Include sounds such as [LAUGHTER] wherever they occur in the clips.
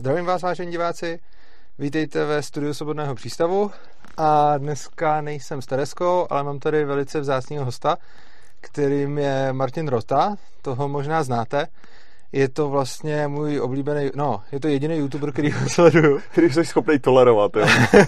Zdravím vás, vážení diváci. Vítejte ve studiu Svobodného přístavu a dneska nejsem s Tereskou, ale mám tady velice vzácného hosta, kterým je Martin Rota, toho možná znáte. Je to vlastně můj oblíbený, no, je to jediný youtuber, který ho sleduju. [LAUGHS] Který jsi schopný tolerovat, jo?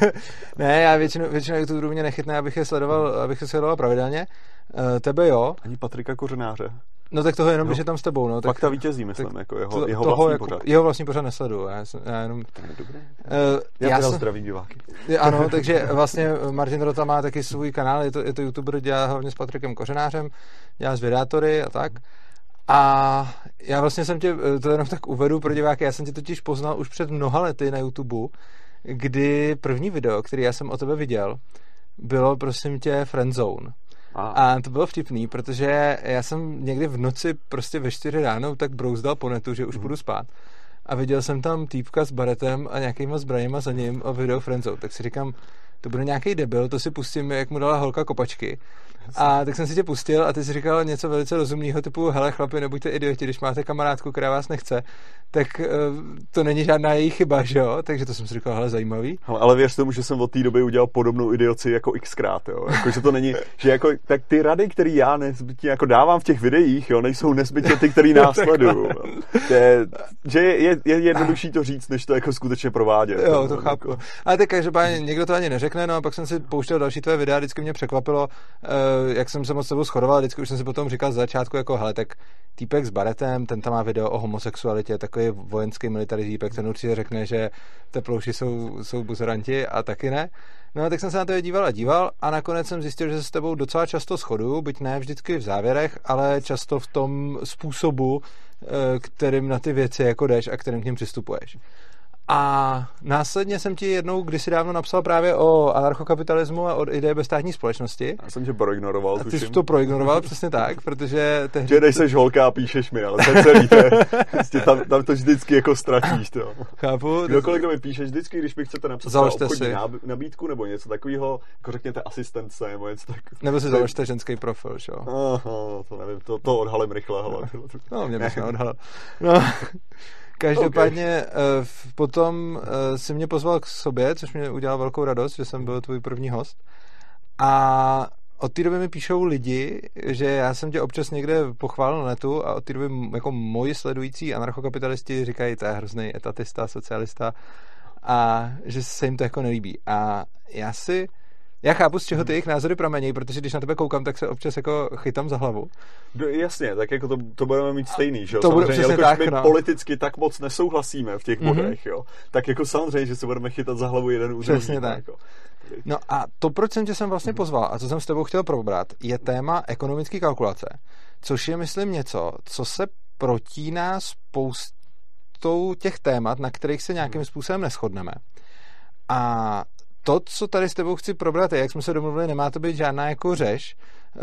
[LAUGHS] ne, já většinou, většinou youtuberů mě nechytne, abych je sledoval, abych je sledoval pravidelně. Uh, tebe jo. Ani Patrika Kořenáře. No tak toho jenom, když je tam s tebou. No, tak, ta vítězí, myslím, tak jako jeho, to, jeho toho vlastní jako, pořad. Jeho vlastní pořad nesleduju. Já, jsem, já jenom... To je dobré. Uh, já, já jsem, zdravím diváky. Ano, takže vlastně Martin Rota má taky svůj kanál, je to, je to youtuber, dělá hlavně s Patrikem Kořenářem, dělá s vědátory a tak. A já vlastně jsem tě, to jenom tak uvedu pro diváky, já jsem tě totiž poznal už před mnoha lety na YouTube, kdy první video, který já jsem o tebe viděl, bylo prosím tě Friendzone. A. a to bylo vtipný, protože já jsem někdy v noci prostě ve čtyři ráno tak brouzdal po netu, že už mm. půjdu spát. A viděl jsem tam týpka s baretem a nějakýma zbraněma za ním a video Friendzone. Tak si říkám, to bude nějaký debil, to si pustím, jak mu dala holka kopačky. A tak jsem si tě pustil a ty jsi říkal něco velice rozumného typu, hele chlapi, nebuďte idioti, když máte kamarádku, která vás nechce, tak uh, to není žádná její chyba, že jo? Takže to jsem si říkal, hele, zajímavý. Ale, ale věř tomu, že jsem od té doby udělal podobnou idioci jako xkrát, jo? Jako, že to není, že jako, tak ty rady, které já nezbytně jako dávám v těch videích, jo, nejsou nezbytně ty, které [LAUGHS] následují. je, že je, je, je, jednodušší to říct, než to jako skutečně provádět. Jo, to chápu. Jako. Ale tak každopádně někdo to ani neřekne, no a pak jsem si pouštěl další tvé videa, vždycky mě překvapilo, uh, jak jsem se moc sebou shodoval, vždycky už jsem si potom říkal z začátku, jako hele, tak týpek s baretem, ten tam má video o homosexualitě, takový vojenský military týpek, ten určitě řekne, že teplouši jsou, jsou buzeranti a taky ne. No tak jsem se na to díval a díval a nakonec jsem zjistil, že se s tebou docela často shoduju, byť ne vždycky v závěrech, ale často v tom způsobu, eh, kterým na ty věci jako jdeš a kterým k ním přistupuješ. A následně jsem ti jednou kdysi dávno napsal právě o anarchokapitalismu a o ideje bezstátní společnosti. Já jsem tě proignoroval. A ty jsi to proignoroval přesně tak, protože tehdy... Že nejseš holka a píšeš mi, ale to celý, to je, prostě tam, tam, to vždycky jako ztratíš. To. Chápu. Kdokoliv, kdo mi píšeš vždycky, když mi chcete napsat Založte si. nabídku nebo něco takového, jako řekněte asistence nebo něco takového. Nebo si založte ženský profil, jo? Aha, to nevím, to, to odhalím rychle. Hele. No, mě bych odhalil. No. Každopádně okay. potom eh, si mě pozval k sobě, což mě udělalo velkou radost, že jsem byl tvůj první host. A od té doby mi píšou lidi, že já jsem tě občas někde pochválil na netu a od té doby jako moji sledující anarchokapitalisti říkají, to je hrozný etatista, socialista a že se jim to jako nelíbí. A já si já chápu, z čeho ty jejich názory pramení, protože když na tebe koukám, tak se občas jako chytám za hlavu. No, jasně, tak jako to, to budeme mít stejný, že jo? To samozřejmě, bude tak, my no. politicky tak moc nesouhlasíme v těch mm-hmm. bodech, jo? Tak jako samozřejmě, že se budeme chytat za hlavu jeden u Přesně tak. Jako. No a to, proč jsem tě sem vlastně pozval a co jsem s tebou chtěl probrat, je téma ekonomické kalkulace, což je, myslím, něco, co se protíná spoustou těch témat, na kterých se nějakým způsobem neschodneme. A to, co tady s tebou chci probrat, je, jak jsme se domluvili, nemá to být žádná jako řeš,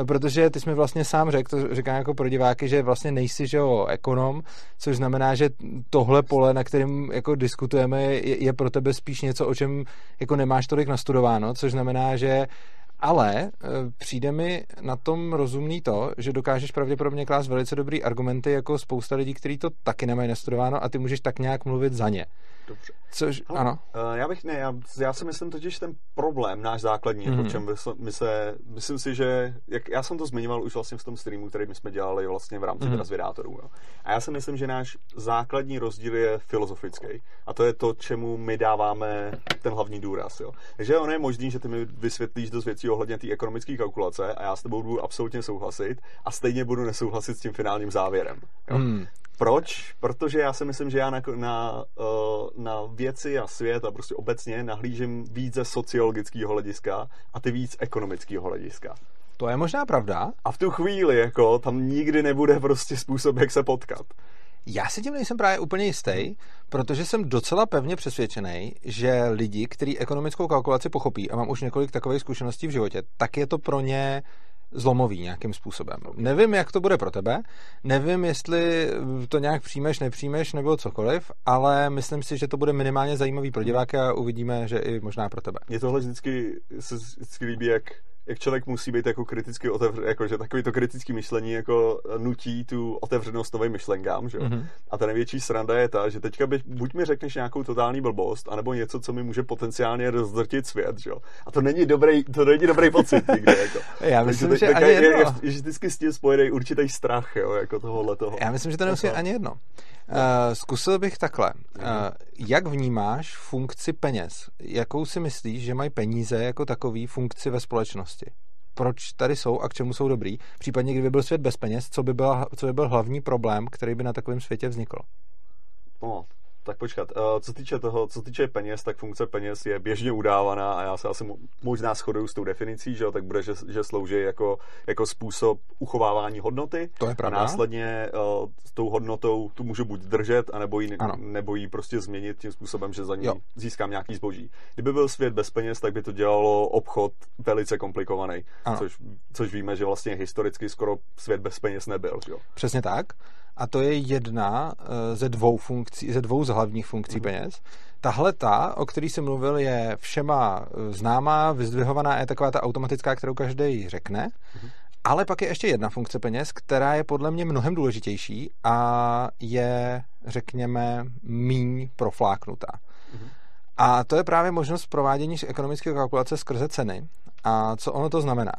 protože ty jsi mi vlastně sám řekl, to říkám jako pro diváky, že vlastně nejsi že jo, ekonom, což znamená, že tohle pole, na kterém jako diskutujeme, je, je pro tebe spíš něco, o čem jako nemáš tolik nastudováno, což znamená, že ale e, přijde mi na tom rozumný to, že dokážeš pravděpodobně klást velice dobrý argumenty jako spousta lidí, kteří to taky nemají nastudováno a ty můžeš tak nějak mluvit za ně. Dobře. Což, Hele, ano. Uh, já bych ne, já, já si myslím totiž ten problém, náš základní, mm-hmm. o čem my se, myslím si, že, jak já jsem to zmiňoval už vlastně v tom streamu, který my jsme dělali vlastně v rámci mm-hmm. Transvidátorů. Jo. A já si myslím, že náš základní rozdíl je filozofický. A to je to, čemu my dáváme ten hlavní důraz. Jo. Takže ono je možný, že ty mi vysvětlíš dost věcí ohledně té ekonomické kalkulace a já s tebou budu absolutně souhlasit a stejně budu nesouhlasit s tím finálním závěrem. Jo. Mm. Proč? Protože já si myslím, že já na, na, eh, na věci a svět a prostě obecně nahlížím víc ze sociologického hlediska a ty víc ekonomického hlediska. To je možná pravda. A v tu chvíli, jako, tam nikdy nebude prostě způsob, jak se potkat. Já si tím nejsem právě úplně jistý, protože jsem docela pevně přesvědčený, že lidi, kteří ekonomickou kalkulaci pochopí, a mám už několik takových zkušeností v životě, tak je to pro ně zlomový nějakým způsobem. Nevím, jak to bude pro tebe, nevím, jestli to nějak přijmeš, nepřijmeš nebo cokoliv, ale myslím si, že to bude minimálně zajímavý pro diváky a uvidíme, že i možná pro tebe. Mně tohle vždycky se vždycky líbí, jak jak člověk musí být jako kriticky otevřený, jako že takový to kritický myšlení jako nutí tu otevřenost novým myšlenkám, že mm-hmm. A ta největší sranda je ta, že teďka by, buď mi řekneš nějakou totální blbost, anebo něco, co mi může potenciálně rozdrtit svět, že A to není dobrý, to není dobrý pocit nikdy, jako. [LAUGHS] Já myslím, Takže, že ani jedno. Je, je, vždycky s tím spojený určitý strach, jo, jako tohohle toho. Já myslím, že to nemusí ani jedno. Uh, zkusil bych takhle. Uh, jak vnímáš funkci peněz? Jakou si myslíš, že mají peníze jako takový funkci ve společnosti? Proč tady jsou a k čemu jsou dobrý? Případně, kdyby byl svět bez peněz, co by, byla, co by byl hlavní problém, který by na takovém světě vznikl? No, tak počkat, uh, co týče toho, co týče peněz, tak funkce peněz je běžně udávaná a já se asi možná shoduju s tou definicí, že jo, tak bude, že, že slouží jako, jako způsob uchovávání hodnoty. To je pravda. A následně uh, s tou hodnotou tu můžu buď držet, anebo ji, nebo ji prostě změnit tím způsobem, že za ní jo. získám nějaký zboží. Kdyby byl svět bez peněz, tak by to dělalo obchod velice komplikovaný, což, což víme, že vlastně historicky skoro svět bez peněz nebyl. Že jo? Přesně tak a to je jedna eh, ze dvou funkcí, ze dvou z hlavních funkcí mm. peněz. Tahle ta, o který jsem mluvil, je všema eh, známá, vyzdvihovaná, je taková ta automatická, kterou každý řekne. Mm. Ale pak je ještě jedna funkce peněz, která je podle mě mnohem důležitější a je, řekněme, míň profláknutá. Mm. A to je právě možnost provádění ekonomické kalkulace skrze ceny. A co ono to znamená?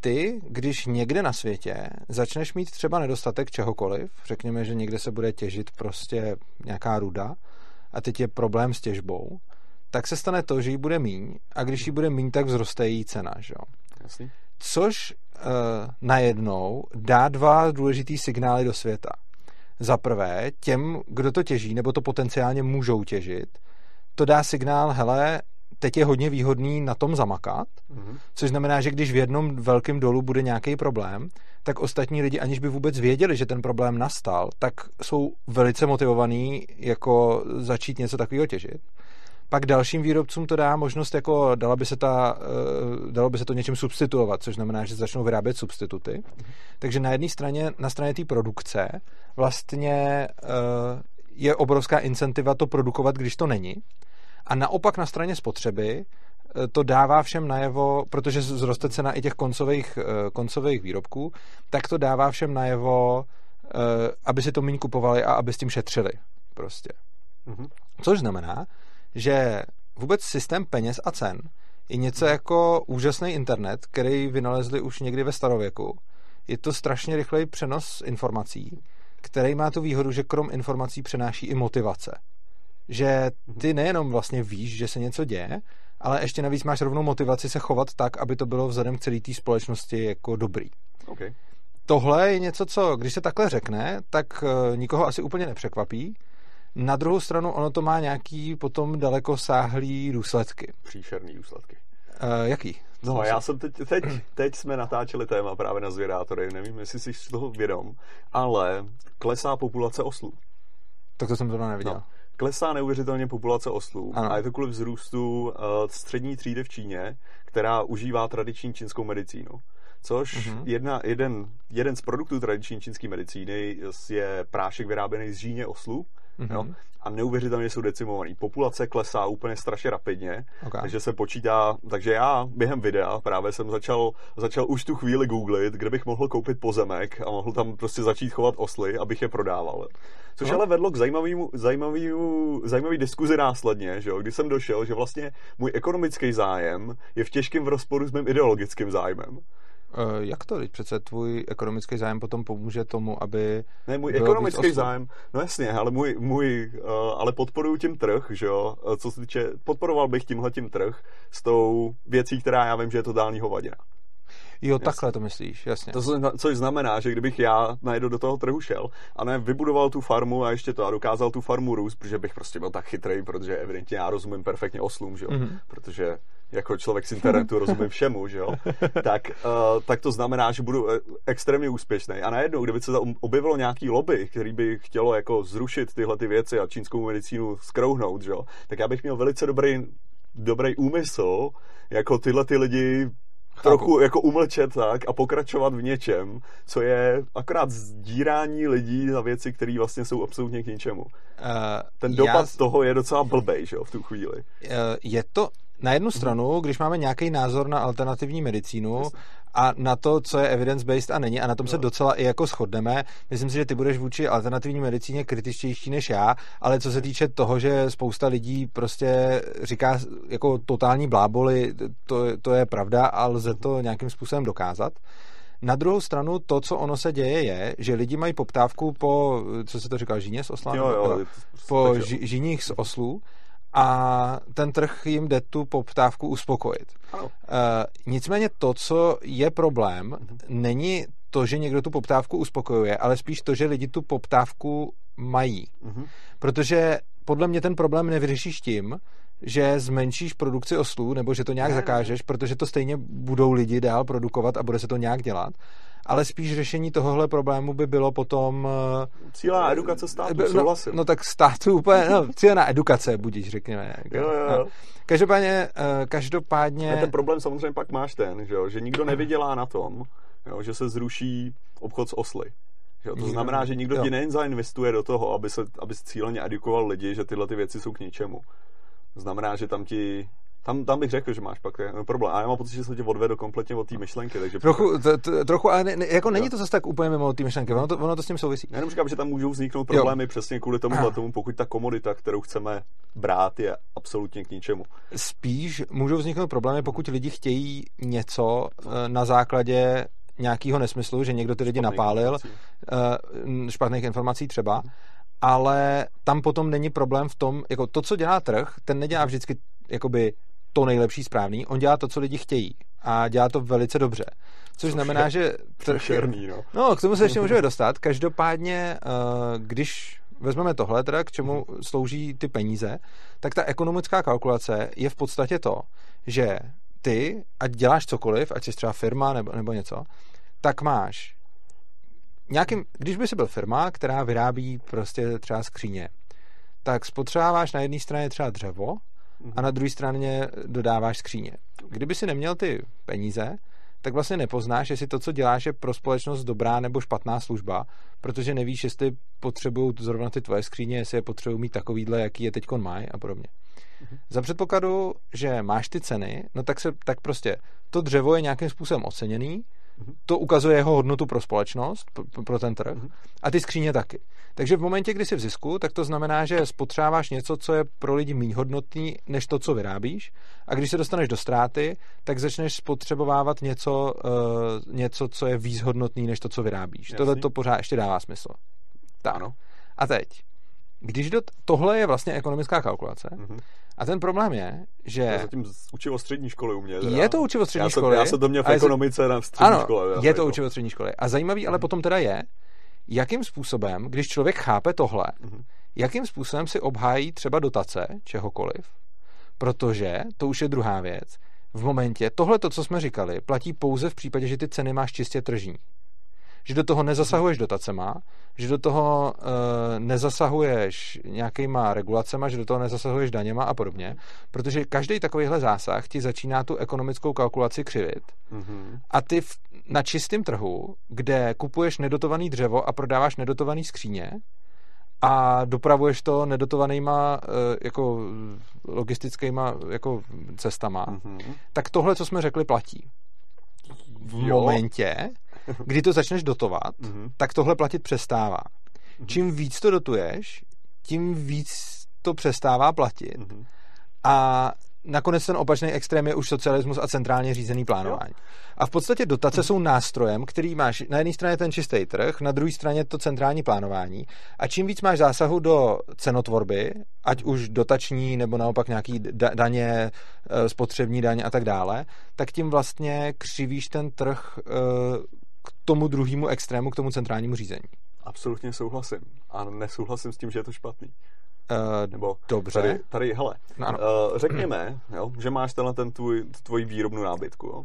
Ty, když někde na světě začneš mít třeba nedostatek čehokoliv, řekněme, že někde se bude těžit prostě nějaká ruda a teď je problém s těžbou, tak se stane to, že jí bude míň a když jí bude míň, tak vzroste její cena, že jo? Jasný. Což uh, najednou dá dva důležitý signály do světa. Za prvé, těm, kdo to těží, nebo to potenciálně můžou těžit, to dá signál, hele, teď je hodně výhodný na tom zamakat, mm-hmm. což znamená, že když v jednom velkém dolu bude nějaký problém, tak ostatní lidi, aniž by vůbec věděli, že ten problém nastal, tak jsou velice motivovaní jako začít něco takového těžit. Pak dalším výrobcům to dá možnost, jako dala by se ta, uh, dalo by se to něčím substituovat, což znamená, že začnou vyrábět substituty. Mm-hmm. Takže na jedné straně, na straně té produkce vlastně uh, je obrovská incentiva to produkovat, když to není. A naopak na straně spotřeby eh, to dává všem najevo, protože zroste cena i těch koncových, eh, koncových výrobků, tak to dává všem najevo, eh, aby si to méně kupovali a aby s tím šetřili. Prostě. Mm-hmm. Což znamená, že vůbec systém peněz a cen je něco mm-hmm. jako úžasný internet, který vynalezli už někdy ve starověku. Je to strašně rychlej přenos informací, který má tu výhodu, že krom informací přenáší i motivace že ty nejenom vlastně víš, že se něco děje, ale ještě navíc máš rovnou motivaci se chovat tak, aby to bylo vzhledem k celé té společnosti jako dobrý. Okay. Tohle je něco, co, když se takhle řekne, tak uh, nikoho asi úplně nepřekvapí. Na druhou stranu ono to má nějaký potom daleko sáhlý důsledky. Příšerný důsledky. Uh, jaký? No, no já jsem teď, teď, teď jsme natáčeli téma právě na zvědátory, nevím, jestli jsi z toho vědom, ale klesá populace oslů. Tak to jsem to neviděl. No klesá neuvěřitelně populace oslů ano. a je to kvůli vzrůstu uh, střední třídy v Číně, která užívá tradiční čínskou medicínu. Což mm-hmm. jedna, jeden, jeden z produktů tradiční čínské medicíny je prášek vyráběný z žíně oslů, mm-hmm. jo? a neuvěřitelně jsou decimovaný. Populace klesá úplně strašně rapidně, okay. takže se počítá, takže já během videa právě jsem začal, začal už tu chvíli googlit, kde bych mohl koupit pozemek a mohl tam prostě začít chovat osly, abych je prodával. Což no. ale vedlo k zajímavému, zajímavému, zajímavý diskuzi následně, že jo, kdy jsem došel, že vlastně můj ekonomický zájem je v těžkém v rozporu s mým ideologickým zájmem. Uh, jak to? Teď přece tvůj ekonomický zájem potom pomůže tomu, aby... Ne, můj ekonomický zájem, no jasně, ale můj, můj uh, ale podporuju tím trh, že jo, eh, co se týče, podporoval bych tímhle tím trh s tou věcí, která já vím, že je totální hovadina. Jo, jasně. takhle to myslíš, jasně. To, což znamená, že kdybych já najednou do toho trhu šel a ne vybudoval tu farmu a ještě to a dokázal tu farmu růst, protože bych prostě byl tak chytrý, protože evidentně já rozumím perfektně oslům, že jo, mm-hmm. protože jako člověk z internetu [LAUGHS] rozumím všemu, že jo, tak, uh, tak to znamená, že budu eh, extrémně úspěšný. A najednou, kdyby se objevilo nějaký lobby, který by chtělo jako zrušit tyhle ty věci a čínskou medicínu skrouhnout, že jo, tak já bych měl velice dobrý, dobrý úmysl, jako tyhle ty lidi trochu jako umlčet tak a pokračovat v něčem, co je akorát sdírání lidí za věci, které vlastně jsou absolutně k ničemu. Uh, Ten dopad já... toho je docela blbej, že jo, v tu chvíli. Uh, je to na jednu stranu, když máme nějaký názor na alternativní medicínu a na to, co je evidence-based a není, a na tom se docela i jako shodneme, myslím si, že ty budeš vůči alternativní medicíně kritičtější než já, ale co se týče toho, že spousta lidí prostě říká jako totální bláboli, to, to je pravda a lze to nějakým způsobem dokázat. Na druhou stranu to, co ono se děje, je, že lidi mají poptávku po, co se to říkal, žíně z osla? Jo, jo, po ži, žiních z oslů a ten trh jim jde tu poptávku uspokojit. Uh, nicméně to, co je problém, uh-huh. není to, že někdo tu poptávku uspokojuje, ale spíš to, že lidi tu poptávku mají. Uh-huh. Protože podle mě ten problém nevyřešíš tím, že zmenšíš produkci oslů, nebo že to nějak ne, zakážeš, protože to stejně budou lidi dál produkovat a bude se to nějak dělat. Ale spíš řešení tohohle problému by bylo potom... Eh, cílená edukace státu, no, souhlasím. No tak státu úplně, no cílená edukace, budíš, řekněme. Jo, jo, jo. No. Každopádně, eh, každopádně... A ten problém samozřejmě pak máš ten, že, jo, že nikdo nevydělá na tom, jo, že se zruší obchod s osly. Jo, to znamená, že nikdo jo. ti nejen zainvestuje do toho, aby se, aby cíleně edukoval lidi, že tyhle ty věci jsou k ničemu. To znamená, že tam ti tam, tam bych řekl, že máš pak problém. A já mám pocit, že se tě odvedl kompletně od té myšlenky. Takže trochu, t, t, trochu, ale ne, jako není to zase tak úplně mimo té myšlenky, ono to, ono to s tím souvisí. Já jenom říkám, že tam můžou vzniknout problémy jo. přesně kvůli tomu, tomu, pokud ta komodita, kterou chceme brát, je absolutně k ničemu. Spíš můžou vzniknout problémy, pokud lidi chtějí něco eh, na základě nějakého nesmyslu, že někdo ty lidi špatných napálil, informací. Uh, špatných informací třeba, ale tam potom není problém v tom, jako to, co dělá trh, ten nedělá vždycky jakoby to nejlepší správný, on dělá to, co lidi chtějí a dělá to velice dobře. Což znamená, že... Trh, šerný, no. no, k tomu se ještě můžeme dostat. Každopádně, uh, když vezmeme tohle, teda k čemu mhm. slouží ty peníze, tak ta ekonomická kalkulace je v podstatě to, že ty, ať děláš cokoliv, ať jsi třeba firma nebo, nebo něco, tak máš nějakým, když by si byl firma, která vyrábí prostě třeba skříně, tak spotřebáváš na jedné straně třeba dřevo a na druhé straně dodáváš skříně. Kdyby si neměl ty peníze, tak vlastně nepoznáš, jestli to, co děláš, je pro společnost dobrá nebo špatná služba, protože nevíš, jestli potřebují zrovna ty tvoje skříně, jestli je potřebují mít takovýhle, jaký je teď mají a podobně. Uh-huh. Za předpokladu, že máš ty ceny, no tak se tak prostě to dřevo je nějakým způsobem oceněný, to ukazuje jeho hodnotu pro společnost, pro, pro ten trh, a ty skříně taky. Takže v momentě, kdy jsi v zisku, tak to znamená, že spotřebáváš něco, co je pro lidi méně hodnotný, než to, co vyrábíš. A když se dostaneš do ztráty, tak začneš spotřebovávat něco, uh, něco co je víc hodnotný, než to, co vyrábíš. Tohle to pořád ještě dává smysl. Tak. Ano. A teď, když do, tohle je vlastně ekonomická kalkulace, mm-hmm. a ten problém je, že... Já zatím učivo střední školy u mě. Teda. Je to učivo střední já školy. Já se to měl v ekonomice na střední ano, škole. je to učivo střední školy. A zajímavý ale mm-hmm. potom teda je, jakým způsobem, když člověk chápe tohle, mm-hmm. jakým způsobem si obhájí třeba dotace čehokoliv, protože, to už je druhá věc, v momentě, tohle to, co jsme říkali, platí pouze v případě, že ty ceny máš čistě tržní že do toho nezasahuješ dotacema, že do toho uh, nezasahuješ nějakýma regulacema, že do toho nezasahuješ daněma a podobně, protože každý takovýhle zásah ti začíná tu ekonomickou kalkulaci křivit. Mm-hmm. A ty v, na čistém trhu, kde kupuješ nedotovaný dřevo a prodáváš nedotovaný skříně, a dopravuješ to nedotovanýma uh, jako logistickýma jako cestama, mm-hmm. tak tohle, co jsme řekli, platí. V jo. momentě, kdy to začneš dotovat, mm-hmm. tak tohle platit přestává. Mm-hmm. Čím víc to dotuješ, tím víc to přestává platit. Mm-hmm. A nakonec ten opačný extrém je už socialismus a centrálně řízený plánování. A v podstatě dotace jsou nástrojem, který máš na jedné straně ten čistý trh, na druhé straně to centrální plánování. A čím víc máš zásahu do cenotvorby, ať už dotační nebo naopak nějaký daně, eh, spotřební daně a tak dále, tak tím vlastně křivíš ten trh eh, k tomu druhému extrému, k tomu centrálnímu řízení. Absolutně souhlasím. A nesouhlasím s tím, že je to špatný. Uh, Nebo dobře. Tady, tady hele, no, uh, řekněme, jo, že máš tenhle ten tvůj, tvoji výrobnu nábytku. Jo,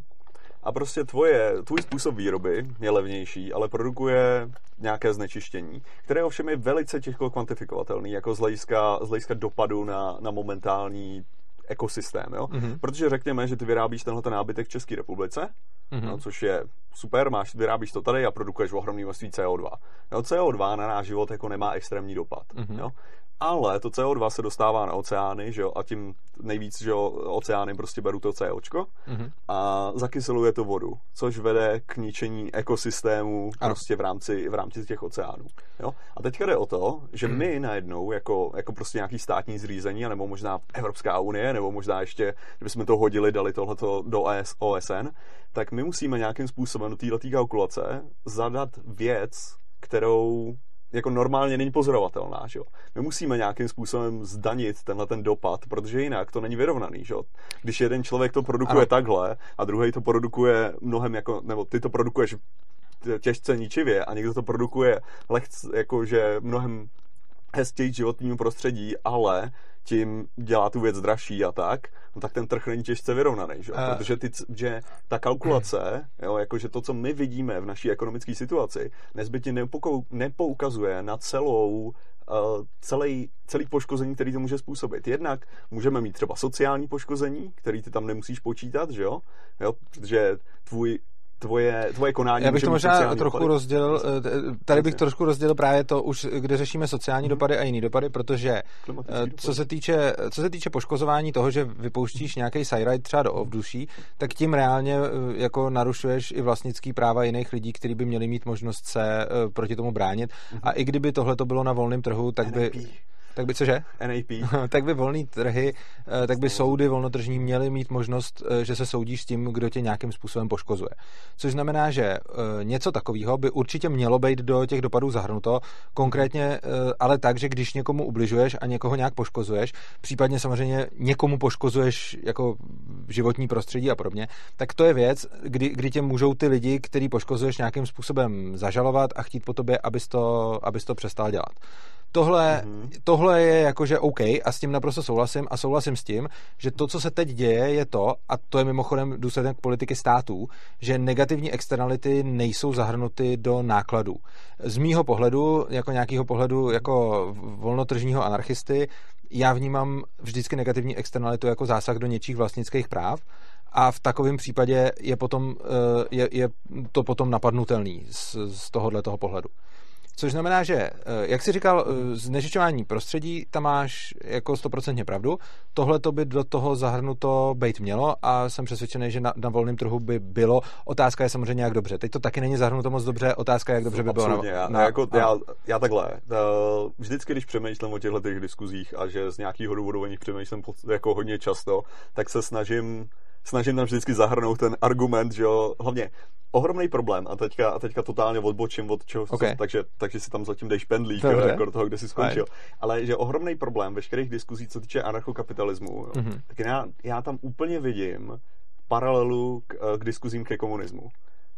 a prostě tvoje, tvůj způsob výroby je levnější, ale produkuje nějaké znečištění, které ovšem je velice těžko kvantifikovatelný, jako z hlediska, z hlediska dopadu na, na momentální ekosystém, jo? Mm-hmm. Protože řekněme, že ty vyrábíš tenhle ten nábytek v České republice, mm-hmm. no, což je super, máš, vyrábíš to tady a produkuješ ohromný množství CO2. Jo, CO2 na náš život jako nemá extrémní dopad. Mm-hmm. Jo? Ale to CO2 se dostává na oceány, že jo, a tím nejvíc, že jo, oceány prostě berou to COčko mm-hmm. a zakyseluje to vodu, což vede k ničení ekosystému ano. prostě v rámci, v rámci těch oceánů. Jo? A teďka jde o to, že mm. my najednou, jako, jako prostě nějaký státní zřízení, nebo možná Evropská unie, nebo možná ještě, kdybychom to hodili, dali tohleto do OSN, tak my musíme nějakým způsobem do této kalkulace zadat věc, kterou jako normálně není pozorovatelná. Že jo? My musíme nějakým způsobem zdanit tenhle ten dopad, protože jinak to není vyrovnaný. Že jo? Když jeden člověk to produkuje ano. takhle a druhý to produkuje mnohem jako, nebo ty to produkuješ těžce ničivě a někdo to produkuje lehce, jakože mnohem hezčí životnímu prostředí, ale tím dělá tu věc dražší a tak, no tak ten trh není těžce vyrovnaný, že? Protože ty, že ta kalkulace, jo, jakože to, co my vidíme v naší ekonomické situaci, nezbytně nepoukazuje na celou uh, celý, celý poškození, který to může způsobit. Jednak můžeme mít třeba sociální poškození, který ty tam nemusíš počítat, že jo? jo? Protože tvůj tvoje, tvoje konání. Já bych to možná trochu dopady. rozdělil, eh, tady bych trošku rozdělil právě to už, kde řešíme sociální mm-hmm. dopady a jiný dopady, protože eh, co se, týče, co se týče poškozování toho, že vypouštíš nějaký sajrajt třeba do ovduší, tak tím reálně eh, jako narušuješ i vlastnický práva jiných lidí, kteří by měli mít možnost se proti tomu bránit. Mm-hmm. A i kdyby tohle to bylo na volném trhu, tak by... Tak by cože? NAP. [LAUGHS] tak by volný trhy, eh, tak by soudy volnotržní měly mít možnost, eh, že se soudíš s tím, kdo tě nějakým způsobem poškozuje. Což znamená, že eh, něco takového by určitě mělo být do těch dopadů zahrnuto, konkrétně ale tak, že když někomu ubližuješ a někoho nějak poškozuješ, případně samozřejmě někomu poškozuješ jako životní prostředí a podobně, tak to je věc, kdy, kdy tě můžou ty lidi, který poškozuješ nějakým způsobem zažalovat a chtít po tobě, abys to, abys to přestal dělat. Tohle, mm-hmm. tohle je jakože OK a s tím naprosto souhlasím a souhlasím s tím, že to, co se teď děje, je to, a to je mimochodem důsledek politiky států, že negativní externality nejsou zahrnuty do nákladů. Z mýho pohledu, jako nějakého pohledu jako volnotržního anarchisty, já vnímám vždycky negativní externalitu jako zásah do něčích vlastnických práv a v takovém případě je, potom, eh, je, je to potom napadnutelný z, z tohohle toho pohledu. Což znamená, že, eh, jak jsi říkal, eh, znečišťování prostředí, tam máš jako stoprocentně pravdu. Tohle to by do toho zahrnuto být mělo a jsem přesvědčený, že na, na volném trhu by bylo. Otázka je samozřejmě, jak dobře. Teď to taky není zahrnuto moc dobře, otázka je, jak dobře by bylo. Na, já, na, jako, já, já takhle. Uh, vždycky, když přemýšlím o těchto těch diskuzích a že z nějakého důvodu o nich přemýšlím jako hodně často, tak se snažím snažím tam vždycky zahrnout ten argument, že jo, hlavně ohromný problém a teďka, a teďka totálně odbočím od čeho, okay. co, takže, takže si tam zatím dej pendlík, jo, jako do toho, kde jsi skončil. Right. Ale že ohromný problém veškerých diskuzí, co týče anarchokapitalismu, mm-hmm. tak já, já tam úplně vidím paralelu k, k diskuzím ke komunismu.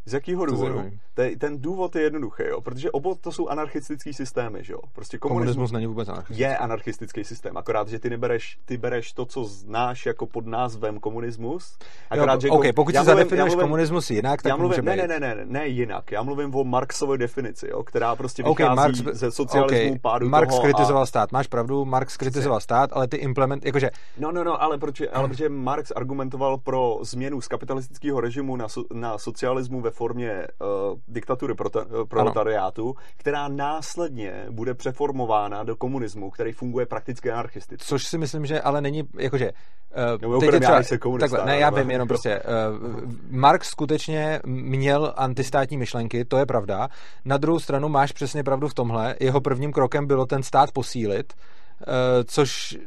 Z jakého důvodu? Te, ten důvod je jednoduchý, jo? protože obo to jsou anarchistický systémy, že jo? Prostě komunismus, komunismus není vůbec anarchistický. Je anarchistický systém, akorát, že ty nebereš, ty bereš to, co znáš jako pod názvem komunismus. Akorát, jo, že okay, pokud si zadefinuješ mluvím, komunismus jinak, tak já mluvím, ne, ne, ne, ne, ne, jinak. Já mluvím o Marxové definici, jo? která prostě vychází okay, Marx, ze socialismu, okay. pádu Marx toho kritizoval a... stát, máš pravdu, Marx kritizoval stát, ale ty implement, jakože... No, no, no, ale protože, ale protože Marx argumentoval pro změnu z kapitalistického režimu na, so, na socialismu ve formě uh, diktatury proletariátu, která následně bude přeformována do komunismu, který funguje prakticky anarchisticky. Což si myslím, že ale není, jakože Uh, teď je třeba, takhle, ne, já vím, jenom prostě uh, Marx skutečně měl antistátní myšlenky, to je pravda. Na druhou stranu máš přesně pravdu v tomhle. Jeho prvním krokem bylo ten stát posílit, což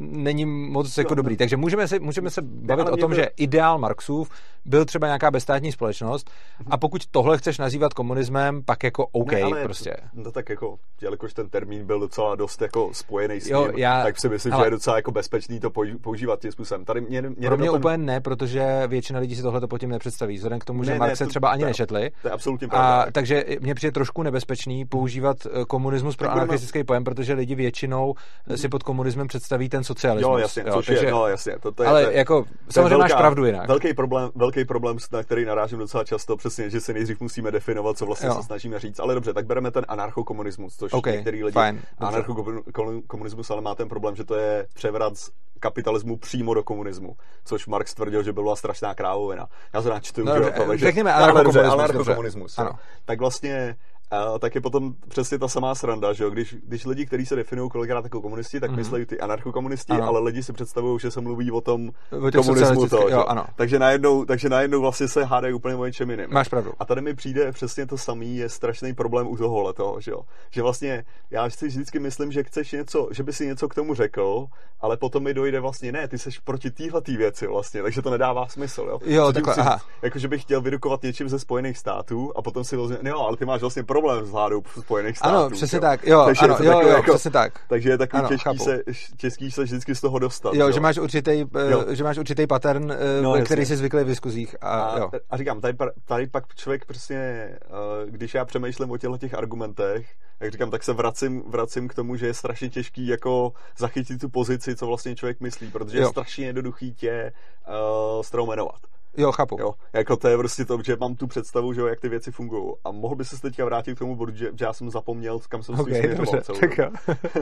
není moc jako dobrý. Takže můžeme se, můžeme se bavit o tom, že ideál Marxův byl třeba nějaká bezstátní společnost a pokud tohle chceš nazývat komunismem, pak jako OK ne, ale prostě. No tak jako, jelikož ten termín byl docela dost jako spojený s tím, jo, já, tak si myslím, ale, že je docela jako bezpečný to používat tím způsobem. Tady mě, mě pro mě ten... úplně ne, protože většina lidí si tohle to tím nepředstaví. Vzhledem k tomu, ne, že Marx se třeba ani to, nečetli. To je absolutně pravda. A, takže mě přijde trošku nebezpečný používat eh, komunismus pro anarchistický pojem, protože lidi většinou si pod komunismem představí ten socialismus. Jo, jasně, jo, což takže, je, no, jasně. To, to je, ale to, jako, samozřejmě velká, máš pravdu jinak. Velký problém, velký problém, na který narážím docela často, přesně, že se nejdřív musíme definovat, co vlastně jo. se snažíme říct. Ale dobře, tak bereme ten anarchokomunismus, což okay, některý lidi... Fine, anarchokomunismus ale má ten problém, že to je převrat z kapitalismu přímo do komunismu, což Marx tvrdil, že byla strašná krávovina. Já se načtu, no, že to, řekněme anarchokomunismus. Anarchokomunismus. Tak vlastně a tak je potom přesně ta samá sranda, že jo? Když, když lidi, kteří se definují kolikrát jako komunisti, tak mm-hmm. myslí ty anarchokomunisti, ano. ale lidi si představují, že se mluví o tom o komunismu. To, jo, ano. Takže, najednou, takže najednou vlastně se hádají úplně o něčem jiném. Máš pravdu. A tady mi přijde přesně to samý, je strašný problém u tohohle toho, že jo? Že vlastně já si vždycky myslím, že chceš něco, že by si něco k tomu řekl, ale potom mi dojde vlastně ne, ty seš proti téhle věci vlastně, takže to nedává smysl, jo? Jo, takhle, aha. Jako, že bych chtěl vydukovat něčím ze Spojených států a potom si vlastně, no, ale ty máš vlastně problém s vládou Spojených států. Ano, přesně jo. tak, jo, takže ano, jo, jo, jako, přesně tak. Takže je takový ano, těžký, se, těžký se vždycky z toho dostat. Jo, jo. že máš určitý, eh, že máš určitý pattern, eh, no, který jsi zvyklý v diskuzích. A, a, jo. a říkám, tady, tady pak člověk prostě, eh, když já přemýšlím o těchto těch argumentech, jak říkám, tak se vracím, vracím k tomu, že je strašně těžký jako zachytit tu pozici, co vlastně člověk myslí, protože jo. je strašně jednoduchý tě uh, stromenovat. Jo, chápu. Jo, jako to je prostě to, že mám tu představu, že jo, jak ty věci fungují. A mohl by se teďka vrátit k tomu bodu, že, že já jsem zapomněl, kam jsem okay, směřoval dobře, celou tak jo.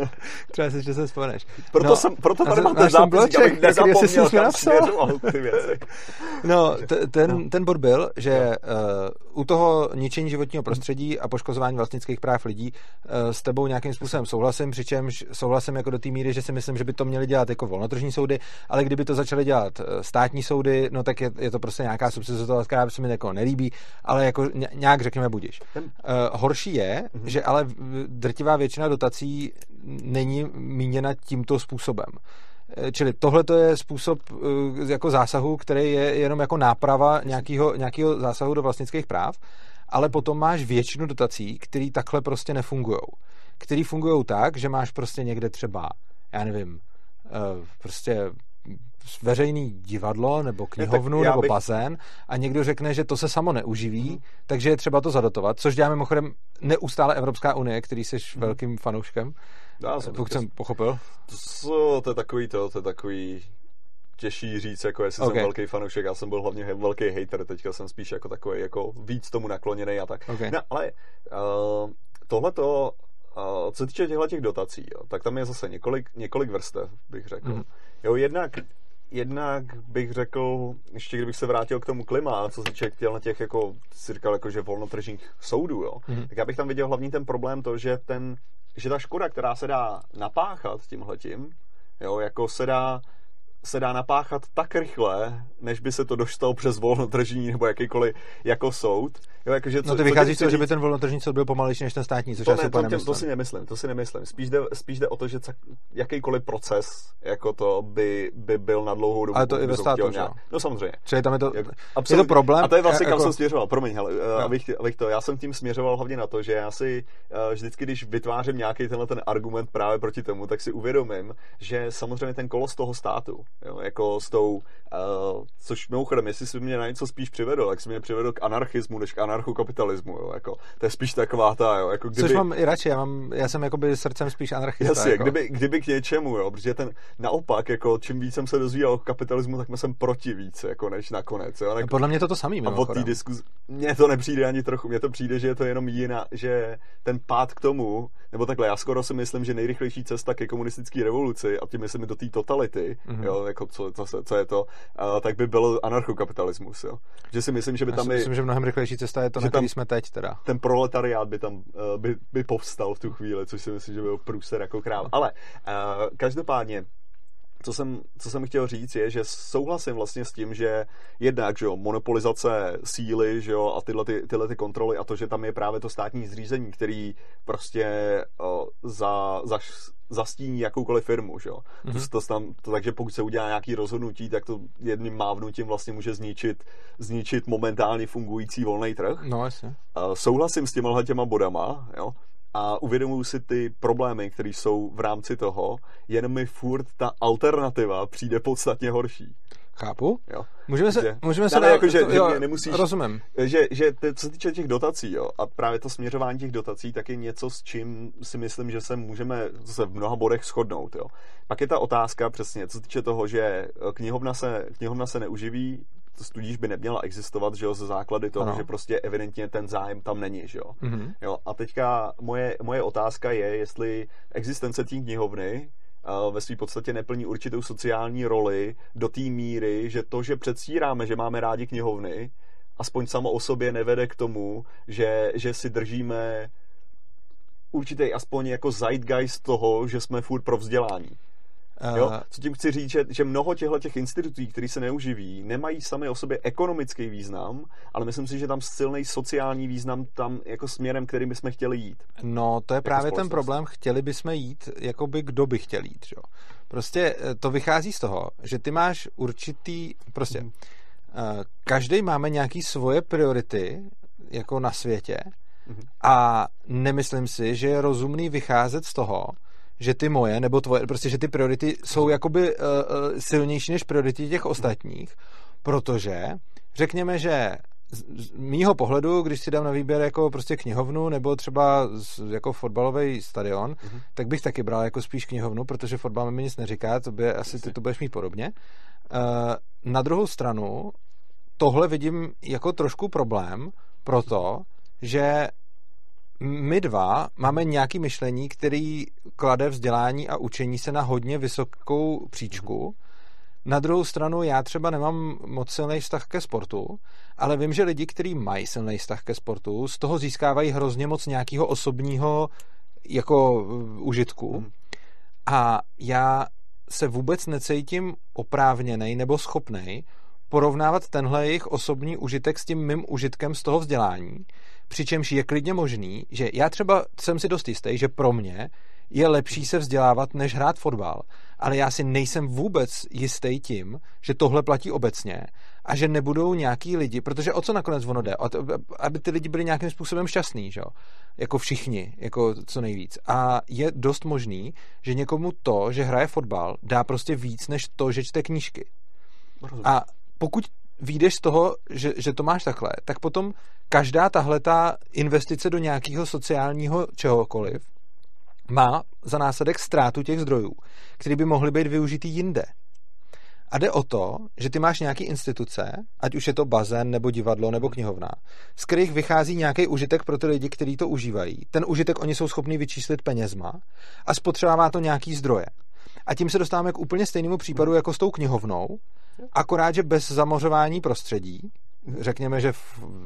[LAUGHS] Třeba si, že se vzpomeneš. Proto, no, jsem, proto tady mám ten zápis, abych nezapomněl, kam směřoval ty věci. No, t- ten, no. ten bod byl, že uh, u toho ničení životního prostředí a poškozování vlastnických práv lidí uh, s tebou nějakým způsobem souhlasím, přičemž souhlasím jako do té míry, že si myslím, že by to měly dělat jako volnotržní soudy, ale kdyby to začaly dělat uh, státní soudy, no tak je, je to to prostě nějaká substitutovací, která se mi jako nelíbí, ale jako nějak řekněme budiš. Uh, horší je, mm-hmm. že ale drtivá většina dotací není míněna tímto způsobem. Eh, čili tohle to je způsob uh, jako zásahu, který je jenom jako náprava nějakého, nějakého zásahu do vlastnických práv, ale potom máš většinu dotací, které takhle prostě nefungují. Který fungují tak, že máš prostě někde třeba, já nevím, prostě veřejný divadlo nebo knihovnu ne, nebo bych... bazén a někdo řekne, že to se samo neuživí, mm. takže je třeba to zadotovat, což dělá mimochodem neustále Evropská unie, který jsi mm. velkým fanouškem, Já jsem pokud jsem pochopil. To, to je takový to, to je takový těžší říct, jako jestli okay. jsem velký fanoušek, já jsem byl hlavně velký hater, teďka jsem spíš jako takový, jako víc tomu nakloněný a tak. Okay. No, ale uh, tohle to uh, co se týče těchto těch dotací, jo, tak tam je zase několik, několik vrstev, bych řekl. Mm. Jo, jednak jednak bych řekl, ještě kdybych se vrátil k tomu klima, co se týče na těch, jako si říkal, jako, že volnotržních soudů, jo, mm-hmm. tak já bych tam viděl hlavní ten problém to, že ten, že ta škoda, která se dá napáchat tímhletím, jo, jako se dá se dá napáchat tak rychle, než by se to dostalo přes volnotržní nebo jakýkoliv jako soud. Jo, jako, že co, no ty vychází z toho, že by ten volnotržní soud byl pomalejší než ten státní, což to, ne, to, tě, to, si nemyslím, to si nemyslím. Spíš jde, spíš jde o to, že jakýkoliv proces jako to by, by byl na dlouhou dobu. Ale to i ve státu, že No samozřejmě. Čili tam je to, jak, je to problém. A to je vlastně, jako... kam jsem směřoval. Promiň, hele, no. abych, abych, to, já jsem tím směřoval hlavně na to, že já si uh, vždycky, když vytvářím nějaký tenhle ten argument právě proti tomu, tak si uvědomím, že samozřejmě ten kolos toho státu, jo, jako s tou, uh, což mimochodem, jestli jsi mě na něco spíš přivedl, tak jsi mě přivedl k anarchismu než k anarchokapitalismu, jo, jako, to je spíš taková ta, jo, jako kdyby... Což mám i radši, já, mám, já jsem jakoby srdcem spíš anarchista. Jasně, jako. kdyby, kdyby k něčemu, jo, protože ten naopak, jako čím víc jsem se dozvíjel o kapitalismu, tak jsem proti víc, jako než nakonec, jo. Tak, Podle mě to to samý, A od té diskuze, mně to nepřijde ani trochu, mně to přijde, že je to jenom jiná, že ten pád k tomu, nebo takhle, já skoro si myslím, že nejrychlejší cesta ke komunistické revoluci, a tím myslím do té totality, mm-hmm. jo, jako co, co, co je to, uh, tak by byl anarchokapitalismus, jo. Že si myslím, že by Já tam si myslím, že mnohem rychlejší cesta je to, na který jsme teď teda. Ten proletariát by tam uh, by, by povstal v tu chvíli, což si myslím, že byl průser jako král. Ale uh, každopádně co jsem, co jsem chtěl říct, je, že souhlasím vlastně s tím, že jednak, že jo, monopolizace síly, že jo, a tyhle, ty, tyhle ty kontroly a to, že tam je právě to státní zřízení, který prostě o, za, za, zastíní jakoukoliv firmu, že jo. Mm-hmm. To, to tam, to, takže pokud se udělá nějaký rozhodnutí, tak to jedním mávnutím vlastně může zničit, zničit momentálně fungující volný trh. No, jasně. Uh, souhlasím s těma těma bodama, jo a uvědomuju si ty problémy, které jsou v rámci toho, jen mi furt ta alternativa přijde podstatně horší. Chápu. Jo. Můžeme se, že, můžeme se ne, jako, že, jo, že nemusíš, rozumím. Že, že co se týče těch dotací, jo, a právě to směřování těch dotací, tak je něco, s čím si myslím, že se můžeme se v mnoha bodech shodnout. Jo. Pak je ta otázka přesně, co se týče toho, že knihovna se, knihovna se neuživí, tudíž by neměla existovat, že jo, ze základy toho, ano. že prostě evidentně ten zájem tam není, že jo. Mm-hmm. jo a teďka moje, moje otázka je, jestli existence té knihovny ve své podstatě neplní určitou sociální roli do té míry, že to, že předstíráme, že máme rádi knihovny, aspoň samo o sobě nevede k tomu, že, že si držíme určitý aspoň jako zeitgeist toho, že jsme furt pro vzdělání. Jo? Co tím chci říct, že, že mnoho těchto těch institucí, které se neuživí, nemají sami o sobě ekonomický význam, ale myslím si, že tam silný sociální význam tam jako směrem, kterým bychom chtěli jít. No, to je jako právě ten problém. Chtěli bychom jít, jako by kdo by chtěl jít. Jo? Prostě eh, to vychází z toho, že ty máš určitý, prostě mm. každý máme nějaký svoje priority jako na světě mm. a nemyslím si, že je rozumný vycházet z toho, že ty moje nebo tvoje, prostě, že ty priority jsou jakoby uh, silnější než priority těch ostatních, protože řekněme, že z, z mýho pohledu, když si dám na výběr jako prostě knihovnu nebo třeba z, jako fotbalový stadion, uh-huh. tak bych taky bral jako spíš knihovnu, protože fotbal mi nic neříká, to by asi ty to budeš mít podobně. Uh, na druhou stranu tohle vidím jako trošku problém, proto, že my dva máme nějaký myšlení, který klade vzdělání a učení se na hodně vysokou příčku. Na druhou stranu já třeba nemám moc silný vztah ke sportu, ale vím, že lidi, kteří mají silný vztah ke sportu, z toho získávají hrozně moc nějakého osobního jako uh, užitku. Hmm. A já se vůbec necítím oprávněný nebo schopný porovnávat tenhle jejich osobní užitek s tím mým užitkem z toho vzdělání, Přičemž je klidně možný, že já třeba jsem si dost jistý, že pro mě je lepší se vzdělávat, než hrát fotbal, ale já si nejsem vůbec jistý tím, že tohle platí obecně a že nebudou nějaký lidi, protože o co nakonec ono jde? Aby ty lidi byli nějakým způsobem šťastní, že? jako všichni, jako co nejvíc. A je dost možný, že někomu to, že hraje fotbal, dá prostě víc, než to, že čte knížky. A pokud výjdeš z toho, že, že to máš takhle, tak potom každá tahle ta investice do nějakého sociálního čehokoliv má za následek ztrátu těch zdrojů, které by mohly být využitý jinde. A jde o to, že ty máš nějaký instituce, ať už je to bazén, nebo divadlo, nebo knihovna, z kterých vychází nějaký užitek pro ty lidi, kteří to užívají. Ten užitek oni jsou schopni vyčíslit penězma a spotřebává to nějaký zdroje. A tím se dostáváme k úplně stejnému případu jako s tou knihovnou, akorát, že bez zamořování prostředí, řekněme, že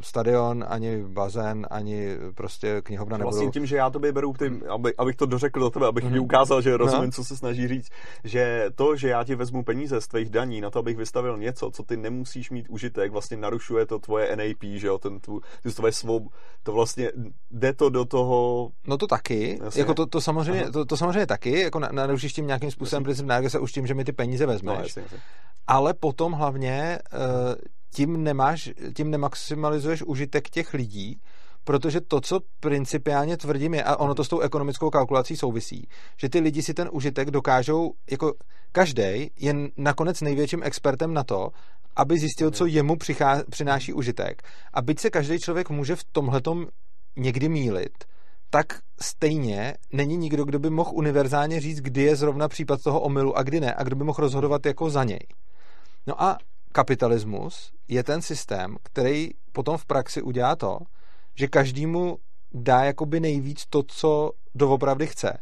stadion, ani bazén, ani prostě knihovna nebudou... Vlastně tím, že já tobě beru, tím, aby, abych to dořekl do tebe, abych mm-hmm. ti ukázal, že rozumím, no. co se snaží říct, že to, že já ti vezmu peníze z tvých daní na to, abych vystavil něco, co ty nemusíš mít užitek, vlastně narušuje to tvoje NAP, že jo, ten tu, ty tvoje svob, to vlastně jde to do toho... No to taky, jasně. jako to, to, samozřejmě, to, to, samozřejmě taky, jako narušíš tím nějakým způsobem princip se už tím, že mi ty peníze vezmeš. No, jasně, jasně. Ale potom hlavně uh, tím, nemáš, tím nemaximalizuješ užitek těch lidí, protože to, co principiálně tvrdím je, a ono to s tou ekonomickou kalkulací souvisí, že ty lidi si ten užitek dokážou, jako každý je nakonec největším expertem na to, aby zjistil, co jemu přichá, přináší užitek. A byť se každý člověk může v tomhletom někdy mílit, tak stejně není nikdo, kdo by mohl univerzálně říct, kdy je zrovna případ toho omylu a kdy ne, a kdo by mohl rozhodovat jako za něj. No a kapitalismus je ten systém, který potom v praxi udělá to, že každému dá jakoby nejvíc to, co doopravdy chce.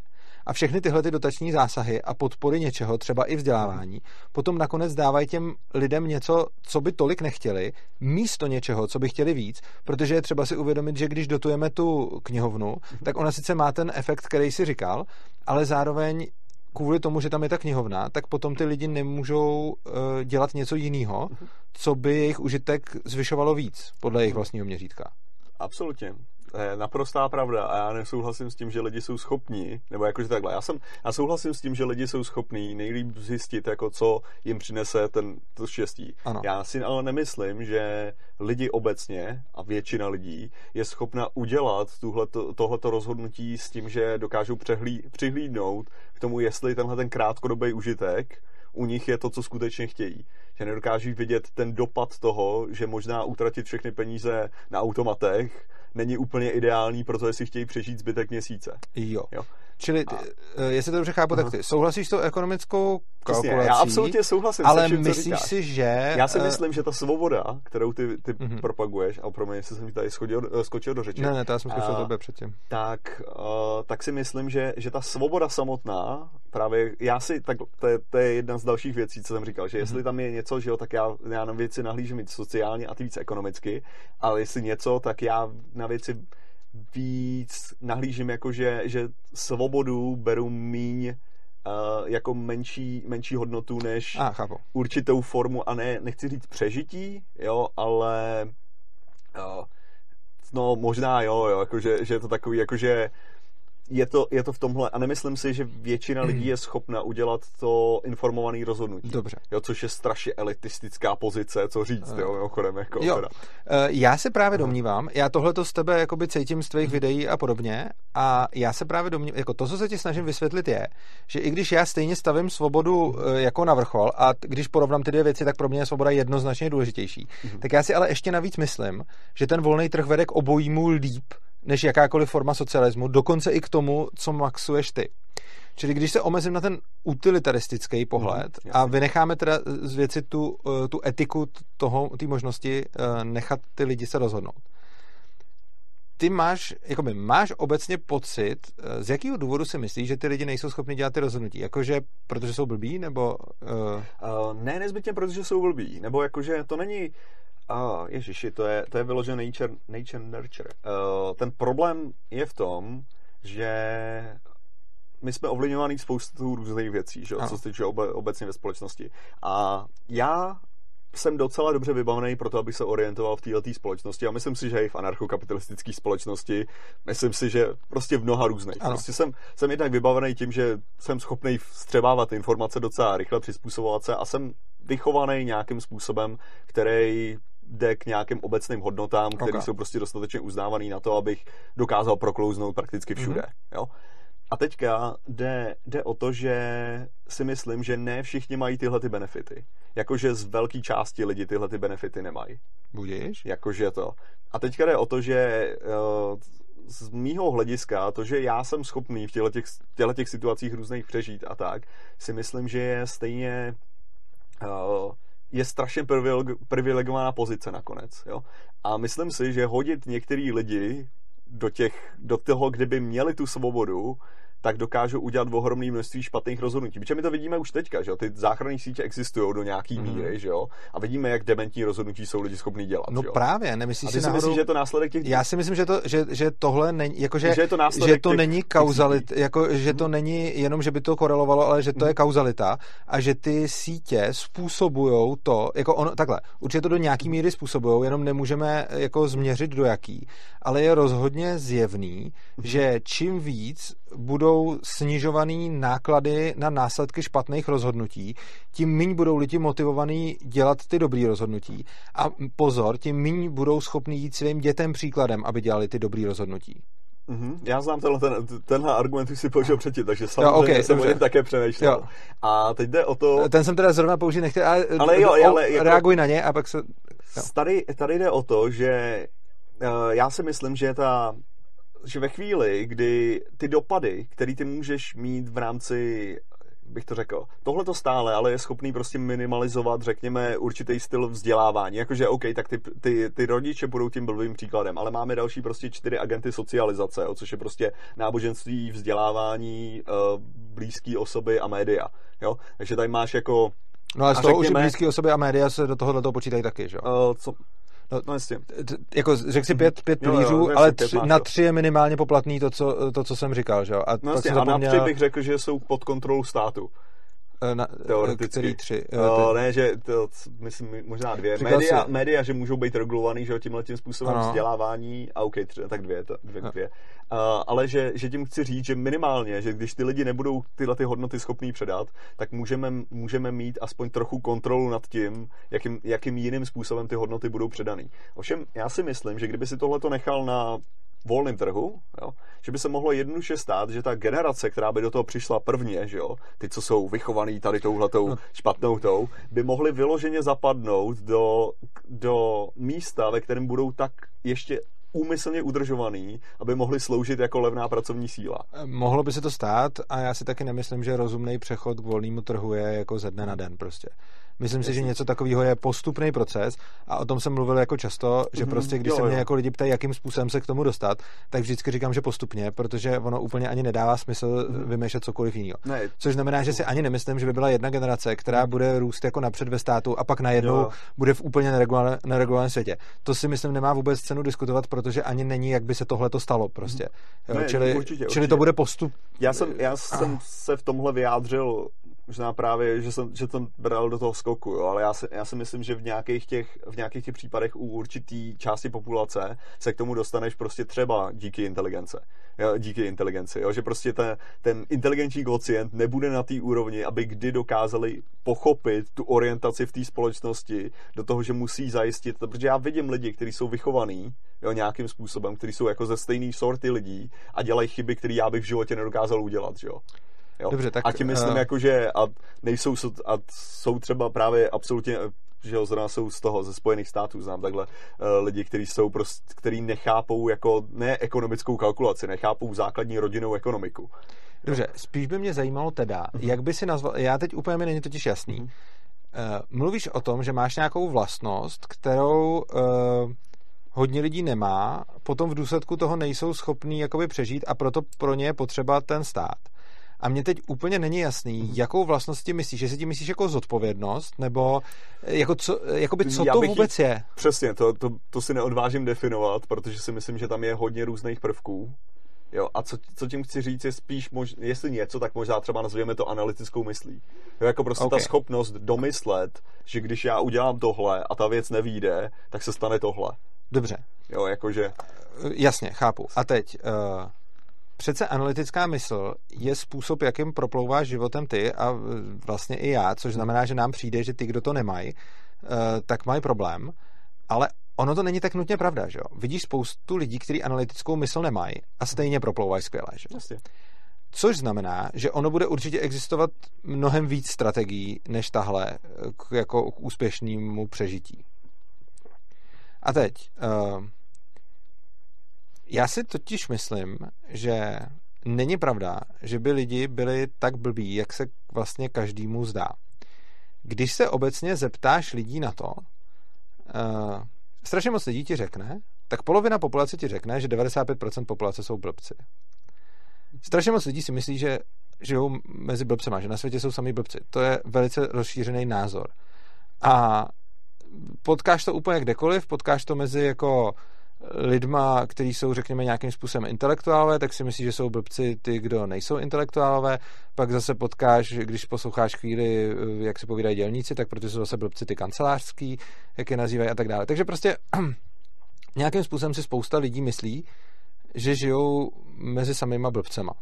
A všechny tyhle ty dotační zásahy a podpory něčeho, třeba i vzdělávání, potom nakonec dávají těm lidem něco, co by tolik nechtěli, místo něčeho, co by chtěli víc, protože je třeba si uvědomit, že když dotujeme tu knihovnu, tak ona sice má ten efekt, který si říkal, ale zároveň kvůli tomu, že tam je ta knihovna, tak potom ty lidi nemůžou uh, dělat něco jiného, co by jejich užitek zvyšovalo víc, podle jejich vlastního měřítka. Absolutně naprostá pravda a já nesouhlasím s tím, že lidi jsou schopní, nebo jakože takhle, já, jsem, já souhlasím s tím, že lidi jsou schopní nejlíp zjistit, jako co jim přinese ten, to štěstí. Ano. Já si ale nemyslím, že lidi obecně a většina lidí je schopna udělat tuhleto, tohleto rozhodnutí s tím, že dokážou přehlí, přihlídnout k tomu, jestli tenhle ten krátkodobý užitek u nich je to, co skutečně chtějí. Že nedokáží vidět ten dopad toho, že možná utratit všechny peníze na automatech není úplně ideální, protože si chtějí přežít zbytek měsíce. Jo. jo. Čili, a... jestli to dobře chápu, tak ty souhlasíš s tou ekonomickou kalkulací? Přesně, já absolutně souhlasím Ale vším, myslíš si, že... Já si myslím, že ta svoboda, kterou ty, ty uh-huh. propaguješ, a pro mě, jestli jsem tady schodil, skočil do řeči. Ne, ne, to já jsem skočil tebe předtím. Tak, uh, tak si myslím, že, že ta svoboda samotná, právě já si, tak to je, to je jedna z dalších věcí, co jsem říkal, že jestli uh-huh. tam je něco, že jo, tak já, já na věci nahlížím víc sociálně a ty víc ekonomicky, ale jestli něco, tak já na věci víc nahlížím jako, že, že svobodu beru míň uh, jako menší, menší hodnotu než ah, chápu. určitou formu a ne, nechci říct přežití, jo, ale uh, no možná jo, jo jako, že, že je to takový, jakože je to, je to v tomhle a nemyslím si, že většina lidí je schopna udělat to informovaný rozhodnutí. Dobře. Jo, což je strašně elitistická pozice, co říct, jo, mimochodem. Jako jo. Teda. Eh, já se právě domnívám, já tohle to z tebe jakoby cítím z tvých mhm. videí a podobně a já se právě domnívám, jako to, co se ti snažím vysvětlit je, že i když já stejně stavím svobodu eh, jako na vrchol a když porovnám ty dvě věci, tak pro mě je svoboda jednoznačně důležitější, mm-hmm. tak já si ale ještě navíc myslím, že ten volný trh vede k obojímu líp než jakákoliv forma socialismu, dokonce i k tomu, co maxuješ ty. Čili když se omezím na ten utilitaristický pohled mm, a vynecháme teda z věci tu, eh, tu etiku toho, té možnosti eh, nechat ty lidi se rozhodnout. Ty máš, jakoby, máš obecně pocit, eh, z jakého důvodu si myslíš, že ty lidi nejsou schopni dělat ty rozhodnutí? Jakože protože jsou blbí, nebo... Uh... Uh, ne nezbytně, protože jsou blbí, nebo jakože to není a oh, ježiši, to je, to je vyložené nature, nature nurture. Uh, ten problém je v tom, že my jsme ovlivňovaní spoustu různých věcí, že? co se týče obe, obecně ve společnosti. A já jsem docela dobře vybavený pro to, abych se orientoval v této společnosti a myslím si, že i v anarchokapitalistické společnosti, myslím si, že prostě v mnoha různých. Ano. Prostě jsem, jsem jednak vybavený tím, že jsem schopný vstřebávat informace docela rychle, přizpůsobovat se a jsem vychovaný nějakým způsobem, který jde k nějakým obecným hodnotám, které okay. jsou prostě dostatečně uznávaný na to, abych dokázal proklouznout prakticky všude. Mm-hmm. Jo? A teďka jde, jde o to, že si myslím, že ne všichni mají tyhle ty benefity. Jakože z velké části lidi tyhle ty benefity nemají. Budeš? Jakože to. A teďka jde o to, že uh, z mýho hlediska, to, že já jsem schopný v těchto těch, těchto těch situacích různých přežít a tak, si myslím, že je stejně uh, je strašně privilegovaná pozice nakonec. Jo? A myslím si, že hodit některý lidi do, těch, do toho, kdyby měli tu svobodu, tak dokážou udělat ohromné množství špatných rozhodnutí. Protože my to vidíme už teďka, že jo? ty záchranné sítě existují do nějaký mm. míry, že jo? A vidíme, jak dementní rozhodnutí jsou lidi schopní dělat. No že jo? právě, nemyslíš si, si náhodou... myslíš, že je to následek těch... Já si myslím, že, to, že, že tohle není, jako že, že, to, že to těch... není kauzalit, jako, že to mm. není jenom, že by to korelovalo, ale že to mm. je kauzalita a že ty sítě způsobují to, jako ono, takhle, určitě to do nějaký mhm. míry způsobují, jenom nemůžeme jako změřit do jaký, ale je rozhodně zjevný, mhm. že čím víc budou snižovaný náklady na následky špatných rozhodnutí, tím méně budou lidi motivovaní dělat ty dobrý rozhodnutí. A pozor, tím méně budou schopni jít svým dětem příkladem, aby dělali ty dobrý rozhodnutí. Mm-hmm. Já znám tenhle, ten, tenhle argument, už si použil předtím, takže samozřejmě jo, okay, jsem o něm také přemýšlel. Jo. A teď jde o to... Ten jsem teda zrovna použít nechtěl, ale, ale, jo, ale jako, reaguj na ně a pak se... Jo. Tady, tady jde o to, že uh, já si myslím, že ta že ve chvíli, kdy ty dopady, které ty můžeš mít v rámci bych to řekl. Tohle to stále, ale je schopný prostě minimalizovat, řekněme, určitý styl vzdělávání. Jakože, OK, tak ty, ty, ty rodiče budou tím blbým příkladem, ale máme další prostě čtyři agenty socializace, o což je prostě náboženství, vzdělávání, uh, blízké osoby a média. Jo? Takže tady máš jako No ale z toho řekněme, už blízké osoby a média se do tohohle toho počítají taky, že jo? Uh, co, No, no jasně. Jako řekl si pět, pět pilířů, jo, jo, ale tři, na tři je minimálně poplatný to, co, to, co jsem říkal, že jo? A no jasně, a na tři bych řekl, že jsou pod kontrolou státu. Eh, na, Teoreticky. Který tři? No, ne, že to, myslím, možná dvě. média, si... média, že můžou být regulovaný, že tímhle tím způsobem ano. vzdělávání, a OK, tři, tak dvě, to, dvě, dvě. Uh, ale že, že tím chci říct, že minimálně, že když ty lidi nebudou tyhle ty hodnoty schopní předat, tak můžeme, můžeme mít aspoň trochu kontrolu nad tím, jakým, jakým jiným způsobem ty hodnoty budou předaný. Ovšem, já si myslím, že kdyby si tohle to nechal na volném trhu, jo, že by se mohlo jednoduše stát, že ta generace, která by do toho přišla prvně, že jo, ty, co jsou vychovaný tady touhletou no. špatnou tou, by mohli vyloženě zapadnout do, do místa, ve kterém budou tak ještě úmyslně udržovaný, aby mohli sloužit jako levná pracovní síla. Mohlo by se to stát a já si taky nemyslím, že rozumný přechod k volnému trhu je jako ze dne na den prostě. Myslím si, že něco takového je postupný proces a o tom jsem mluvil jako často, že mm-hmm, prostě když jo, se mě jo. jako lidi ptají, jakým způsobem se k tomu dostat, tak vždycky říkám, že postupně, protože ono úplně ani nedává smysl mm-hmm. vymýšlet cokoliv jiného. Ne, Což znamená, že si ani nemyslím, že by byla jedna generace, která mhm. bude růst jako napřed ve státu a pak najednou jo. bude v úplně neregulovaném světě. To si myslím nemá vůbec cenu diskutovat, protože ani není, jak by se tohle to stalo prostě. Jo, ne, čili, určitě, čili určitě. to bude postup. Já jsem, já jsem se v tomhle vyjádřil možná právě, že jsem, že jsem bral do toho skoku, jo, ale já si, já si myslím, že v nějakých, těch, v nějakých těch případech u určitý části populace se k tomu dostaneš prostě třeba díky inteligence. Jo, díky inteligenci, jo, že prostě ten, ten inteligenční kocient nebude na té úrovni, aby kdy dokázali pochopit tu orientaci v té společnosti do toho, že musí zajistit, protože já vidím lidi, kteří jsou vychovaní, jo, nějakým způsobem, kteří jsou jako ze stejné sorty lidí a dělají chyby, které já bych v životě nedokázal udělat, jo. Jo? Dobře, tak, a tím myslím, uh... jako, že a nejsou, a jsou třeba právě absolutně že jo, zrovna jsou z toho, ze Spojených států, znám takhle uh, lidi, kteří jsou prostě, který nechápou jako ne ekonomickou kalkulaci, nechápou základní rodinnou ekonomiku. Dobře, spíš by mě zajímalo teda, uh-huh. jak by si nazval, já teď úplně mi není totiž jasný, uh-huh. uh, mluvíš o tom, že máš nějakou vlastnost, kterou uh, hodně lidí nemá, potom v důsledku toho nejsou schopní jakoby přežít a proto pro ně je potřeba ten stát. A mně teď úplně není jasný, mm. jakou vlastnosti myslíš, jestli ti myslíš jako zodpovědnost, nebo eh, jako co, jakoby co Já to vůbec jí, je? Přesně, to, to, to si neodvážím definovat, protože si myslím, že tam je hodně různých prvků. Jo, a co, co tím chci říct je spíš, mož, jestli něco, tak možná třeba nazveme to analytickou myslí. Jo, jako prostě okay. ta schopnost domyslet, že když já udělám tohle a ta věc nevíde, tak se stane tohle. Dobře. Jo, jakože... Jasně, chápu. A teď, uh, Přece analytická mysl je způsob, jakým proplouváš životem ty a vlastně i já, což znamená, že nám přijde, že ty, kdo to nemají, eh, tak mají problém, ale ono to není tak nutně pravda, že jo? Vidíš spoustu lidí, kteří analytickou mysl nemají a stejně proplouvají skvěle, že jo? Což znamená, že ono bude určitě existovat mnohem víc strategií, než tahle k, jako k úspěšnému přežití. A teď, uh, já si totiž myslím, že není pravda, že by lidi byli tak blbí, jak se vlastně každému zdá. Když se obecně zeptáš lidí na to, uh, strašně moc lidí ti řekne, tak polovina populace ti řekne, že 95% populace jsou blbci. Strašně moc lidí si myslí, že žijou mezi blbcema, že na světě jsou sami blbci. To je velice rozšířený názor. A potkáš to úplně kdekoliv, potkáš to mezi jako lidma, kteří jsou, řekněme, nějakým způsobem intelektuálové, tak si myslí, že jsou blbci ty, kdo nejsou intelektuálové. Pak zase potkáš, když posloucháš chvíli, jak se povídají dělníci, tak protože jsou zase blbci ty kancelářský, jak je nazývají a tak dále. Takže prostě [CLEARS THROAT] nějakým způsobem si spousta lidí myslí, že žijou mezi samýma blbcema.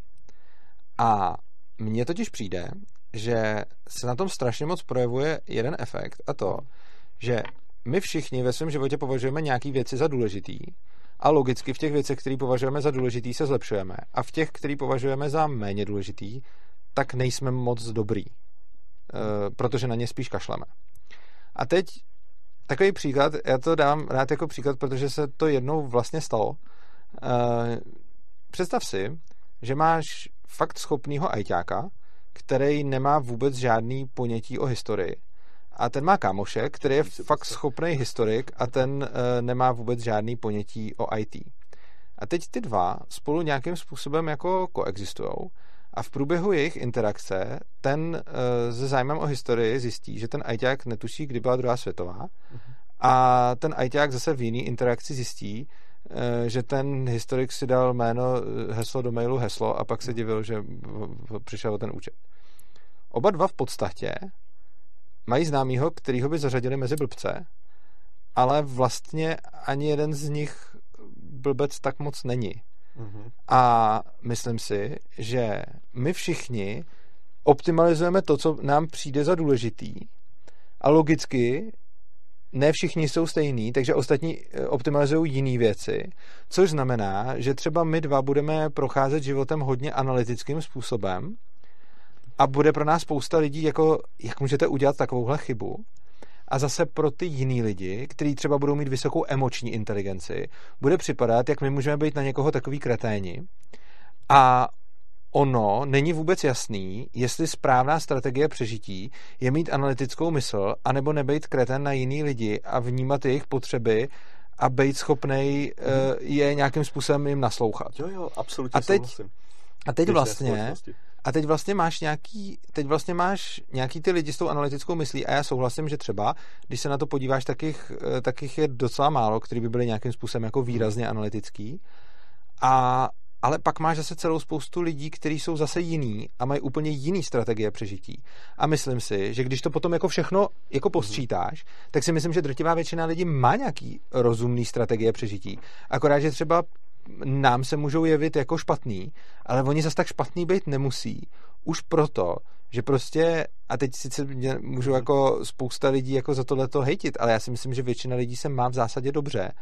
A mně totiž přijde, že se na tom strašně moc projevuje jeden efekt a to, že my všichni ve svém životě považujeme nějaké věci za důležitý a logicky v těch věcech, které považujeme za důležitý, se zlepšujeme. A v těch, které považujeme za méně důležitý, tak nejsme moc dobrý, e, protože na ně spíš kašleme. A teď takový příklad, já to dám rád jako příklad, protože se to jednou vlastně stalo. E, představ si, že máš fakt schopného ajťáka, který nemá vůbec žádný ponětí o historii a ten má kámoše, který je fakt schopný historik a ten uh, nemá vůbec žádný ponětí o IT. A teď ty dva spolu nějakým způsobem jako koexistují a v průběhu jejich interakce ten uh, se zájmem o historii zjistí, že ten ITák netuší, kdy byla druhá světová a ten ITák zase v jiný interakci zjistí, uh, že ten historik si dal jméno, heslo do mailu, heslo a pak se divil, že přišel o ten účet. Oba dva v podstatě mají známýho, kterýho by zařadili mezi blbce, ale vlastně ani jeden z nich blbec tak moc není. Mm-hmm. A myslím si, že my všichni optimalizujeme to, co nám přijde za důležitý a logicky ne všichni jsou stejní, takže ostatní eh, optimalizují jiné věci, což znamená, že třeba my dva budeme procházet životem hodně analytickým způsobem a bude pro nás spousta lidí jako, jak můžete udělat takovouhle chybu. a zase pro ty jiný lidi, kteří třeba budou mít vysokou emoční inteligenci, bude připadat, jak my můžeme být na někoho takový kreténi. A ono není vůbec jasný, jestli správná strategie přežití je mít analytickou mysl, anebo nebejt kreten na jiný lidi a vnímat jejich potřeby a být schopný uh, je nějakým způsobem jim naslouchat. Jo, jo, absolutně a teď, souhlasím. A teď vlastně, a teď vlastně máš nějaký, teď vlastně máš nějaký ty lidi s tou analytickou myslí a já souhlasím, že třeba, když se na to podíváš, tak jich, eh, tak jich je docela málo, který by byly nějakým způsobem jako výrazně analytický. A, ale pak máš zase celou spoustu lidí, kteří jsou zase jiný a mají úplně jiný strategie přežití. A myslím si, že když to potom jako všechno jako postřítáš, tak si myslím, že drtivá většina lidí má nějaký rozumný strategie přežití. Akorát, že třeba nám se můžou jevit jako špatný, ale oni zase tak špatný být nemusí. Už proto, že prostě, a teď sice mě můžu jako spousta lidí jako za tohleto hejtit, ale já si myslím, že většina lidí se má v zásadě dobře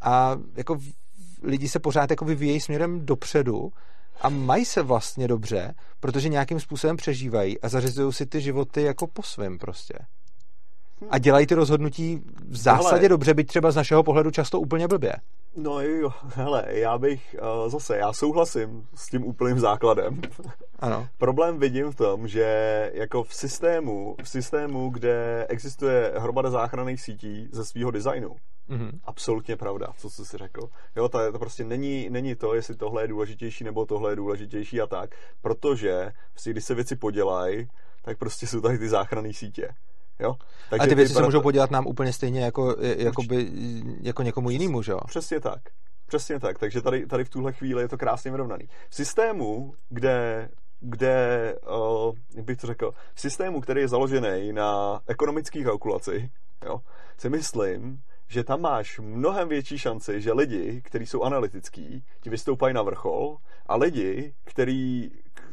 a jako lidi se pořád jako vyvíjejí směrem dopředu a mají se vlastně dobře, protože nějakým způsobem přežívají a zařizují si ty životy jako po svém prostě. A dělají ty rozhodnutí v zásadě Hele, dobře, byť třeba z našeho pohledu často úplně blbě. No jo, hele, já bych uh, zase, já souhlasím s tím úplným základem. Ano. [LAUGHS] Problém vidím v tom, že jako v systému, v systému, kde existuje hromada záchranných sítí ze svého designu, mm-hmm. absolutně pravda, co jsi si řekl. Jo, to, to prostě není, není to, jestli tohle je důležitější nebo tohle je důležitější a tak, protože prostě, když se věci podělají, tak prostě jsou tady ty záchranné sítě. Jo? Takže a ty věci se můžou podělat nám úplně stejně jako, jako, by, jako někomu jinému, že jo? Přesně tak. Přesně tak. Takže tady, tady v tuhle chvíli je to krásně vyrovnaný. V systému, kde kde, uh, jak bych to řekl, v systému, který je založený na ekonomické kalkulaci, jo, si myslím, že tam máš mnohem větší šanci, že lidi, kteří jsou analytický, ti vystoupají na vrchol a lidi, který,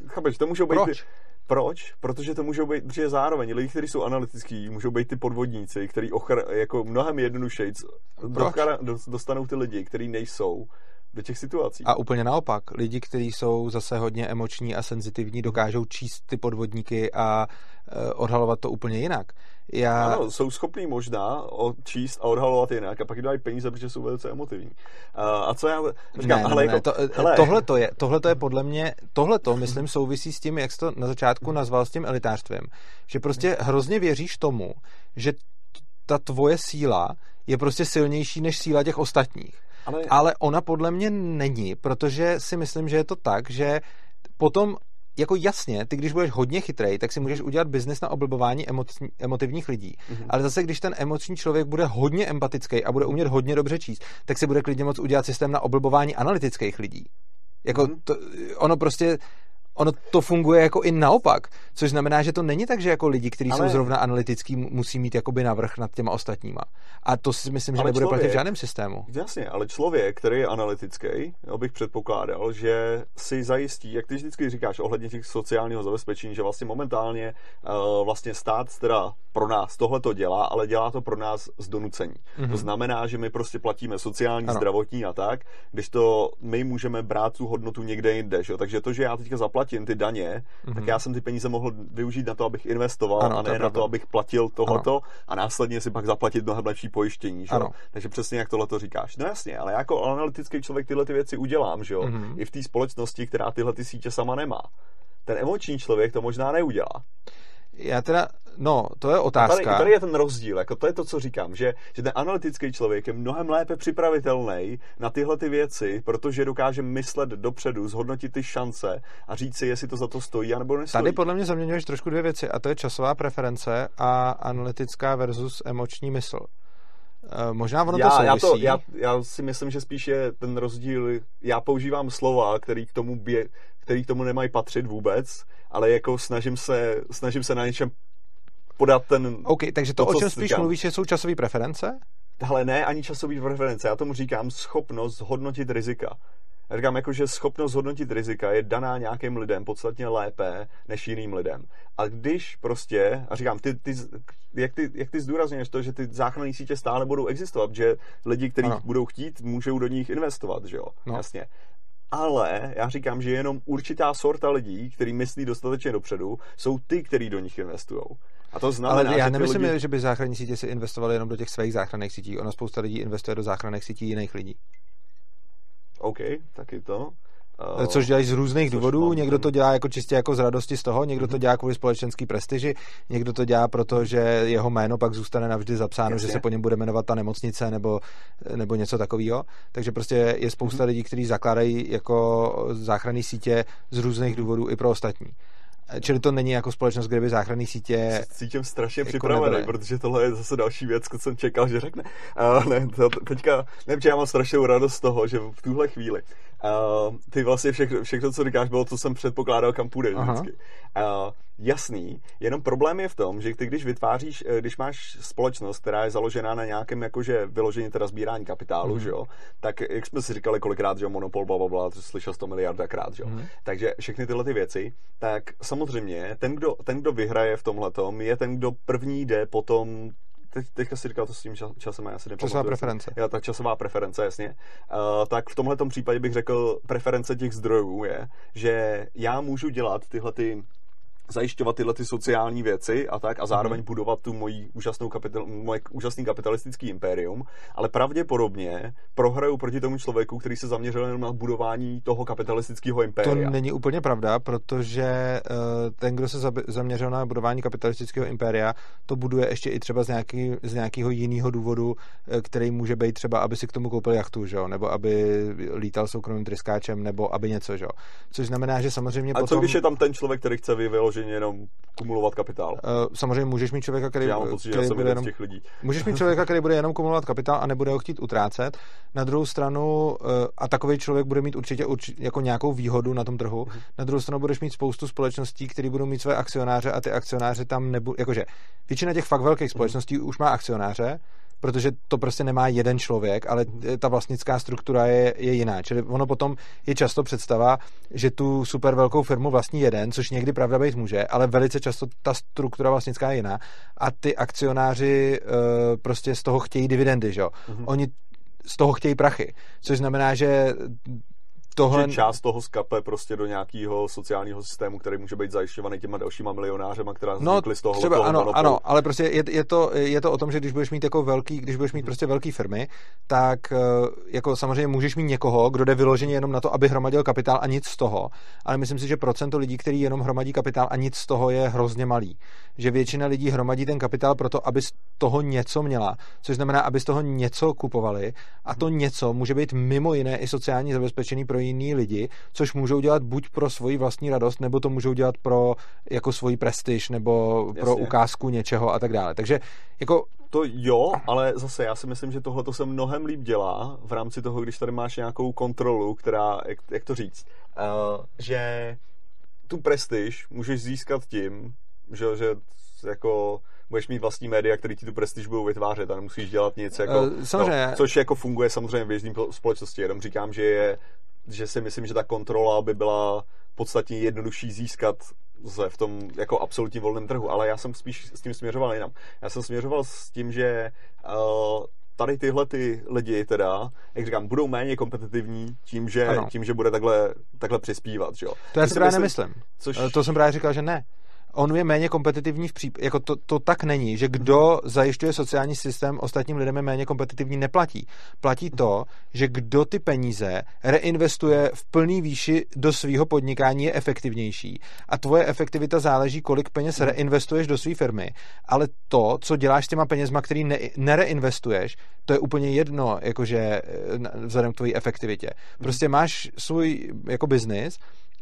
chápeš, to můžou být... Proč? Proč? Protože to můžou být, protože zároveň lidi, kteří jsou analytický, můžou být ty podvodníci, kteří ochr- jako mnohem jednodušeji dostanou ty lidi, kteří nejsou do těch situací. A úplně naopak, lidi, kteří jsou zase hodně emoční a senzitivní, dokážou číst ty podvodníky a uh, odhalovat to úplně jinak. Já... Ano, jsou schopní možná číst a odhalovat jinak a pak dají peníze, protože jsou velice emotivní. Uh, a co já říkám, ne, ale ne, jako, to, hele... tohle, to je, tohle to je podle mě, tohle to, myslím, souvisí s tím, jak jsi to na začátku nazval s tím elitářstvím, že prostě hrozně věříš tomu, že ta tvoje síla je prostě silnější než síla těch ostatních. Ale... Ale ona podle mě není, protože si myslím, že je to tak, že potom jako jasně, ty když budeš hodně chytrej, tak si můžeš udělat biznis na oblbování emoc- emotivních lidí. Mm-hmm. Ale zase, když ten emoční člověk bude hodně empatický a bude umět hodně dobře číst, tak si bude klidně moc udělat systém na oblbování analytických lidí. Jako mm-hmm. to, ono prostě ono to funguje jako i naopak, což znamená, že to není tak, že jako lidi, kteří ale... jsou zrovna analytický, musí mít jakoby navrh nad těma ostatníma. A to si myslím, že ale nebude člověk, platit v žádném systému. Jasně, ale člověk, který je analytický, bych předpokládal, že si zajistí, jak ty vždycky říkáš ohledně těch sociálního zabezpečení, že vlastně momentálně uh, vlastně stát teda pro nás tohle to dělá, ale dělá to pro nás z donucení. Mm-hmm. To mhm. znamená, že my prostě platíme sociální, ano. zdravotní a tak, když to my můžeme brát tu hodnotu někde jinde. Že? Takže to, že já teďka zaplatím ty daně, mm-hmm. tak já jsem ty peníze mohl využít na to, abych investoval ano, a ne to na to, abych platil tohleto ano. a následně si pak zaplatit mnohem lepší pojištění. Že? Ano. Takže přesně jak tohle to říkáš. No jasně, ale jako analytický člověk tyhle ty věci udělám, že jo? Mm-hmm. I v té společnosti, která tyhle ty sítě sama nemá. Ten emoční člověk to možná neudělá. Já teda, no, to je otázka. Tady, tady je ten rozdíl, jako to je to, co říkám, že, že ten analytický člověk je mnohem lépe připravitelný na tyhle ty věci, protože dokáže myslet dopředu, zhodnotit ty šance a říct si, jestli to za to stojí, anebo nestojí. Tady podle mě zaměňuješ trošku dvě věci, a to je časová preference a analytická versus emoční mysl. E, možná ono já, to já, to, já, já si myslím, že spíš je ten rozdíl, já používám slova, který k tomu, bě, který k tomu nemají patřit vůbec, ale jako snažím se, snažím se na něčem podat ten... OK, takže to, to o čem spíš říkám. mluvíš, jsou časové preference? Ale ne, ani časové preference. Já tomu říkám schopnost hodnotit rizika. Já říkám, jako, že schopnost hodnotit rizika je daná nějakým lidem podstatně lépe než jiným lidem. A když prostě, a říkám, ty, ty, jak, ty, jak ty zdůrazňuješ to, že ty záchranné sítě stále budou existovat, že lidi, kteří budou chtít, můžou do nich investovat, že jo? No. Jasně ale já říkám, že jenom určitá sorta lidí, kteří myslí dostatečně dopředu, jsou ty, kteří do nich investují. A to znamená, Ale já že nemyslím, lidi... že by záchranní sítě si investovali jenom do těch svých záchranných sítí. Ono spousta lidí investuje do záchranných sítí jiných lidí. OK, taky to. Uh, což dělají z různých důvodů. mám Někdo to dělá jako čistě jako z radosti z toho, někdo to Mhm. dělá kvůli společenský prestiži, někdo to dělá proto, že jeho jméno pak zůstane navždy zapsáno, Jasně. že se po něm bude jmenovat ta nemocnice nebo, nebo něco takového. Takže prostě je spousta Mhm. lidí, kteří zakládají jako záchranné sítě z různých důvodů i pro ostatní. Čili to není jako společnost, kde by záchranné sítě cítím strašně jako připravený, nebyly. protože tohle je zase další věc, co jsem čekal, že řekne. Uh, ne, to, teďka, ne, protože já mám strašnou radost z toho, že v tuhle chvíli uh, ty vlastně všechno, všechno, co říkáš, bylo, co jsem předpokládal, kam půjde Aha. vždycky. Uh, jasný, jenom problém je v tom, že ty, když vytváříš, eh, když máš společnost, která je založená na nějakém jakože vyloženě teda sbírání kapitálu, Mhm. že jo, tak jak jsme si říkali kolikrát, že jo, monopol, bla, bla, bla, to slyšel 100 miliardakrát, že jo. Mhm. Takže všechny tyhle ty věci, tak samozřejmě ten, kdo, ten, kdo vyhraje v tomhletom, je ten, kdo první jde potom Teď, teďka si říkal to s tím čas- časem, a já si nepamatuju. Časová preference. Jo, ta časová preference, jasně. Uh, tak v tomhle případě bych řekl, preference těch zdrojů je, že já můžu dělat tyhle ty zajišťovat tyhle ty sociální věci a tak a zároveň Mhm. budovat tu moji úžasnou kapital, moje úžasný kapitalistický impérium, ale pravděpodobně prohraju proti tomu člověku, který se zaměřil jenom na budování toho kapitalistického To impéria. není úplně pravda, protože eh, ten, kdo se zaměřil na budování kapitalistického impéria, to buduje ještě i třeba z, nějaký, z nějakého jiného důvodu, eh, který může být třeba, aby si k tomu koupil jachtu, že? jo, nebo aby lítal soukromým tryskáčem, nebo aby něco. Že? jo. Což znamená, že samozřejmě A potom... co když je tam ten člověk, který chce vyloženě jenom kumulovat kapitál? eh, samozřejmě můžeš mít člověka, který, Já mám pocit, že já který jsem bude jenom těch lidí. Můžeš mít člověka, který bude jenom kumulovat kapitál a nebude ho chtít utrácet. Na druhou stranu, eh, a takový člověk bude mít určitě urči, jako nějakou výhodu na tom trhu. Mhm. Na druhou stranu budeš mít spoustu společností, které budou mít své akcionáře a ty akcionáři tam nebudou. Jakože většina těch fakt Mhm. velkých společností už má akcionáře, protože to prostě nemá jeden člověk, ale ta vlastnická struktura je, je jiná. Čili ono potom je často představa, že tu super velkou firmu vlastní jeden, což někdy pravda být může, ale velice často ta struktura vlastnická je jiná a ty akcionáři uh, prostě z toho chtějí dividendy, že jo. Mhm. Oni z toho chtějí prachy, což znamená, že tohle... Že část toho skape prostě do nějakého sociálního systému, který může být zajišťovaný těma dalšíma milionářema, která No, vznikly z toho, třeba toho ano, monopolu. ano, ale prostě je, je, to, je to o tom, že když budeš mít jako velký, když budeš mít prostě velký firmy, tak eh, jako samozřejmě můžeš mít někoho, kdo jde vyloženě jenom na to, aby hromadil kapitál a nic z toho, ale myslím si, že procento lidí, který jenom hromadí kapitál a nic z toho je hrozně malý. Že většina lidí hromadí ten kapitál proto, aby z toho něco měla, což znamená, aby z toho něco kupovali. A to něco může být mimo jiné i sociální zabezpečený pro jiný lidi, což můžou dělat buď pro svoji vlastní radost, nebo to můžou dělat pro jako svoji prestiž, nebo pro Jasně. ukázku něčeho a tak dále. Takže jako To jo, ale zase já si myslím, že tohle se mnohem líp dělá v rámci toho, když tady máš nějakou kontrolu, která, jak, jak to říct, uh, že tu prestiž můžeš získat tím, že, že jako budeš mít vlastní média, který ti tu prestiž budou vytvářet a nemusíš dělat nic jako, samozřejmě. No, což jako funguje samozřejmě v běžné společnosti, jenom říkám, že je, že si myslím, že ta kontrola by byla podstatně jednodušší získat v tom jako absolutním volném trhu, ale já jsem spíš s tím směřoval jinam. Já jsem směřoval s tím, že uh, tady tyhle ty lidi teda, jak říkám, budou méně kompetitivní tím, že, Ano. tím, že bude takhle, takhle přispívat, že jo. to já si právě myslím- nemyslím. Což, Eh, To jsem právě říkal, že ne. On je méně kompetitivní v případě, jako to, to tak není, že kdo zajišťuje sociální systém ostatním lidem je méně kompetitivní, neplatí. Platí to, že kdo ty peníze reinvestuje v plný výši do svého podnikání je efektivnější a tvoje efektivita záleží, kolik peněz reinvestuješ do své firmy, ale to, co děláš s těma penězma, který ne, nereinvestuješ, to je úplně jedno, jakože eh, vzhledem k tvojí efektivitě. Prostě máš svůj jako biznis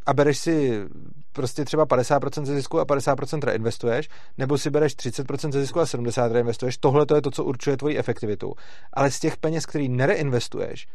a bereš si prostě třeba 50% ze zisku a 50% reinvestuješ, nebo si bereš 30% ze zisku a 70% reinvestuješ, tohle to je to, co určuje tvoji efektivitu. Ale z těch peněz, který nereinvestuješ,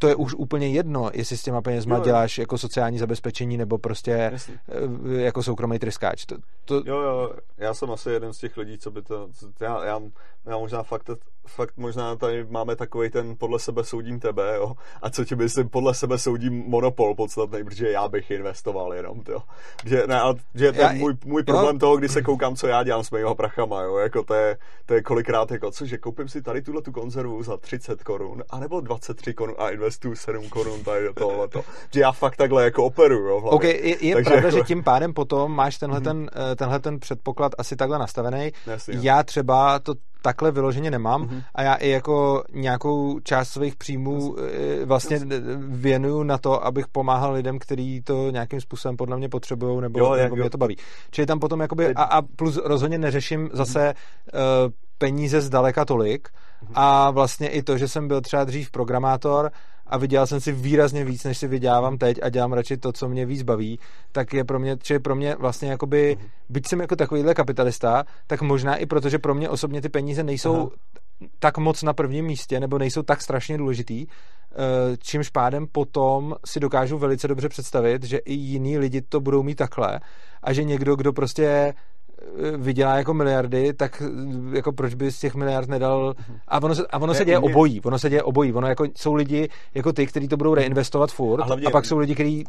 to je už úplně jedno, jestli s těma penězma Jo, jo. děláš jako sociální zabezpečení nebo prostě Jasně. eh, jako soukromý tryskáč. To, to, Jo, jo, já jsem asi jeden z těch lidí, co by to, já, já, já možná fakt, fakt možná tady máme takový ten podle sebe soudím tebe, jo. A co ti myslím, podle sebe soudím monopol podstatný, protože já bych investoval jenom, jo. Že, ne, ale, že to je můj, můj problém jo. toho, když se koukám, co já dělám s mýma prachama, jo. Jako to je, to je kolikrát, jako co, že koupím si tady tuhle tu konzervu za 30 korun, anebo 23 korun a investuju 7 korun tady do tohleto. Že já fakt takhle jako operuju, jo. Ok, je, je pravda, jako... že tím pádem potom máš tenhle, mm-hmm. ten, eh, tenhle ten předpoklad asi takhle nastavený. Jasně, já třeba to takhle vyloženě nemám mm-hmm. a já i jako nějakou část svých příjmů. Eh, vlastně věnuju na to, abych pomáhal lidem, kteří to nějakým způsobem podle mě potřebují nebo, jo, nebo jo. mě to baví. Čili tam potom jakoby, a, a plus rozhodně neřeším zase mm-hmm. uh, peníze zdaleka tolik mm-hmm. a vlastně i to, že jsem byl třeba dřív programátor a vydělal jsem si výrazně víc, než si vydělávám teď a dělám radši to, co mě víc baví, tak je pro mě, či pro mě vlastně jakoby, mm-hmm. byť jsem jako takovýhle kapitalista, tak možná i protože pro mě osobně ty peníze nejsou Aha. tak moc na prvním místě, nebo nejsou tak strašně důležitý, eh, čímž pádem potom si dokážu velice dobře představit, že i jiní lidi to budou mít takhle a že někdo, kdo prostě vydělá jako miliardy, tak jako proč by z těch miliard nedal... A ono se, a ono se děje obojí, ono se děje obojí. Ono jako, jsou lidi jako ty, kteří to budou reinvestovat furt a, hlavně, a pak jsou lidi, kteří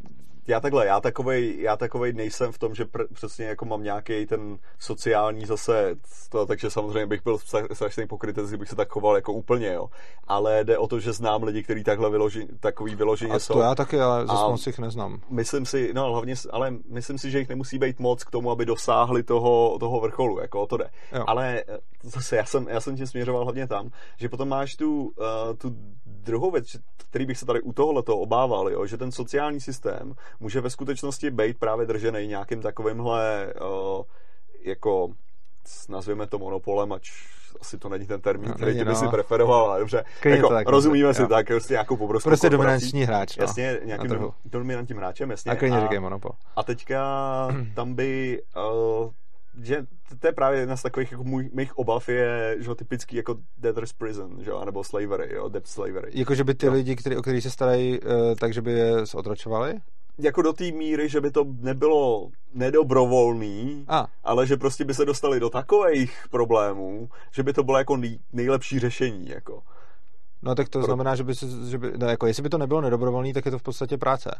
já takhle, já takovej, já takovej nejsem v tom, že pr- přesně jako mám nějaký ten sociální zase, to, takže samozřejmě bych byl strašný pokrytec, kdybych se tak choval jako úplně, jo. Ale jde o to, že znám lidi, kteří takhle vyloži, takový vyloženě a jsou. to já taky, ale zase moc jich neznám. Myslím si, no hlavně, ale myslím si, že jich nemusí být moc k tomu, aby dosáhli toho, toho vrcholu, jako o to jde. Jo. Ale eh, zase já jsem, já jsem tím směřoval hlavně tam, že potom máš tu, uh, tu druhou věc, který bych se tady u tohohle obával, jo, že ten sociální systém může ve skutečnosti být právě držený nějakým takovýmhle uh, jako nazvěme to monopolem, ať asi to není ten termín, no, který ty by no. si preferoval, ale dobře. jako, tak, rozumíme si jo. tak, prostě nějakou pobrovskou Prostě dominantní hráč. No, jasně, nějakým dom, dominantním hráčem, jasně. A klidně říkej monopol. A teďka [CLEARS THROAT] tam by uh, že to je právě jedna z takových jako můj, mých obav je, že typický jako debtor's prison, že nebo slavery, jo, debt slavery. Jako, že by ty jo. lidi, který, o kterých se starají, uh, tak, že by je zotročovali? Jako do té míry, že by to nebylo nedobrovolný, a. ale že prostě by se dostali do takových problémů, že by to bylo jako nej, nejlepší řešení, jako. No tak to Pro... znamená, že by se, že by, no, jako jestli by to nebylo nedobrovolný, tak je to v podstatě práce.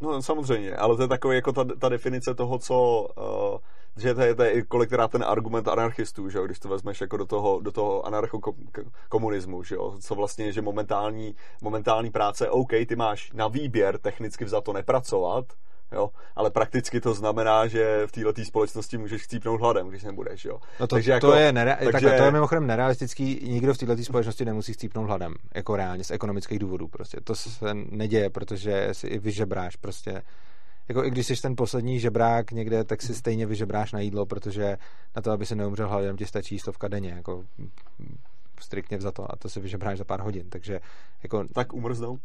No samozřejmě, ale to je takový jako ta, ta definice toho, co, uh, že to je, to je kolikrát ten argument anarchistů, že jo, když to vezmeš jako do toho, do toho anarchokomunismu, že jo, co vlastně, že momentální, momentální práce, OK, ty máš na výběr technicky vzato nepracovat, jo? ale prakticky to znamená, že v této společnosti můžeš chcípnout hladem, když nebudeš. Jo? No to, takže jako, to, je nere- takže... takhle, to je mimochodem nerealistický, nikdo v této společnosti nemusí chcípnout hladem, jako reálně, z ekonomických důvodů. Prostě. To se neděje, protože si i vyžebráš prostě jako i když jsi ten poslední žebrák někde, tak si stejně vyžebráš na jídlo, protože na to, aby se neumřel hladem, ti stačí stovka denně, jako striktně za to a to si vyžebráš za pár hodin, takže jako... Tak umrznout?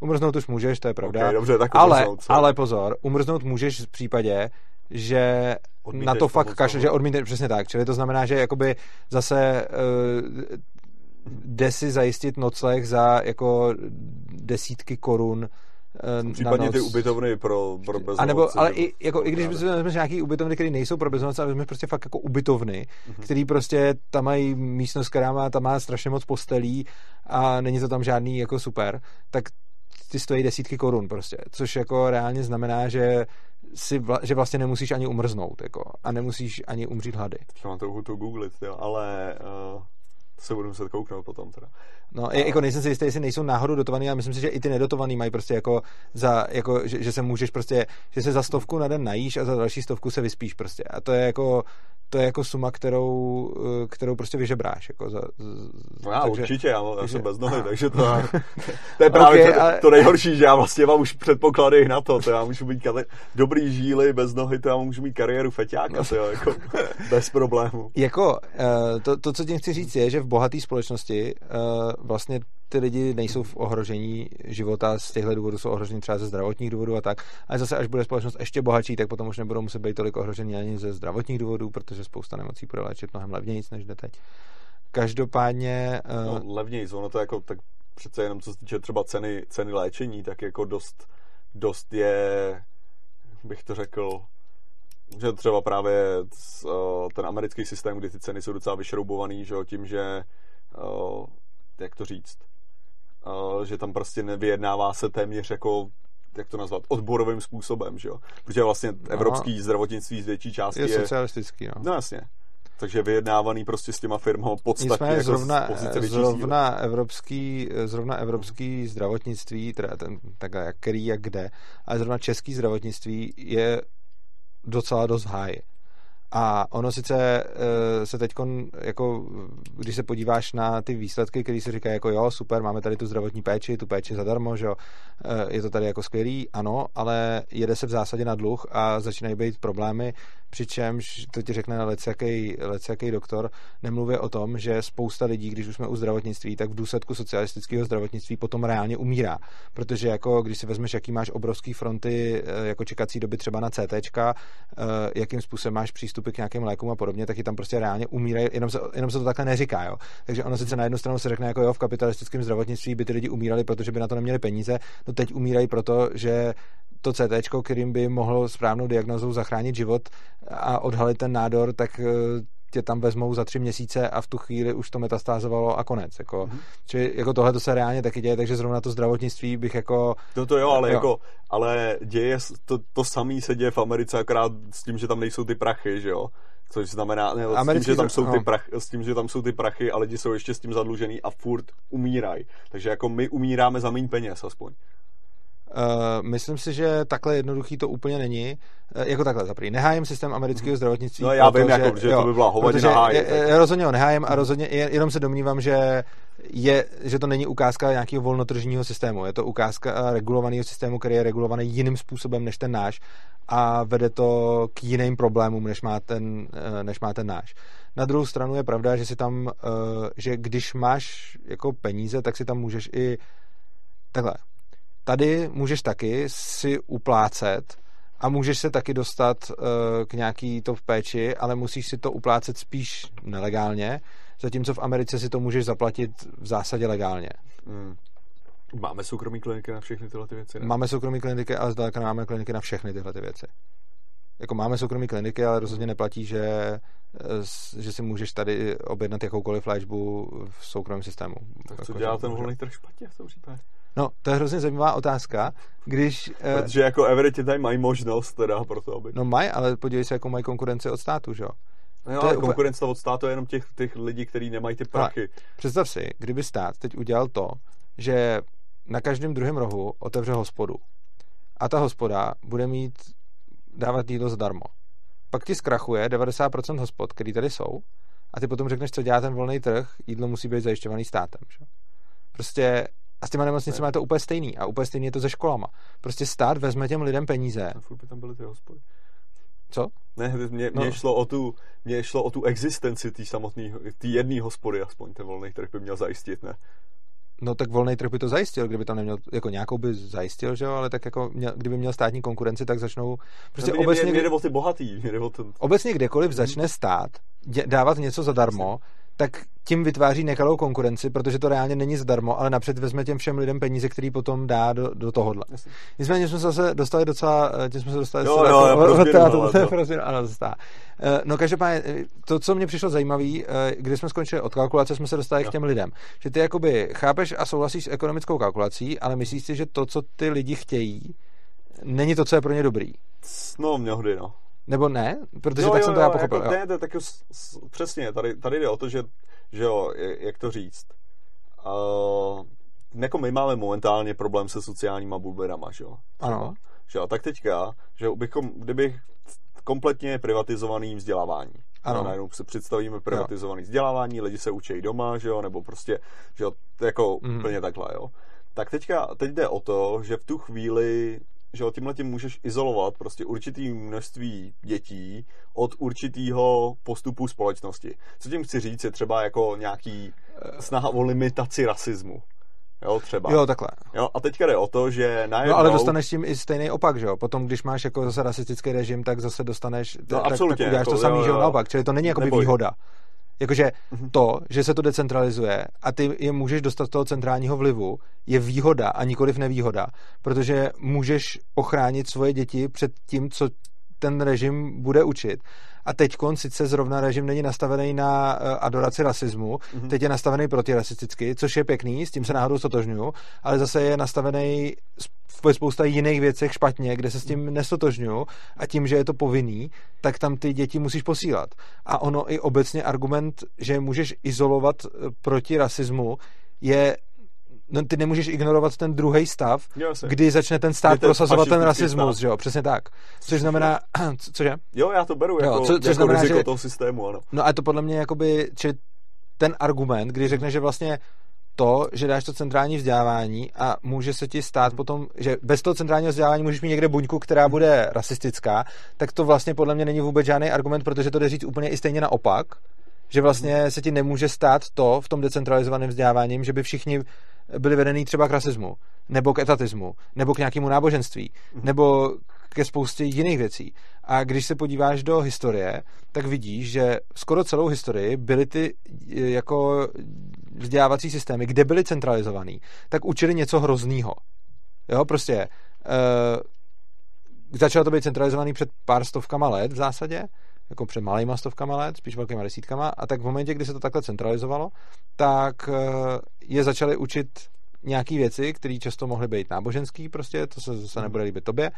Umrznout už můžeš, to je pravda. Okay, dobře, tak ale, ale pozor, umrznout můžeš v případě, že Odmíteš na to fakt kašle, že odmítneš, přesně tak. Čili to znamená, že jakoby zase uh, jde si zajistit nocleh za jako desítky korun uh, Případně ty ubytovny pro, pro bezdomovce. A nebo, ale i, jako, i když vezmeš nějaký ubytovny, které nejsou pro bezdomovce, ale vezmeš prostě fakt jako ubytovny, mm-hmm. který prostě tam mají místnost, která má, tam má strašně moc postelí a není to tam žádný jako super, tak ty stojí desítky korun prostě, což jako reálně znamená, že si vla, že vlastně nemusíš ani umrznout, jako, a nemusíš ani umřít hlady. Mám to, to googlit, jo, ale uh, se budu muset kouknout potom teda. No, a... jako nejsem si jistý, jestli nejsou náhodou dotovaný, ale myslím si, že i ty nedotovaný mají prostě jako za, jako, že, že, se můžeš prostě, že se za stovku na den najíš a za další stovku se vyspíš prostě. A to je jako, to je jako suma, kterou, eh, kterou prostě vyžebráš. Jako za, no já takže, určitě, já, já jsem bez nohy, [LAUGHS] takže to, to je právě okay, to, ale... to nejhorší, že já vlastně mám už předpoklady na to, to já můžu být kali, dobrý žíly bez nohy, to já můžu mít kariéru feťáka, no. to jo, jako [LAUGHS] bez problému. Jako, uh, to, to, co tím chci říct, je, že v bohaté společnosti uh, vlastně ty lidi nejsou v ohrožení života, z těchto důvodů jsou ohroženi třeba ze zdravotních důvodů a tak, ale zase až bude společnost ještě bohatší, tak potom už nebudou muset být tolik ohroženi ani ze zdravotních důvodů, protože spousta nemocí bude léčit mnohem levněji, než jde teď. Každopádně... Uh... No, levněji, ono to jako tak přece jenom co se týče třeba ceny, ceny léčení, tak jako dost, dost je, bych to řekl, že třeba právě ten americký systém, kdy ty ceny jsou docela vyšroubovaný, že jo, tím, že uh, jak to říct, uh, že tam prostě nevyjednává se téměř jako jak to nazvat, odborovým způsobem, že jo? Protože vlastně evropský zdravotnictví z větší části je... Je socialistický, no. No jasně. Takže vyjednávaný prostě s těma firmou podstatně jako zrovna, pozice zrovna evropský, zrovna evropský zdravotnictví, teda ten, tak jak který, jak kde, ale zrovna český zdravotnictví je docela dost háj. A ono sice uh, se teď, jako, když se podíváš na ty výsledky, které se říkají jako jo, super, máme tady tu zdravotní péči, tu péči zadarmo, že jo, uh, je to tady jako skvělý, ano, ale jede se v zásadě na dluh a začínají být problémy, přičemž to ti řekne lecjaký doktor, nemluvě o tom, že spousta lidí, když už jsme u zdravotnictví, tak v důsledku socialistického zdravotnictví potom reálně umírá. Protože jako když si vezmeš, jaký máš obrovský fronty eh, jako čekací doby třeba na CT, eh, jakým způsobem máš přístupy k nějakým lékům a podobně, tak je tam prostě reálně umírají, jenom se, jenom se to takhle neříká. Jo? Takže ono sice na jednu stranu se řekne, jako jo, v kapitalistickém zdravotnictví by ty lidi umírali, protože by na to neměli peníze, no teď umírají proto, že to CT, kterým by mohlo správnou diagnozou zachránit život a odhalit ten nádor, tak eh, tě tam vezmou za tři měsíce a v tu chvíli už to metastázovalo a konec. Jako. Mm-hmm. Čili jako tohle to se reálně taky děje, takže zrovna to zdravotnictví bych jako... To to jo, ale, jo. Jako, ale děje, to, to samé se děje v Americe, akorát s tím, že tam nejsou ty prachy, že jo? Což znamená, ne, s, tím, že tam jsou ty no. prach, s tím, že tam jsou ty prachy a lidi jsou ještě s tím zadlužený a furt umírají. Takže jako my umíráme za méně peněz aspoň. Uh, myslím si, že takhle jednoduchý to úplně není. Uh, jako takhle, zaprý. Nehájem systém amerického zdravotnictví. No já vím, že, jako, že jo, to by byla hovadina hájem. Já rozhodně ho nehájem a rozhodně jenom se domnívám, že je, že to není ukázka nějakého volnotržního systému. Je to ukázka regulovaného systému, který je regulovaný jiným způsobem než ten náš a vede to k jiným problémům, než má ten, eh, než má ten náš. Na druhou stranu je pravda, že si tam, že když máš jako peníze, tak si tam můžeš i takhle, Tady můžeš taky si uplácet a můžeš se taky dostat uh, k nějaký to v péči, ale musíš si to uplácet spíš nelegálně, zatímco v Americe si to můžeš zaplatit v zásadě legálně. Hmm. Máme soukromí kliniky na všechny tyhle ty věci? Ne? Máme soukromí kliniky, ale zdaleka máme kliniky na všechny tyhle ty věci. Jako máme soukromí kliniky, ale rozhodně neplatí, že, eh, že si můžeš tady objednat jakoukoliv léčbu v soukromém systému. Tak co jako, dělá ten volný trh špatně v tom případě? No, to je hrozně zajímavá otázka, když... Eh, Protože jako Everetti tady mají možnost teda pro to, aby... No mají, ale podívej se, jako mají konkurenci od státu, že jo? No jo, ale konkurence od státu je jenom těch, těch lidí, kteří nemají ty prachy. Ale představ si, kdyby stát teď udělal to, že na každém druhém rohu otevře hospodu a ta hospoda bude mít dávat jídlo zdarma. Pak ti zkrachuje 90% hospod, který tady jsou a ty potom řekneš, co dělá ten volný trh, jídlo musí být zajišťovaný státem. Že? Prostě a s těma nemocnicemi je to úplně stejný. A úplně stejný je to se školama. Prostě stát vezme těm lidem peníze. A furt by tam byly ty hospody. Co? Ne, mě, mě, no. šlo o tu, mě šlo o tu existenci té samotné, té jedné hospody aspoň, ten volný trh by měl zajistit, ne? No tak volný trh by to zajistil, kdyby tam neměl, jako nějakou by zajistil, že jo, ale tak jako měl, kdyby měl státní konkurenci, tak začnou, prostě no, mě, obecně... Mě, mě o ty bohatý, mě o ten... Obecně kdekoliv začne stát dě, dávat něco zadarmo, tak tím vytváří nekalou konkurenci, protože to reálně není zdarmo, ale napřed vezme těm všem lidem peníze, který potom dá do, do tohohle. Jasně. Nicméně jsme se zase dostali docela, eh, tím jsme se dostali jo, jo, jo, [LAUGHS] to, ano, zastá. Eh, no každopádně, eh, to, co mě přišlo zajímavé, když jsme skončili od kalkulace, jsme se dostali jo. k těm lidem. Že ty jakoby chápeš a souhlasíš s ekonomickou kalkulací, ale myslíš si, že to, co ty lidi chtějí, není to, co je pro ně dobrý. No, mnohdy, no. Nebo ne? Protože jo, tak jo, jsem to jo, já pochopil. Jako, ne, to, tak přesně, tady, tady jde o to, že, že jo, jak to říct. Uh, jako my máme momentálně problém se sociálníma bulberama, že jo? Ano. Že jo, tak teďka, že bychom, kdybych kompletně privatizovaný vzdělávání. Ano. Najednou se představíme privatizovaný jo. vzdělávání, lidi se učí doma, že jo, nebo prostě, že jo, jako mm. úplně takhle, jo. Tak teďka, teď jde o to, že v tu chvíli že tímhle tím můžeš izolovat prostě určitý množství dětí od určitého postupu společnosti. Co tím chci říct, je třeba jako nějaký snaha o limitaci rasismu. Jo, třeba. Jo, takhle. Jo, a teďka jde o to, že najednou... No, ale dostaneš tím i stejný opak, že jo? Potom, když máš jako zase rasistický režim, tak zase dostaneš... No, tak, absolutně. Tak uděláš jako, to samý, jo, že jo, naopak. Čili to není jako výhoda. Jakože mm-hmm. to, že se to decentralizuje a ty je můžeš dostat z toho centrálního vlivu, je výhoda a nikoliv nevýhoda, protože můžeš ochránit svoje děti před tím, co ten režim bude učit. A teď sice zrovna režim není nastavený na uh, adoraci rasismu, mm-hmm. teď je nastavený protirasisticky, což je pěkný, s tím se náhodou stotožňuju, ale zase je nastavený ve spousta jiných věcech špatně, kde se s tím nestotožňuju a tím, že je to povinný, tak tam ty děti musíš posílat. A ono i obecně argument, že můžeš izolovat eh, proti rasismu, je no, ty nemůžeš ignorovat ten druhý stav, jo, kdy začne ten stát ten prosazovat ten rasismus, že jo, přesně tak. Což znamená, [CLEARS THROAT] cože? Jo, já to beru jo, jako, co, což jako znamená, riziko že, toho systému, ano. No a to podle mě jakoby, či ten argument, kdy řekne, že vlastně to, že dáš to centrální vzdělávání a může se ti stát potom, že bez toho centrálního vzdělávání můžeš mít někde buňku, která bude rasistická, tak to vlastně podle mě není vůbec žádný argument, protože to jde říct úplně i stejně naopak, že vlastně se ti nemůže stát to v tom decentralizovaném vzděláváním, že by všichni byli vedený třeba k rasismu, nebo k etatismu, nebo k nějakému náboženství, mhm. nebo ke spoustě jiných věcí. A když se podíváš do historie, tak vidíš, že skoro celou historii byly ty jako vzdělávací systémy, kde byly centralizovaný, tak učili něco hroznýho. Jo, prostě uh, začalo to být centralizovaný před pár stovkama let v zásadě, jako před malýma stovkama let, spíš velkýma desítkama, a tak v momentě, kdy se to takhle centralizovalo, tak uh, je začali učit nějaké věci, které často mohly být náboženský, prostě, to se zase nebude líbit tobě,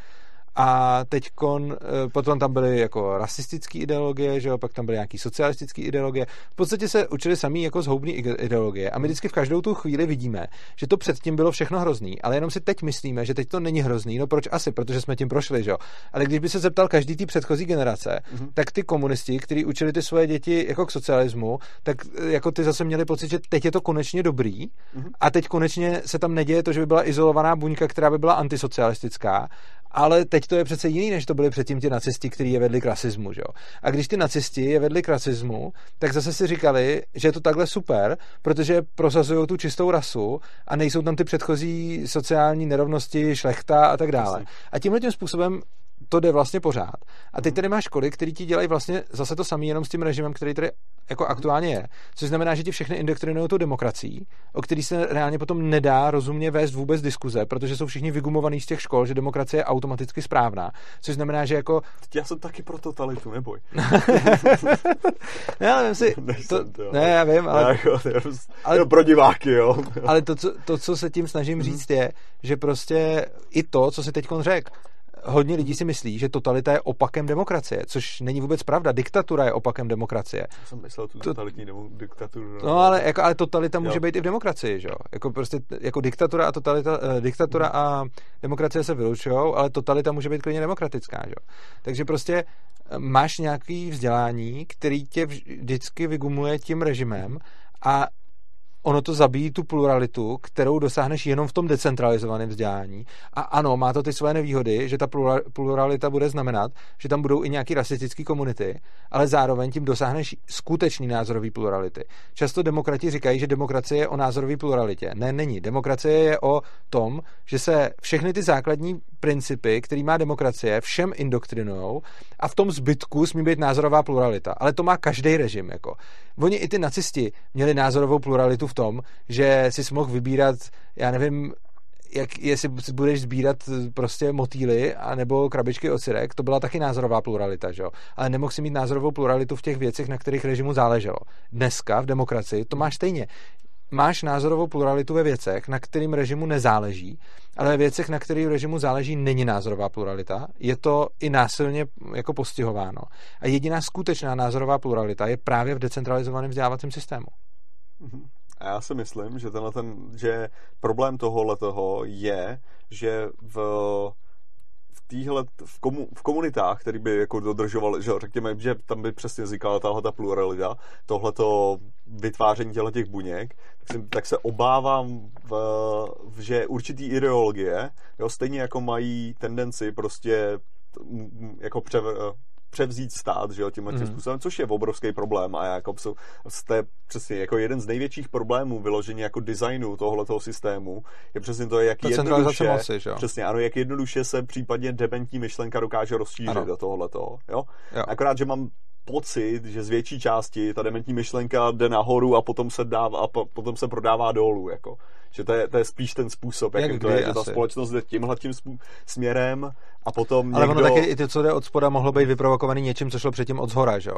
a teď eh, potom tam byly jako rasistické ideologie, že jo, pak tam byly nějaký socialistické ideologie. V podstatě se učili samý jako zhoubný ideologie. A my vždycky v každou tu chvíli vidíme, že to předtím bylo všechno hrozný, ale jenom si teď myslíme, že teď to není hrozný. No proč asi? Protože jsme tím prošli, že jo. Ale když by se zeptal každý ty předchozí generace, mm-hmm. tak ty komunisti, kteří učili ty svoje děti jako k socialismu, tak eh, jako ty zase měli pocit, že teď je to konečně dobrý mm-hmm. a teď konečně se tam neděje to, že by byla izolovaná buňka, která by byla antisocialistická ale teď to je přece jiný, než to byli předtím ti nacisti, kteří je vedli k rasismu. Že? A když ty nacisti je vedli k rasismu, tak zase si říkali, že je to takhle super, protože prosazují tu čistou rasu a nejsou tam ty předchozí sociální nerovnosti, šlechta a tak dále. A tímhle tím způsobem to jde vlastně pořád. A teď tady máš školy, které ti dělají vlastně zase to samé, jenom s tím režimem, který tady jako aktuálně je. Což znamená, že ti všechny indoktrinují tu demokracií, o který se reálně potom nedá rozumně vést vůbec diskuze, protože jsou všichni vygumovaní z těch škol, že demokracie je automaticky správná. Což znamená, že jako. Já jsem taky pro totalitu, neboj. [LAUGHS] ne, ale si. To, to, ne, já vím, ale. Jako, ale pro diváky, jo. ale to co, to, co se tím snažím mhm. říct, je, že prostě i to, co si teď řekl, hodně lidí si myslí, že totalita je opakem demokracie, což není vůbec pravda. Diktatura je opakem demokracie. Já jsem myslel tu totalitní to... diktaturu. No, ale, jako, ale totalita může jo. být i v demokracii, že jo? Jako prostě jako diktatura a totalita, uh, diktatura hmm. a demokracie se vylučují, ale totalita může být klidně demokratická, že jo? Takže prostě eh, máš nějaký vzdělání, který tě vždycky vygumuje tím režimem a ono to zabíjí tu pluralitu, kterou dosáhneš jenom v tom decentralizovaném vzdělání. A ano, má to ty své nevýhody, že ta pluralita bude znamenat, že tam budou i nějaké rasistické komunity, ale zároveň tím dosáhneš skutečný názorový plurality. Často demokrati říkají, že demokracie je o názorové pluralitě. Ne, není. Demokracie je o tom, že se všechny ty základní principy, který má demokracie, všem indoktrinujou a v tom zbytku smí být názorová pluralita. Ale to má každý režim. Jako. Oni i ty nacisti měli názorovou pluralitu v tom, že si mohl vybírat, já nevím, jak, jestli budeš sbírat prostě motýly nebo krabičky ocirek, to byla taky názorová pluralita, že jo? Ale nemohl si mít názorovou pluralitu v těch věcech, na kterých režimu záleželo. Dneska v demokracii to máš stejně máš názorovou pluralitu ve věcech, na kterým režimu nezáleží, ale ve věcech, na kterým režimu záleží, není názorová pluralita. Je to i násilně jako postihováno. A jediná skutečná názorová pluralita je právě v decentralizovaném vzdělávacím systému. Mhm. A já si myslím, že tenhle ten, že problém tohohle toho je, že v týhle, v, komu, v komunitách, který by jako dodržoval, že řekněme, že tam by přesně vznikala tahle ta pluralita, tohleto vytváření těchto těch buněk, tak, si, tak se obávám, v, že určitý ideologie, jo, stejně jako mají tendenci prostě jako pře, převzít stát, že jo, tímhle tím mm. způsobem, což je obrovský problém a jako jste přesně jako jeden z největších problémů vyložení jako designu tohoto systému je přesně to, jak to jednoduše, moci, že jo? přesně, ano, jak jednoduše se případně dementní myšlenka dokáže rozšířit ano. do tohohle jo? jo? Akorát, že mám pocit, že z větší části ta dementní myšlenka jde nahoru a potom se, dává, a potom se prodává dolů. Jako. Že to je, to je spíš ten způsob, jak, jak to je, asi. že ta společnost jde tímhle tím směrem a potom Ale někdo... ono taky i to, co jde od spoda, mohlo být vyprovokovaný něčím, co šlo předtím od zhora, že jo?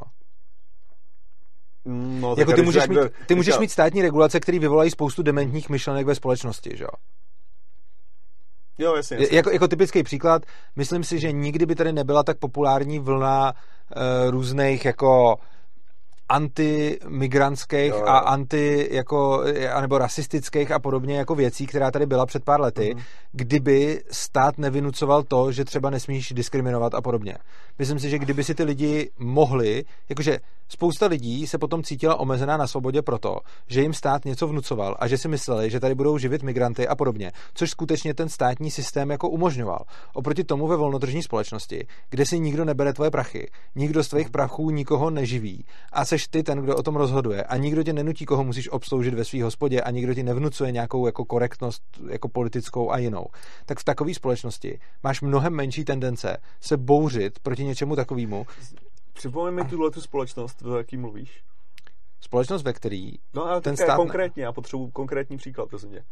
No, jako ty můžeš, mít, ty můžeš mít státní regulace, které vyvolají spoustu dementních myšlenek ve společnosti, že jo? Jo, jasně, jasně. Jako, jako typický příklad, myslím si, že nikdy by tady nebyla tak populární vlna uh, různých jako antimigrantských jo. a anti jako, anebo rasistických a podobně jako věcí, která tady byla před pár lety, mm. kdyby stát nevynucoval to, že třeba nesmíš diskriminovat a podobně. Myslím si, že kdyby si ty lidi mohli, jakože spousta lidí se potom cítila omezená na svobodě proto, že jim stát něco vnucoval a že si mysleli, že tady budou živit migranty a podobně, což skutečně ten státní systém jako umožňoval. Oproti tomu ve volnotržní společnosti, kde si nikdo nebere tvoje prachy, nikdo z tvých prachů nikoho neživí a seš ty ten, kdo o tom rozhoduje a nikdo tě nenutí, koho musíš obsloužit ve své hospodě a nikdo ti nevnucuje nějakou jako korektnost jako politickou a jinou, tak v takové společnosti máš mnohem menší tendence se bouřit proti něčemu takovému. Připomeň mi tuhle tu společnost, o jaký mluvíš. Společnost, ve který no, ale ten stát... konkrétně, já potřebuji konkrétní příklad, prosím tě.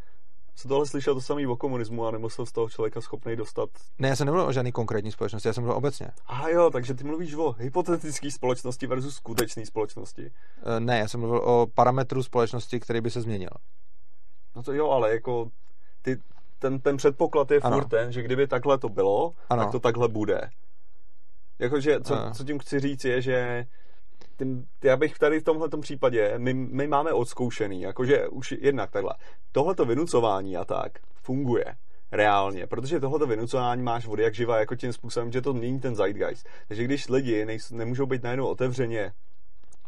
Jsem tohle slyšel to samý o komunismu a nemusel z toho člověka schopný dostat. Ne, já jsem nemluvil o žádný konkrétní společnosti, já jsem mluvil obecně. A jo, takže ty mluvíš o hypotetické společnosti versus skutečné společnosti. E, ne, já jsem mluvil o parametru společnosti, který by se změnil. No to jo, ale jako ty, ten, ten předpoklad je ano. furt ten, že kdyby takhle to bylo, ano. tak to takhle bude. Jakože, co, co tím chci říct je, že tím, já bych tady v tomhle případě, my, my máme odzkoušený, jakože už jednak takhle, tohleto vynucování a tak funguje reálně, protože tohleto vynucování máš vody jak živa jako tím způsobem, že to mění ten zeitgeist. Takže když lidi nejs, nemůžou být najednou otevřeně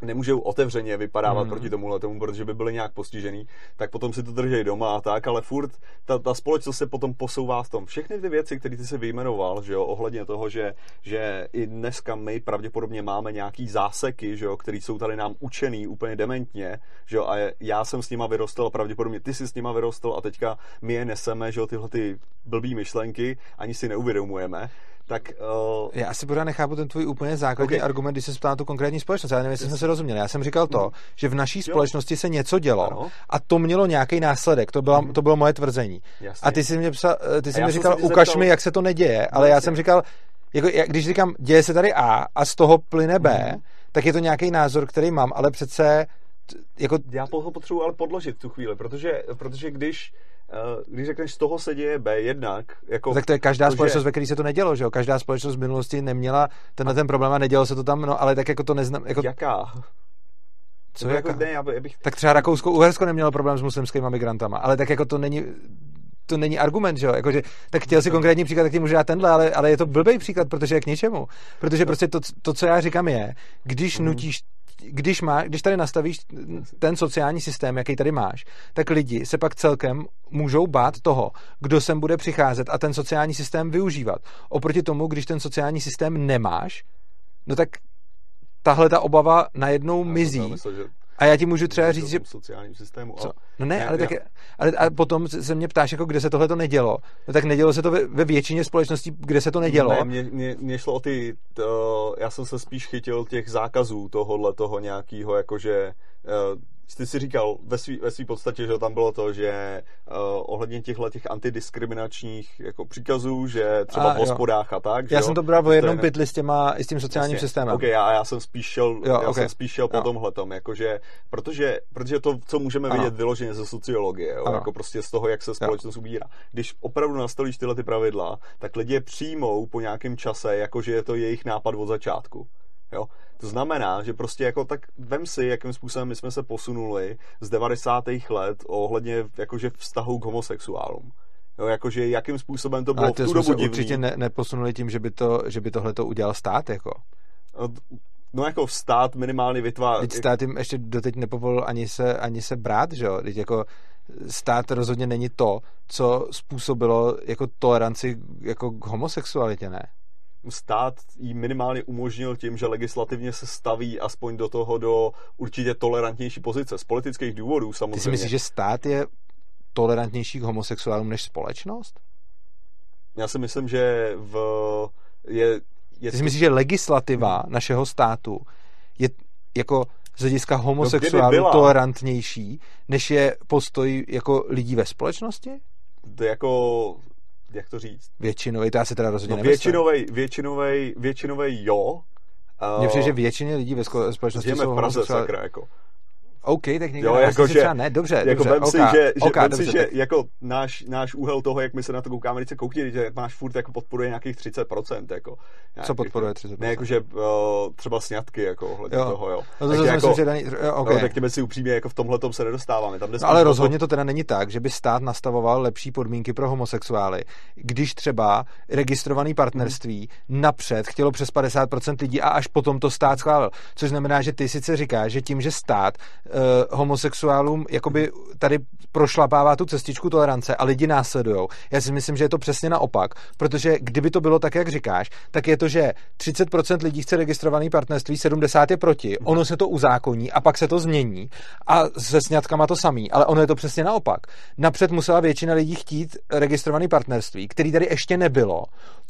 nemůžou otevřeně vypadávat mm. proti tomuhle tomu, protože by byli nějak postižený, tak potom si to drží doma a tak, ale furt ta, ta společnost se potom posouvá v tom. Všechny ty věci, které ty si vyjmenoval, že jo, ohledně toho, že, že i dneska my pravděpodobně máme nějaký záseky, že jo, které jsou tady nám učený úplně dementně, že jo, a já jsem s nima vyrostl a pravděpodobně ty jsi s nima vyrostl a teďka my je neseme, že jo, tyhle ty blbý myšlenky, ani si neuvědomujeme tak... Uh... Já si pořád nechápu ten tvůj úplně základní okay. argument, když se ptá na tu konkrétní společnost. Já nevím, jestli jsme se rozuměli. Já jsem říkal to, mm. že v naší společnosti se něco dělo ano. a to mělo nějaký následek. To, byla, mm. to bylo moje tvrzení. Jasně. A ty jsi, mě psa, eh, ty jsi mi říkal, ukaž zeptal... mi, jak se to neděje. Ale Jasně. já jsem říkal, jako, když říkám, děje se tady A a z toho plyne B, mm. tak je to nějaký názor, který mám, ale přece jako... Já ho potřebuji ale podložit tu chvíli, protože, protože když Eh, když řekneš, z toho se děje B jednak. Jako no, tak to je každá to, společnost, že... ve které se to nedělo, že jo? Každá společnost v minulosti neměla tenhle ten problém a nedělo se to tam, no ale tak jako to neznám. Jako... Jaká? Co jako, ne, já bych... Tak třeba Rakousko-Uhersko nemělo problém s muslimskými migrantama, ale tak jako to není, to není argument, že jo? Jako, že, tak chtěl si konkrétní příklad, tak ti můžu dát tenhle, ale, ale je to blbý příklad, protože je k něčemu. Protože prostě to, to co já říkám je, když mm. nutíš když, má, když tady nastavíš ten sociální systém, jaký tady máš, tak lidi se pak celkem můžou bát toho, kdo sem bude přicházet a ten sociální systém využívat. Oproti tomu, když ten sociální systém nemáš, no tak tahle ta obava najednou mizí. Myslel, že a já ti můžu třeba říct, že... sociálním systému. Co? No ne, ale, tak, ale a potom se mě ptáš, jako kde se tohle to nedělo. No tak nedělo se to ve, ve většině společností, kde se to nedělo. Ne, mě, mě, mě šlo o ty, to, já jsem se spíš chytil těch zákazů tohohle toho nějakého, jakože ty si říkal ve své ve svý podstatě, že tam bylo to, že uh, ohledně těchto těch antidiskriminačních jako příkazů, že třeba a, v hospodách a tak. Já jo? jsem to bral o jednom pytli s, těma, i s tím sociálním Jasně. systémem. Okay, a já jsem spíš šel, jo, já okay. jsem spíš šel po tomhle tom, jakože, protože, protože to, co můžeme ano. vidět vyloženě ze sociologie, jo? jako prostě z toho, jak se společnost jo. ubírá. Když opravdu nastolíš tyhle ty pravidla, tak lidi je přijmou po nějakém čase, jakože je to jejich nápad od začátku. Jo? To znamená, že prostě jako tak vem si, jakým způsobem my jsme se posunuli z 90. let ohledně jakože vztahu k homosexuálům. Jo, jakože jakým způsobem to bylo Ale v tu dobu se určitě ne, neposunuli tím, že by, to, že by tohle to udělal stát, jako. No, no jako stát minimálně vytváří... Teď stát jim ještě doteď nepovolil ani se, ani se brát, že jo? Teď jako stát rozhodně není to, co způsobilo jako toleranci jako k homosexualitě, ne? Stát jí minimálně umožnil tím, že legislativně se staví aspoň do toho do určitě tolerantnější pozice. Z politických důvodů samozřejmě. Ty si myslíš, že stát je tolerantnější k homosexuálům než společnost? Já si myslím, že v, je, je Ty si myslíš, že legislativa hmm. našeho státu je jako z hlediska homosexuálů byla. tolerantnější, než je postoj jako lidí ve společnosti? To jako, jak to říct? Většinový, to já si teda rozhodně No, většinovej, většinovej, většinovej jo. Mně přijde, že většině lidí ve společnosti žijeme jsou v Praze, sakra, jako. OK, tak někdo Jo, ne, jako, že- třeba ne, dobře, Jako dobře, vem si, OK, že, že, OK, vem dobře, si, že jako náš, náš úhel toho, jak my se na to koukáme, když se koukni, že máš furt jako podporuje nějakých 30%, jako. Co podporuje 30%? Ne, jakože uh, třeba sňatky, jako ohledně Jo. toho, jo. No to Takže jako, myslím, že daný, jo, OK. no, řekněme si upřímně, jako v tomhle se nedostáváme. Tam No ale rozhodně to teda není tak, že by stát nastavoval lepší podmínky pro homosexuály, když třeba registrovaný partnerství napřed chtělo přes 50% lidí a až potom to stát schválil. Což znamená, že ty sice říkáš, že tím, že stát uh, homosexuálům jakoby tady prošlapává tu cestičku tolerance a lidi následujou. Já si myslím, že je to přesně naopak, protože kdyby to bylo tak, jak říkáš, tak je to, že 30% lidí chce registrovaný partnerství, 70 je proti, ono se to uzákoní a pak se to změní a se sňatkama to samý, ale ono je to přesně naopak. Napřed musela většina lidí chtít registrovaný partnerství, který tady ještě nebylo,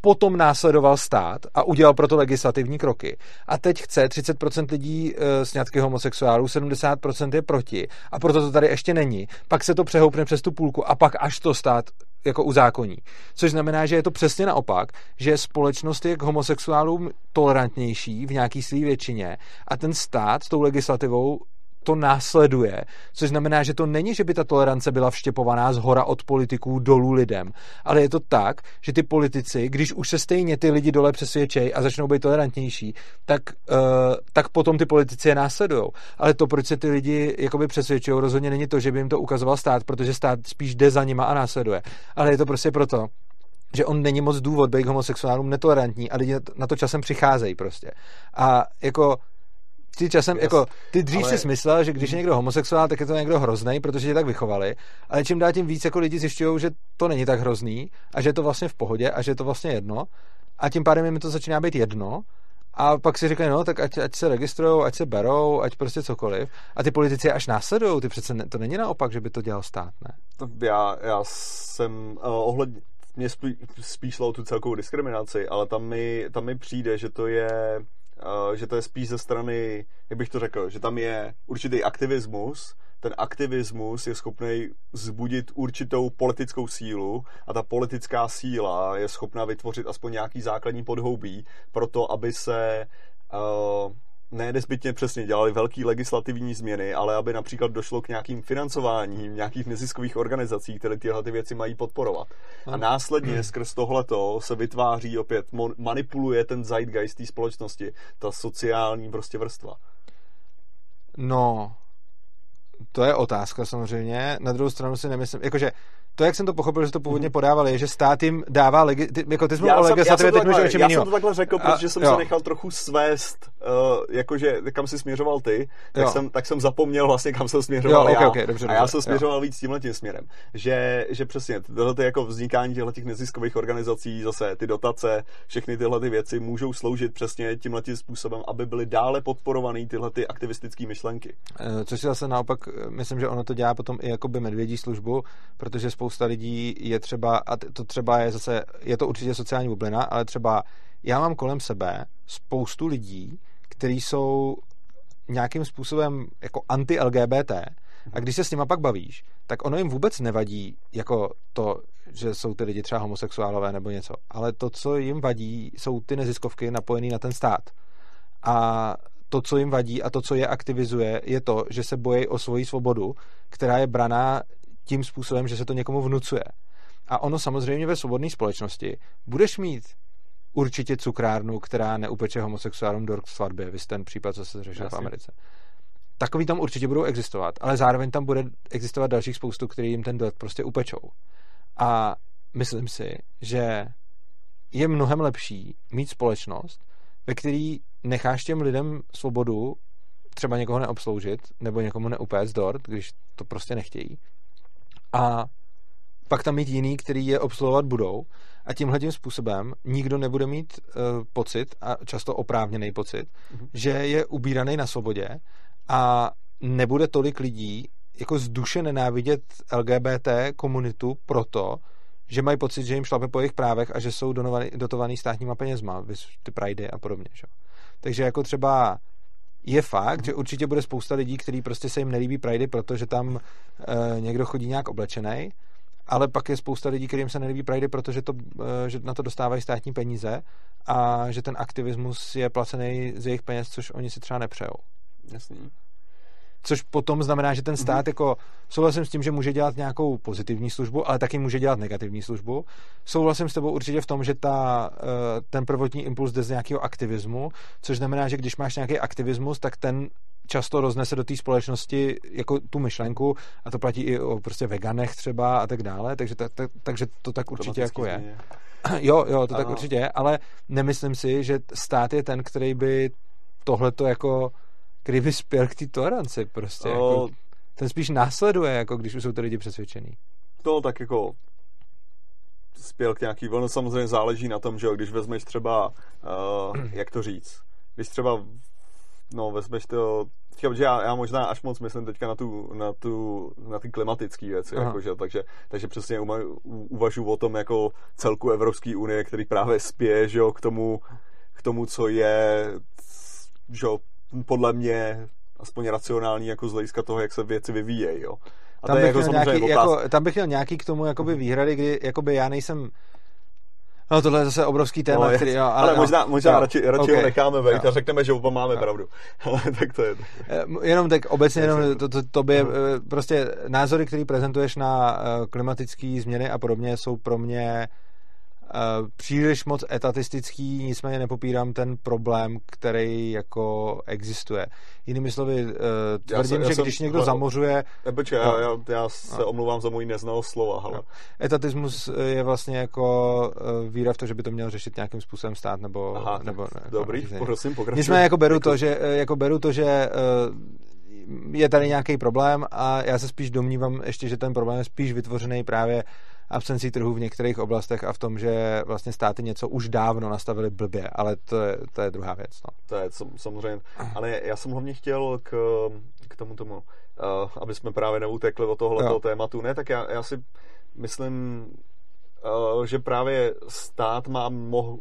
potom následoval stát a udělal proto legislativní kroky. A teď chce 30% lidí e, sňatky homosexuálů, 70% je proti a proto to tady ještě není. Pak se to přehoupne přes tu půlku a pak až to stát jako uzákoní. Což znamená, že je to přesně naopak, že společnost je k homosexuálům tolerantnější v nějaký své většině a ten stát s tou legislativou to následuje, což znamená, že to není, že by ta tolerance byla vštěpovaná z hora od politiků dolů lidem, ale je to tak, že ty politici, když už se stejně ty lidi dole přesvědčejí a začnou být tolerantnější, tak, uh, tak potom ty politici je následují. Ale to, proč se ty lidi jakoby přesvědčují, rozhodně není to, že by jim to ukazoval stát, protože stát spíš jde za nima a následuje. Ale je to prostě proto, že on není moc důvod být homosexuálům netolerantní a lidi na to časem přicházejí prostě. A jako ty časem, jako, ty dřív ale- si myslel, že když je někdo homosexuál, tak je to někdo hrozný, protože tě tak vychovali, ale čím dál tím víc jako lidi zjišťují, že to není tak hrozný a že je to vlastně v pohodě a že je to vlastně jedno a tím pádem jim to začíná být jedno a pak si říkají, no, tak ať, ať se registrují, ať se berou, ať prostě cokoliv. A ty politici až následují, ty přece ne, to není naopak, že by to dělal stát, ne? Já, já jsem uh, ohledně, mě spí, spíš šlo o tu celkovou diskriminaci, ale tam mi, tam mi přijde, že to je že to je spíš ze strany, jak bych to řekl, že tam je určitý aktivismus, ten aktivismus je schopný zbudit určitou politickou sílu a ta politická síla je schopná vytvořit aspoň nějaký základní podhoubí pro to, aby se uh, ne nezbytně přesně dělali velké legislativní změny, ale aby například došlo k nějakým financováním nějakých neziskových organizací, které tyhle ty věci mají podporovat. A následně skrz tohleto se vytváří opět, manipuluje ten zeitgeist té společnosti, ta sociální prostě vrstva. No, to je otázka samozřejmě. Na druhou stranu si nemyslím, jakože to, jak jsem to pochopil, že to původně podávali, je, že stát jim dává, legi- ty, jako ty jsi mluvil o legislativě, teď můžeme takhle, něčem já jsem to takhle řekl, A- protože jsem jo. se nechal trochu svést, uh, jakože kam si směřoval ty, tak Jo. jsem, tak jsem zapomněl vlastně, kam jsem směřoval Jo, ok, já. ok, dobře, a já jsem jo. směřoval víc tímhle tím směrem. Že, že přesně, tohle je jako vznikání těchto těch neziskových organizací, zase ty dotace, všechny tyhle ty věci můžou sloužit přesně tímhle tím způsobem, aby byly dále podporované tyhle ty aktivistické myšlenky. Eh, Což si zase naopak, eh, myslím, že ono to dělá potom i jakoby medvědí službu, protože spousta lidí je třeba, a to třeba je zase, je to určitě sociální bublina, ale třeba já mám kolem sebe spoustu lidí, kteří jsou nějakým způsobem jako anti-LGBT a když se s nima pak bavíš, tak ono jim vůbec nevadí jako to, že jsou ty lidi třeba homosexuálové nebo něco, ale to, co jim vadí, jsou ty neziskovky napojené na ten stát. A to, co jim vadí a to, co je aktivizuje, je to, že se bojí o svoji svobodu, která je braná tím způsobem, že se to někomu vnucuje. A ono samozřejmě ve svobodné společnosti budeš mít určitě cukrárnu, která neupeče homosexuálům dort k svatbě, vy ten případ, co se řešil v. Americe. Takový tam určitě budou existovat, ale zároveň tam bude existovat dalších spoustu, který jim ten dort prostě upečou. A myslím si, že je mnohem lepší mít společnost, ve který necháš těm lidem svobodu třeba někoho neobsloužit nebo někomu neupéct dort, když to prostě nechtějí. A pak tam mít jiný, který je obsluhovat budou a tímhle tím způsobem nikdo nebude mít uh, pocit, a často oprávněný pocit, Mhm. že je ubíraný na svobodě a nebude tolik lidí jako z duše nenávidět LGBT komunitu proto, že mají pocit, že jim šlape po jejich právech a že jsou donovaný, dotovaný státníma penězma, ty pridey a podobně. Že? Takže jako třeba je fakt, že určitě bude spousta lidí, kteří prostě se jim nelíbí Pridey, protože tam e, někdo chodí nějak oblečený, ale pak je spousta lidí, kterým se nelíbí Pridey, protože to, e, že na to dostávají státní peníze a že ten aktivismus je placený z jejich peněz, což oni si třeba nepřejou. Jasný což potom znamená, že ten stát mm-hmm. jako souhlasím s tím, že může dělat nějakou pozitivní službu, ale taky může dělat negativní službu. Souhlasím s tebou určitě v tom, že ta, eh, ten prvotní impuls jde z nějakého aktivismu, což znamená, že když máš nějaký aktivismus, tak ten často roznese do té společnosti jako tu myšlenku a to platí i o prostě veganech třeba a tak dále, takže, ta, ta, takže to tak určitě jako je. Změně. [CLEARS THROAT] Jo, jo, to ano. tak určitě je, ale nemyslím si, že stát je ten, který by tohleto jako který by spěl k té toleranci prostě. O... Jako, ten spíš následuje, jako když už jsou ty lidi přesvědčený. To tak jako spěl k nějaký, ono samozřejmě záleží na tom, že když vezmeš třeba, uh, jak to říct, když třeba, no vezmeš to, že já, já možná až moc myslím teďka na tu, na tu, na ty klimatické věci, jakože, takže, takže přesně uvažuji o tom jako celku Evropské unie, který právě spěje, že jo, k tomu, k tomu, co je, že jo, podle mě aspoň racionální jako z hlediska toho, jak se věci vyvíjejí, jo. A tam, bych jako nějaký, jako, tam bych měl nějaký k tomu jakoby výhrady, kdy jakoby já nejsem No tohle je zase obrovský téma, no, který... Jo, ale, ale no, možná, možná jo, radši, radši okay, ho necháme vejít a řekneme, že oba máme jo. pravdu. [LAUGHS] Ale tak to je. Eh, jenom tak obecně, jenom to, to, to by, uh prostě názory, které prezentuješ na eh, klimatické změny a podobně, jsou pro mě Eh, příliš moc etatistický, nicméně nepopírám ten problém, který jako existuje. Jinými slovy, uh, tvrdím, já že jsem, když někdo no, zamořuje... Nepočkej, no, já, já, já se no, omlouvám za můj neznalost slova, ale... No. Etatismus je vlastně jako víra v to, že by to měl řešit nějakým způsobem stát, nebo... Aha, nebo jako, dobrý, prosím, pokračuj. Nicméně jako beru to, že, jako beru to, že je tady nějaký problém a já se spíš domnívám ještě, že ten problém je spíš vytvořený právě absencí trhu v některých oblastech a v tom, že vlastně státy něco už dávno nastavili blbě, ale to je, to je druhá věc. No. To je samozřejmě, ale já jsem hlavně chtěl k, k tomu tomu, uh, aby jsme právě neutekli od tohoto tématu. Ne, tak já, já si myslím, že právě stát má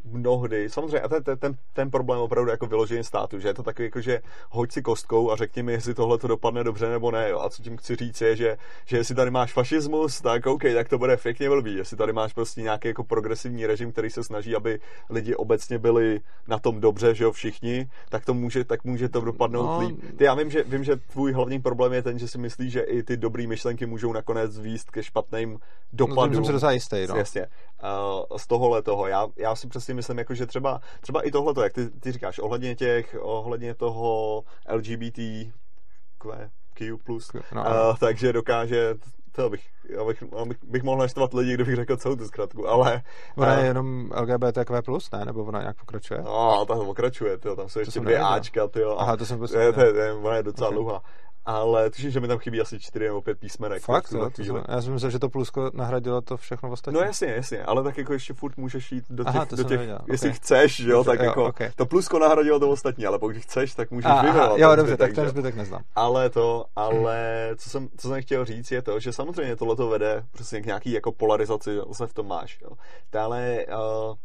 mnohdy, samozřejmě, a ten, ten, ten problém opravdu jako vyložení státu, že je to takový jako, že hoď si kostkou a řekni mi, jestli tohle to dopadne dobře nebo ne. Jo. A co tím chci říct je, že, že jestli tady máš fašismus, tak OK, tak to bude pěkně blbý. Jestli tady máš prostě nějaký jako progresivní režim, který se snaží, aby lidi obecně byli na tom dobře, že jo, všichni, tak to může, tak může to dopadnout no. líp. Ty, já vím že, vím, že tvůj hlavní problém je ten, že si myslíš, že i ty dobré myšlenky můžou nakonec výst ke špatným dopadům. No, jsem se docela jistý, no. Jasně. Uh, z tohohle toho. Já, já si přesně myslím, jako, že třeba, třeba i tohleto, jak ty, ty říkáš, ohledně těch, ohledně toho LGBT Q, no. uh, takže dokáže to bych, já bych, bych, bych mohl naštvat lidi, kdybych řekl celou tu zkratku, ale... Ona je uh, jenom LGBTQ+, ne? Nebo ona nějak pokračuje? No, tam pokračuje, tyjo, tam jsou ještě dvě Ačka, tyjo. Aha, to jsem prostě... Je, to je, ona je docela okay. dlouhá ale tuším, že mi tam chybí asi čtyři nebo pět písmenek. Fakt, jo, to jsem, já jsem myslel, že to plusko nahradilo to všechno ostatní. No jasně, jasně, ale tak jako ještě furt můžeš jít do těch, Aha, do těch jestli okay. chceš, jo, tak jo, jako okay. to plusko nahradilo to ostatní, ale pokud chceš, tak můžeš vyjmenovat. Jo, dobře, tak ten zbytek neznám. Ale to, ale co jsem, co jsem chtěl říct je to, že samozřejmě tohle to vede prostě k nějaký jako polarizaci, se v tom máš, jo. Ale uh,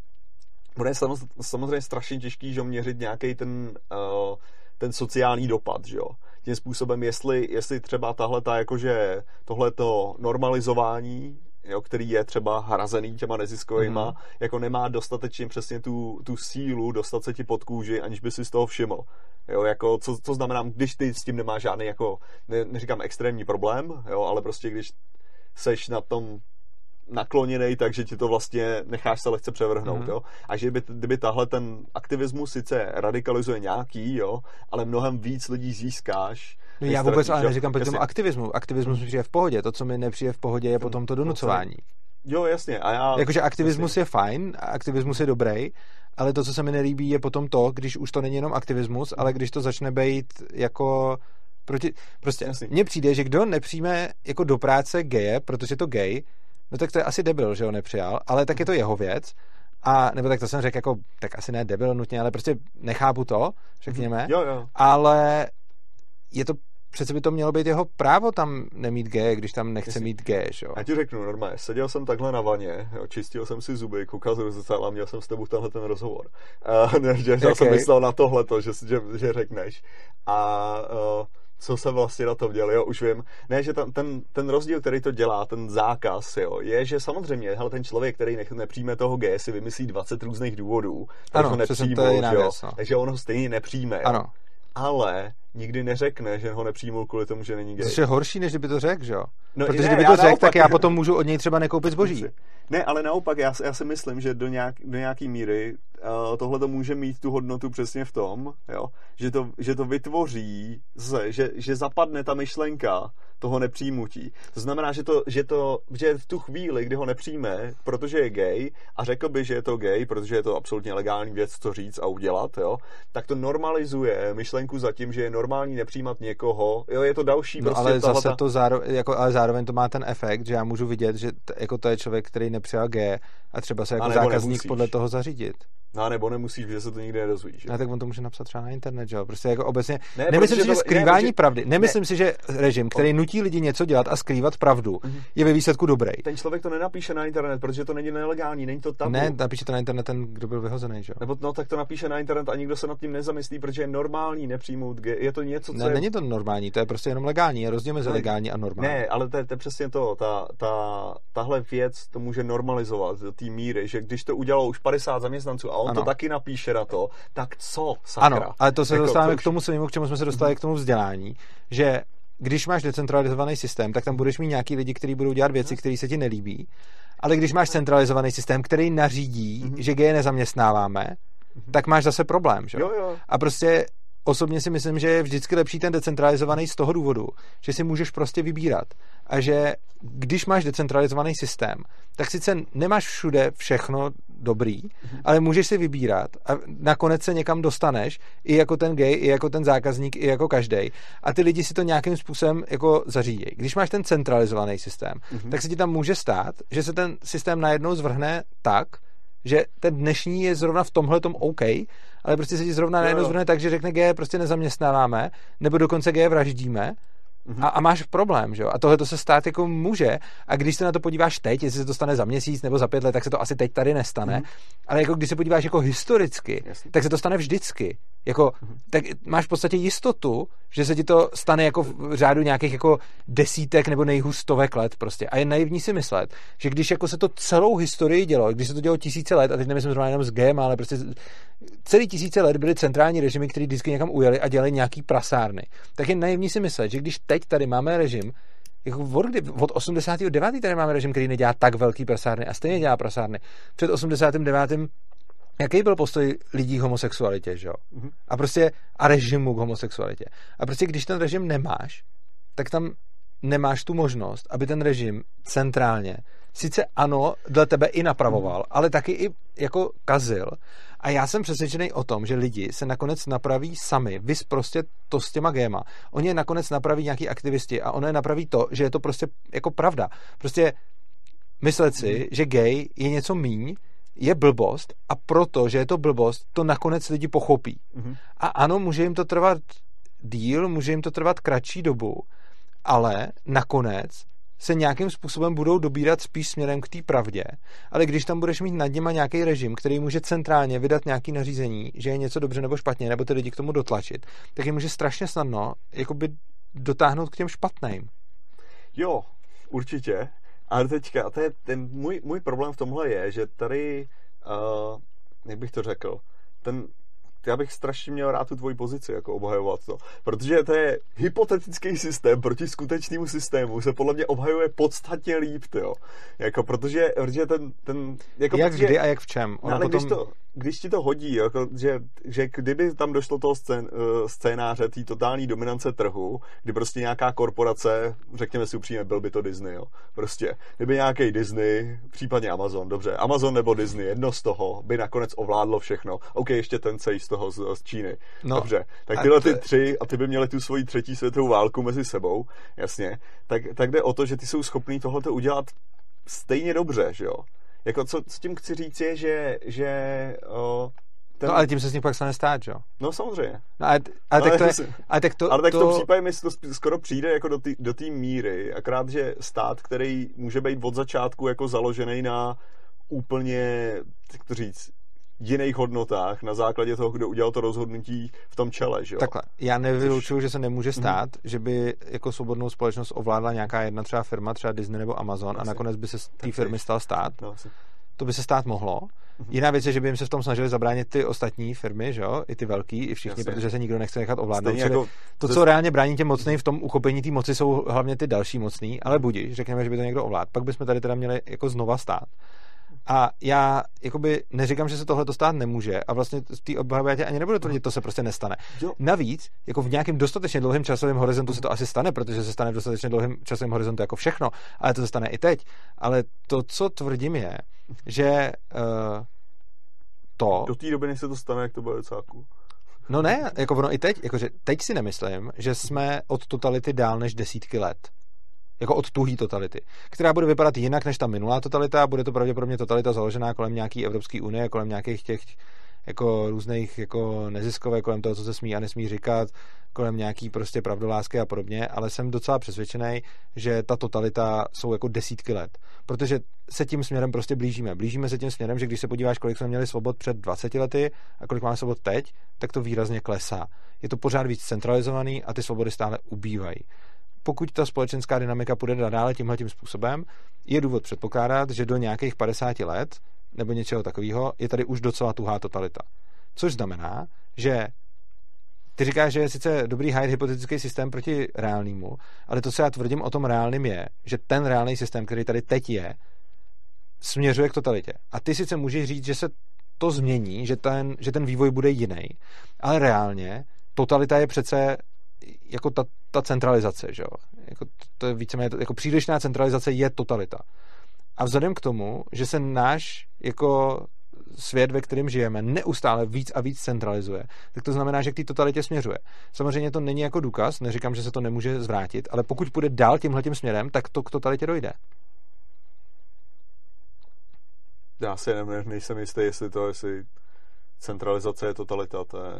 bude samozřejmě strašně těžký, že měřit nějaký ten, uh, ten sociální dopad, že jo tím způsobem, jestli, jestli třeba tahle ta jakože tohleto normalizování jo, který je třeba hrazený těma neziskovýma, mm-hmm. jako nemá dostatečně přesně tu, tu sílu dostat se ti pod kůži, aniž by si z toho všiml. Jo, jako, co, co znamená, když ty s tím nemáš žádný, jako, ne, neříkám extrémní problém, jo, ale prostě když seš na tom nakloněný, takže ti to vlastně necháš se lehce převrhnout, mm-hmm. jo. A že by, kdyby tahle ten aktivismus sice radikalizuje nějaký, jo, ale mnohem víc lidí získáš. No já vůbec ale neříkám proti tomu aktivismu. Aktivismus mi přijde v pohodě. To, co mi nepřijde v pohodě, je potom to donucování. Jo, jasně. A já, Jakože aktivismus jasně. je fajn, aktivismus je dobrý, ale to, co se mi nelíbí, je potom to, když už to není jenom aktivismus, ale když to začne být jako proti, prostě mně přijde, že kdo nepřijme jako do práce geje, protože je to gay, no tak to je asi debil, že ho nepřijal, ale tak je to jeho věc. A, nebo tak to jsem řekl jako, tak asi ne debil nutně, ale prostě nechápu to, řekněme. Jo, jo. Ale je to přece by to mělo být jeho právo tam nemít G, když tam nechce Jestli... mít G, jo. Já ti řeknu normálně, seděl jsem takhle na vaně, jo, čistil jsem si zuby, koukal jsem se a měl jsem s tebou tenhle ten rozhovor. [LAUGHS] Uh, že, okay. Já jsem myslel na tohle, že, že, že řekneš. A uh, co se vlastně na tom dělal, jo, už vím. Ne, že ten, ten, ten rozdíl, který to dělá, ten zákaz, jo, je, že samozřejmě, hele, ten člověk, který nech, nepřijme toho G, si vymyslí 20 různých důvodů, ano, ho nepřijmou, to je jo, věc, no. takže on ho stejně nepřijme, jo. Ano. Ale nikdy neřekne, že ho nepřijmul kvůli tomu, že není gay. Což je horší, než kdyby to řekl, že jo? No, Protože ne, kdyby to řekl, tak já potom můžu od něj třeba nekoupit zboží. Ne, ale naopak, já, já si myslím, že do, nějak, do nějaký míry tohle to může mít tu hodnotu přesně v tom, jo, že, to, že to vytvoří, že, že zapadne ta myšlenka toho nepřijmutí. To znamená, že, to, že, to, že v tu chvíli, kdy ho nepřijme, protože je gay a řekl by, že je to gay, protože je to absolutně legální věc, co říct a udělat, jo, tak to normalizuje myšlenku za tím, že je normální nepřijímat někoho. Jo, je to další no, prostě ale tohleta... zase to zároveň, jako, ale zároveň to má ten efekt, že já můžu vidět, že t, jako to je člověk, který nepřijal G a třeba se jako zákazník nemusíš. podle toho zařídit. No, nebo nemusíš, že se to nikdy nedozvíš. A tak on to může napsat třeba na internet, že jo? Prostě jako obecně. Ne, nemyslím si, že skrývání ne, pravdy. Nemyslím ne. si, že režim, který nutí lidi něco dělat a skrývat pravdu, mm-hmm. je ve výsledku dobrý. Ten člověk to nenapíše na internet, protože to není nelegální, není to tabu. Ne, napíše to na internet ten, kdo byl vyhozený, že jo? Nebo no, tak to napíše na internet a nikdo se nad tím nezamyslí, protože je normální nepřijmout Je to něco, co ne, je... není to normální, to je prostě jenom legální, je rozdíl mezi legální a normální. Ne, ale to je, to je přesně to, ta, ta, tahle věc to může normalizovat do té míry, že když to udělalo už 50 zaměstnanců on ano. to taky napíše píše na to, tak co, sakra? Ano, ale to se jako, dostáváme k tomu svému, k čemu jsme se dostali, k tomu vzdělání, že když máš decentralizovaný systém, tak tam budeš mít nějaký lidi, kteří budou dělat věci, které se ti nelíbí, ale když máš centralizovaný systém, který nařídí, mm-hmm. že geje nezaměstnáváme, mm-hmm. tak máš zase problém. Že? Jo, jo. A prostě osobně si myslím, že je vždycky lepší ten decentralizovaný z toho důvodu, že si můžeš prostě vybírat. A že když máš decentralizovaný systém, tak sice nemáš všude všechno dobrý, mm-hmm. ale můžeš si vybírat a nakonec se někam dostaneš, i jako ten gay, i jako ten zákazník, i jako každý. A ty lidi si to nějakým způsobem jako zařídějí. Když máš ten centralizovaný systém, mm-hmm. tak se ti tam může stát, že se ten systém najednou zvrhne tak, že ten dnešní je zrovna v tomhle tom OK, ale prostě se ti zrovna najednou zvrhne tak, že řekne G prostě nezaměstnáváme, nebo dokonce G vraždíme Mm-hmm. A, a máš problém, že jo? A tohle to se stát jako může. A když se na to podíváš teď, jestli se to stane za měsíc nebo za pět let, tak se to asi teď tady nestane. Mm-hmm. Ale jako když se podíváš jako historicky, Jasně. tak se to stane vždycky. Jako, mm-hmm. tak máš v podstatě jistotu, že se ti to stane jako v řádu nějakých jako desítek nebo nejhůř stovek let prostě. A je naivní si myslet, že když jako se to celou historii dělo, když se to dělo tisíce let, a teď nemyslím zrovna jenom s GM, ale prostě celý tisíce let byly centrální režimy, které vždycky někam ujeli a dělali nějaký prasárny. Tak je naivní si myslet, že když teď tady máme režim, jako od, kdy, od 89. tady máme režim, který nedělá tak velký prasárny a stejně dělá prasárny. Před 89 jaký byl postoj lidí k homosexualitě, že jo? Mm-hmm. A prostě a režimu k homosexualitě. A prostě když ten režim nemáš, tak tam nemáš tu možnost, aby ten režim centrálně sice ano, dle tebe i napravoval, mm. ale taky i jako kazil. A já jsem přesvědčený o tom, že lidi se nakonec napraví sami. Vys prostě to s těma géma. Oni je nakonec napraví nějaký aktivisti a ono je napraví to, že je to prostě jako pravda. Prostě myslet si, mm. že gay je něco míň, je blbost a proto, že je to blbost, to nakonec lidi pochopí. Mm-hmm. A ano, může jim to trvat díl, může jim to trvat kratší dobu, ale nakonec se nějakým způsobem budou dobírat spíš směrem k té pravdě, ale když tam budeš mít nad něma nějaký režim, který může centrálně vydat nějaký nařízení, že je něco dobře nebo špatně, nebo ty lidi k tomu dotlačit, tak je může strašně snadno jakoby dotáhnout k těm špatným. Jo, určitě. Ale teďka, to je ten můj, můj problém v tomhle je, že tady, uh, jak bych to řekl, ten já bych strašně měl rád tu tvoji pozici, jako obhajovat to. Protože to je hypotetický systém proti skutečnému systému, se podle mě obhajuje podstatně líp, jo. Jako, protože, protože ten, ten jako jak protože, kdy a jak v čem? Ono ale potom... když, to, když ti to hodí, jako, že, že kdyby tam došlo toho scén, eh, scénáře, té totální dominance trhu, kdy prostě nějaká korporace, řekněme si upřímně, byl by to Disney, jo. Prostě, kdyby nějaký Disney, případně Amazon, dobře, Amazon nebo Disney, jedno z toho, by nakonec ovládlo všechno. OK, ještě ten z toho toho z, z Číny. No, Dobře, tak tyhle ty tři a ty by měli tu svoji třetí světovou válku mezi sebou, jasně, tak, tak jde o to, že ty jsou schopní tohle udělat stejně dobře, že jo. Jako co, s tím chci říct je, že, že o, ten... No ale tím se z nich pak stane stát, jo? No samozřejmě. No, ale, ale, tak to je, ale tak to, ale tak to... v tom případě mi to skoro přijde jako do té do míry, akorát, že stát, který může být od začátku jako založený na úplně, jak to říct, jiných hodnotách na základě toho, kdo udělal to rozhodnutí v tom čele. Že jo? Takhle, já nevylučuju, že se nemůže mhm. stát, mm-hmm. že by jako svobodnou společnost ovládla nějaká jedna třeba firma, třeba Disney nebo Amazon asi. a nakonec by se z té firmy stal stát. No, to by se stát mohlo. Mm-hmm. Jiná věc je, že by jim se v tom snažili zabránit ty ostatní firmy, že jo? i ty velký, i všichni, Jasně. protože se nikdo nechce nechat ovládnout. Jako to, co reálně brání těm mocným v tom uchopení té moci, jsou hlavně ty další mocný, ale budí, řekněme, že by to někdo ovládl. Pak bychom tady teda měli jako znova stát. A já jakoby neříkám, že se tohle stát nemůže a vlastně v té obhajobě tě ani nebudu tvrdit, to se prostě nestane. Jo. Navíc, jako v nějakém dostatečně dlouhém časovém horizontu se to asi stane, protože se stane v dostatečně dlouhém časovém horizontu jako všechno, ale to se stane i teď. Ale to, co tvrdím, je, že uh, to... Do té doby, než se to stane, jak to bude docela cool. No ne, jako ono i teď, jakože teď si nemyslím, že jsme od totality dál než desítky let jako od tuhý totality, která bude vypadat jinak než ta minulá totalita, bude to pravděpodobně totalita založená kolem nějaký Evropské unie, kolem nějakých těch jako různých jako neziskové, kolem toho, co se smí a nesmí říkat, kolem nějaký prostě pravdolásky a podobně, ale jsem docela přesvědčený, že ta totalita jsou jako desítky let, protože se tím směrem prostě blížíme. Blížíme se tím směrem, že když se podíváš, kolik jsme měli svobod před 20 lety a kolik máme svobod teď, tak to výrazně klesá. Je to pořád víc centralizovaný a ty svobody stále ubývají pokud ta společenská dynamika půjde nadále tímhle tím způsobem, je důvod předpokládat, že do nějakých 50 let nebo něčeho takového je tady už docela tuhá totalita. Což znamená, že ty říkáš, že je sice dobrý hájit hypotetický systém proti reálnému, ale to, co já tvrdím o tom reálným je, že ten reálný systém, který tady teď je, směřuje k totalitě. A ty sice můžeš říct, že se to změní, že ten, že ten vývoj bude jiný, ale reálně totalita je přece jako ta, ta centralizace, že jo? Jako, to je víceméně, jako přílišná centralizace je totalita. A vzhledem k tomu, že se náš jako svět, ve kterém žijeme, neustále víc a víc centralizuje, tak to znamená, že k té totalitě směřuje. Samozřejmě to není jako důkaz, neříkám, že se to nemůže zvrátit, ale pokud půjde dál tímhle tím směrem, tak to k totalitě dojde. Já si ne, nejsem jistý, jestli to, jestli centralizace je totalita, to je...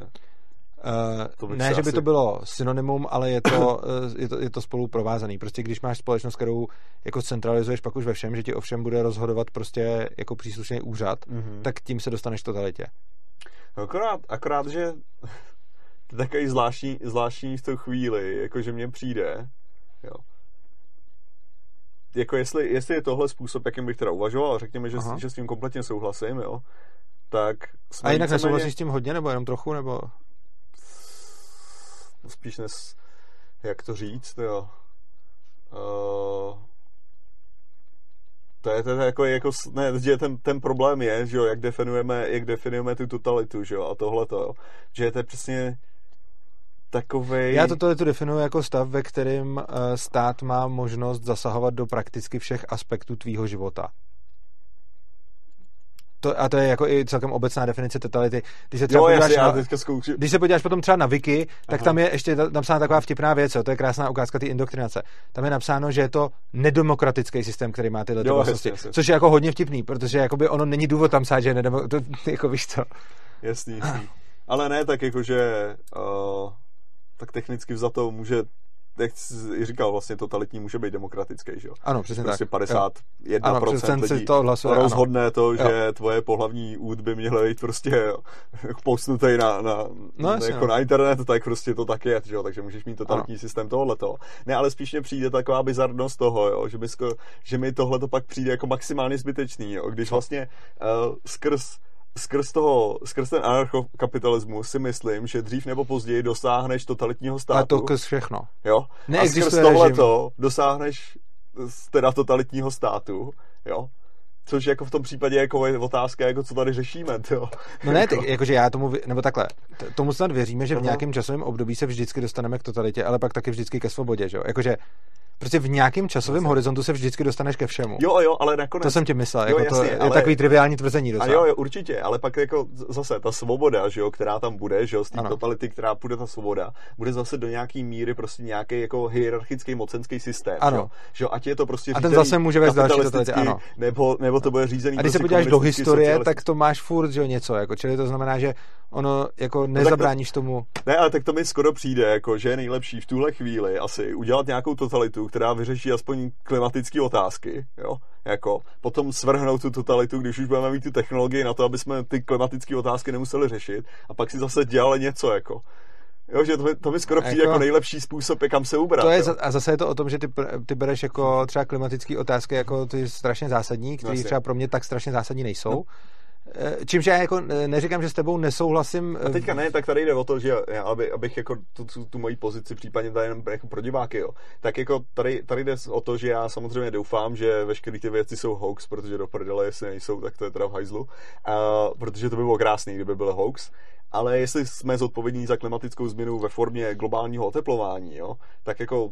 Uh, ne, že by asi... to bylo synonymum, ale je to, [COUGHS] eh, je to, je to spolu provázaný. Prostě když máš společnost, kterou jako centralizuješ pak už ve všem, že ti ovšem bude rozhodovat prostě jako příslušný úřad, mm-hmm. tak tím se dostaneš totalitě. Akorát, akorát, že [LAUGHS] to je takový zvláštní, zvláštní v tu chvíli, jako že mně přijde, jo. Jako jestli, jestli je tohle způsob, jakým bych teda uvažoval, řekněme, že, že s tím kompletně souhlasím, jo, tak... A jinak nesouhlasíš s tím hodně, nebo jenom trochu, nebo spíš nes, jak to říct, jo. Uh, to je, to je jako, jako ne, že ten, ten problém je, že jo, jak definujeme, jak definujeme tu totalitu, že jo, a tohle to, že to je přesně takový. Já to tu definuji jako stav, ve kterém stát má možnost zasahovat do prakticky všech aspektů tvýho života to, a to je jako i celkem obecná definice totality. Když se třeba jo, podíváš jasně, na, když se podíváš potom třeba na Wiki, tak Aha. tam je ještě napsána taková vtipná věc, jo, to je krásná ukázka té indoktrinace. Tam je napsáno, že je to nedemokratický systém, který má tyhle vlastnosti, což je jako hodně vtipný, protože jakoby ono není důvod tam psát, že je nedemokratický, jako víš co. Jasný, jasný. Ale ne tak jako, že uh, tak technicky vzato může jak jsi říkal, vlastně totalitní může být demokratický, že jo? Ano, přesně prostě tak. 51% ano, lidí to hlasuje, rozhodne ano. to, že jo. tvoje pohlavní úd by měl být prostě [LAUGHS] postnutý na, na, no, jasně, jako no. na internet, tak prostě to tak je, že jo? Takže můžeš mít totalitní ano. systém tohoto. Ne, ale spíš mě přijde taková bizarnost toho, jo? Že, mi, že mi tohle to pak přijde jako maximálně zbytečný, jo? Když vlastně uh, skrz skrz, toho, skrz ten anarchokapitalismus si myslím, že dřív nebo později dosáhneš totalitního státu. A to skrz všechno. Jo? A skrz tohleto dosáhneš teda totalitního státu, jo? Což jako v tom případě jako je otázka, jako co tady řešíme, jo. No ne, tak, jakože já tomu, nebo takhle, tomu snad věříme, že v nějakém časovém období se vždycky dostaneme k totalitě, ale pak taky vždycky ke svobodě, že jo. Jakože prostě v nějakém časovém horizontu se vždycky dostaneš ke všemu. Jo, jo, ale nakonec... To jsem ti myslel, Jo, jako jasně, to je ale- takový triviální tvrzení docela. A jo, jo, určitě, ale pak jako zase ta svoboda, že jo, která tam bude, že jo, z té totality, která půjde ta svoboda, bude zase do nějaký míry prostě nějaký jako hierarchický mocenský systém, Ano. že jo, že jo, ať je to prostě A ten zase může vést další totalitě, ano. Nebo, nebo to bude řízený A když se prostě podíváš do historie, tak to máš furt, že jo, něco, jako, čili to znamená, že ono jako No to- nezabráníš tomu. Ne, ale tak to mi skoro přijde, jako, že je nejlepší v tuhle chvíli asi udělat nějakou totalitu, která vyřeší aspoň klimatické otázky, jo, jako, potom svrhnout tu totalitu, když už budeme mít tu technologii na to, aby jsme ty klimatické otázky nemuseli řešit, a pak si zase dělali něco, jako. Jo, že to mi, to mi skoro přijde Jako- jako, nejlepší způsob, jak kam se ubrat. To je, jo. a zase je to o tom, že ty, ty bereš jako třeba klimatické otázky jako ty strašně zásadní, které Jasně. třeba pro mě tak strašně zásadní nejsou. No. Eh, Čímž já jako eh, neříkám, že s tebou nesouhlasím. A teďka ne, tak tady jde o to, že já, aby, abych jako tu, tu, tu moji pozici případně tady jenom jako pro diváky, jo. Tak jako tady, tady jde o to, že já samozřejmě doufám, že veškeré ty věci jsou hoax, protože do prdele, jestli nejsou, tak to je teda v hajzlu. Uh, protože to by bylo krásný, kdyby byl hoax. Ale jestli jsme zodpovědní za klimatickou změnu ve formě globálního oteplování, jo, tak jako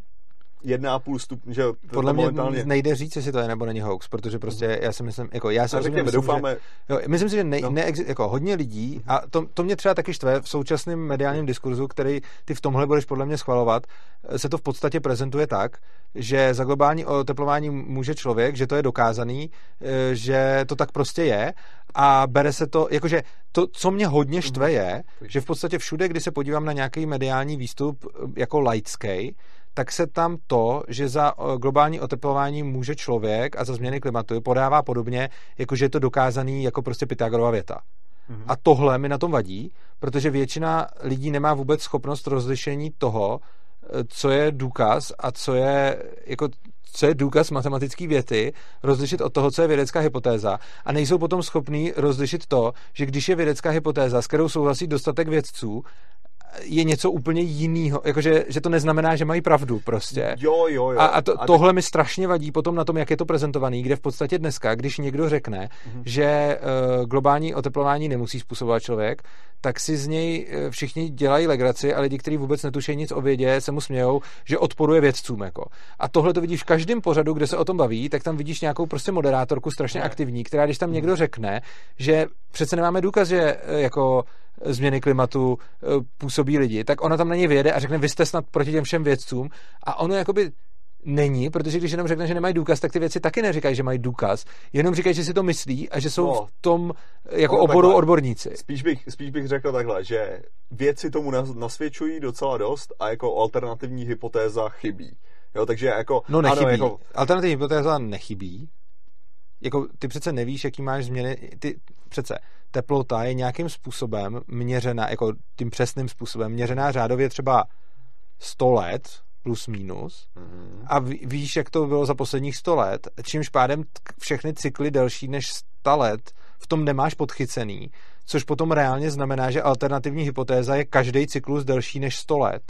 1,5 stupně, že Podle mě momentálně... nejde říct, jestli to je nebo není hoax, protože prostě já si myslím, jako já si A myslím, doufáme, že, jo, myslím si, že ne, No. ne, jako hodně lidí, a to, to mě třeba taky štve v současném mediálním diskurzu, který ty v tomhle budeš podle mě schvalovat, se to v podstatě prezentuje tak, že za globální oteplování může člověk, že to je dokázaný, eh, že to tak prostě je a bere se to, jakože to, co mě hodně štve je, že v podstatě všude, kdy se podívám na nějaký mediální výstup eh, jako laický, tak se tam to, že za eh, globální oteplování může člověk a za změny klimatu podává podobně, jako že je to dokázaný jako prostě Pythagorova věta. Mhm. A tohle mi na tom vadí, protože většina lidí nemá vůbec schopnost rozlišení toho, eh, co je důkaz a co je jako co je důkaz matematické věty, rozlišit od toho, co je vědecká hypotéza a nejsou potom schopní rozlišit to, že když je vědecká hypotéza, s kterou souhlasí dostatek vědců, je něco úplně jiného. Jakože že to neznamená, že mají pravdu prostě. Jo, jo, jo. A, a to, teď- tohle mi strašně vadí potom na tom, jak je to prezentovaný, kde v podstatě dneska, když někdo řekne, Mhm. že uh, globální oteplování nemusí způsobovat člověk, tak si z něj eh, všichni dělají legraci a lidi, kteří vůbec netuší nic o vědě, se mu smějou, že odporuje vědcům. Jako. A tohle to vidíš v každém pořadu, kde se o tom baví, tak tam vidíš nějakou prostě moderátorku strašně Ne. aktivní, která když Mhm. tam někdo řekne, že přece nemáme důkaz, že eh, jako změny klimatu eh, působí lidi, tak ona tam na něj vyjede a řekne, vy jste snad proti těm všem vědcům a ono jakoby není, protože když jenom řekne, že nemají důkaz, tak ty věci taky neříkají, že mají důkaz, jenom říkají, že si to myslí a že jsou No. v tom eh, jako No, oboru takhle. odborníci. Spíš bych, spíš bych řekl takhle, že věci tomu nas- nasvědčují docela dost a jako alternativní hypotéza chybí. Jo, takže jako... No nechybí. Ano, jako, Alternativní hypotéza nechybí. Jako ty přece nevíš, jaký máš změny. Ty přece teplota je nějakým způsobem měřená, jako tím přesným způsobem, měřená řádově třeba 100 let plus minus Mhm. a ví- víš, jak to bylo za posledních 100 let, čímž pádem všechny cykly delší než 100 let v tom nemáš podchycený, což potom reálně znamená, že alternativní hypotéza je každý cyklus delší než 100 let.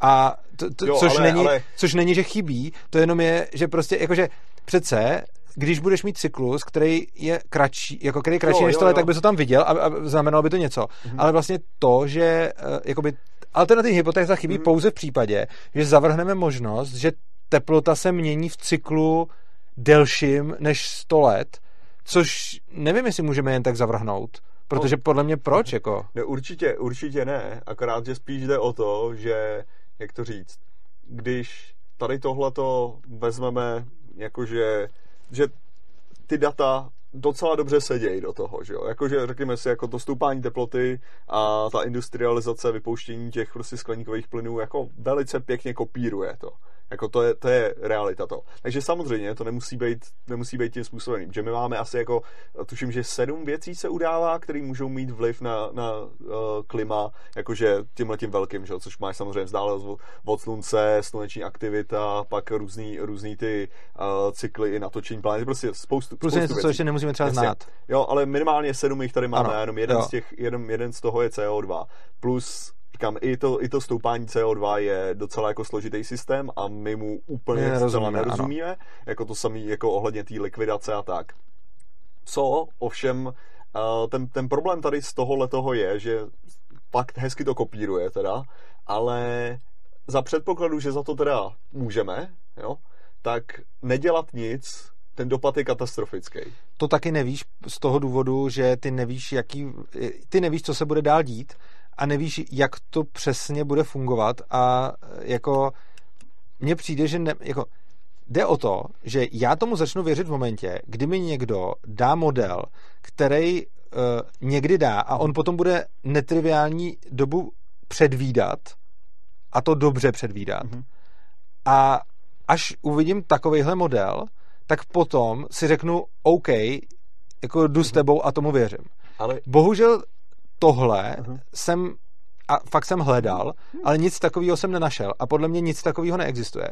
A to, to, Jo, což, ale- není, ale- což není, že chybí, to jenom je, že prostě, jakože přece, když budeš mít cyklus, který je kratší, jako který je kratší Jo, než jo, 100 let, jo. tak by to tam viděl a, a znamenalo by to něco. Mhm. Ale vlastně to, že eh, jakoby alternativní hypotéza chybí Mhm. pouze v případě, že zavrhneme možnost, že teplota se mění v cyklu delším než 100 let, což nevím, jestli můžeme jen tak zavrhnout. Protože podle mě proč, jako? Ne, určitě, určitě ne, akorát, že spíš jde o to, že, jak to říct, když tady tohleto vezmeme, jakože, že ty data docela dobře sedějí do toho, že jo, jakože řekněme si, jako to stoupání teploty a ta industrializace, vypouštění těch prostě skleníkových plynů, jako velice pěkně kopíruje to. Jako to je, to je realita to. Takže samozřejmě to nemusí být, nemusí být tím způsobem, že my máme asi jako, tuším, že sedm věcí se udává, které můžou mít vliv na, na uh, klima, jakože tímhle tím velkým, že? což máš samozřejmě vzdálenost od- slunce, sluneční aktivita, pak různý, různý ty uh, cykly i natočení planety, prostě spoustu, Plus spoustu něco, co věcí. ještě nemusíme třeba Jasně. znát. Jo, ale minimálně sedm jich tady máme, ano, jenom jeden jo. z těch, jeden, jeden z toho je CO2. Plus říkám, i to, i to stoupání CO2 je docela jako složitý systém a my mu úplně My zcela nerozumíme, nerozumíme, jako to samý jako ohledně té likvidace a tak. Co ovšem, eh, ten, ten problém tady z tohohle toho je, že fakt hezky to kopíruje teda, ale za předpokladu, že za to teda můžeme, jo, tak nedělat nic, ten dopad je katastrofický. To taky nevíš z toho důvodu, že ty nevíš, jaký, ty nevíš, co se bude dál dít a nevíš, jak to přesně bude fungovat a jako mně přijde, že ne, jako, jde o to, že já tomu začnu věřit v momentě, kdy mi někdo dá model, který uh, někdy dá a on potom bude netriviální dobu předvídat a to dobře předvídat. Mm-hmm. A až uvidím takovýhle model, tak potom si řeknu OK, jako jdu mm-hmm. s mhm. tebou a tomu věřím. Ale... Bohužel tohle mm-hmm. jsem a fakt jsem hledal, ale nic takového jsem nenašel a podle mě nic takového neexistuje.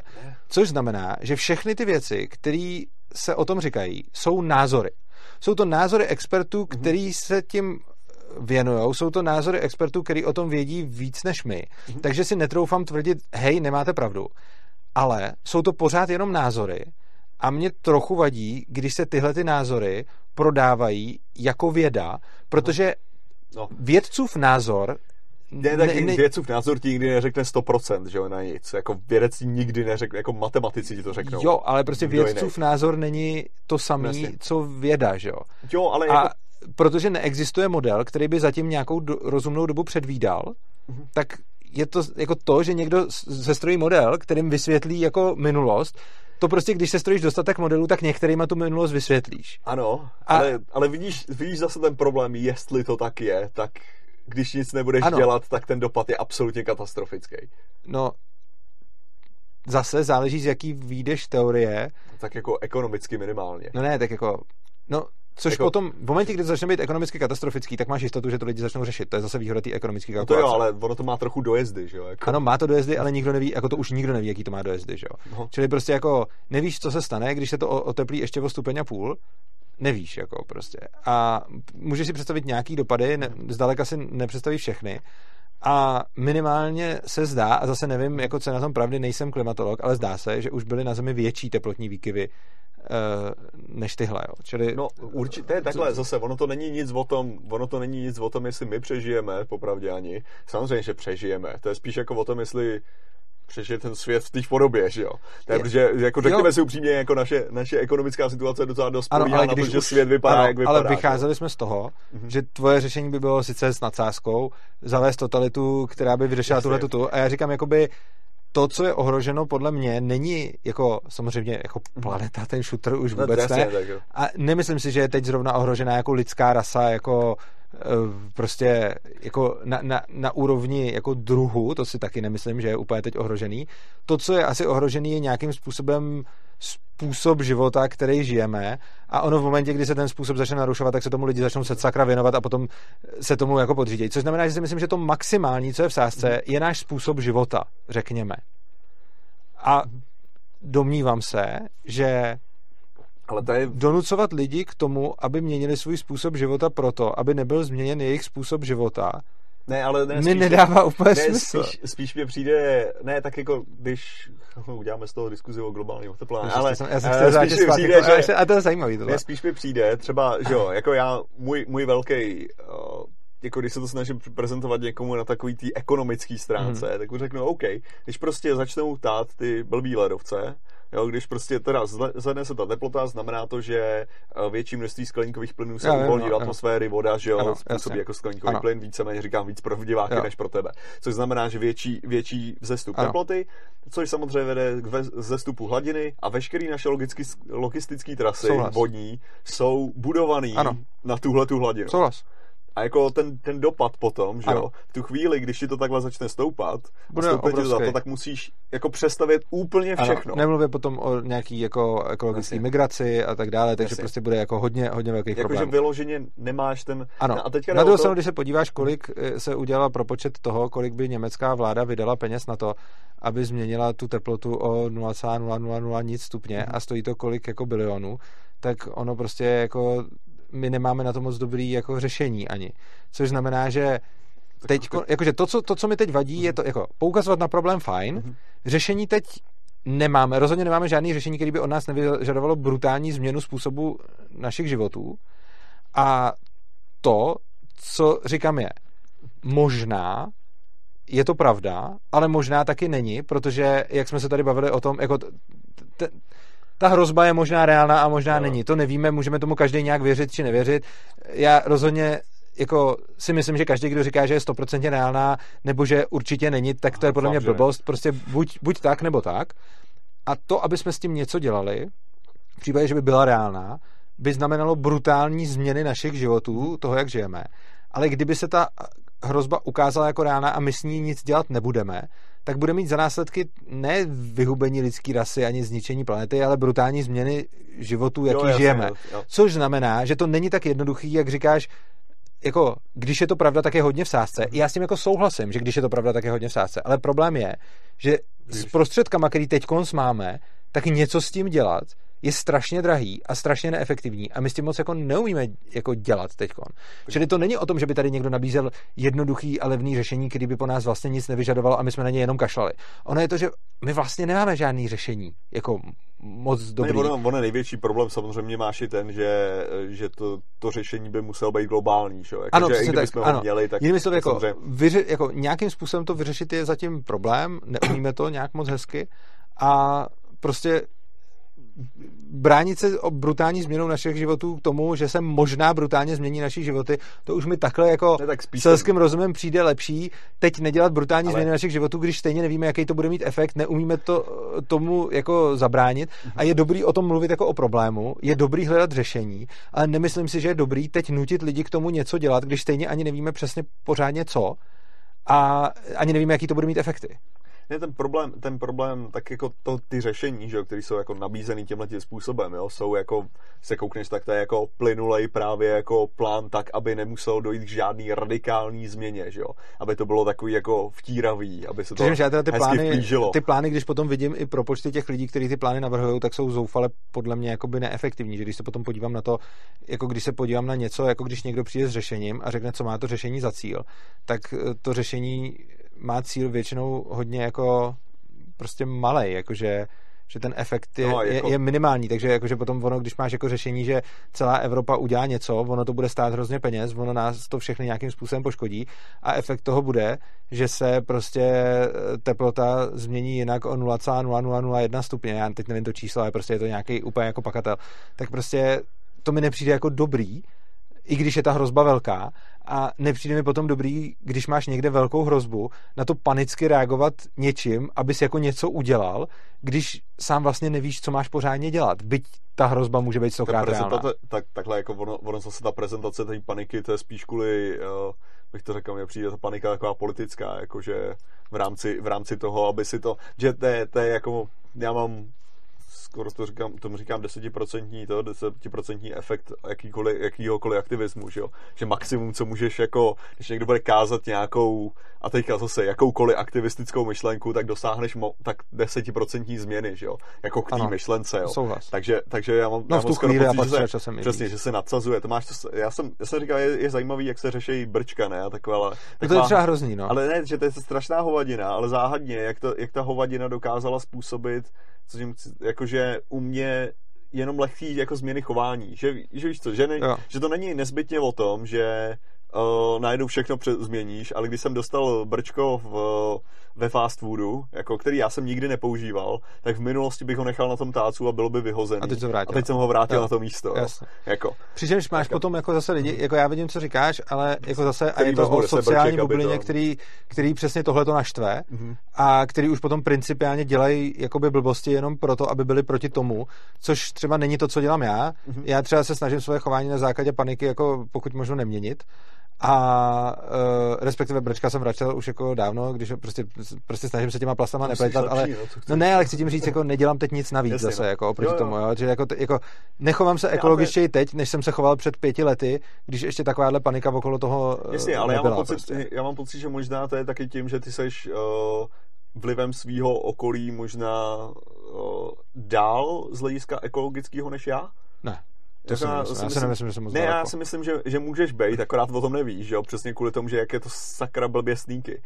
Což znamená, že všechny ty věci, které se o tom říkají, jsou názory. Jsou to názory expertů, mhm. který se tím věnují. Jsou to názory expertů, který o tom vědí víc než my. Mhm. Takže si netroufám tvrdit, hej, nemáte pravdu. Ale jsou to pořád jenom názory a mě trochu vadí, když se tyhle ty názory prodávají jako věda, protože no. vědcův názor ne, tak ne, ne, vědcův názor ti nikdy neřekne 100%, že jo, na nic. Jako vědec ti nikdy neřekne, jako matematici ti to řeknou. Jo, ale prostě vědcův názor není to samý, co věda, že jo. Jo, ale A jako... protože neexistuje model, který by zatím nějakou do, rozumnou dobu předvídal, mm-hmm. tak je to jako to, že někdo sestrojí model, kterým vysvětlí jako minulost, to prostě, když se strojíš dostatek modelů, tak některýma tu minulost vysvětlíš. Ano, a... ale, ale vidíš, vidíš zase ten problém, jestli to tak je, tak když nic nebudeš ano. dělat, tak ten dopad je absolutně katastrofický. No, zase záleží, z jaký výjdeš teorie. Tak jako ekonomicky minimálně. No ne, tak jako, no, což jako... potom, v momentě, kdy to začne být ekonomicky katastrofický, tak máš jistotu, že to lidi začnou řešit. To je zase výhoda té ekonomické kalkulace. No to jo, ale ono to má trochu dojezdy, že jo? Jako... Ano, má to dojezdy, ale nikdo neví, jako to už nikdo neví, jaký to má dojezdy, že jo? No. Čili prostě jako nevíš, co se stane, když se to oteplí ještě o stupeň a půl, nevíš, jako prostě. A můžeš si představit nějaký dopady, ne, zdaleka si nepředstavíš všechny. A minimálně se zdá, a zase nevím, jako co je na tom pravdy, nejsem klimatolog, ale zdá se, že už byly na Zemi větší teplotní výkyvy než tyhle. Jo. Čili, no určitě, takhle, zase, ono to není nic o tom, ono to není nic o tom, jestli my přežijeme, popravdě ani. Samozřejmě, že přežijeme. To je spíš jako o tom, jestli přežije ten svět v té podobě, že jo. To je, protože, jako řekněme jo. si upřímně, jako naše, naše ekonomická situace je docela dost ano, ale na to, že svět vypadá, ano, jak vypadá. Ale vycházeli jsme z toho, mm-hmm. že tvoje řešení by bylo sice s nadsázkou, zavést totalitu, která by vyřešila tuhle tuto. A já říkám, jakoby to, co je ohroženo podle mě, není jako samozřejmě jako mhm. planeta, ten shooter už no, vůbec ne. A nemyslím si, že je teď zrovna ohrožená jako lidská rasa, jako Eh, prostě jako na, na, na úrovni jako druhu, to si taky nemyslím, že je úplně teď ohrožený. To, co je asi ohrožený, je nějakým způsobem způsob života, který žijeme a ono v momentě, kdy se ten způsob začne narušovat, tak se tomu lidi začnou se sakra věnovat a potom se tomu jako podřídějí. Což znamená, že si myslím, že to maximální, co je v sázce, je náš způsob života, řekněme. A domnívám se, že ale to je... Donucovat lidi k tomu, aby měnili svůj způsob života proto, aby nebyl změněn jejich způsob života, ne, ale ne, mi nedává úplně ne, smysl. Spíš, spíš mě přijde, ne, tak jako, když uděláme z toho diskuzi o globálním oteplování, ale jsem, já jsem chtěl spíš mi přijde, jako, že, a to je zajímavý tohle. Ne, spíš mi přijde, třeba, že jo, jako já, můj, můj velký uh, jako když se to snažím prezentovat někomu na takový té ekonomické stránce, hmm. tak mu řeknu, OK, když prostě začnou tát ty blbý ledovce, Jo, když prostě teda zvedne se ta teplota, znamená to, že eh, větší množství skleníkových plynů se uvolní do atmosféry, voda, že jo, ano, způsobí jasně. jako skleníkový ano. plyn, víceméně říkám víc pro diváky jo. než pro tebe. Což znamená, že větší, větší vzestup ano. teploty, což samozřejmě vede k vzestupu hladiny a veškeré naše logicky, logistické trasy Souhlas. vodní jsou budované na tuhle tu hladinu. Souhlas. A jako ten, ten dopad potom, že jo, v tu chvíli, když ti to takhle začne stoupat, Bude a za to, tak musíš jako přestavět úplně všechno. Ano, nemluvě potom o nějaký jako ekologické migraci a tak dále, takže Jasně. prostě bude jako hodně, hodně velký jako problém. Jakože vyloženě nemáš ten... Ano, a teďka na druhou stranu, když se podíváš, kolik eh, se udělala propočet toho, kolik by německá vláda vydala peněz na to, aby změnila tu teplotu o 0,000 nic stupně mm. a stojí to kolik jako bilionů, tak ono prostě jako my nemáme na to moc dobrý jako řešení ani. Což znamená, že teď, jakože to co, to, co mi teď vadí, je to jako poukazovat na problém fajn, mhm. řešení teď nemáme, rozhodně nemáme žádný řešení, který by od nás nevyžadovalo brutální změnu způsobu našich životů. A to, co říkám je, možná je to pravda, ale možná taky není, protože jak jsme se tady bavili o tom, jako te, ta hrozba je možná reálná a možná no. není. To nevíme, můžeme tomu každý nějak věřit či nevěřit. Já rozhodně jako si myslím, že každý, kdo říká, že je stoprocentně reálná, nebo že určitě není, tak to je podle mě blbost. Prostě buď, buď tak, nebo tak. A to, aby jsme s tím něco dělali, v případě, že by byla reálná, by znamenalo brutální změny našich životů, toho, jak žijeme. Ale kdyby se ta hrozba ukázala jako reálná a my s ní nic dělat nebudeme, tak bude mít za následky ne vyhubení lidské rasy ani zničení planety, ale brutální změny životů, jaký jo, žijeme. Jo, jo. Což znamená, že to není tak jednoduchý, jak říkáš, jako, když je to pravda, tak je hodně v sázce. Mhm. Já s tím jako souhlasím, že když je to pravda, tak je hodně v sázce. Ale problém je, že s prostředkama, který teď máme, tak něco s tím dělat je strašně drahý a strašně neefektivní a my s tím moc jako neumíme jako dělat teď. Čili to není o tom, že by tady někdo nabízel jednoduchý a levný řešení, který by po nás vlastně nic nevyžadovalo a my jsme na ně jenom kašlali. Ono je to, že my vlastně nemáme žádný řešení, jako moc dobrý. Ne, ono, ono největší problém samozřejmě máš i ten, že, že to, to řešení by muselo být globální, že? Jako, ano, že i tak, ano. ho měli, tak... Jinými slovy, jako, samozřejmě... vyři, jako nějakým způsobem to vyřešit je zatím problém, neumíme to nějak moc hezky a prostě bránit se o brutální změnou našich životů k tomu, že se možná brutálně změní naše životy, to už mi takhle jako ne, tak selským rozumem přijde lepší. Teď nedělat brutální Ale... změny našich životů, když stejně nevíme, jaký to bude mít efekt, neumíme to tomu jako zabránit a je dobrý o tom mluvit jako o problému, je dobrý hledat řešení, ale nemyslím si, že je dobrý teď nutit lidi k tomu něco dělat, když stejně ani nevíme přesně pořádně co a ani nevíme, jaký to bude mít efekty ne, ten problém, ten problém, tak jako to, ty řešení, že, které jsou jako nabízený tímhle tím způsobem, jo, jsou jako, se koukneš, tak to je jako plynulej právě jako plán tak, aby nemuselo dojít k žádný radikální změně, že jo, aby to bylo takový jako vtíravý, aby se to Přičemž já teda ty plány, vplížilo. ty plány, když potom vidím i pro počty těch lidí, kteří ty plány navrhují, tak jsou zoufale podle mě jakoby neefektivní, že když se potom podívám na to, jako když se podívám na něco, jako když někdo přijde s řešením a řekne, co má to řešení za cíl, tak to řešení má cíl většinou hodně jako prostě malý, jakože že ten efekt je, no, jako... je, je minimální, takže jakože potom ono, když máš jako řešení, že celá Evropa udělá něco, ono to bude stát hrozně peněz, ono nás to všechny nějakým způsobem poškodí a efekt toho bude, že se prostě eh, teplota změní jinak o 0,0001 stupně, já teď nevím to číslo, ale prostě je to nějaký úplně jako pakatel, tak prostě to mi nepřijde jako dobrý, i když je ta hrozba velká a nepřijde mi potom dobrý, když máš někde velkou hrozbu, na to panicky reagovat něčím, abys jako něco udělal, když sám vlastně nevíš, co máš pořádně dělat. Byť ta hrozba může být stokrát reálná. Tak, takhle jako ono, ono zase ta prezentace té paniky, to je spíš kvůli, uh, bych to řekl, mě přijde ta panika taková politická, jakože v rámci, v rámci toho, aby si to, že to je, to je jako, já mám skoro to říkám, tomu říkám desetiprocentní, to, desetiprocentní efekt jakýkoliv, jakýhokoliv aktivismu, že jo? Že maximum, co můžeš jako, když někdo bude kázat nějakou, a teďka zase jakoukoliv aktivistickou myšlenku, tak dosáhneš mo, tak desetiprocentní změny, že jo? Jako k té myšlence, jo? Souhlas. Takže, takže já mám, no, já mám skoro pocit, že se, časem přesně, že se nadsazuje. To máš, to, já jsem, já jsem říkal, je, je zajímavý, jak se řeší brčka, ne? A taková, taková, to je třeba hrozný, no. Ale ne, že to je strašná hovadina, ale záhadně, jak, to, jak ta hovadina dokázala způsobit co tím, jakože u mě jenom lehký jako změny chování. Že, že víš co, že, ne, že to není nezbytně o tom, že uh, najednou všechno před, změníš, ale když jsem dostal brčko v, ve fast foodu, jako který já jsem nikdy nepoužíval, tak v minulosti bych ho nechal na tom tácu a bylo by vyhozený. A teď, to vrátil. a teď jsem ho vrátil jo. na to místo. Jasně. Jako. Přičemž máš tak, potom jako zase lidi, jako já vidím, co říkáš, ale jako zase a je to o sociální bublině, to... který, který přesně tohle to naštve mm-hmm. a který už potom principiálně dělají jakoby blbosti jenom proto, aby byli proti tomu, což třeba není to, co dělám já. Mm-hmm. Já třeba se snažím své chování na základě paniky jako pokud možno neměnit a uh, respektive brčka jsem vracel už jako dávno, když prostě, prostě snažím se těma plastama nepletat, ale no, no ne, ale chci tím říct, jako nedělám teď nic navíc Jasně, zase, no. jako oproti jo, jo. tomu, jo, že jako, jako nechovám se ekologičtěji teď, než jsem se choval před pěti lety, když ještě takováhle panika okolo toho uh, Jasně, ale nebyla, já mám, pocit, prostě. já mám pocit, že možná to je taky tím, že ty seš uh, vlivem svého okolí možná uh, dál z hlediska ekologického než já? Ne. To si já, si myslím, nemyslím, že jsem moc Ne, daleko. já si myslím, že, že můžeš být, akorát o tom nevíš, že jo? Přesně kvůli tomu, že jak je to sakra blbě sníky.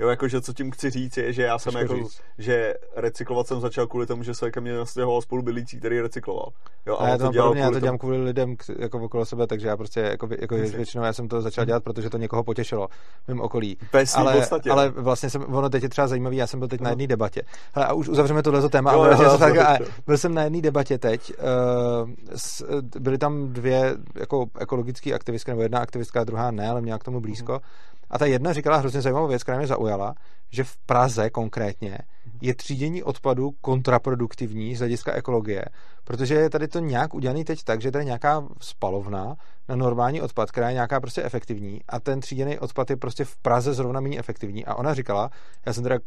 Jo, jakože co tím chci říct je, že já jsem jako, říct. že recyklovat jsem začal kvůli tomu, že se ke mně nastěhoval spolubydlící, který recykloval. Jo, A já to, dělal podobně, já to tomu- dělám kvůli lidem jako okolo sebe, takže já prostě jako, jako většinou já jsem to začal dělat, protože to někoho potěšilo v mém okolí. Svým ale, podstatě. ale vlastně jsem, ono teď je třeba zajímavý, já jsem byl teď na jedné debatě. Hele, a už uzavřeme tohle téma. Jo, a jo, jo, se tak, a byl jsem na jedné debatě teď, uh, s, byly tam dvě jako ekologické aktivistky, nebo jedna aktivistka, druhá ne, ale měla k tomu blízko. Mhm. A ta jedna říkala hrozně zajímavou věc, která mě zaujala, že v Praze konkrétně Mhm. je třídění odpadu kontraproduktivní z hlediska ekologie, protože je tady to nějak udělané teď tak, že je tady nějaká spalovna na normální odpad, která je nějaká prostě efektivní a ten tříděný odpad je prostě v Praze zrovna méně efektivní. A ona říkala, já jsem teda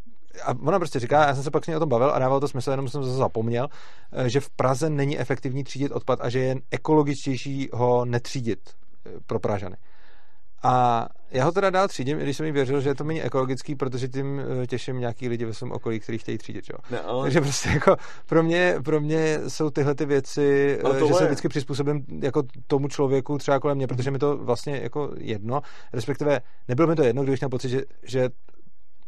a ona prostě říká, já jsem se pak s ní o tom bavil a dával to smysl, jenom jsem to zapomněl, eh, že v Praze není efektivní třídit odpad a že je ekologičtější ho netřídit eh, pro Pražany. A já ho teda dál třídím, i když jsem jí věřil, že je to méně ekologický, protože tím eh, těším nějaký lidi ve svém okolí, kteří chtějí třídit. Jo? Ne, ale... Takže prostě jako pro mě, pro mě jsou tyhle ty věci, eh, že se vždycky přizpůsobím jako tomu člověku třeba kolem mě, protože mi to vlastně jako jedno, respektive nebylo mi to jedno, když měl pocit, že, že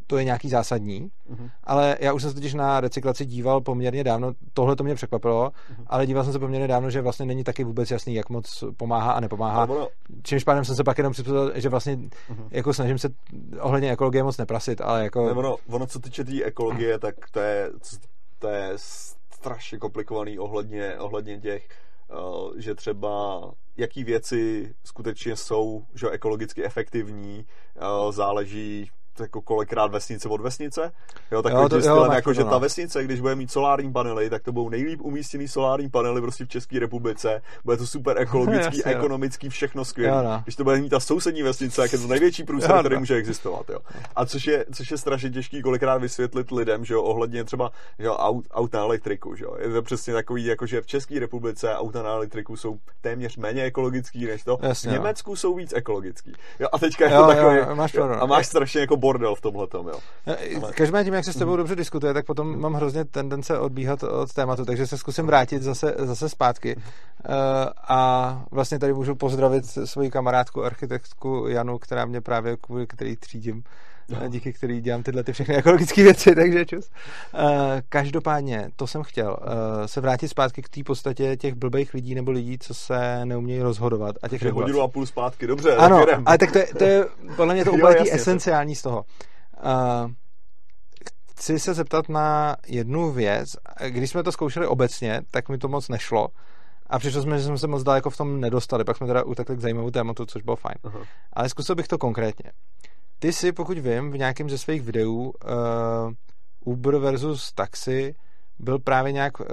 to je nějaký zásadní, Mhm. ale já už jsem se totiž na recyklaci díval poměrně dávno, tohle to mě překvapilo, Mhm. ale díval jsem se poměrně dávno, že vlastně není taky vůbec jasný, jak moc pomáhá a nepomáhá. Ale ono, Čímž pádem jsem se pak jenom připustil, že vlastně Mhm. jako snažím se ohledně ekologie moc neprasit, ale jako... ne, ono, ono, co týče té tý ekologie, tak to je, to je strašně komplikovaný ohledně, ohledně těch, uh, že třeba jaký věci skutečně jsou že ekologicky efektivní, uh, záleží jako kolikrát vesnice od vesnice. Jo, takový Jo, to- jo, jo, stylem, máš jako, že pravdu, ta no. vesnice, když bude mít solární panely, tak to budou nejlíp umístěný solární panely prostě v České republice. Bude to super ekologický, [LAUGHS] Jasně, no. ekonomický, všechno skvělé. Jo, no. Když to bude mít ta sousední vesnice, tak je to největší průser, Jo, no. který může existovat. Jo. A což je, což je strašně těžký kolikrát vysvětlit lidem, že jo, ohledně třeba že jo, aut, aut na elektriku. Že jo. Je to přesně takový, jako že v České republice auta na elektriku jsou téměř méně ekologický než to. Jasně, v no. Německu jsou víc ekologický. Jo, a teďka je Jo, to jo, takový, jo, máš no. a máš strašně jako bordel v tomhle tom, jo. Ale- Každopádně tím, jak se s tebou dobře diskutuje, tak potom mám hrozně tendence odbíhat od tématu, takže se zkusím vrátit zase, zase zpátky. Eh, A vlastně tady můžu pozdravit svoji kamarádku, architektku Janu, která mě právě kvůli který třídím, a díky který dělám tyhle ty všechny ekologické věci, takže čus. Eh, Každopádně, to jsem chtěl, eh, se vrátit zpátky k té podstatě těch blbých lidí nebo lidí, co se neumějí rozhodovat a těch Že regulací. hodinu a půl zpátky, dobře, Ano, tak ale tak to je, to je podle mě to [LAUGHS] Jo, úplně jasně, esenciální z toho. Uh, chci se zeptat na jednu věc. Když jsme to zkoušeli obecně, tak mi to moc nešlo. A přišlo jsme, že jsme se moc daleko v tom nedostali. Pak jsme teda utekli k zajímavému tématu, což bylo fajn. Aha. Ale zkusil bych to konkrétně. Ty si, pokud vím, v nějakém ze svých videů uh, Uber versus taxi byl právě nějak uh,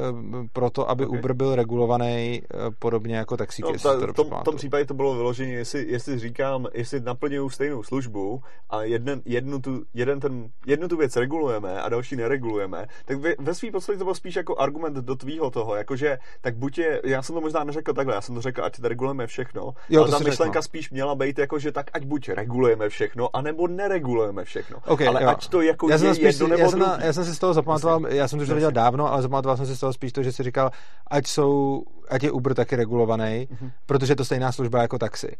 proto, aby Ok. okay. Uber byl regulovaný uh, podobně jako taxíky. No, ta, v tom, tom pamatuju. případě to bylo vyloženě, jestli, jestli říkám, jestli naplňují stejnou službu a jeden, jednu, tu, jeden ten, jednu tu věc regulujeme a další neregulujeme, tak ve, ve svým podstatě to bylo spíš jako argument do tvýho toho, jakože tak buď je, já jsem to možná neřekl takhle, já jsem to řekl, ať regulujeme všechno, Jo, ale ta jsi řekl, myšlenka no. spíš měla být jako, že tak ať buď regulujeme všechno, anebo neregulujeme všechno. Okay, ale jo. ať to jako já jsem, je spíš, jedno nebo já, jsem druhý. já jsem si z toho zapamatoval, já jsem to už viděl dávno, ale zapamatoval jsem si z toho spíš to, že si říkal, ať jsou, ať je Uber taky regulovaný, Mhm. protože je to stejná služba jako taxi.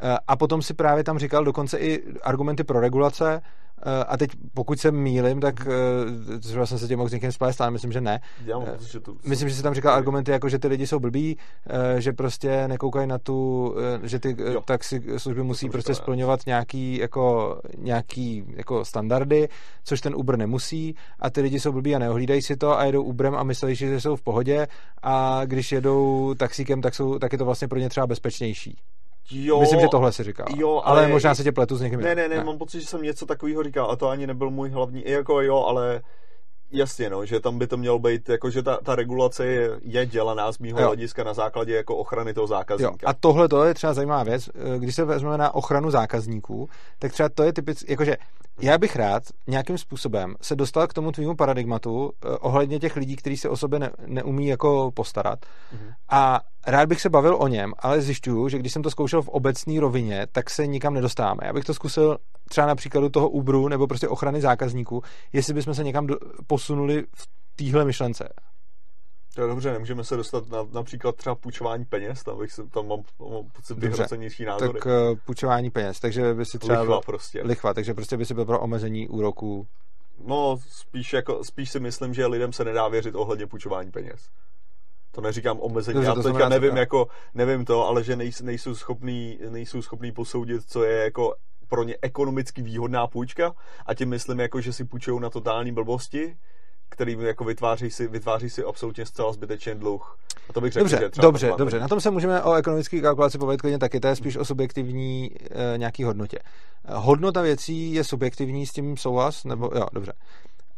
Eh, A potom si právě tam říkal dokonce i argumenty pro regulace, a teď pokud se mýlim, tak eh, třeba jsem se tím mohl s někým splést, ale myslím, že ne. Já mám Eh, pocit, že to, Myslím, že si tam říkal argumenty jako, že ty lidi jsou blbí, eh, že prostě nekoukají na tu, eh, že ty eh, Jo. taxi služby musí jsem prostě říkal, splňovat nějaký jako, nějaký jako standardy, což ten Uber nemusí a ty lidi jsou blbí a neohlídají si to a jedou Uberem a myslí, že jsou v pohodě a když jedou taxíkem, tak, jsou, tak je to vlastně pro ně třeba bezpečnější. Jo, Myslím, že tohle si říkal. jo, ale, ale- možná se tě pletu s někým. Ne, jiným. ne, ne, mám pocit, že jsem něco takového říkal a to ani nebyl můj hlavní, i jako jo, ale jasně, no, že tam by to mělo být, jako že ta, ta regulace je, je dělaná z mýho Jo. hlediska na základě jako ochrany toho Jo, zákazníka. a tohle to je třeba zajímavá věc. Eh, Když se vezmeme na ochranu zákazníků, tak třeba to je typicky, jakože já bych rád nějakým způsobem se dostal k tomu tvýmu paradigmatu eh, ohledně těch lidí, kteří se o sobě ne, neumí jako postarat. Mhm. A rád bych se bavil o něm, ale zjišťuju, že když jsem to zkoušel v obecné rovině, tak se nikam nedostáváme. Já bych to zkusil třeba na příkladu toho Uberu nebo prostě ochrany zákazníků, jestli bychom se někam do, posunuli v téhle myšlence. To je dobře, nemůžeme se dostat na například třeba půjčování peněz, tam, bych se, tam mám, mám pocit vyhrocenější názory. Tak uh, půjčování peněz, takže by si třeba... Lichva prostě. Lichva, takže prostě by si byl pro omezení úroků. No, spíš, jako, spíš si myslím, že lidem se nedá věřit ohledně půjčování peněz. To neříkám omezení, Dobře, já to teďka nevím, jako, nevím to, ale že nejsou, nejsou, schopný, nejsou schopný posoudit, co je jako pro ně ekonomicky výhodná půjčka a tím myslím, jako, že si půjčují na totální blbosti, kterým jako vytváří si, vytváří si absolutně zcela zbytečně dluh. A to bych řekl, dobře, že třeba dobře, dobře. Na tom se můžeme o ekonomické kalkulaci povědět klidně taky, to je spíš o subjektivní e, nějaký hodnotě. Hodnota věcí je subjektivní, s tím souhlas, nebo jo, dobře.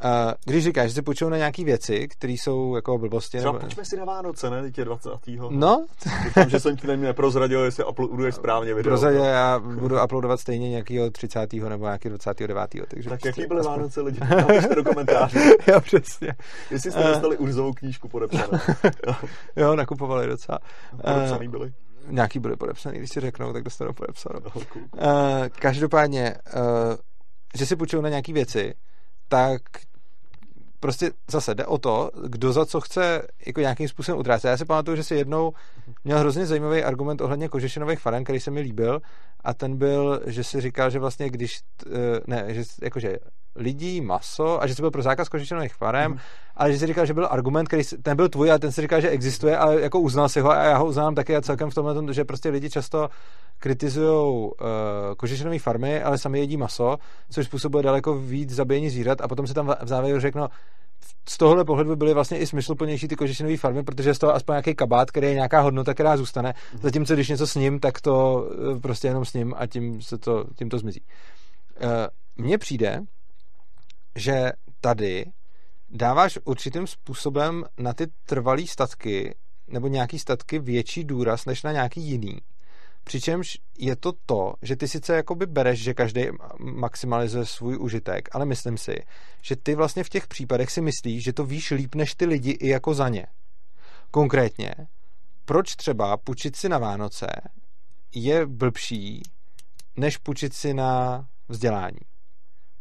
Uh, když říkáš, že si půjčují na nějaké věci, které jsou jako blbosti. Třeba nebo... půjčme si na Vánoce, ne? Teď je 20. No. Doufám, že jsem ti neprozradil, jestli uploaduješ správně video. Prozradil, já budu uploadovat stejně nějakého 30. nebo nějaký 29. Takže tak jaký byly aspoň... Vánoce lidi? Napište do komentářů. [LAUGHS] jo, přesně. Jestli jste uh... dostali urzovou knížku podepsanou. [LAUGHS] jo, nakupovali docela. Podepsaný byli. Nějaký byly podepsaný, když si řeknou, tak dostanou podepsanou. No, uh, každopádně, uh, že si půjčují na nějaké věci, tak prostě zase jde o to, kdo za co chce jako nějakým způsobem utrácet. Já si pamatuju, že si jednou měl hrozně zajímavý argument ohledně kožešinových farem, který se mi líbil a ten byl, že si říkal, že vlastně když, eh, ne, že jakože lidí, maso a že jsi byl pro zákaz kožešinových farem, mm. ale že si říkal, že byl argument, který ten byl tvůj, ale ten si říkal, že existuje, ale jako uznal si ho a já ho uznám taky a celkem v tomhle, že prostě lidi často kritizují uh, kožešinové farmy, ale sami jedí maso, což způsobuje daleko víc zabíjení zvířat a potom se tam v závěru řekno, z tohohle pohledu by byly vlastně i smysluplnější ty kožešinové farmy, protože je z toho aspoň nějaký kabát, který je nějaká hodnota, která zůstane. Mhm. Zatímco když něco s ním, tak to uh, prostě jenom s ním a tím, se to, tím to zmizí. Uh, mně přijde, že tady dáváš určitým způsobem na ty trvalé statky nebo nějaký statky větší důraz než na nějaký jiný. Přičemž je to to, že ty sice jakoby bereš, že každý maximalizuje svůj užitek, ale myslím si, že ty vlastně v těch případech si myslíš, že to víš líp než ty lidi i jako za ně. Konkrétně, proč třeba půjčit si na Vánoce je blbší, než půjčit si na vzdělání.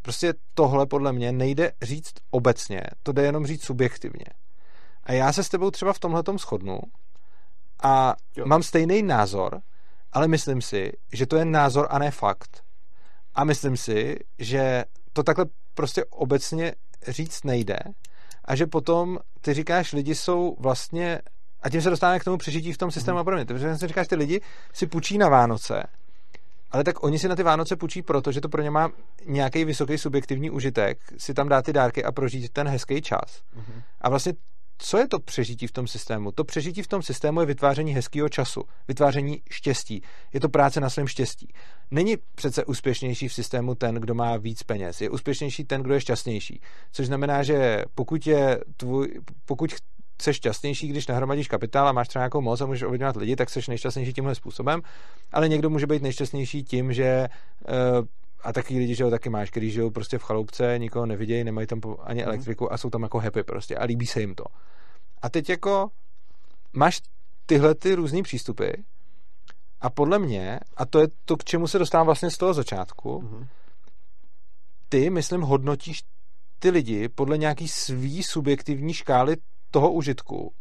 Prostě tohle podle mě nejde říct obecně, to jde jenom říct subjektivně. A já se s tebou třeba v tomhle shodnu a jo. mám stejný názor, ale myslím si, že to je názor a ne fakt. A myslím si, že to takhle prostě obecně říct nejde a že potom ty říkáš, lidi jsou vlastně a tím se dostáváme k tomu přežití v tom systému hmm. a podobně. Protože si říkáš, ty lidi si půjčí na Vánoce, ale tak oni si na ty Vánoce půjčí proto, že to pro ně má nějaký vysoký subjektivní užitek, si tam dá ty dárky a prožít ten hezký čas. Mm-hmm. A vlastně co je to přežití v tom systému? To přežití v tom systému je vytváření hezkého času, vytváření štěstí. Je to práce na svém štěstí. Není přece úspěšnější v systému ten, kdo má víc peněz. Je úspěšnější ten, kdo je šťastnější. Což znamená, že pokud, je tvůj, pokud jsi šťastnější, když nahromadíš kapitál a máš třeba nějakou moc a můžeš ovlivňovat lidi, tak jsi nejšťastnější tímhle způsobem, ale někdo může být nejšťastnější tím, že uh, a taky lidi, že ho taky máš, kteří žijou prostě v chalupce, nikoho nevidějí, nemají tam ani mhm. elektriku a jsou tam jako happy prostě a líbí se jim to. A teď jako máš tyhle ty různé přístupy a podle mě, a to je to, k čemu se dostávám vlastně z toho začátku, mm-hmm. ty, myslím, hodnotíš ty lidi podle nějaký svý subjektivní škály toho užitku,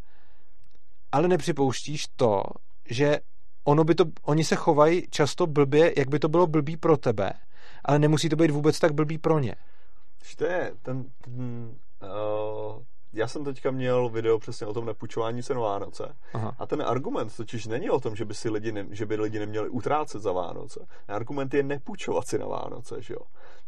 ale nepřipouštíš to, že ono by to, oni se chovají často blbě, jak by to bylo blbý pro tebe, ale nemusí to být vůbec tak blbý pro ně. Je ten, ten uh, já jsem teďka měl video přesně o tom nepůjčování se na Vánoce. Aha. A ten argument totiž není o tom, že by, si lidi ne, že by lidi neměli utrácet za Vánoce. Ten argument je nepůjčovat si na Vánoce, že jo?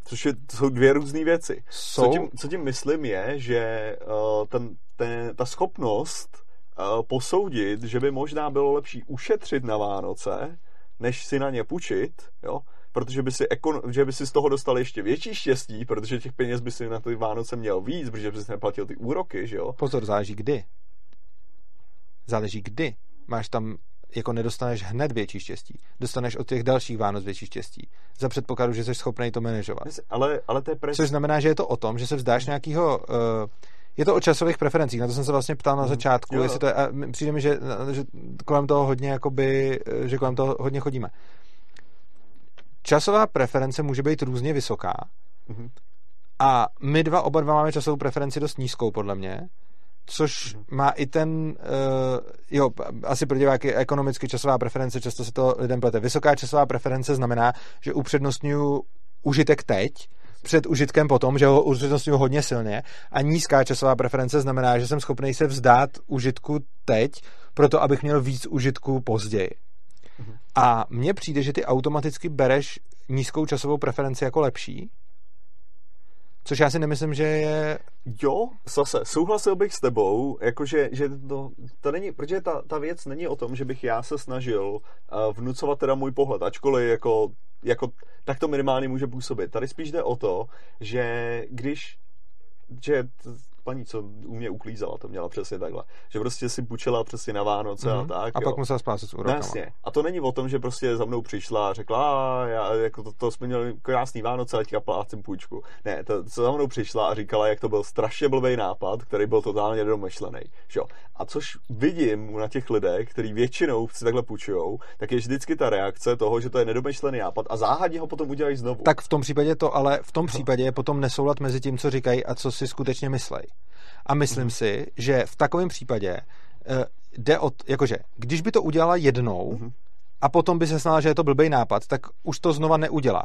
Což je, to jsou dvě různé věci. Jsou... Co, tím, co tím myslím je, že uh, ten, ten, ta schopnost uh, posoudit, že by možná bylo lepší ušetřit na Vánoce, než si na ně půjčit, jo? protože by si, ekon, že by si z toho dostal ještě větší štěstí, protože těch peněz by si na ty Vánoce měl víc, protože by si neplatil ty úroky, že jo? Pozor, záleží kdy. Záleží kdy. Máš tam jako nedostaneš hned větší štěstí. Dostaneš od těch dalších Vánoc větší štěstí. Za předpokladu, že jsi schopný to manažovat. Ale, ale to je pre... Což znamená, že je to o tom, že se vzdáš nějakého. Uh, je to o časových preferencích, na to jsem se vlastně ptal na mhm. začátku, jo. jestli to je, a přijde mi, že, že kolem toho hodně jakoby, že kolem toho hodně chodíme časová preference může být různě vysoká mm-hmm. a my dva oba dva máme časovou preferenci dost nízkou, podle mě, což mm. má i ten, uh, jo, asi pro diváky ekonomicky časová preference, často se to lidem plete. Vysoká časová preference znamená, že upřednostňuju užitek teď, před užitkem potom, že ho upřednostňuji hodně silně a nízká časová preference znamená, že jsem schopný se vzdát užitku teď, proto abych měl víc užitku později. Mhm. A mně přijde, že ty automaticky bereš nízkou časovou preferenci jako lepší, Což já si nemyslím, že je... Jo, zase, souhlasil bych s tebou, jakože, že to, to není, protože ta, ta věc není o tom, že bych já se snažil uh, vnucovat teda můj pohled, ačkoliv jako, jako tak to minimálně může působit. Tady spíš jde o to, že když že paní, co u mě uklízela, to měla přesně takhle. Že prostě si půjčila přesně na Vánoce mm-hmm. a mhm. tak. A jo. pak musela splácet s úrokama. Jasně. A to není o tom, že prostě za mnou přišla a řekla, a já, jako to, to jsme měli krásný Vánoce, a teďka plácím půjčku. Ne, to, co za mnou přišla a říkala, jak to byl strašně blbý nápad, který byl totálně nedomyšlený. Že? A což vidím na těch lidech, kteří většinou si takhle půjčují, tak je vždycky ta reakce toho, že to je nedomyšlený nápad a záhadně ho potom udělají znovu. Tak v tom případě to, ale v tom případě je potom nesoulad mezi tím, co říkají a co si skutečně myslej. A myslím mm-hmm. si, že v takovém případě uh, jde o, jakože, když by to udělala jednou mm-hmm. a potom by se snala, že je to blbý nápad, tak už to znova neudělá.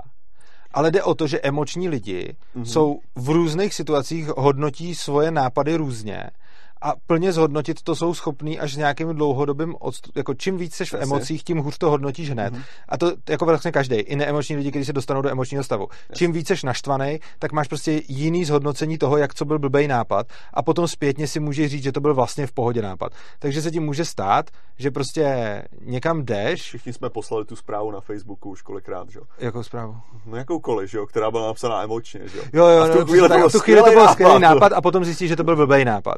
Ale jde o to, že emoční lidi mm-hmm. jsou v různých situacích hodnotí svoje nápady různě a plně zhodnotit to jsou schopní až s nějakým dlouhodobým odstup. Jako čím víc seš v emocích, tím hůř to hodnotíš hned. Mm-hmm. A to jako vlastně každý, i neemoční lidi, kteří se dostanou do emočního stavu. Yes. Čím víc seš naštvaný, tak máš prostě jiný zhodnocení toho, jak co byl blbej nápad a potom zpětně si můžeš říct, že to byl vlastně v pohodě nápad. Takže se tím může stát, že prostě někam jdeš. Všichni jsme poslali tu zprávu na Facebooku už kolikrát, že jo? Jakou zprávu? No jakoukoliv, že jo, která byla napsaná emočně, že jo? Jo, jo, a v tu no, chvíli, tak, to, v tu chvíli to byl skvělý nápad a potom zjistíš, že to byl blbej nápad.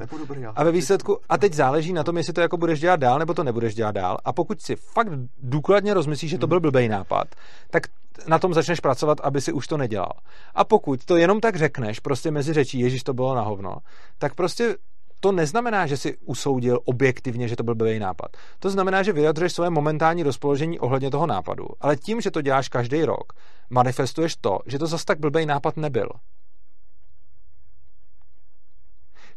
A ve výsledku, a teď záleží na tom, jestli to jako budeš dělat dál, nebo to nebudeš dělat dál. A pokud si fakt důkladně rozmyslíš, že to byl blbej nápad, tak na tom začneš pracovat, aby si už to nedělal. A pokud to jenom tak řekneš, prostě mezi řečí, ježíš to bylo na hovno, tak prostě to neznamená, že si usoudil objektivně, že to byl blbý nápad. To znamená, že vyjadřuješ své momentální rozpoložení ohledně toho nápadu. Ale tím, že to děláš každý rok, manifestuješ to, že to zas tak blbý nápad nebyl.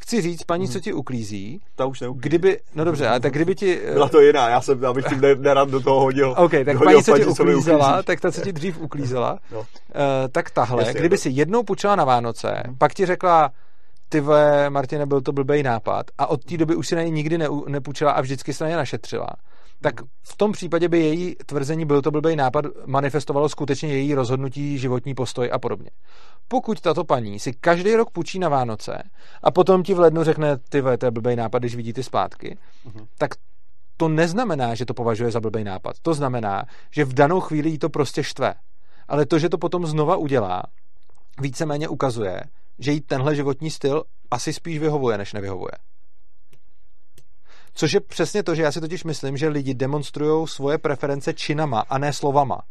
Chci říct, paní, co mhm. ti uklízí, ta už neuklízí. kdyby, no dobře, ale tak kdyby ti... Byla to jiná, já jsem, abych tím nerad do toho hodil. OK, tak hodil paní, co ti uklízela, tak ta, co ti dřív uklízela, [LAUGHS] no. uh, tak tahle, Jasně, kdyby si jednou půjčila na Vánoce, hmm. pak ti řekla, ty vole, Martina, byl to blbej nápad a od té doby už si na něj nikdy ne, nepůjčila a vždycky se na ně našetřila, tak v tom případě by její tvrzení byl to blbej nápad manifestovalo skutečně její rozhodnutí, životní postoj a podobně. Pokud tato paní si každý rok půjčí na Vánoce a potom ti v lednu řekne, ty to je blbej nápad, když vidí ty splátky, uh-huh. tak to neznamená, že to považuje za blbej nápad. To znamená, že v danou chvíli jí to prostě štve. Ale to, že to potom znova udělá, víceméně ukazuje, že jí tenhle životní styl asi spíš vyhovuje, než nevyhovuje. Což je přesně to, že já si totiž myslím, že lidi demonstrují svoje preference činama a ne slovama.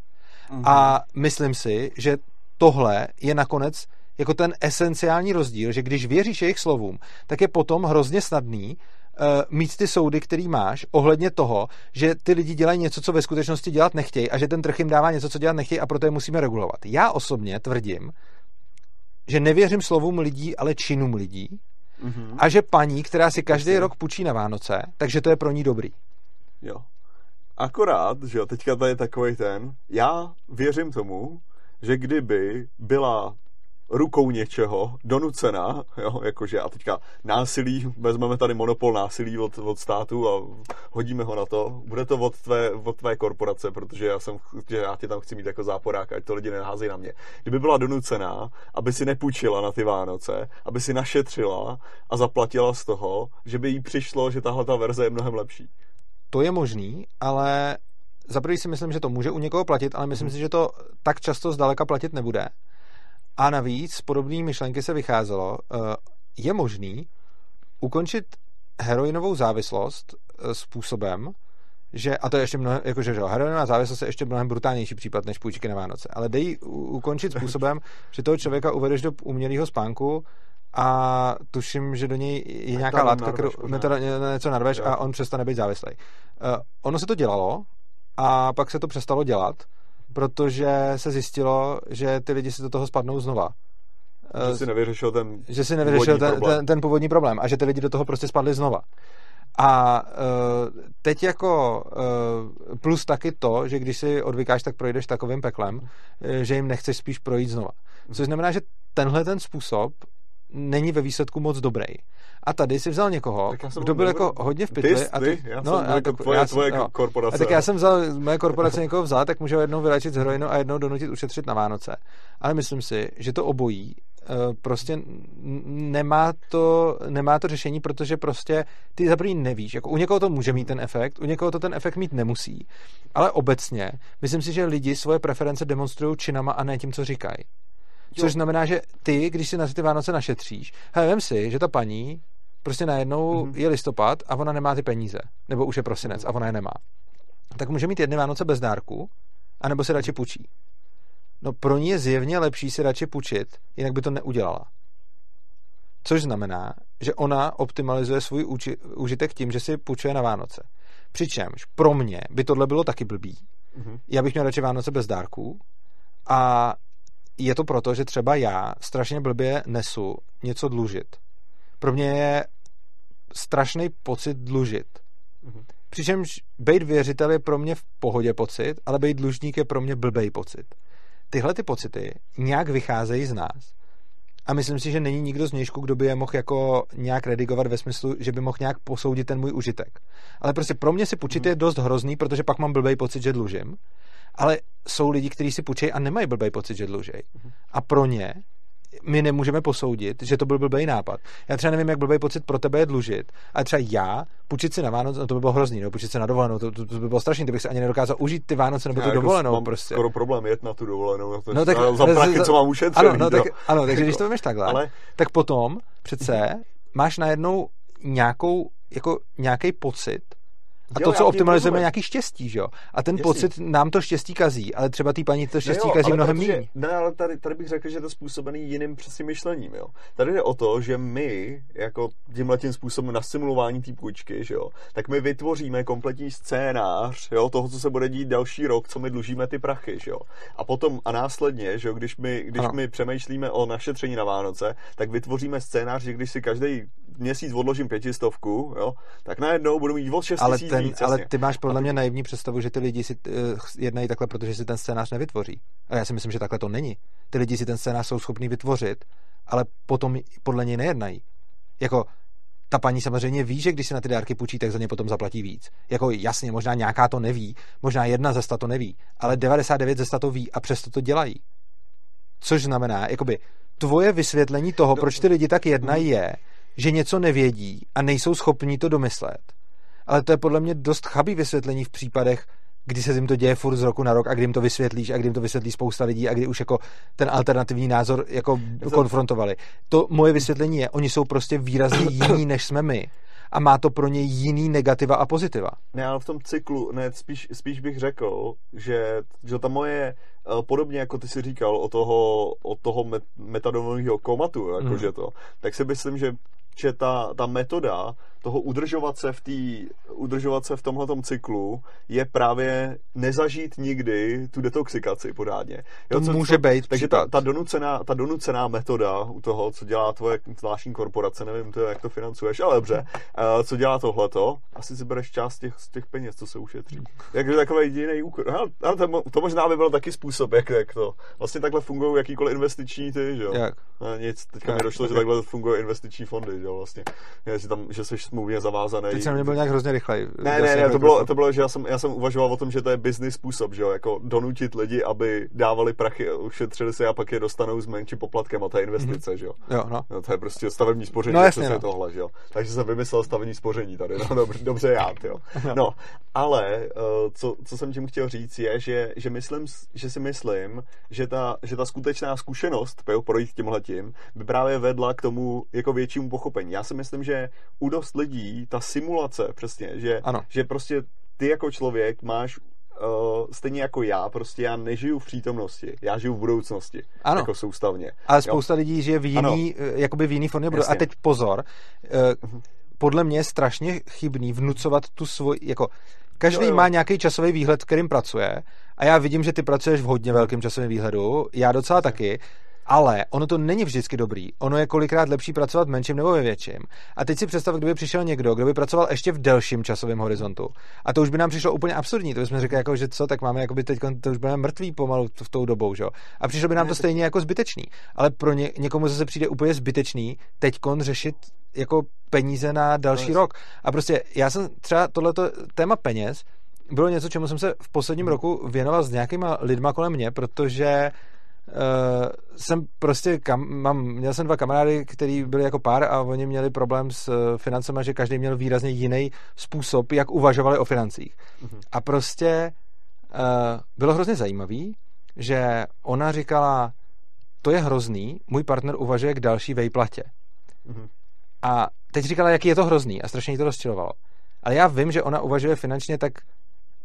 Mm-hmm. A myslím si, že tohle je nakonec jako ten esenciální rozdíl, že když věříš jejich slovům, tak je potom hrozně snadný uh, mít ty soudy, který máš, ohledně toho, že ty lidi dělají něco, co ve skutečnosti dělat nechtějí a že ten trh jim dává něco, co dělat nechtějí a proto je musíme regulovat. Já osobně tvrdím, že nevěřím slovům lidí, ale činům lidí mm-hmm. a že paní, která si každý rok půjčí na Vánoce, takže to je pro ní dobrý. Jo. Akorát, že jo, teďka to je takový ten, já věřím tomu, že kdyby byla rukou něčeho donucena, jo, jakože a teďka násilí, vezmeme tady monopol násilí od, od státu a hodíme ho na to, bude to od tvé, od tvé korporace, protože já jsem, že já tě tam chci mít jako záporák, ať to lidi neházejí na mě. Kdyby byla donucená, aby si nepůjčila na ty Vánoce, aby si našetřila a zaplatila z toho, že by jí přišlo, že tahle ta verze je mnohem lepší. To je možný, ale za si myslím, že to může u někoho platit, ale myslím hmm. si, že to tak často zdaleka platit nebude. A navíc podobné myšlenky se vycházelo, eh, je možný ukončit heroinovou závislost eh, způsobem, že, a to je ještě mnohem, jakože, že heroinová závislost je ještě mnohem brutálnější případ než půjčky na Vánoce, ale dej ukončit způsobem, [LAUGHS] že toho člověka uvedeš do umělého spánku a tuším, že do něj je nějaká látka, kterou teda něco narveš a on přestane být závislý. Uh, ono se to dělalo a pak se to přestalo dělat protože se zjistilo, že ty lidi si do toho spadnou znova. Že si nevyřešil ten že si nevyřešil ten, problém. Ten, ten původní problém a že ty lidi do toho prostě spadli znova. A uh, teď jako uh, plus taky to, že když si odvykáš, tak projdeš takovým peklem, uh, že jim nechceš spíš projít znova. Což znamená, že tenhle ten způsob není ve výsledku moc dobrý. A tady si vzal někoho, kdo byl jako hodně v pytli. Ty, a ty, já no, jsem a tak, tvoje, já, tvoje no. korporace. A tak já jsem vzal, moje korporace někoho vzal, tak může jednou vylečit z heroinu a jednou donutit ušetřit na Vánoce. Ale myslím si, že to obojí eh, prostě nemá to, nemá to řešení, protože prostě ty za první nevíš. Jako u někoho to může mít ten efekt, u někoho to ten efekt mít nemusí. Ale obecně, myslím si, že lidi svoje preference demonstrují činama a ne tím, co říkají. Což znamená, že ty, když si na ty Vánoce našetříš, hele, vem si, že ta paní prostě najednou mm-hmm. je listopad a ona nemá ty peníze. Nebo už je prosinec a ona je nemá. Tak může mít jedny Vánoce bez dárku, anebo se radši půjčí. No pro ní je zjevně lepší si radši půjčit, jinak by to neudělala. Což znamená, že ona optimalizuje svůj uči- užitek tím, že si půjčuje na Vánoce. Přičemž pro mě by tohle bylo taky blbý. Mm-hmm. Já bych měl radši Vánoce bez dárků a je to proto, že třeba já strašně blbě nesu něco dlužit. Pro mě je strašný pocit dlužit. Mm-hmm. Přičemž být věřitel je pro mě v pohodě pocit, ale být dlužník je pro mě blbej pocit. Tyhle ty pocity nějak vycházejí z nás. A myslím si, že není nikdo z nějšku, kdo by je mohl jako nějak redigovat ve smyslu, že by mohl nějak posoudit ten můj užitek. Ale prostě pro mě si půjčit je dost hrozný, protože pak mám blbej pocit, že dlužím ale jsou lidi, kteří si půjčejí a nemají blbý pocit, že dlužej. A pro ně my nemůžeme posoudit, že to byl blbý nápad. Já třeba nevím, jak blbý pocit pro tebe je dlužit, ale třeba já, půjčit si na Vánoce, no to by bylo hrozný, no, půjčit si na dovolenou, to, to, to by bylo strašný, to bych si ani nedokázal užít ty Vánoce nebo já tu jako dovolenou. Mám prostě. skoro problém jet na tu dovolenou, na to, no, tak, za prachy, co mám ušetřený. Ano, no, tak, ano takže když to [LAUGHS] vymeš takhle, ale... tak potom přece máš najednou nějakou, jako nějaký pocit, a to, co optimalizujeme, je nějaký štěstí, že jo? A ten Jasně. pocit nám to štěstí kazí, ale třeba té paní to štěstí jo, kazí mnohem méně. Ne, ale tady, tady bych řekl, že je to způsobený jiným přesně myšlením, jo? Tady jde o to, že my, jako tímhle tím způsobem na simulování té půjčky, že jo, tak my vytvoříme kompletní scénář, jo, toho, co se bude dít další rok, co my dlužíme ty prachy, že jo. A potom a následně, že jo, když my, když my přemýšlíme o našetření na Vánoce, tak vytvoříme scénář, že když si každý měsíc odložím pětistovku, jo, tak najednou budu mít o 6 ale, ten, víc, ale ty máš podle mě naivní představu, že ty lidi si uh, jednají takhle, protože si ten scénář nevytvoří. A já si myslím, že takhle to není. Ty lidi si ten scénář jsou schopní vytvořit, ale potom podle něj nejednají. Jako ta paní samozřejmě ví, že když si na ty dárky půjčí, tak za ně potom zaplatí víc. Jako jasně, možná nějaká to neví, možná jedna ze sta to neví, ale 99 ze sta to ví a přesto to dělají. Což znamená, jakoby tvoje vysvětlení toho, proč ty lidi tak jednají, je, že něco nevědí a nejsou schopní to domyslet. Ale to je podle mě dost chabý vysvětlení v případech, kdy se jim to děje furt z roku na rok a kdy jim to vysvětlíš a kdy jim to vysvětlí spousta lidí a kdy už jako ten alternativní názor jako konfrontovali. To moje vysvětlení je, oni jsou prostě výrazně [COUGHS] jiní, než jsme my a má to pro ně jiný negativa a pozitiva. Ne, ale v tom cyklu, ne, spíš, spíš bych řekl, že, že ta moje, eh, podobně jako ty si říkal o toho, o toho metadonového komatu, jakože mm. to, tak si myslím, že že ta, ta metoda toho udržovat se v, tý, udržovat se v tomhletom cyklu je právě nezažít nikdy tu detoxikaci podádně. Jo, to co, může být Takže ta, ta, donucená, ta donucená metoda u toho, co dělá tvoje zvláštní korporace, nevím, to, jak to financuješ, ale dobře, uh, co dělá tohleto, asi si bereš část těch, z těch peněz, co se ušetří. Takže takový jediný úkol. Ale to, to, možná by byl taky způsob, jak, jak to. Vlastně takhle fungují jakýkoliv investiční ty, že jo? Jak? No, nic, teďka jak? mi došlo, že takhle fungují investiční fondy, že jo, vlastně. Že, tam, že jsi smluvně zavázaný. Teď jsem nebyl nějak hrozně rychlej. Ne, ne, ne, to bylo, to bylo, že já jsem, já jsem uvažoval o tom, že to je business způsob, že jo, jako donutit lidi, aby dávali prachy, ušetřili si a pak je dostanou s menším poplatkem a to je investice, mm-hmm. že jo. Jo, no. no. to je prostě stavební spoření, no, jasně, no. tohle, že jo. Takže jsem vymyslel stavební spoření tady, no, dobře, dobře já, jo. No. no, ale eh, co, co jsem tím chtěl říct je, že, že, myslím, že si myslím, že ta, že ta skutečná zkušenost, jo, projít tímhletím, by právě vedla k tomu jako většímu pochopení. Já si myslím, že u dost lidí ta simulace, přesně, že, ano. že prostě ty jako člověk máš Uh, stejně jako já, prostě já nežiju v přítomnosti, já žiju v budoucnosti, ano. jako soustavně. Ale spousta jo. lidí žije v jiný, ano. Eh, jakoby v jiný formě budoucnosti. A teď pozor, uh, podle mě je strašně chybný vnucovat tu svůj, jako každý jo, jo. má nějaký časový výhled, kterým pracuje a já vidím, že ty pracuješ v hodně velkém časovém výhledu, já docela taky, Ale ono to není vždycky dobrý. Ono je kolikrát lepší pracovat v menším nebo ve větším. A teď si představ, kdyby přišel někdo, kdo by pracoval ještě v delším časovém horizontu. A to už by nám přišlo úplně absurdní. To bychom řekli, jako, že co, tak máme jakoby teď, to už budeme mrtví pomalu v tou dobou, že? A přišlo by nám to stejně jako zbytečný. Ale pro ně, někomu zase přijde úplně zbytečný teď řešit jako peníze na další rok. A prostě já jsem třeba tohleto téma peněz bylo něco, čemu jsem se v posledním hmm. roku věnoval s nějakýma lidma kolem mě, protože jsem prostě, kam, mám, měl jsem dva kamarády, kteří byli jako pár a oni měli problém s uh, financemi, že každý měl výrazně jiný způsob, jak uvažovali o financích. Uh-huh. A prostě uh, bylo hrozně zajímavý, že ona říkala, to je hrozný, můj partner uvažuje k další vejplatě. Uh-huh. A teď říkala, jaký je to hrozný a strašně jí to rozčilovalo. Ale já vím, že ona uvažuje finančně tak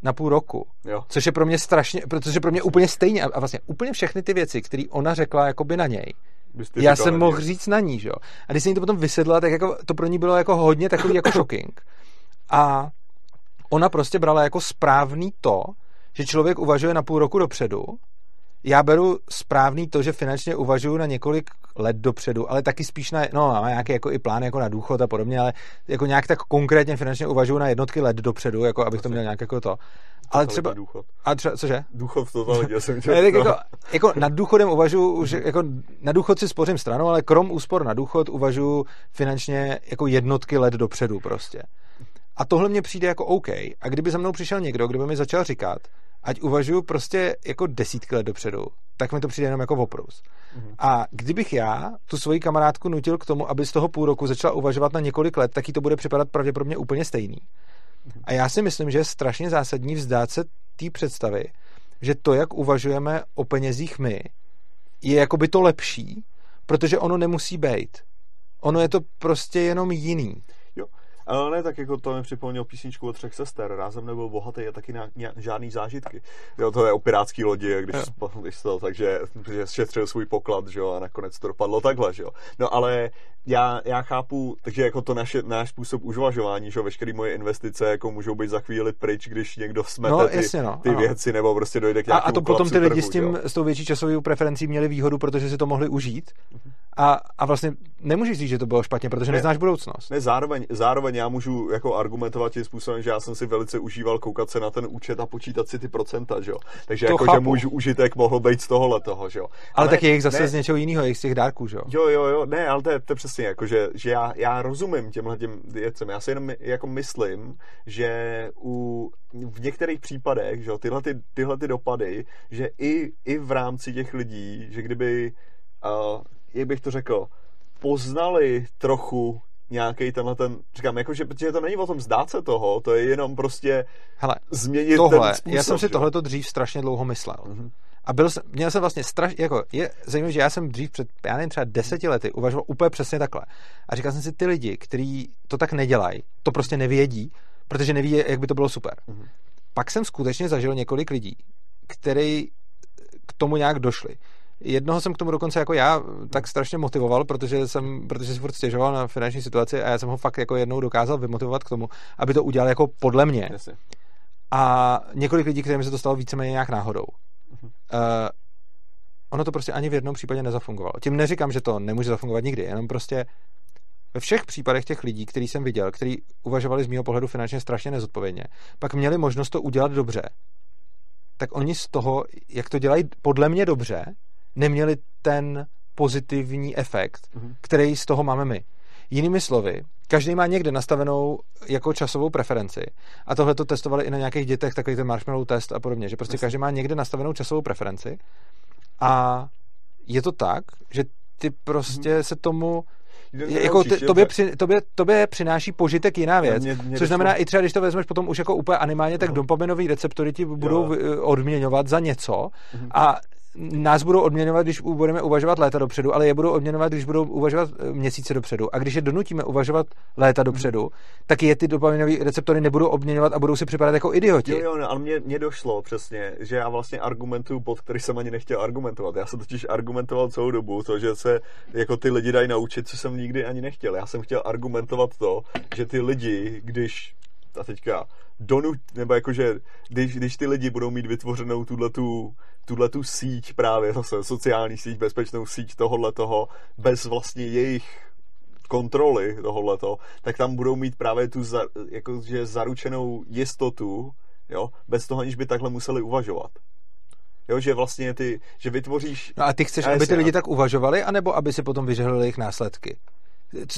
na půl roku. Jo. Což je pro mě strašně, protože pro mě úplně stejně a vlastně úplně všechny ty věci, které ona řekla jakoby na něj, já jsem mohl říct na ní, že jo. A když jsem jí to potom vysedla, tak jako to pro ní bylo jako hodně takový jako [COUGHS] shocking. A ona prostě brala jako správný to, že člověk uvažuje na půl roku dopředu já beru správný to, že finančně uvažuju na několik let dopředu, ale taky spíš na, no mám nějaký jako i plán jako na důchod a podobně, ale jako nějak tak konkrétně finančně uvažuju na jednotky let dopředu, jako abych to měl nějak jako to. Ale třeba, důchod. A třeba, cože? Důchod v totalitě jsem chtěl. tak jako, jako, nad důchodem uvažuji, už jako na důchod si spořím stranou, ale krom úspor na důchod uvažuji finančně jako jednotky let dopředu prostě. A tohle mně přijde jako OK. A kdyby za mnou přišel někdo, kdo by mi začal říkat, ať uvažuji prostě jako desítky let dopředu, tak mi to přijde jenom jako oprus. Mm-hmm. A kdybych já tu svoji kamarádku nutil k tomu, aby z toho půl roku začala uvažovat na několik let, tak jí to bude připadat pravděpodobně úplně stejný. Mm-hmm. A já si myslím, že je strašně zásadní vzdát se té představy, že to, jak uvažujeme o penězích my, je jakoby to lepší, protože ono nemusí být. Ono je to prostě jenom jiný. Ale ne, tak jako to mi připomněl písničku o třech sester. Rázem nebyl bohatý a taky na, na, žádný zážitky. Jo, to je o pirátský lodi, když, když to, takže že šetřil svůj poklad, že jo, a nakonec to dopadlo takhle, že jo. No ale já, já chápu, takže jako to naše, náš způsob uvažování, že jo, veškeré moje investice jako můžou být za chvíli pryč, když někdo smete no, ty, jasně, no, ty věci, nebo prostě dojde k A, a to potom ty lidi s tím, s tou větší časovou preferencí měli výhodu, protože si to mohli užít. Uh-huh. A, a vlastně nemůžeš říct, že to bylo špatně, protože ne, neznáš budoucnost. Ne, zároveň, zároveň já můžu jako argumentovat tím způsobem, že já jsem si velice užíval koukat se na ten účet a počítat si ty procenta, že jo. Takže to jako, chápu. že můj užitek mohl být z tohohle toho, že jo. Ale, ale tak je jich zase ne, z něčeho jiného, je z těch dárků, že jo. Jo, jo, jo, ne, ale to je, to je přesně jako, že, že já, já rozumím těmhle těm věcem. Já si jenom jako myslím, že u, v některých případech, že jo, tyhle, ty, tyhle ty dopady, že i, i v rámci těch lidí, že kdyby, uh, jak bych to řekl, poznali trochu nějaký tenhle ten, říkám, jako, že protože to není o tom zdát se toho, to je jenom prostě Hele, změnit tohle, ten způsob, Já jsem si tohle dřív strašně dlouho myslel. Mm-hmm. A byl jsem, měl jsem vlastně straš, jako, je zajímavé, že já jsem dřív před, já nevím, třeba deseti lety uvažoval úplně přesně takhle. A říkal jsem si, ty lidi, kteří to tak nedělají, to prostě nevědí, protože neví, jak by to bylo super. Mm-hmm. Pak jsem skutečně zažil několik lidí, který k tomu nějak došli. Jednoho jsem k tomu dokonce jako já tak strašně motivoval, protože jsem, protože si furt stěžoval na finanční situaci a já jsem ho fakt jako jednou dokázal vymotivovat k tomu, aby to udělal jako podle mě. A několik lidí, kterým se to stalo víceméně nějak náhodou. Uh, ono to prostě ani v jednom případě nezafungovalo. Tím neříkám, že to nemůže zafungovat nikdy, jenom prostě ve všech případech těch lidí, který jsem viděl, kteří uvažovali z mého pohledu finančně strašně nezodpovědně, pak měli možnost to udělat dobře, tak oni z toho, jak to dělají podle mě dobře, neměli ten pozitivní efekt, mm-hmm. který z toho máme my. Jinými slovy, každý má někde nastavenou jako časovou preferenci. A tohle to testovali i na nějakých dětech, takový ten marshmallow test a podobně, že prostě každý má někde nastavenou časovou preferenci. A je to tak, že ty prostě mm-hmm. se tomu jako ty, tobě, při, tobě, tobě přináší požitek jiná věc, mě, mě což znamená, i třeba když to vezmeš potom už jako úplně animálně, tak dopaminový receptory ti budou jo. odměňovat za něco mm-hmm. a nás budou odměňovat, když budeme uvažovat léta dopředu, ale je budou odměňovat, když budou uvažovat eh, měsíce dopředu. A když je donutíme uvažovat léta dopředu, tak je ty dopaminové receptory nebudou odměňovat a budou si připadat jako idioti. Jo, jo, no, ale mě, mě došlo přesně, že já vlastně argumentuju pod který jsem ani nechtěl argumentovat. Já jsem totiž argumentoval celou dobu to, že se jako ty lidi dají naučit, co jsem nikdy ani nechtěl. Já jsem chtěl argumentovat to, že ty lidi, když a teďka donut, nebo jakože, když, když ty lidi budou mít vytvořenou tuhletu, tuhletu síť právě zase, sociální síť, bezpečnou síť tohohle toho, bez vlastně jejich kontroly tohohleto, tak tam budou mít právě tu za, jakože zaručenou jistotu, jo, bez toho, aniž by takhle museli uvažovat. Jo, že vlastně ty, že vytvoříš... No a ty chceš, aby ty lidi tak uvažovali, anebo aby si potom vyžehlili jejich následky?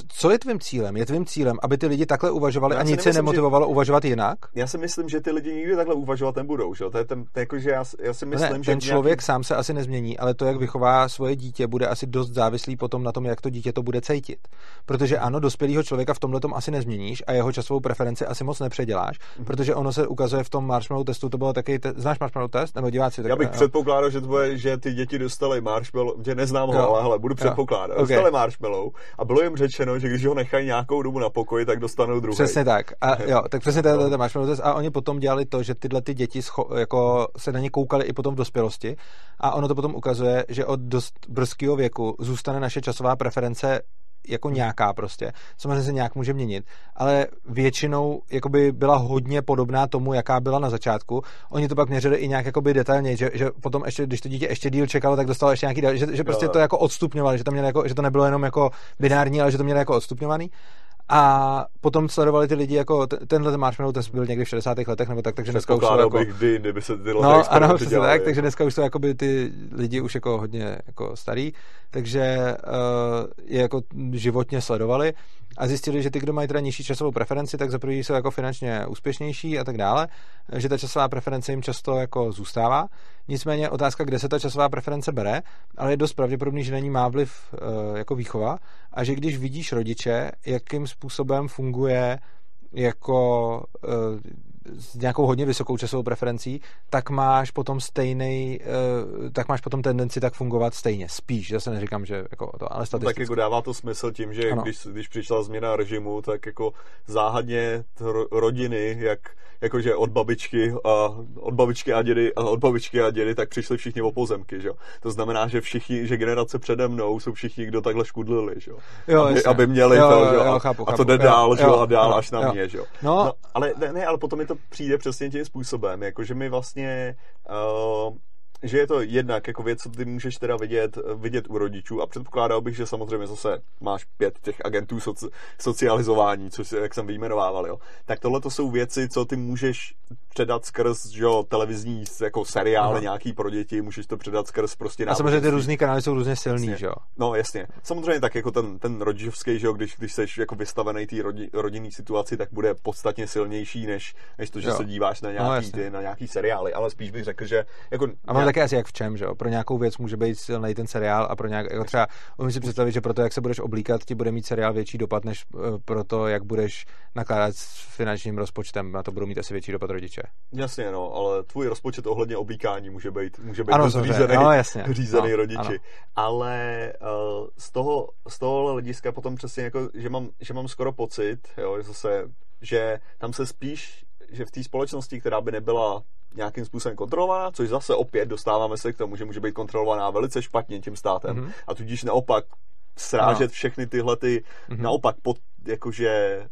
Co je tvým cílem? Je tvým cílem, aby ty lidi takhle uvažovali já a nic se nemotivovalo že... uvažovat jinak? Já si myslím, že ty lidi nikdy takhle uvažovat nebudou. Že? To je ten, to jako, že já, já si myslím, ne, že ten člověk nějaký... sám se asi nezmění, ale to, jak vychová svoje dítě, bude asi dost závislý potom na tom, jak to dítě to bude cítit. Protože ano, dospělého člověka v tomhle tom asi nezměníš a jeho časovou preferenci asi moc nepředěláš, mm-hmm. protože ono se ukazuje v tom marshmallow testu, to bylo taky, te... znáš marshmallow test? Nebo diváci? Tak, já bych předpokládal, že, to bude, že ty děti dostali marshmallow, že neznám ho, ale hele, budu předpokládat. Okay. Dostali marshmallow a bylo jim řečeno, že když ho nechají nějakou dobu na pokoji, tak dostanou druhý. Přesně tak. A [LAUGHS] jo, tak přesně to, to, to máš A oni potom dělali to, že tyhle ty děti scho, jako se na ně koukali i potom v dospělosti. A ono to potom ukazuje, že od dost brzkého věku zůstane naše časová preference jako nějaká prostě. Samozřejmě se nějak může měnit, ale většinou jakoby byla hodně podobná tomu, jaká byla na začátku. Oni to pak měřili i nějak jakoby detailně, že, že potom ještě, když to dítě ještě díl čekalo, tak dostalo ještě nějaký, že, že prostě to jako odstupňovali, že to, měli jako, že to nebylo jenom jako binární, ale že to měli jako odstupňovaný. A potom sledovali ty lidi jako, tenhle ten marshmallow test byl někdy v 60. letech nebo tak, takže dneska už jsou jako... kdy, kdyby se ty No ano, přesně tak, takže dneska už jsou jakoby ty lidi už jako hodně jako starý, takže uh, je jako životně sledovali a zjistili, že ty, kdo mají teda nižší časovou preferenci, tak za prvý jsou jako finančně úspěšnější a tak dále, že ta časová preference jim často jako zůstává. Nicméně otázka, kde se ta časová preference bere, ale je dost pravděpodobný, že na ní má vliv uh, jako výchova a že když vidíš rodiče, jakým způsobem funguje jako uh, s nějakou hodně vysokou časovou preferencí, tak máš potom stejný, uh, tak máš potom tendenci tak fungovat stejně. Spíš, zase neříkám, že jako to, ale statisticky. No, tak jako dává to smysl tím, že když, když přišla změna režimu, tak jako záhadně rodiny, jak jakože od babičky a od babičky a dědy a od babičky a dědy, tak přišli všichni o pozemky, že? To znamená, že všichni, že generace přede mnou jsou všichni, kdo takhle škudlili, že? Jo, aby, aby měli jo, to, jo? Jo, chápu, a to jde dál, že? A dál jo, až na jo. mě, že? No, no ale ne, ne, ale potom mi to přijde přesně tím způsobem, jakože my vlastně uh, že je to jednak jako věc, co ty můžeš teda vidět, vidět u rodičů a předpokládal bych, že samozřejmě zase máš pět těch agentů soci, socializování, což jak jsem vyjmenovával, jo. Tak tohle to jsou věci, co ty můžeš předat skrz že jo, televizní jako seriály Aha. nějaký pro děti, můžeš to předat skrz prostě A samozřejmě ty různé kanály jsou různě silný, jasně. že jo? No jasně. Samozřejmě tak jako ten, ten rodičovský, že jo, když, když jsi jako vystavený té rodi, rodinný situaci, tak bude podstatně silnější, než, než to, že jo. se díváš na No, nějaký, jasně. ty, na nějaký seriály, ale spíš bych řekl, že jako A také asi jak v čem, že jo? Pro nějakou věc může být silný ten seriál a pro nějak, jako třeba, umím si představit, že pro to, jak se budeš oblíkat, ti bude mít seriál větší dopad, než eh, pro to, jak budeš nakládat s finančním rozpočtem. Na to budou mít asi větší dopad rodiče. Jasně, no, ale tvůj rozpočet ohledně oblíkání může být, může být Ano, řízený, No, jasně. řízený No, rodiči. ano. Ale uh, z toho, z tohohle hlediska potom přesně jako, že mám, že mám skoro pocit, jo, že zase, že tam se spíš, že v té společnosti, která by nebyla nějakým způsobem kontrolovaná, což zase opět dostáváme se k tomu, že může být kontrolovaná velice špatně tím státem Mhm. a tudíž naopak srážet Ano. všechny tyhle ty, Mhm. naopak pod, jakože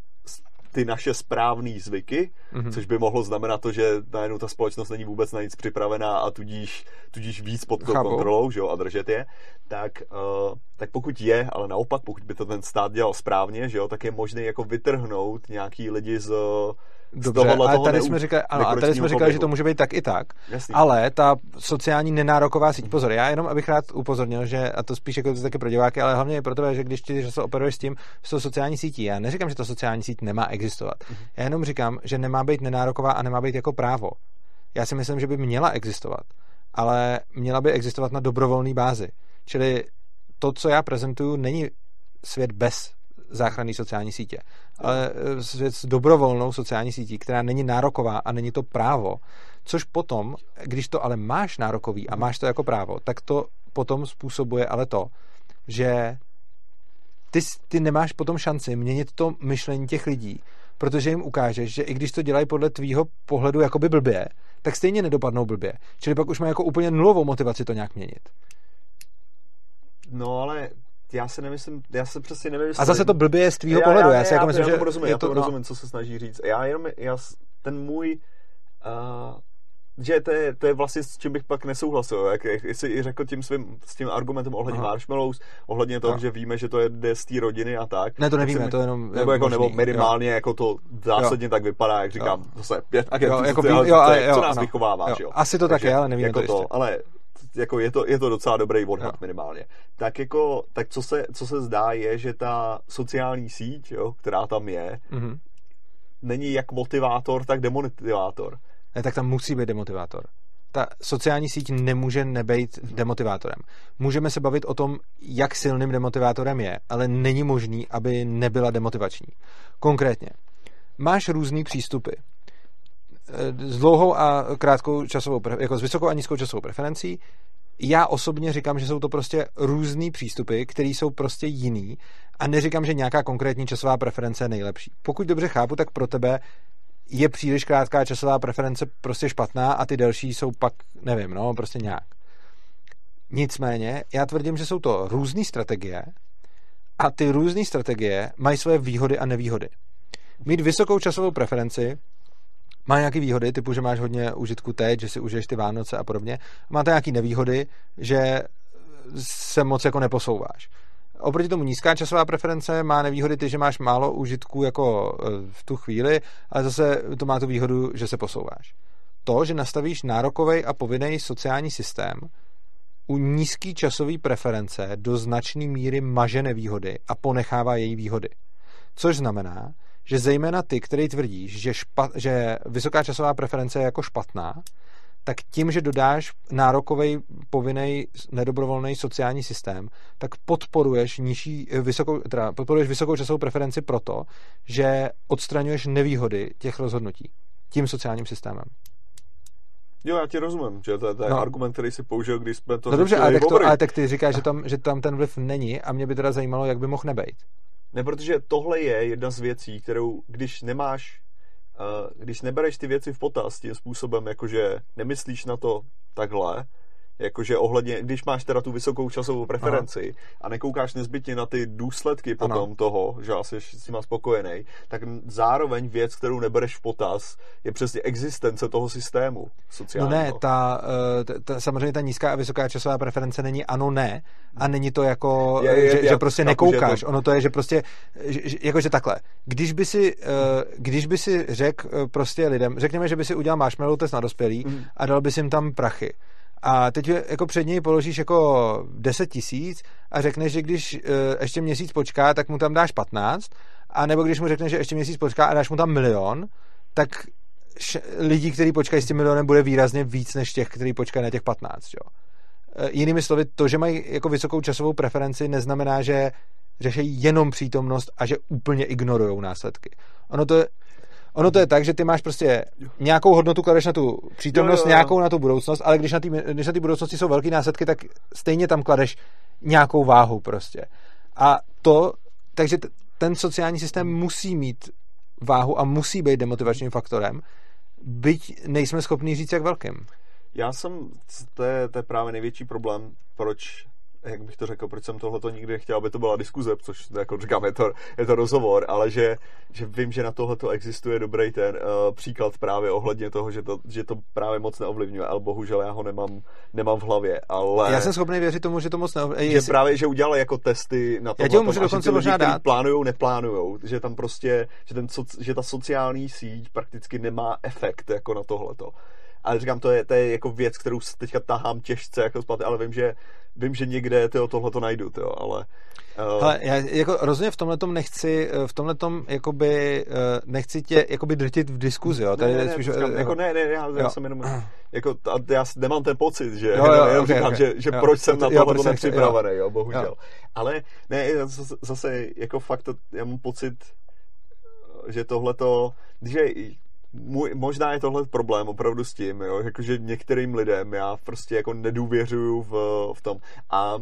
ty naše správné zvyky, Mhm. což by mohlo znamenat to, že najednou ta společnost není vůbec na nic připravená a tudíž, tudíž víc pod tou kontrolou, že jo, a držet je, tak, uh, tak pokud je, ale naopak, pokud by to ten stát dělal správně, že jo, tak je možné jako vytrhnout nějaký lidi z, z Dobře, tohohle ale toho tady jsme říkali, ano, a tady jsme říkali, že to může být tak i tak, Jasný. ale ta sociální nenároková síť, pozor, já jenom abych rád upozornil, že, a to spíš jako to taky pro diváky, ale hlavně i pro tebe, že když ty že se operuješ s tím, s tou sociální sítí, já neříkám, že ta sociální síť nemá existovat. Já jenom říkám, že nemá být nenároková a nemá být jako právo. Já si myslím, že by měla existovat, ale měla by existovat na dobrovolné bázi. Čili to, co já prezentuju, není svět bez záchranné sociální sítě, ale eh, svět s dobrovolnou sociální sítí, která není nároková a není to právo, což potom, když to ale máš nárokový a máš to jako právo, tak to potom způsobuje ale to, že ty, ty nemáš potom šanci měnit to myšlení těch lidí, protože jim ukážeš, že i když to dělají podle tvýho pohledu jakoby blbě, tak stejně nedopadnou blbě. Čili pak už má jako úplně nulovou motivaci to nějak měnit. No ale já se nemyslím, já se přesně nevím. A zase to blbě je z tvýho já, pohledu. Já, já, já, si jako já, myslím, já že tomu rozumím, je já to, no. rozumím, co se snaží říct. Já jenom, já, ten můj, uh, že to je, to je vlastně s čím bych pak nesouhlasil, jak, jak jsi i řekl tím svým s tím argumentem ohledně Aha. marshmallows, ohledně toho, no. že víme, že to je jde z té rodiny a tak. Ne, to nevíme, mi, to jenom nebo, jako, možný, nebo minimálně jo. jako to zásadně jo. tak vypadá, jak říkám, jo. zase pět jo, jako, jo, co nás no. vychovává, jo. jo. Asi to tak je, ale nevíme jako to, to Ale jako je to, je to docela dobrý odhad jo. minimálně. Tak jako, tak co se, co se zdá je, že ta sociální síť, jo, která tam je, mm-hmm. není jak motivátor, tak demotivátor. Ne, tak tam musí být demotivátor ta sociální síť nemůže nebejt demotivátorem. Můžeme se bavit o tom, jak silným demotivátorem je, ale není možný, aby nebyla demotivační. Konkrétně, máš různý přístupy s dlouhou a krátkou časovou, jako s vysokou a nízkou časovou preferencí. Já osobně říkám, že jsou to prostě různý přístupy, které jsou prostě jiný a neříkám, že nějaká konkrétní časová preference je nejlepší. Pokud dobře chápu, tak pro tebe je příliš krátká časová preference prostě špatná a ty delší jsou pak, nevím, no, prostě nějak. Nicméně, já tvrdím, že jsou to různé strategie a ty různé strategie mají své výhody a nevýhody. Mít vysokou časovou preferenci má nějaké výhody, typu, že máš hodně užitku teď, že si užiješ ty Vánoce a podobně. Má to nějaké nevýhody, že se moc jako neposouváš. Oproti tomu nízká časová preference má nevýhody ty, že máš málo užitků jako e, v tu chvíli, ale zase to má tu výhodu, že se posouváš. To, že nastavíš nárokový a povinný sociální systém, u nízké časové preference do značné míry maže nevýhody a ponechává její výhody. Což znamená, že zejména ty, který tvrdíš, že, špa, že vysoká časová preference je jako špatná, tak tím, že dodáš nárokový, povinný, nedobrovolný sociální systém, tak podporuješ nižší, vysokou, teda podporuješ vysokou časovou preferenci proto, že odstraňuješ nevýhody těch rozhodnutí tím sociálním systémem. Jo, já ti rozumím, že to, je no. argument, který si použil, když jsme to No dobře, ale tak, to, ale tak ty říkáš, že tam, že tam ten vliv není a mě by teda zajímalo, jak by mohl nebejt. Ne, protože tohle je jedna z věcí, kterou, když nemáš když nebereš ty věci v potaz tím způsobem, jakože nemyslíš na to takhle, Jakože ohledně, když máš teda tu vysokou časovou preferenci Aha. a nekoukáš nezbytně na ty důsledky potom ano. toho, že asi s tím spokojený, tak zároveň věc, kterou nebereš v potaz, je přesně existence toho systému sociálního. No ne, ta, eh, ta, ta, samozřejmě ta nízká a vysoká časová preference není ano, ne a není to jako, je, je, že, že prostě chápu, nekoukáš. Že to... Ono to je, že prostě, že, jakože takhle. Když by si, eh, když by si řekl eh, prostě lidem, řekněme, že by si udělal marshmallow test na dospělý mm. a dal by si jim tam prachy a teď jako před něj položíš jako 10 tisíc a řekneš, že když uh, ještě měsíc počká, tak mu tam dáš 15, a nebo když mu řekneš, že ještě měsíc počká a dáš mu tam milion, tak lidí, kteří počkají s tím milionem, bude výrazně víc než těch, kteří počkají na těch 15. Jo? Uh, jinými slovy, to, že mají jako vysokou časovou preferenci, neznamená, že řeší jenom přítomnost a že úplně ignorují následky. Ono to Ono to je tak, že ty máš prostě nějakou hodnotu, kladeš na tu přítomnost, jo, jo, jo. nějakou na tu budoucnost, ale když na ty, když na ty budoucnosti jsou velké následky, tak stejně tam kladeš nějakou váhu prostě. A to, takže t- ten sociální systém musí mít váhu a musí být demotivačním faktorem, byť nejsme schopni říct, jak velkým. Já jsem, to je, to je právě největší problém, proč jak bych to řekl, proč jsem tohleto nikdy nechtěl, aby to byla diskuze, což jako říkám, je to, je to rozhovor, ale že, že vím, že na tohleto existuje dobrý ten uh, příklad právě ohledně toho, že to, že to právě moc neovlivňuje, ale bohužel já ho nemám, nemám v hlavě, ale... Já jsem schopný věřit tomu, že to moc neovlivňuje. Že jestli... právě, že udělali jako testy na to, já můžu dokonce možná dát. plánujou, neplánujou, že tam prostě, že, ten, že ta sociální síť prakticky nemá efekt jako na tohleto. Ale říkám, to je, to je jako věc, kterou teďka tahám těžce jako zpátky, ale vím, že, vím, že někde tyjo, tohle to najdu, tyjo, ale... Uh... Ale já jako rozhodně v tomhle nechci, v tomhle jakoby, uh, nechci tě jakoby drtit v diskuzi, jo. Tady ne, ne, spíš, říkám, uh, jako ne, ne, já, já jsem jenom, jako, já nemám ten pocit, že, jo, jo, jenom, okay, říkám, okay. že, že jo, proč jsem to, na tohle nepřipravený, jo, bohužel. Jo. Ale ne, zase, zase jako fakt, já mám pocit, že tohle to, že můj, možná je tohle problém opravdu s tím, jo, jakože některým lidem já prostě jako nedůvěřuju v, v tom a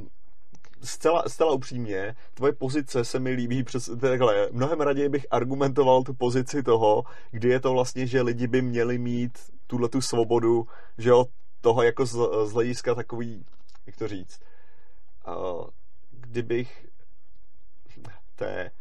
zcela, zcela upřímně, tvoje pozice se mi líbí přes takhle. Mnohem raději bych argumentoval tu pozici toho, kdy je to vlastně, že lidi by měli mít tuhle tu svobodu, že jo, toho jako z, z hlediska takový, jak to říct, uh, kdybych to je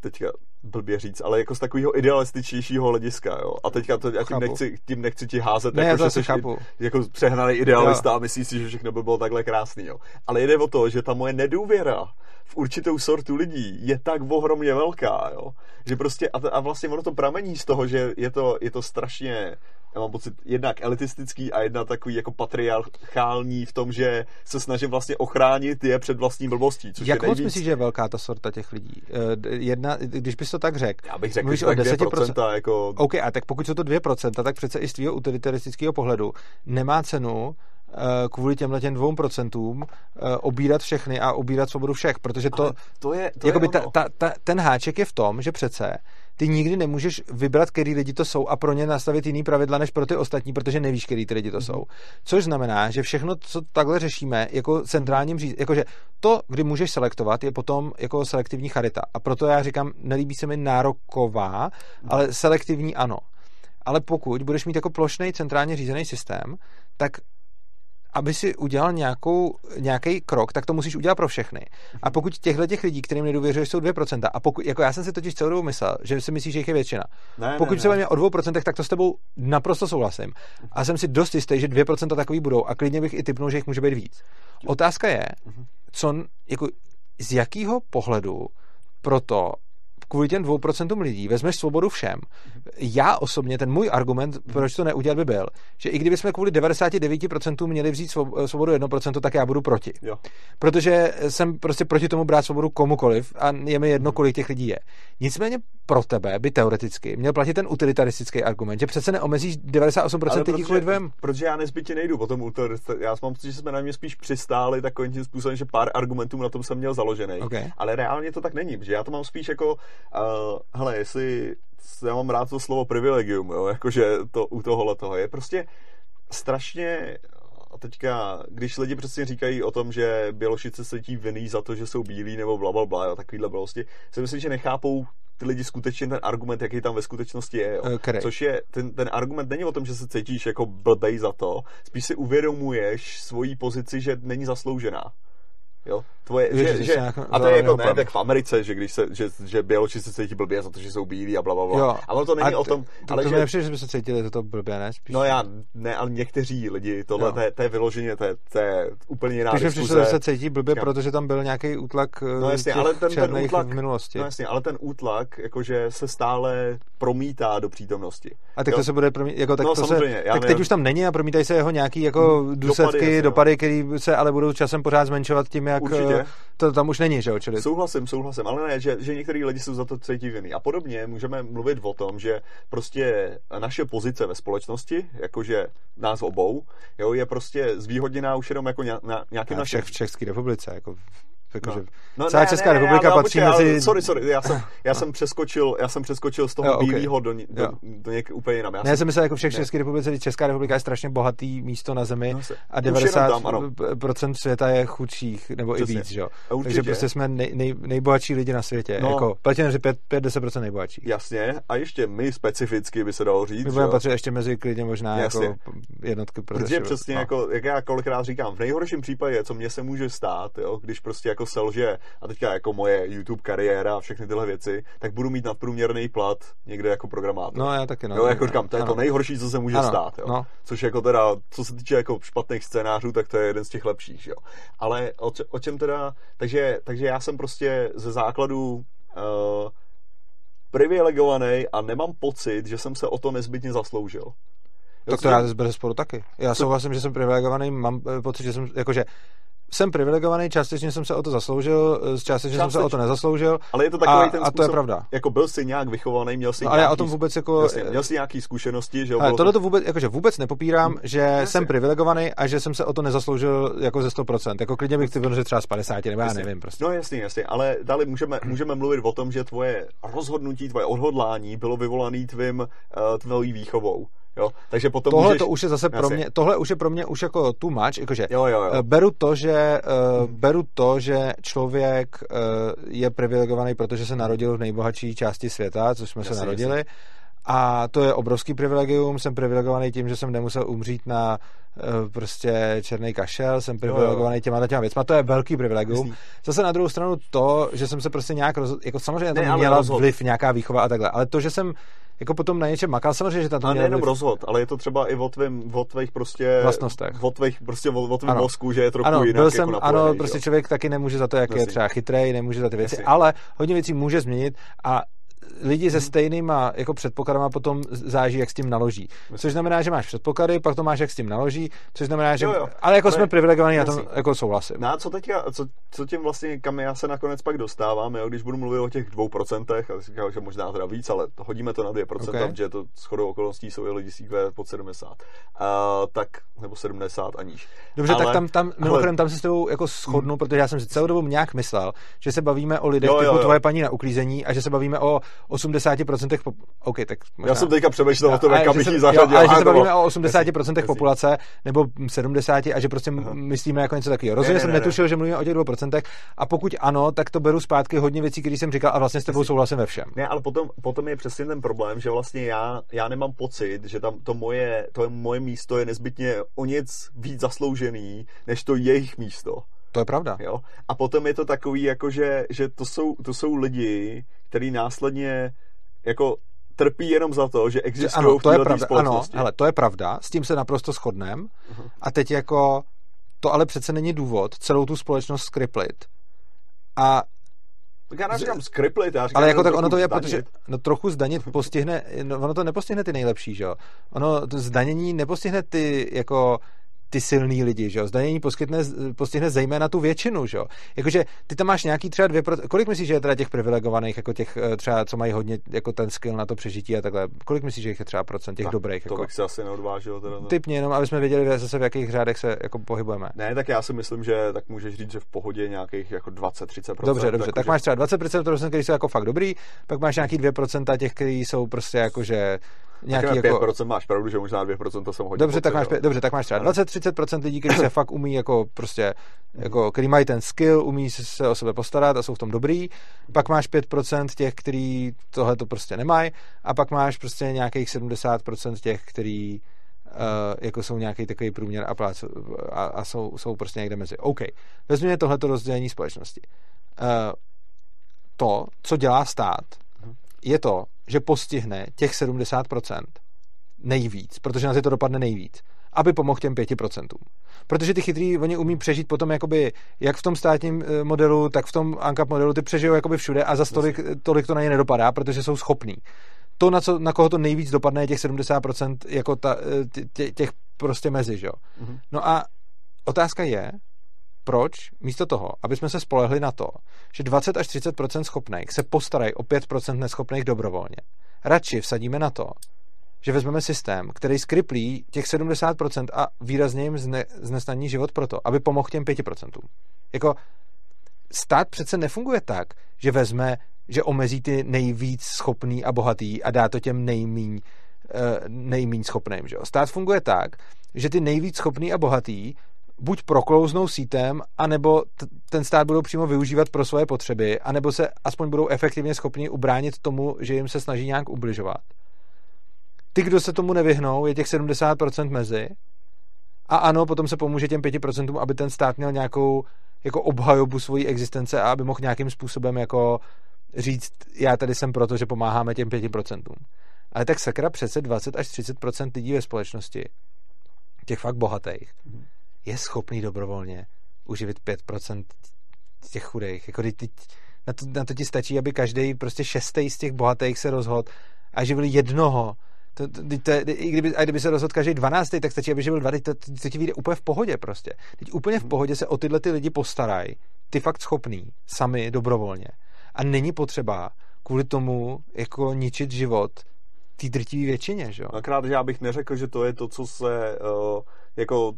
teďka blbě říct, ale jako z takového idealističnějšího hlediska, jo. A teďka to, já tím nechci, tím nechci ti házet, ne, jako, že jsi chápu. jako přehnaný idealista jo. a myslíš si, že všechno by bylo takhle krásný, jo. Ale jde o to, že ta moje nedůvěra v určitou sortu lidí je tak ohromně velká, jo. Že prostě, a, a vlastně ono to pramení z toho, že je to, je to strašně já mám pocit, jednak elitistický a jedna takový jako patriarchální v tom, že se snažím vlastně ochránit je před vlastní blbostí. Což Jak je moc myslíš, že je velká ta sorta těch lidí? Eh, jedna, když bys to tak řekl. Já bych řekl, že tak 10%. 2% jako... OK, a tak pokud jsou to 2%, tak přece i z tvého utilitaristického pohledu nemá cenu eh, kvůli těmhle těm dvou procentům eh, obírat všechny a obírat svobodu všech, protože to, to je, to jakoby je ta, ta, ta, ten háček je v tom, že přece ty nikdy nemůžeš vybrat, který lidi to jsou a pro ně nastavit jiný pravidla než pro ty ostatní, protože nevíš, který ty lidi to jsou. Což znamená, že všechno, co takhle řešíme, jako centrálním říct, jakože to, kdy můžeš selektovat, je potom jako selektivní charita. A proto já říkám, nelíbí se mi nároková, ale selektivní ano. Ale pokud budeš mít jako plošný centrálně řízený systém, tak aby si udělal nějakou, nějaký krok, tak to musíš udělat pro všechny. A pokud těchto těch lidí, kterým nedůvěřuješ, jsou 2%, a pokud, jako já jsem si totiž celou dobu myslel, že si myslíš, že jich je většina. Ne, pokud ne, se ne. bavíme o 2%, tak to s tebou naprosto souhlasím. A jsem si dost jistý, že 2% takový budou a klidně bych i typnul, že jich může být víc. Otázka je, co, jako, z jakého pohledu proto kvůli těm dvou procentům lidí vezmeš svobodu všem. Já osobně, ten můj argument, proč to neudělat by byl, že i kdybychom kvůli 99% měli vzít svobodu 1%, tak já budu proti. Jo. Protože jsem prostě proti tomu brát svobodu komukoliv a je mi jedno, kolik těch lidí je. Nicméně pro tebe by teoreticky měl platit ten utilitaristický argument, že přece neomezíš 98% lidí kvůli dvěm. Protože já nezbytně nejdu potom utilitaristický. Já mám pocit, že jsme na mě spíš přistáli takovým tím způsobem, že pár argumentů na tom jsem měl založený. Okay. Ale reálně to tak není, protože já to mám spíš jako, uh, hele, jestli já mám rád to slovo privilegium, jo, jakože to u tohohle toho je prostě strašně a teďka, když lidi přesně říkají o tom, že Bělošice se cítí vinný za to, že jsou bílí nebo bla, bla, bla, jo, takovýhle prostě, si myslím, že nechápou ty lidi skutečně ten argument, jaký tam ve skutečnosti je. Jo. Okay. Což je, ten, ten argument není o tom, že se cítíš jako blbej za to, spíš si uvědomuješ svoji pozici, že není zasloužená. Jo? Tvoje, že, že že, a to je jako, ne, tak v Americe, že když se, že, že Běloči se cítí blbě za to, že jsou bílí a bla, bla, bla. Jo. Ale to není A o tom, to, ale to že, nepřijde, že by se cítili toto blbě, ne? Spíš, no já, ne, ale někteří lidi, tohle, to je, to je vyloženě, to je, to je úplně jiná Spíš diskuze. že se cítí blbě, Říkám. protože tam byl nějaký útlak eh, No jasně, ale ten, ten útlak, v minulosti. no jasně, ale ten útlak, jakože se stále promítá do přítomnosti. A tak Jo. to se bude promít, jako tak No, to se, já tak teď už tam není a promítají se jeho nějaký jako důsledky, no. dopady, které se ale budou časem pořád zmenšovat tím, jak Určitě. eh, to tam už není, že jo? Čili Souhlasím, souhlasím, ale ne, že, že některý lidi jsou za to cítí viny. A podobně můžeme mluvit o tom, že prostě naše pozice ve společnosti, jakože nás obou, jo, je prostě zvýhodněná už jenom jako ně, na, nějakým na všech v České republice, jako, jako že No, celá ne, Česká ne, republika ne, ale patří počkej, mezi... Sorry, sorry, já jsem, já jsem přeskočil, já jsem přeskočil z toho Jo, jo, ok. bílého do, do, Jo. do něk úplně jinam. Já Ne, já jsem myslel jako všech ne. České republice, Česká republika je strašně bohatý místo na zemi No, se- a už jenom tam, ano. 90% světa je chudších, nebo Přesně. i víc, že určitě. Takže prostě jsme nej, nej, nejbohatší lidi na světě. No. Jako, že 5-10% nejbohatších. Jasně, a ještě my specificky by se dalo říct, My že budeme patřit ještě mezi klidně možná Jasně. jako jednotky pro Protože přesně jako, jak já kolikrát říkám, v nejhorším případě, co mně se může stát, jo, když prostě jako selže, a teďka jako moje YouTube kariéra a všechny tyhle věci, tak budu mít nadprůměrný plat někde jako programátor. No, já taky, no. jo, jako říkám, to je Ano. to nejhorší, co se může Ano, stát, jo. no. Což jako teda, co se týče jako špatných scénářů, tak to je jeden z těch lepších, jo. Ale o, o čem teda, takže, takže já jsem prostě ze základu uh, privilegovaný a nemám pocit, že jsem se o to nezbytně zasloužil. Jo, Tak to já bez sporu taky. Já souhlasím, že jsem privilegovaný, mám eh, pocit, že jsem, jakože jsem privilegovaný, částečně jsem se o to zasloužil, eh, částečně jsem se o to nezasloužil. Ale je to takový a, ten a to způsob, je pravda. Jako byl jsi nějak vychovaný, měl jsi No, ale já nějaký, o tom vůbec jako... jasně, měl jsi nějaký zkušenosti, že jo? Tohle to vůbec, jakože vůbec nepopírám, že Jasně. jsem privilegovaný a že jsem se o to nezasloužil jako ze 100%. Jako klidně bych ty že třeba z 50, nebo já Jasně. nevím prostě. No jasně, jasně, ale dále můžeme, můžeme mluvit o tom, že tvoje rozhodnutí, tvoje odhodlání bylo vyvolané tvým, uh, tvojí výchovou. Jo? Takže potom Tohle můžeš... to už je zase pro Jasně. mě, tohle už je pro mě už jako too much, jakože Jo, jo, jo. eh, beru to, že uh, beru to, že člověk uh, je privilegovaný, protože se narodil v nejbohatší části světa, což jsme se Jasně, narodili, A to je obrovský privilegium. Jsem privilegovaný tím, že jsem nemusel umřít na uh, prostě černý kašel, jsem privilegovaný těma těma věcma. To je velký privilegium. Zase na druhou stranu to, že jsem se prostě nějak rozhodl, jako samozřejmě to měla vliv nějaká výchova a takhle, ale to, že jsem jako potom na něčem makal, samozřejmě, že to A nejenom rozhod, ale je to třeba i o, tvým, o tvých prostě vlastnostech. O tvých, prostě o, o tvým ano. mozku, že je trochu ano, jinak byl jsem, jako Ano, prostě člověk taky nemůže za to, jak Myslím. je třeba chytrý, nemůže za ty věci, Myslím. ale hodně věcí může změnit a lidi se stejnýma jako předpokladama potom záží, jak s tím naloží. Což znamená, že máš předpoklady, pak to máš, jak s tím naloží, což znamená, že... Jo, jo. Ale jako ale jsme privilegovaní, já to jako souhlasím. No a co teďka, co, co tím vlastně, kam já se nakonec pak dostávám, jo, když budu mluvit o těch dvou procentech, a říkám, že možná teda víc, ale hodíme to na 2%, okay. protože to shodou okolností jsou i lidi s IQ pod 70. Uh, tak, nebo 70 a níž. Dobře, ale, tak tam, tam mimochodem ale... tam se s tebou jako shodnu, hmm. protože já jsem si celou dobu nějak myslel, že se bavíme o lidech jo, typu jo, jo. tvoje paní na uklízení a že se bavíme o 80% pop... OK, tak možná... Já jsem teďka přemýšlel o tom, kam bych ji zařadil. Ale že se bavíme o 80% populace, nebo 70 a že prostě Aha. myslíme jako něco takového. Rozhodně jsem netušil, že mluvíme o těch 2%. A pokud ano, tak to beru zpátky hodně věcí, které jsem říkal a vlastně s tebou souhlasím ve všem. Ne, ale potom, potom je přesně ten problém, že vlastně já, já nemám pocit, že tam to moje, to moje místo je nezbytně o nic víc zasloužený, než to jejich místo. To je pravda. Jo? A potom je to takový, jako že, že to, jsou, to jsou lidi, kteří následně jako trpí jenom za to, že existují ano, to je pravda, Ano, hele, to je pravda, s tím se naprosto shodnem. Uh-huh. A teď jako to ale přece není důvod celou tu společnost skriplit. A tak já neříkám skriplit, já říkám, Ale jako tak ono to je, zdanit. protože no, trochu zdanit postihne, no, ono to nepostihne ty nejlepší, že jo. Ono to zdanění nepostihne ty jako ty silný lidi, že jo? Zdanění poskytne, postihne zejména tu většinu, že jo? Jakože ty tam máš nějaký třeba dvě, kolik myslíš, že je teda těch privilegovaných, jako těch eh, třeba, co mají hodně jako ten skill na to přežití a takhle, kolik myslíš, že jich je třeba procent těch tak, dobrých? To jako? bych se asi neodvážil. Teda, no. Typně jenom, aby jsme věděli zase v jakých řádech se jako pohybujeme. Ne, tak já si myslím, že tak můžeš říct, že v pohodě nějakých jako 20-30%. Dobře, dobře, jako tak že... máš třeba 20%, kteří jsou jako fakt dobrý, pak máš nějaký 2% těch, kteří jsou prostě jako, že nějaký tak jako... 5% máš pravdu, že možná 2% to jsem hodně dobře, tak máš, dobře, tak máš třeba 20-30% lidí, kteří se [LAUGHS] fakt umí jako prostě, jako, který mají ten skill, umí se o sebe postarat a jsou v tom dobrý. Pak máš 5% těch, kteří tohle to prostě nemají a pak máš prostě nějakých 70% těch, kteří uh, jako jsou nějaký takový průměr a, plác, a, a jsou, jsou prostě někde mezi. OK, vezměme tohleto rozdělení společnosti. Uh, to, co dělá stát, mhm. je to, že postihne těch 70% nejvíc, protože na to dopadne nejvíc, aby pomohl těm 5%. Protože ty chytrý, oni umí přežít potom jakoby, jak v tom státním eh, modelu, tak v tom ANCAP modelu, ty přežijou jakoby všude a za tolik, tolik to na ně nedopadá, protože jsou schopní. To, na, co, na koho to nejvíc dopadne, je těch 70% jako ta, eh, tě, těch prostě mezi, že? Mm-hmm. No a otázka je, proč místo toho, aby jsme se spolehli na to, že 20 až 30% schopných se postarají o 5% neschopných dobrovolně, radši vsadíme na to, že vezmeme systém, který skriplí těch 70% a výrazně jim zne, znesnadní život proto, aby pomohl těm 5%. Jako stát přece nefunguje tak, že vezme, že omezí ty nejvíc schopný a bohatý a dá to těm nejmíň, eh, nejmíň schopným. Že? Stát funguje tak, že ty nejvíc schopný a bohatý buď proklouznou sítem, anebo t- ten stát budou přímo využívat pro svoje potřeby, anebo se aspoň budou efektivně schopni ubránit tomu, že jim se snaží nějak ubližovat. Ty, kdo se tomu nevyhnou, je těch 70% mezi. A ano, potom se pomůže těm 5%, aby ten stát měl nějakou jako obhajobu svojí existence a aby mohl nějakým způsobem jako říct, já tady jsem proto, že pomáháme těm 5%. Ale tak sakra přece 20 až 30% lidí ve společnosti, těch fakt bohatých, mm je schopný dobrovolně uživit 5% těch chudých. Jako teď, na, to, na to ti stačí, aby každý prostě šestý z těch bohatých se rozhodl a živil jednoho. To, to, to, i kdyby, a kdyby se rozhodl každý 12, tak stačí, aby živil dva, to, to ti vyjde úplně v pohodě prostě. Teď úplně v mhm. pohodě se o tyhle ty lidi postarají, ty fakt schopný, sami, dobrovolně. A není potřeba kvůli tomu jako ničit život té drtivé většině, že jo? Akrát, že já bych neřekl, že to je to, co se uh, jako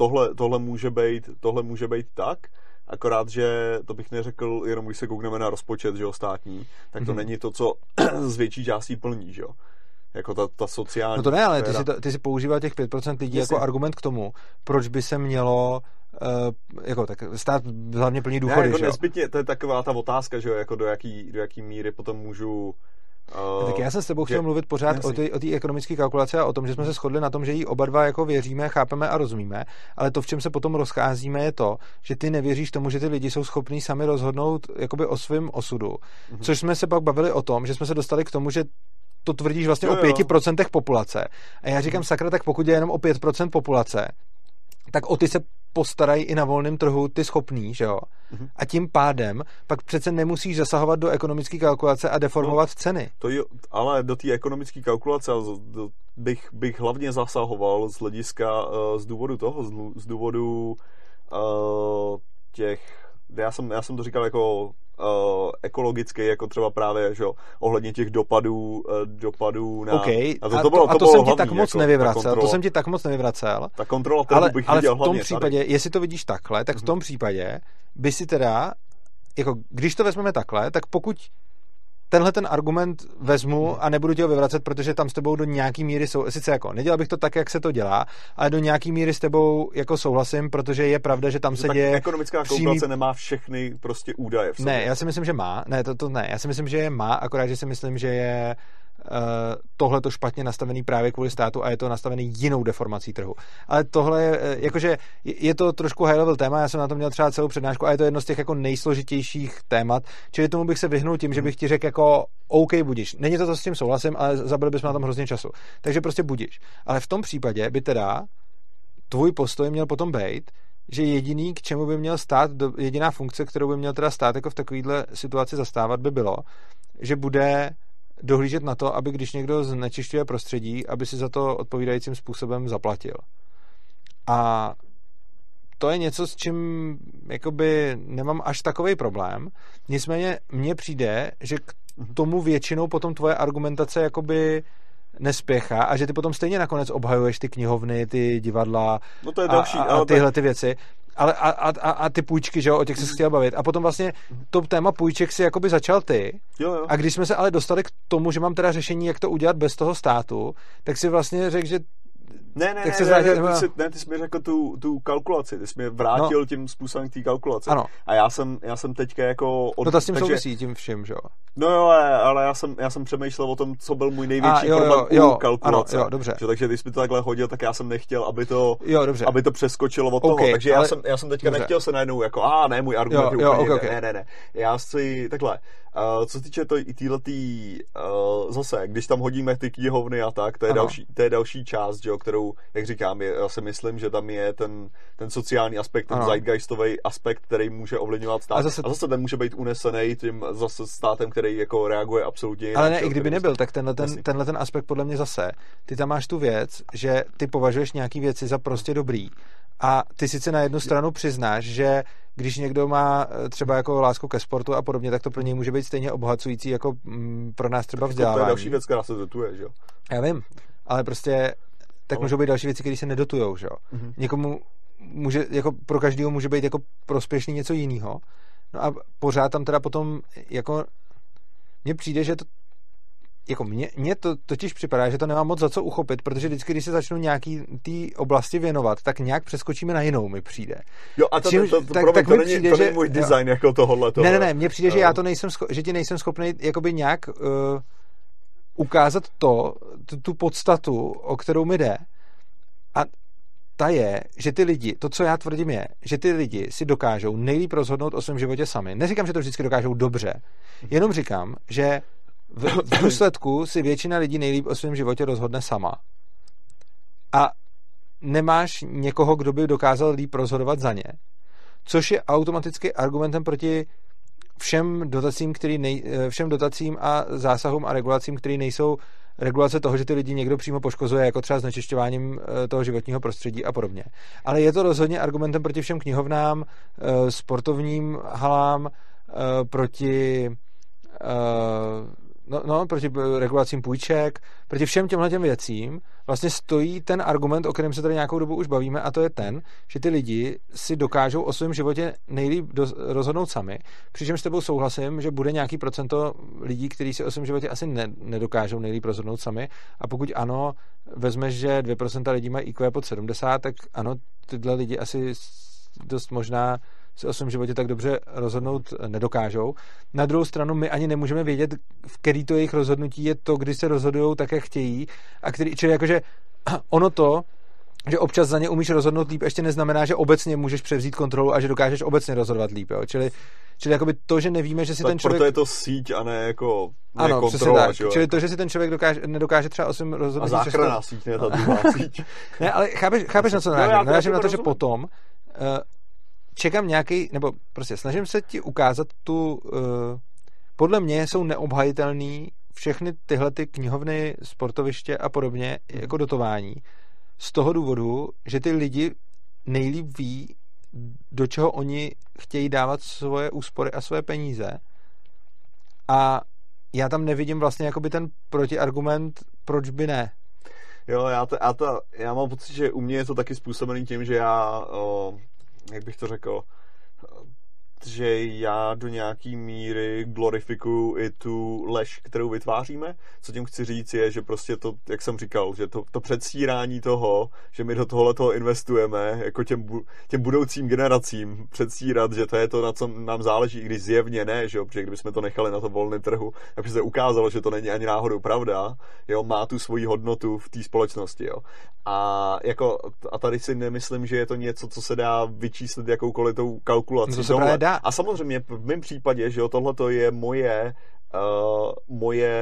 tohle, tohle, může být, tohle může být tak, akorát, že to bych neřekl, jenom když se koukneme na rozpočet, že jo, státní, tak to mm-hmm. není to, co [CLEARS THROAT] z větší částí plní, že jo. Jako ta, ta sociální No to ne, ale ty si, to, ty si používal těch 5% lidí Jestli... jako argument k tomu, proč by se mělo Uh, jako tak stát hlavně plní důchody, ne, jako že nezbytně, to je taková ta otázka, že jo, jako do jaký, do jaký míry potom můžu tak já jsem s tebou chtěl mluvit pořád jasný. o té o ekonomické kalkulaci a o tom, že jsme se shodli na tom, že ji oba dva jako věříme, chápeme a rozumíme, ale to, v čem se potom rozcházíme, je to, že ty nevěříš tomu, že ty lidi jsou schopní sami rozhodnout jakoby o svém osudu. Uh-huh. Což jsme se pak bavili o tom, že jsme se dostali k tomu, že to tvrdíš vlastně jo, o 5% populace. A já říkám, sakra, tak pokud je jenom o 5% populace, tak o ty se postarají i na volném trhu ty schopný, že jo? Mm-hmm. A tím pádem pak přece nemusíš zasahovat do ekonomické kalkulace a deformovat no, ceny. To jo, ale do té ekonomické kalkulace bych, bych hlavně zasahoval z hlediska, uh, z důvodu toho, z, z důvodu uh, těch, já jsem, já jsem to říkal jako uh, ekologický, jako třeba právě, že jo, ohledně těch dopadů, uh, dopadů na... Okay. A to, to, bylo, a to, to jsem hlavní, ti tak moc jako, nevyvracel, to jsem ti tak moc nevyvracel. Ta kontrola ale, bych ale v tom případě, tady. jestli to vidíš takhle, tak v mhm. tom případě by si teda, jako když to vezmeme takhle, tak pokud tenhle ten argument vezmu hmm. a nebudu tě ho vyvracet, protože tam s tebou do nějaký míry jsou, sice jako nedělal bych to tak, jak se to dělá, ale do nějaký míry s tebou jako souhlasím, protože je pravda, že tam se děje... ekonomická přímý... kalkulace nemá všechny prostě údaje v sobě. Ne, já si myslím, že má. Ne, to, to ne. Já si myslím, že je má, akorát, že si myslím, že je tohle to špatně nastavený právě kvůli státu a je to nastavený jinou deformací trhu. Ale tohle je, eh, jakože je to trošku high level téma, já jsem na tom měl třeba celou přednášku a je to jedno z těch jako nejsložitějších témat, čili tomu bych se vyhnul tím, že bych ti řekl jako OK, budíš. Není to to s tím souhlasím, ale zabili bychom na tom hrozně času. Takže prostě budíš. Ale v tom případě by teda tvůj postoj měl potom být, že jediný, k čemu by měl stát, jediná funkce, kterou by měl teda stát jako v takovéhle situaci zastávat, by bylo, že bude dohlížet na to, aby když někdo znečišťuje prostředí, aby si za to odpovídajícím způsobem zaplatil. A to je něco, s čím jakoby nemám až takový problém. Nicméně mně přijde, že k tomu většinou potom tvoje argumentace jakoby nespěchá a že ty potom stejně nakonec obhajuješ ty knihovny, ty divadla no to je další, a, a tyhle ty věci ale a, a, a, a ty půjčky, že jo, o těch se chtěl bavit. A potom vlastně to téma půjček si jakoby začal ty. Jo, jo. A když jsme se ale dostali k tomu, že mám teda řešení, jak to udělat bez toho státu, tak si vlastně řekl, že ne, ne, tak ne, se ne, ne, ty jsi, ne, ty jsi mi řekl tu, tu kalkulaci, ty jsi mi vrátil no. tím způsobem k té kalkulaci. Ano. A já jsem, já jsem teďka jako... Od, no to s tím takže, souvisí, tím vším, že jo? No jo, ale, já, jsem, já jsem přemýšlel o tom, co byl můj největší a, jo, problém jo, jo, u kalkulace. Ano, jo, dobře. Že, takže když jsi mi to takhle hodil, tak já jsem nechtěl, aby to, jo, dobře. aby to přeskočilo od okay, toho. Takže ale... já, jsem, já jsem teďka dobře. nechtěl se najednou jako, a ne, můj argument jo, je úplně jo, okay, okay. Ne, ne, ne. Já si takhle, Uh, co se týče to, i týhletý, uh, zase, když tam hodíme ty knihovny a tak, to je, další, to je další část, že, kterou, jak říkám, je, já si myslím, že tam je ten, ten sociální aspekt, ten zeitgeistový aspekt, který může ovlivňovat stát. A zase, a zase ten může být unesený tím zase státem, který jako reaguje absolutně jinak. Ale ne, i kdyby nebyl, tak tenhle ten, tenhle ten aspekt podle mě zase. Ty tam máš tu věc, že ty považuješ nějaký věci za prostě dobrý a ty sice na jednu stranu přiznáš, že když někdo má eh, třeba jako lásku ke sportu a podobně, tak to pro něj může být stejně obohacující jako mm, pro nás třeba vzdělávání. To je další věc, která se dotuje, že jo? Já vím, ale prostě tak ale... můžou být další věci, které se nedotujou, že jo? Mm-hmm. Někomu může, jako pro každého může být jako prospěšný něco jiného. No a pořád tam teda potom jako mně přijde, že to jako mně, mně to totiž připadá, že to nemá moc za co uchopit, protože vždycky, když se začnu nějaký té oblasti věnovat, tak nějak přeskočíme na jinou, mi přijde. Jo, a to, Čím, to, to, tak, promiň, tak to, není, přijde, to není můj design jo, jako tohohle. Ne, ne, ne, mně přijde, že já to nejsem, scho- že ti nejsem schopný jakoby nějak uh, ukázat to, tu, tu podstatu, o kterou mi jde. A ta je, že ty lidi, to, co já tvrdím je, že ty lidi si dokážou nejlíp rozhodnout o svém životě sami. Neříkám, že to vždycky dokážou dobře, jenom říkám, že v, v [COUGHS] důsledku si většina lidí nejlíp o svém životě rozhodne sama. A nemáš někoho, kdo by dokázal líp rozhodovat za ně. Což je automaticky argumentem proti všem dotacím, který nej, všem dotacím a zásahům a regulacím, které nejsou regulace toho, že ty lidi někdo přímo poškozuje, jako třeba znečišťováním eh, toho životního prostředí a podobně. Ale je to rozhodně argumentem proti všem knihovnám, eh, sportovním halám, eh, proti no, no, proti regulacím půjček, proti všem těmhle těm věcím vlastně stojí ten argument, o kterém se tady nějakou dobu už bavíme, a to je ten, že ty lidi si dokážou o svém životě nejlíp do, rozhodnout sami, přičemž s tebou souhlasím, že bude nějaký procento lidí, kteří si o svém životě asi ne, nedokážou nejlíp rozhodnout sami. A pokud ano, vezmeš, že 2% lidí mají IQ pod 70, tak ano, tyhle lidi asi dost možná si o svém životě tak dobře rozhodnout nedokážou. Na druhou stranu my ani nemůžeme vědět, v který to jejich rozhodnutí je to, kdy se rozhodují tak, jak chtějí. A který, čili jakože [CLEARS THROAT] ono to, že občas za ně umíš rozhodnout líp, ještě neznamená, že obecně můžeš převzít kontrolu a že dokážeš obecně rozhodovat líp. Jo? Čili, čili jakoby to, že nevíme, že si tak ten člověk... proto je to síť a ne jako ne ano, kontrola, tak. že jo? Čili to, že si ten člověk dokáže, nedokáže třeba o svém A rozhodnutí... záchranná síť, ne ta druhá síť. [LAUGHS] Ne, ale chápeš, chápeš na co narážím? Narážím na to to, že rozumím. potom uh, čekám nějaký, nebo prostě snažím se ti ukázat tu, uh, podle mě jsou neobhajitelný všechny tyhle ty knihovny, sportoviště a podobně jako dotování. Z toho důvodu, že ty lidi nejlíp ví, do čeho oni chtějí dávat svoje úspory a svoje peníze. A já tam nevidím vlastně jakoby ten protiargument, proč by ne. Jo, já, to, já, to, já mám pocit, že u mě je to taky způsobený tím, že já, o, jak bych to řekl, že já do nějaký míry glorifikuju i tu lež, kterou vytváříme. Co tím chci říct je, že prostě to, jak jsem říkal, že to, to předstírání toho, že my do tohohle toho investujeme, jako těm, těm budoucím generacím předstírat, že to je to, na co nám záleží, i když zjevně ne, že jo, protože kdybychom to nechali na tom volném trhu, tak se ukázalo, že to není ani náhodou pravda, jo, má tu svoji hodnotu v té společnosti, jo. A, jako, a tady si nemyslím, že je to něco, co se dá vyčíslit jakoukoliv tou kalkulací. No to se Tohle- právě dá. A samozřejmě v mém případě, že jo, tohle to je moje, uh, moje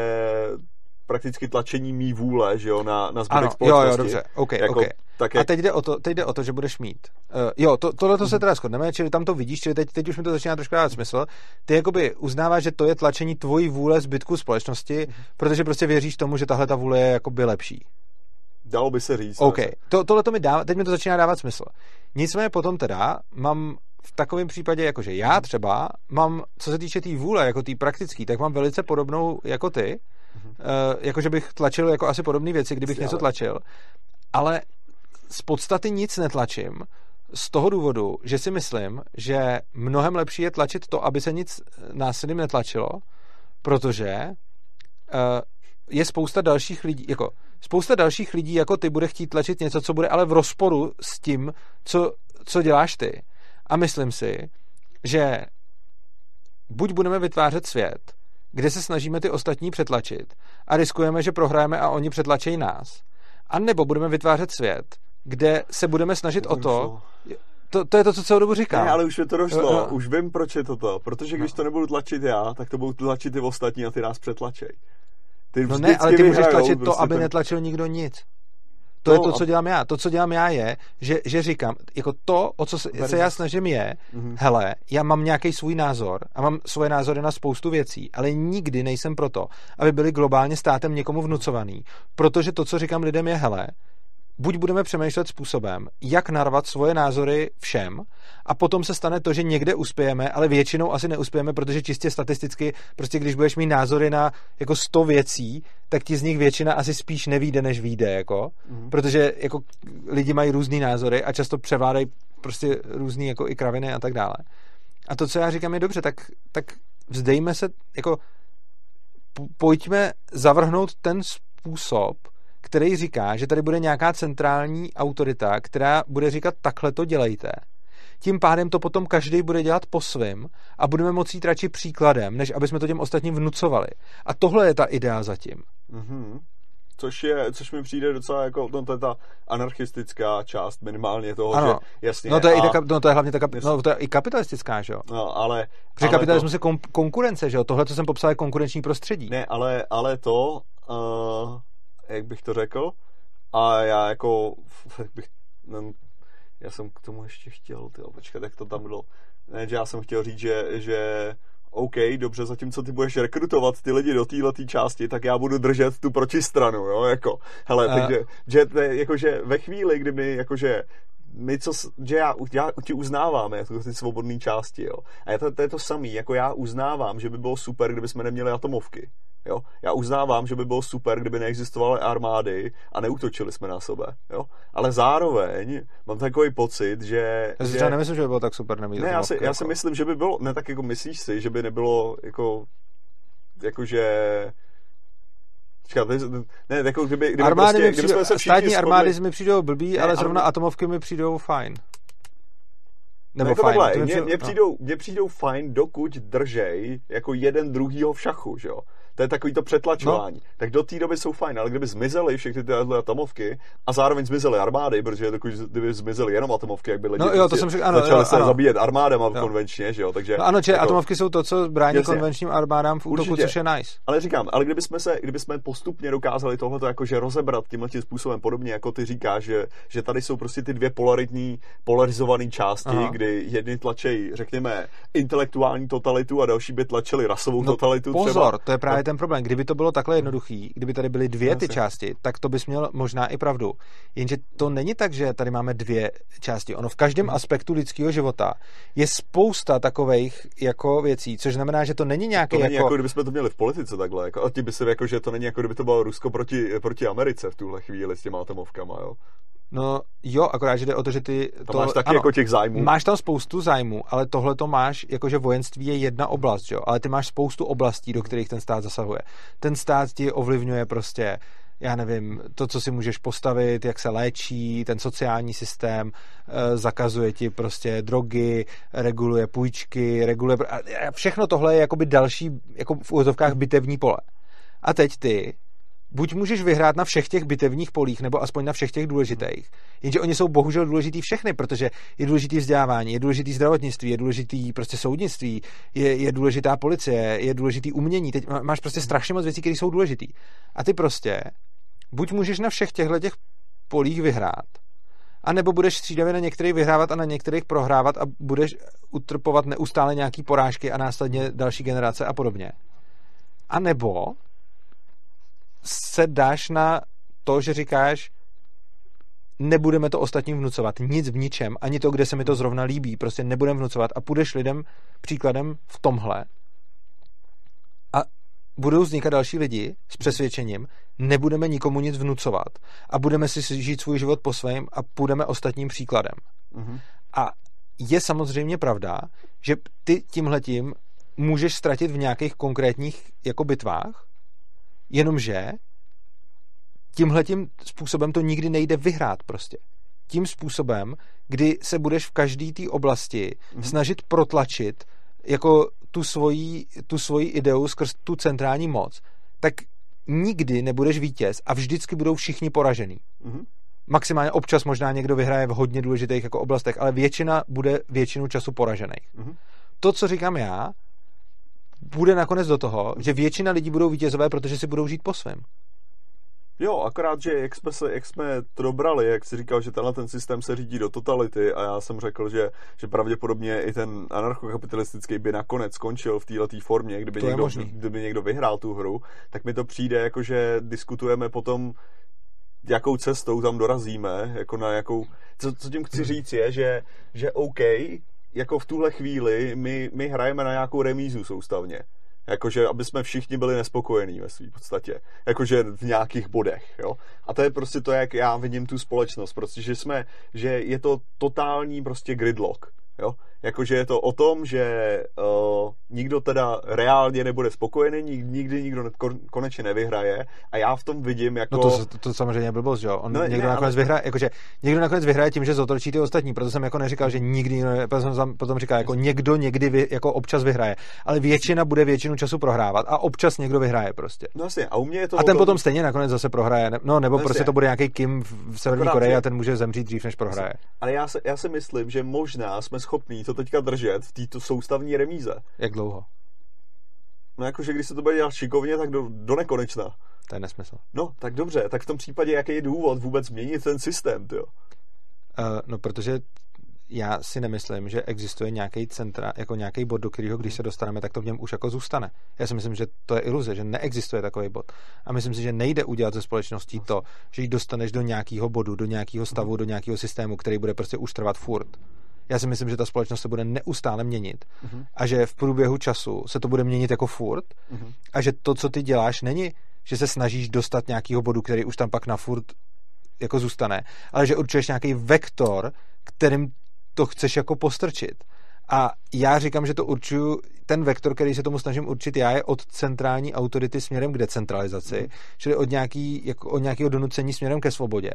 prakticky tlačení mý vůle, že jo, na, na zbytek Ano, jo, společnosti. jo, dobře, OK, Jako, OK. tak A jak, teď jde o to, teď jde o to že budeš mít. Uh, jo, to, tohle to se teda shodneme, čili tam to vidíš, čili teď, teď už mi to začíná trošku dávat smysl. Ty jakoby uznáváš, že to je tlačení tvojí vůle zbytku společnosti, protože prostě věříš tomu, že tahle ta vůle je jakoby lepší. dalo by se říct. OK, ne? to, tohle to mi dá, teď mi to začíná dávat smysl. Nicméně potom teda mám v takovém případě, jakože já třeba mám, co se týče té tý vůle, jako té praktické, tak mám velice podobnou jako ty, uh, jakože bych tlačil jako asi podobné věci, kdybych něco ale- tlačil. Ale z podstaty nic netlačím, z toho důvodu, že si myslím, že mnohem lepší je tlačit to, aby se nic násilím netlačilo, protože uh, je spousta dalších lidí, jako spousta dalších lidí jako ty bude chtít tlačit něco, co bude ale v rozporu s tím, co, co děláš ty. A myslím si, že buď budeme vytvářet svět, kde se snažíme ty ostatní přetlačit a riskujeme, že prohrajeme a oni přetlačejí nás. A nebo budeme vytvářet svět, kde se budeme snažit o to, to, to je to, co celou dobu říkám. Ne, ale už mi to došlo, jo. už vím, proč je to to. Protože když to nebudu tlačit já, tak to budou tlačit ty ostatní a ty nás přetlačej. Ty No ne, ale ty můžeš tlačit to, prostě aby ten- netlačil nikdo nic. To No, je to, co dělám já. To, co dělám já, je, že, že říkám, jako to, o co se, se já snažím, je, Mhm. hele, já mám nějaký svůj názor a mám svoje názory na spoustu věcí, ale nikdy nejsem proto, aby byly globálně státem někomu vnucovaný, protože to, co říkám lidem, je, hele, buď budeme přemýšlet způsobem, jak narvat svoje názory všem, a potom se stane to, že někde uspějeme, ale většinou asi neuspějeme, protože čistě statisticky, prostě když budeš mít názory na jako 100 věcí, tak ti z nich většina asi spíš nevíde, než vyjde, jako, Mhm. protože jako lidi mají různý názory a často převládají prostě různý jako i kraviny a tak dále. A to, co já říkám, je dobře, tak, tak vzdejme se, jako pojďme zavrhnout ten způsob, který říká, že tady bude nějaká centrální autorita, která bude říkat takhle to dělejte. Tím pádem to potom každý bude dělat po svém a budeme moci jít radši příkladem, než aby jsme to těm ostatním vnucovali. A tohle je ta idea zatím. Mhm. Což, je, což mi přijde docela jako, no to je ta anarchistická část minimálně toho, Ano. že jasně. No to je, i ta, no to je hlavně ta, no, to je i kapitalistická, že jo? No, ale, Protože ale kapitalismus to, je kon- konkurence, že jo? Tohle, co jsem popsal, je konkurenční prostředí. Ne, ale, ale to, uh, jak bych to řekl, a já jako, [LAUGHS] jak bych, no, já jsem k tomu ještě chtěl, tyjo, počkat, jak to tam bylo. Ne, že já jsem chtěl říct, že, že OK, dobře, zatímco ty budeš rekrutovat ty lidi do této části, tak já budu držet tu protistranu, jo, jako, hele, A- takže, že, jakože ve chvíli, kdy my, jakože, my co, že já, já ti uznáváme jako ty svobodné části, jo. A je to, to je to samý, jako já uznávám, že by bylo super, kdyby jsme neměli atomovky. Jo? Já uznávám, že by bylo super, kdyby neexistovaly armády a neútočili jsme na sebe. Jo? Ale zároveň mám takový pocit, že... Já si že nemyslím, že by bylo tak super nemít ne, já si, já si jako. myslím, že by bylo, ne tak jako myslíš si, že by nebylo jako, jakože, Počkat, ne, jako kdyby, kdyby Armády prostě, mi kdyby se státní armády mi přijdou blbý, Ne, ale zrovna atomovky mi přijdou fajn. Nebo no jako fajn. takhle, mně, přijde- no. přijdou, mně přijdou fajn, dokud držej jako jeden druhýho v šachu, že jo. To je takový to přetlačování. No. Tak do té doby jsou fajn, ale kdyby zmizely všechny tyhle atomovky a zároveň zmizely armády, protože dokud kdyby zmizely jenom atomovky, jak by lidi No jo, to prostě jsem řekl, ano, začali jo, se ano. zabíjet armádama Jo. konvenčně, že jo. Takže, No ano, če, jako, atomovky jsou to, co brání Jasně. konvenčním armádám v útoku, Určitě. což je nice. Ale říkám, ale kdybychom se, kdybychom postupně dokázali tohleto jakože rozebrat tímhle tím způsobem podobně, jako ty říkáš, že, že tady jsou prostě ty dvě polaritní, polarizované části, Aha. Aha. kdy jedni tlačejí, řekněme, intelektuální totalitu a další by tlačili rasovou No, totalitu pozor, třeba. to je právě ten problém. Kdyby to bylo takhle jednoduchý, kdyby tady byly dvě ty části, tak to bys měl možná i pravdu. Jenže to není tak, že tady máme dvě části. Ono v každém Mhm. aspektu lidského života je spousta takových jako věcí, což znamená, že to není nějaký To není jako... jako, kdybychom to měli v politice takhle. Jako, a ti by se jako, že to není jako, kdyby to bylo Rusko proti, proti Americe v tuhle chvíli s těma atomovkama, jo. No jo, akorát, že jde o to, že ty... To to, máš taky ano, jako těch zájmů. Máš tam spoustu zájmů, ale tohle to máš, jakože vojenství je jedna oblast, jo? ale ty máš spoustu oblastí, do kterých ten stát zasahuje. Ten stát ti ovlivňuje prostě, já nevím, to, co si můžeš postavit, jak se léčí, ten sociální systém, eh, zakazuje ti prostě drogy, reguluje půjčky, reguluje... a Všechno tohle je jakoby další, jako v úvozovkách bitevní pole. A teď ty buď můžeš vyhrát na všech těch bitevních polích, nebo aspoň na všech těch důležitých. Jenže oni jsou bohužel důležitý všechny, protože je důležitý vzdělávání, je důležitý zdravotnictví, je důležitý prostě soudnictví, je, je důležitá policie, je důležitý umění. Teď má- máš prostě strašně moc věcí, které jsou důležitý. A ty prostě buď můžeš na všech těchto těch polích vyhrát, a nebo budeš střídavě na některých vyhrávat a na některých prohrávat a budeš utrpovat neustále nějaký porážky a následně další generace a podobně. A nebo se dáš na to, že říkáš, nebudeme to ostatním vnucovat, nic v ničem, ani to, kde se mi to zrovna líbí, prostě nebudeme vnucovat a půjdeš lidem příkladem v tomhle a budou vznikat další lidi s přesvědčením, nebudeme nikomu nic vnucovat a budeme si žít svůj život po svém a půjdeme ostatním příkladem. Mhm. A je samozřejmě pravda, že ty tímhletím můžeš ztratit v nějakých konkrétních jako bitvách, jenomže tímhletím způsobem to nikdy nejde vyhrát prostě. Tím způsobem, kdy se budeš v každé té oblasti Mhm. snažit protlačit jako tu svoji, tu svoji ideu skrz tu centrální moc, tak nikdy nebudeš vítěz a vždycky budou všichni poražený Mhm. maximálně občas možná někdo vyhraje v hodně důležitých jako oblastech, ale většina bude většinu času poražených. Mhm. To, co říkám já, bude nakonec do toho, že většina lidí budou vítězové, protože si budou žít po svém. Jo, akorát, že jak jsme, se, jak jsme to dobrali, jak jsi říkal, že tenhle ten systém se řídí do totality a já jsem řekl, že, že pravděpodobně i ten anarchokapitalistický by nakonec skončil v této formě, kdyby To někdo, kdyby někdo vyhrál tu hru, tak mi to přijde jako, že diskutujeme potom jakou cestou tam dorazíme, jako na jakou, co, co tím chci říct je, že, že OK, jako v tuhle chvíli my, my hrajeme na nějakou remízu soustavně. Jakože, aby jsme všichni byli nespokojení ve svým podstatě. Jakože v nějakých bodech, jo. A to je prostě to, jak já vidím tu společnost. Prostě, že jsme, že je to totální prostě gridlock, jo. Jakože je to o tom, že uh, nikdo teda reálně nebude spokojený, nik, nikdy nikdo ne, kon, konečně nevyhraje a já v tom vidím jako... No to, to, to samozřejmě je blbost, že jo? On No, no, ne, někdo nakonec ale- vyhraje, jakože někdo nakonec vyhraje tím, že zotročí ty ostatní, proto jsem jako neříkal, že nikdy, proto jsem tam potom říkal, jako někdo někdy vy, jako občas vyhraje, ale většina bude většinu času prohrávat a občas někdo vyhraje prostě. No jasně, a u mě je to A ten tom- potom stejně nakonec zase prohraje, ne- no nebo Jasně. prostě to bude nějaký Kim v Severní Koreji a ten může zemřít dřív, než prohraje. Ale já, se, já si myslím, že možná jsme schopní to teďka držet v této soustavní remíze. Jak dlouho? No jakože když se to bude dělat šikovně, tak do, do nekonečna. To je nesmysl. No, tak dobře, tak v tom případě jaký je důvod vůbec měnit ten systém, jo? Uh, no, protože já si nemyslím, že existuje nějaký centra, jako nějaký bod, do kterého, když se dostaneme, tak to v něm už jako zůstane. Já si myslím, že to je iluze, že neexistuje takový bod. A myslím si, že nejde udělat ze společností to, že ji dostaneš do nějakého bodu, do nějakého stavu, do nějakého systému, který bude prostě už trvat furt. Já si myslím, že ta společnost se bude neustále měnit Mhm. a že v průběhu času se to bude měnit jako furt Mhm. a že to, co ty děláš, není, že se snažíš dostat nějakého bodu, který už tam pak na furt jako zůstane, ale že určuješ nějaký vektor, kterým to chceš jako postrčit. A já říkám, že to určuju, ten vektor, který se tomu snažím určit já, je od centrální autority směrem k decentralizaci, Mhm. čili od, nějaký, jako od nějakého donucení směrem ke svobodě.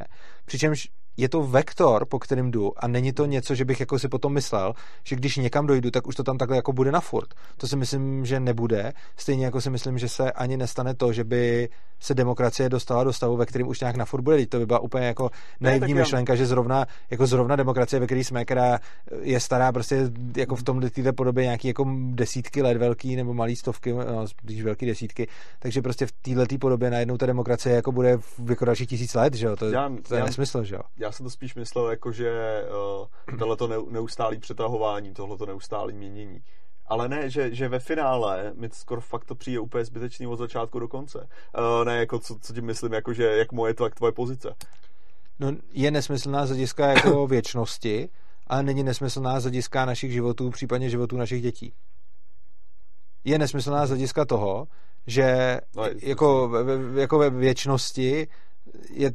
Přičemž je to vektor, po kterým jdu a není to něco, že bych jako si potom myslel, že když někam dojdu, tak už to tam takhle jako bude na furt. To si myslím, že nebude. Stejně jako si myslím, že se ani nestane to, že by se demokracie dostala do stavu, ve kterém už nějak na furt bude. To by byla úplně jako naivní ne, myšlenka, že zrovna, jako zrovna demokracie, ve které jsme, která je stará prostě jako v tomhle této podobě nějaký jako desítky let velký nebo malý stovky, no, spíš velký desítky, takže prostě v této podobě najednou ta demokracie jako bude v jako dalších tisíc let, že jo? To, já, to je já, nesmysl, že jo? Já jsem to spíš myslel jako, že uh, tohleto neustálý přetahování, tohleto neustálý měnění. Ale ne, že, že ve finále mi skoro fakt to přijde úplně zbytečný od začátku do konce. Uh, ne, jako co, co tím myslím, jako že jak moje, tak tvoje pozice. No, je nesmyslná z hlediska jako [COUGHS] věčnosti, ale není nesmyslná z hlediska našich životů, případně životů našich dětí. Je nesmyslná z hlediska toho, že no, jako, jako ve věčnosti je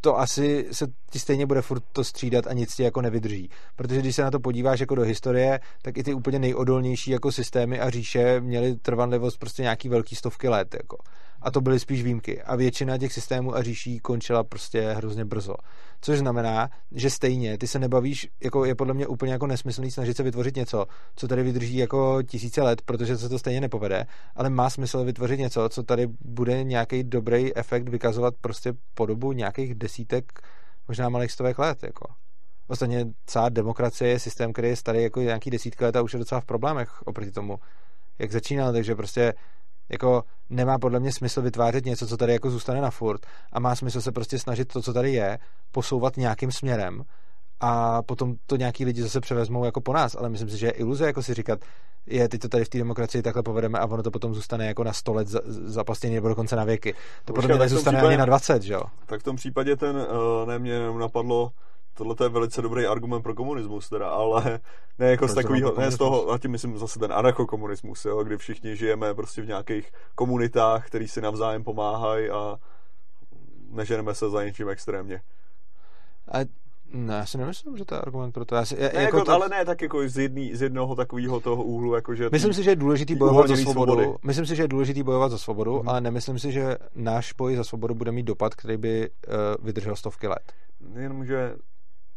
to asi se ti stejně bude furt to střídat a nic ti jako nevydrží. Protože když se na to podíváš jako do historie, tak i ty úplně nejodolnější jako systémy a říše měly trvanlivost prostě nějaký velký stovky let. Jako a to byly spíš výjimky. A většina těch systémů a říší končila prostě hrozně brzo. Což znamená, že stejně ty se nebavíš, jako je podle mě úplně jako nesmyslný snažit se vytvořit něco, co tady vydrží jako tisíce let, protože se to stejně nepovede, ale má smysl vytvořit něco, co tady bude nějaký dobrý efekt vykazovat prostě po dobu nějakých desítek, možná malých stovek let. Jako. Ostatně celá demokracie je systém, který je starý jako nějaký desítky let a už je docela v problémech oproti tomu, jak začínal, takže prostě jako nemá podle mě smysl vytvářet něco, co tady jako zůstane na furt a má smysl se prostě snažit to, co tady je, posouvat nějakým směrem a potom to nějaký lidi zase převezmou jako po nás, ale myslím si, že je iluze jako si říkat, je, teď to tady v té demokracii takhle povedeme a ono to potom zůstane jako na 100 let zapastěný nebo dokonce na věky. To podle mě nezůstane případě, ani na 20, že jo? Tak v tom případě ten, uh, ne, mě napadlo, tohle je velice dobrý argument pro komunismus teda, ale ne jako z takového, ne z toho, a tím myslím zase ten anarchokomunismus, jo, kdy všichni žijeme prostě v nějakých komunitách, který si navzájem pomáhají a neženeme se za něčím extrémně. A ne, já si nemyslím, že to je argument pro to. Já si, ne, jako jako to... Ale ne tak jako z, jedný, z jednoho takového toho úhlu. Jako že myslím si, že je důležitý bojovat za svobodu. Svobody. Myslím si, že je důležitý bojovat za svobodu, hmm. ale nemyslím si, že náš boj za svobodu bude mít dopad, který by uh, vydržel stovky let. Jenomže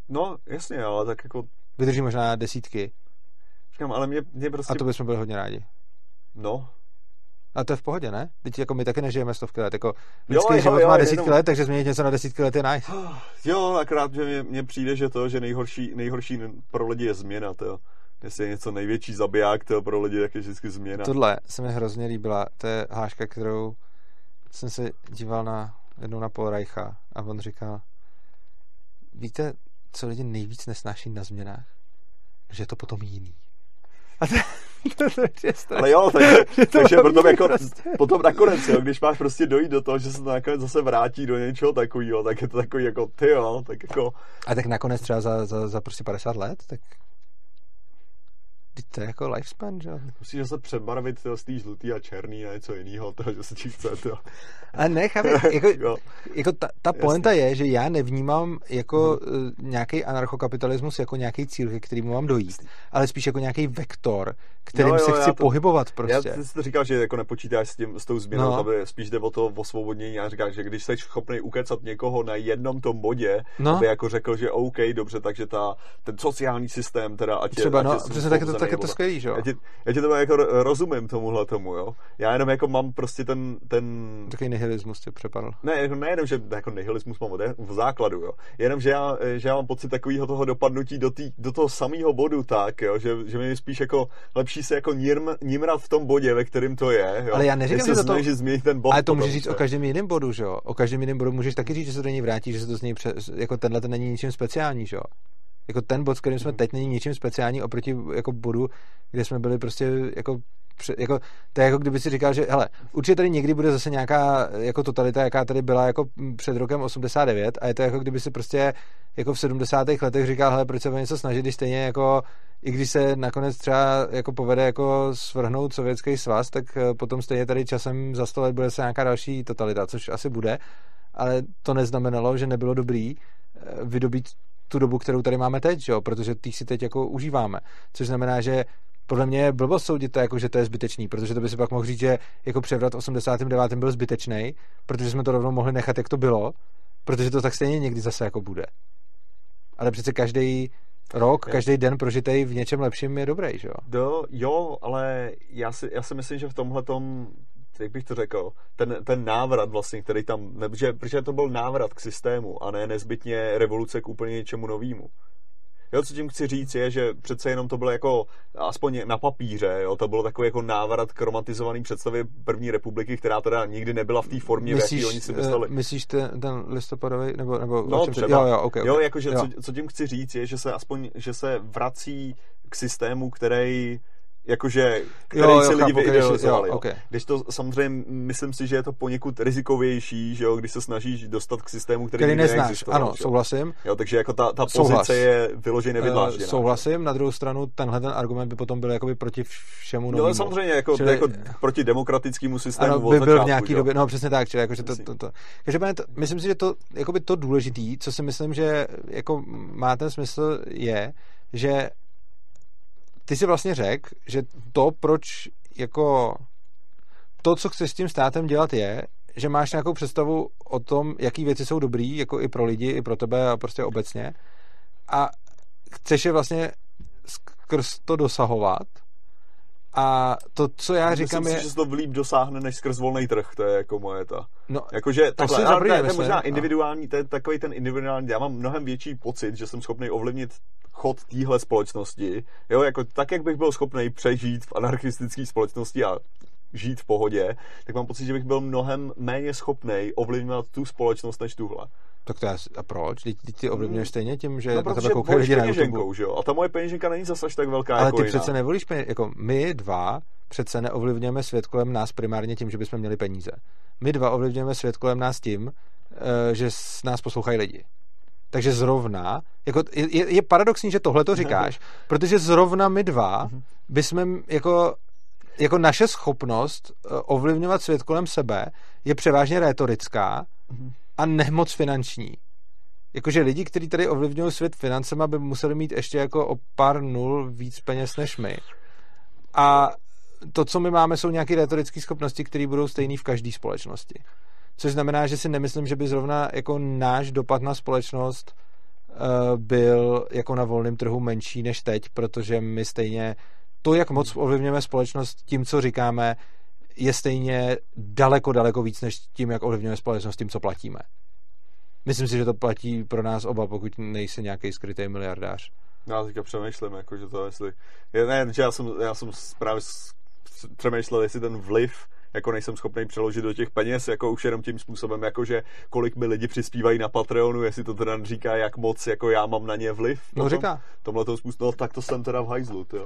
No, jasně, ale tak jako... Vydrží možná desítky. Říkám, ale mě, mě prostě... A to bychom byli hodně rádi. No. A to je v pohodě, ne? Teď jako my taky nežijeme stovky let. Jako lidský jo, život jo, má desítky jenom... let, takže změnit něco na desítky let je nice. [GASPS] Jo, akorát, že mě, mě přijde, že to, že nejhorší, nejhorší pro lidi je změna, to Jestli je něco největší zabiják to pro lidi, tak je vždycky změna. Tohle se mi hrozně líbila. To je háška, kterou jsem se díval na jednou na Paul Reicha a on říkal, víte, co lidi nejvíc nesnáší na změnách, že je to potom jiný. A to, [LAUGHS] to, to je Ale jo, takže, [LAUGHS] to takže potom, jako, prostě. potom nakonec, jo, když máš prostě dojít do toho, že se to nakonec zase vrátí do něčeho takového, tak je to takový jako ty jo, tak jako... A tak nakonec třeba za, za, za prostě 50 let, tak Teď to je jako lifespan, že jo? Musíš se přebarvit z té žlutý a černý a něco jiného, to, že se ti chce, to. A ne, chápu, [LAUGHS] jako, jako ta, ta poenta je, že já nevnímám jako hmm. nějaký anarchokapitalismus jako nějaký cíl, ke kterému mám dojít, ale spíš jako nějaký vektor, kterým jo, jo, se chci to, pohybovat prostě. Já jsi to říkal, že jako nepočítáš s, tím, s tou změnou, no. aby spíš jde o to osvobodnění a říkáš, že když jsi schopný ukecat někoho na jednom tom bodě, no. aby jako řekl, že OK, dobře, takže ta, ten sociální systém teda, ať Třeba, je, no, přesně tak je to, tak je to skvělý, že jo? Já ti, já ti to jako rozumím tomuhle tomu, jo? Já jenom jako mám prostě ten... ten... Takový nihilismus tě přepadl. Ne, jako, nejenom, že jako nihilismus mám v základu, jo? Jenom, že já, že já mám pocit takového toho dopadnutí do, tý, do toho samého bodu tak, jo? Že, že mi spíš jako lepší se jako nírm, nímrat v tom bodě, ve kterém to je, jo? Ale já neříkám, že to... změnit ten bod. Ale to můžeš říct o každém jiném bodu, že jo? O každém jiném bodu můžeš taky říct, že se do něj vrátí, že se to z něj pře... jako tenhle ten není ničím speciální, že jo? Jako ten bod, s kterým jsme hmm. teď, není ničím speciální oproti jako bodu, kde jsme byli prostě jako jako, to je jako kdyby si říkal, že hele, určitě tady někdy bude zase nějaká jako totalita, jaká tady byla jako před rokem 89 a je to jako kdyby si prostě jako v 70. letech říkal, hele, proč se o něco snažit, když stejně jako i když se nakonec třeba jako povede jako svrhnout sovětský svaz, tak eh, potom stejně tady časem za 100 let bude se nějaká další totalita, což asi bude, ale to neznamenalo, že nebylo dobrý eh, vydobít tu dobu, kterou tady máme teď, jo? protože ty si teď jako užíváme. Což znamená, že podle mě je blbost soudit to, jako, že to je zbytečný, protože to by si pak mohl říct, že jako převrat 89. byl zbytečný, protože jsme to rovnou mohli nechat, jak to bylo, protože to tak stejně někdy zase jako bude. Ale přece každý rok, každý den prožitej v něčem lepším je dobrý, že jo? Do, jo, ale já si, já si myslím, že v tomhle tom jak bych to řekl, ten, ten návrat vlastně, který tam, ne, protože, protože to byl návrat k systému a ne nezbytně revoluce k úplně něčemu novému. Jo, co tím chci říct je, že přece jenom to bylo jako, aspoň na papíře, jo, to bylo takový jako návrat k romantizovaný představě první republiky, která teda nikdy nebyla v té formě, myslíš, v jaký oni si mysleli. Uh, myslíš ten, ten listopadový, nebo, nebo no, třeba. Jo, jo, okay, jo, jakože jo. Co, co tím chci říct je, že se aspoň, že se vrací k systému, který jakože, který jo, jo, si lidi vyidealizovali. Okay. Když to samozřejmě, myslím si, že je to poněkud rizikovější, že jo, když se snažíš dostat k systému, který, který neznáš. Ano, jo. souhlasím. Jo, takže jako ta, ta Souhlas. pozice je vyloženě nevydlážděná. Uh, souhlasím, na druhou stranu tenhle ten argument by potom byl jakoby proti všemu novému. No samozřejmě jako, čili, jako proti demokratickému systému ano, by byl začátku, v nějaký jo. době, no přesně tak, čili jako, že to, to, to. Každopádně to, myslím si, že to, jakoby to důležitý, co si myslím, že jako má ten smysl je, že ty si vlastně řekl, že to, proč jako to, co chceš s tím státem dělat je, že máš nějakou představu o tom, jaký věci jsou dobrý, jako i pro lidi, i pro tebe a prostě obecně. A chceš je vlastně skrz to dosahovat. A to, co já Myslím říkám si, je... že se to líp dosáhne než skrz volný trh, to je jako moje ta... No, Jakože takhle, ale to je možná individuální, to je takový ten individuální, já mám mnohem větší pocit, že jsem schopný ovlivnit chod téhle společnosti, jo, jako tak, jak bych byl schopný přežít v anarchistické společnosti a žít v pohodě, tak mám pocit, že bych byl mnohem méně schopný ovlivňovat tu společnost než tuhle. Tak to je, a proč? Teď, teď ty ovlivňuješ stejně tím, že no, na tebe koukají lidi na YouTube. Že jo? A ta moje peněženka není zase až tak velká Ale jako ty jiná. přece nevolíš peněženku. Jako my dva přece neovlivňujeme svět kolem nás primárně tím, že bychom měli peníze. My dva ovlivňujeme svět kolem nás tím, eh, že nás poslouchají lidi. Takže zrovna, jako je, je paradoxní, že tohle to říkáš, [LAUGHS] protože zrovna my dva mhm. bychom jako jako naše schopnost eh, ovlivňovat svět kolem sebe je převážně rétorická mhm. A nemoc finanční. Jakože lidi, kteří tady ovlivňují svět financema, by museli mít ještě jako o pár nul víc peněz než my. A to, co my máme, jsou nějaké retorické schopnosti, které budou stejné v každé společnosti. Což znamená, že si nemyslím, že by zrovna jako náš dopad na společnost uh, byl jako na volném trhu menší než teď, protože my stejně to, jak moc ovlivňujeme společnost tím, co říkáme, je stejně daleko, daleko víc, než tím, jak ovlivňujeme společnost tím, co platíme. Myslím si, že to platí pro nás oba, pokud nejsi nějaký skrytý miliardář. Já teďka přemýšlím, jako, že to jestli... Ne, já jsem, já jsem právě přemýšlel, jestli ten vliv jako nejsem schopný přeložit do těch peněz, jako už jenom tím způsobem, jako že kolik mi lidi přispívají na Patreonu, jestli to teda říká, jak moc jako já mám na ně vliv. No říká. Tomhle to způsob, no tak to jsem teda v hajzlu, to,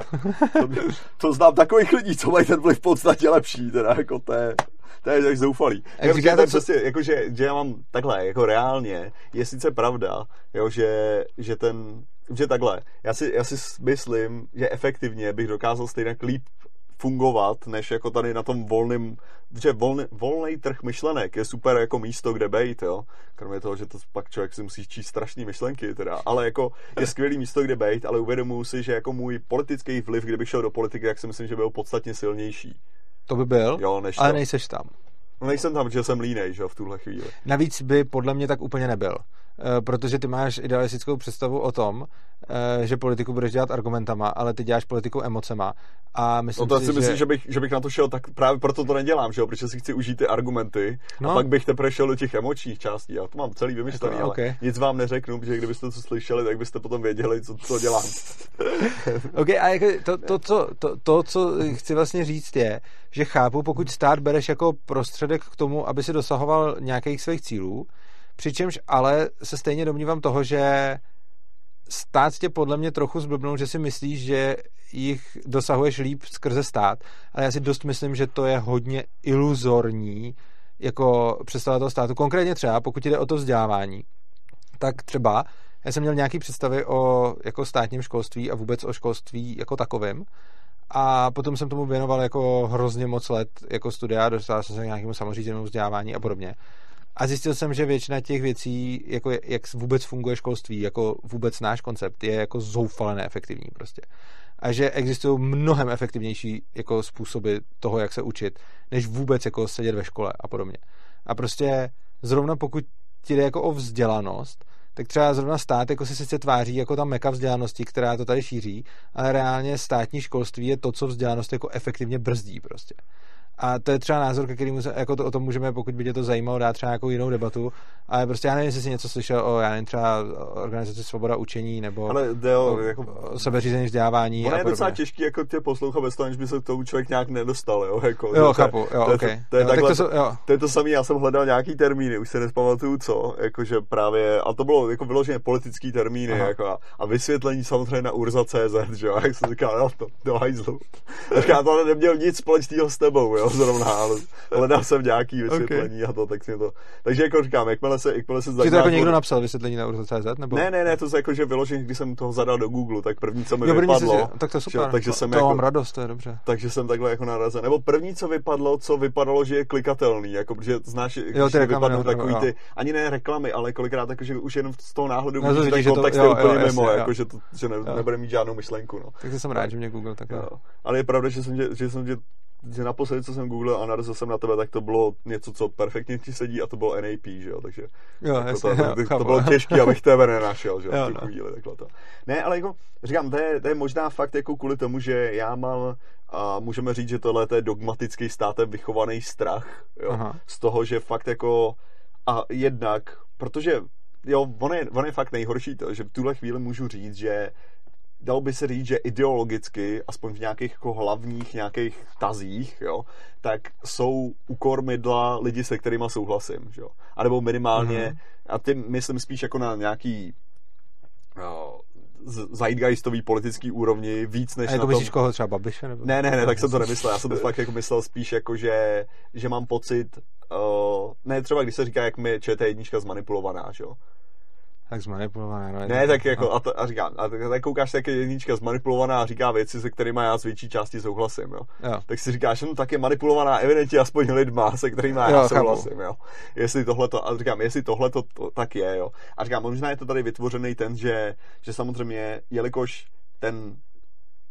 to, to, znám takových lidí, co mají ten vliv v podstatě lepší, teda jako to je, to je tak zoufalý. Jak říká, to přesně, jako, že, že, já mám takhle, jako reálně, je sice pravda, jo, že, že ten, že takhle, já si, já si myslím, že efektivně bych dokázal stejně líp fungovat, než jako tady na tom volném, že volný, volný trh myšlenek je super jako místo, kde bejt, jo. Kromě toho, že to pak člověk si musí číst strašné myšlenky, teda. Ale jako je skvělý místo, kde bejt, ale uvědomuji si, že jako můj politický vliv, kdybych šel do politiky, tak si myslím, že byl podstatně silnější. To by byl, jo, než ale to. nejseš tam. No nejsem tam, že jsem línej, že v tuhle chvíli. Navíc by podle mě tak úplně nebyl. Eh, protože ty máš idealistickou představu o tom, eh, že politiku budeš dělat argumentama, ale ty děláš politiku emocema. A myslím no to si, si že... myslím, že bych, že bych na to šel, tak právě proto to nedělám, že jo? protože si chci užít ty argumenty no. a pak bych teprve šel do těch emočních částí. Já to mám celý vymyšlený, jako, okay. ale nic vám neřeknu, protože kdybyste to slyšeli, tak byste potom věděli, co, co dělám. [LAUGHS] ok, a jako to, to, co, to, to, co chci vlastně říct je, že chápu, pokud stát bereš jako prostředek k tomu, aby si dosahoval nějakých svých cílů, Přičemž ale se stejně domnívám toho, že stát tě podle mě trochu zblbnul, že si myslíš, že jich dosahuješ líp skrze stát, ale já si dost myslím, že to je hodně iluzorní jako představa toho státu. Konkrétně třeba, pokud jde o to vzdělávání, tak třeba já jsem měl nějaký představy o jako státním školství a vůbec o školství jako takovém. A potom jsem tomu věnoval jako hrozně moc let jako studia, dostal jsem se k nějakému samořízenému vzdělávání a podobně. A zjistil jsem, že většina těch věcí, jako jak vůbec funguje školství, jako vůbec náš koncept, je jako zoufale neefektivní prostě. A že existují mnohem efektivnější jako způsoby toho, jak se učit, než vůbec jako sedět ve škole a podobně. A prostě zrovna pokud ti jde jako o vzdělanost, tak třeba zrovna stát jako se sice tváří jako ta meka vzdělanosti, která to tady šíří, ale reálně státní školství je to, co vzdělanost jako efektivně brzdí prostě. A to je třeba názor, ke kterému se, jako to, o tom můžeme, pokud by tě to zajímalo, dát třeba nějakou jinou debatu. Ale prostě já nevím, jestli jsi něco slyšel o, já nevím, třeba organizaci Svoboda učení nebo Ale jde o, o, jako, o sebeřízení vzdělávání. Ono je podobně. docela těžký jako tě poslouchat bez toho, aniž by se k tomu člověk nějak nedostal, jo? Jako, Jo, to, chápu, jo, to, je- okay. to, je jo, tak takhle, to, jsou, jo. to je to samé, já jsem hledal nějaký termíny, už se nespamatuju co, jakože právě, a to bylo jako vyloženě politický termíny, Aha. jako a, a vysvětlení samozřejmě na urza.cz, že jo, jak jsem říkal, no to, do hajzlu. A říkám, to neměl nic společného s tebou, jo, zrovna, ale hledal jsem nějaký vysvětlení a to, tak si to, takže jako říkám, jakmile se, jakmile se Či to jako někdo napsal vysvětlení na urza.cz? Nebo? ne, ne, ne, to je jako, že vyloženě, když jsem toho zadal do Google, tak první, co mi jo, první vypadlo, si, tak to je že super. jo, takže jsem to jako, mám radost, to je dobře. takže jsem takhle jako narazil. Nebo první, co vypadlo, co vypadalo, že je klikatelný, jako, protože znáš, když ty vypadnou takový jo. ty, ani ne reklamy, ale kolikrát jako, že už jenom z toho náhledu No, vidíš, to ten že to- kontext jo, je jo, úplně mimo, jo. jako, že, to, že ne, Jo. nebude mít žádnou myšlenku. No. Tak jsem rád, že mě Google takhle. Jo. Ale je pravda, že jsem, tě, že jsem tě, že naposledy, co jsem googlil a narazil jsem na tebe, tak to bylo něco, co perfektně ti sedí a to bylo NAP, že jo, takže Jo, jako jasně, to, jo, to, chápu. to, bylo těžké, abych tebe nenašel, že jo, Jo, v tu no. chvíli, takhle to. Ne, ale jako, říkám, to je, to je možná fakt jako kvůli tomu, že já mám, a můžeme říct, že tohle to je dogmatický státem vychovaný strach, jo, Aha. z toho, že fakt jako, a jednak, protože, jo, on je, on je fakt nejhorší to, že v tuhle chvíli můžu říct, že dalo by se říct, že ideologicky, aspoň v nějakých jako hlavních nějakých tazích, jo, tak jsou u kormidla lidi, se kterými souhlasím, že jo. A nebo minimálně, Mhm. mm-hmm. a tím myslím spíš jako na nějaký no, zeitgeistový politický úrovni víc než A na jako tom... myslíš koho třeba Babiše? Nebo? Ne, ne, ne, tak jsem to [LAUGHS] nemyslel. Já jsem to fakt jako myslel spíš jako, že, že mám pocit, uh, ne třeba když se říká, jak mi ČT1 zmanipulovaná, že jo. Tak zmanipulované. No, Ne, tak jako, no. a, to, a říkám, a tak, koukáš, tak je jednička zmanipulovaná a říká věci, se kterými já z větší části souhlasím, jo. Jo. Tak si říkáš, no tak je manipulovaná evidentně aspoň lidma, se kterými já Jo, chápu. souhlasím, jo. Jestli tohle to, a říkám, jestli tohle to, to tak je, jo. A říkám, možná je to tady vytvořený ten, že, že samozřejmě, jelikož ten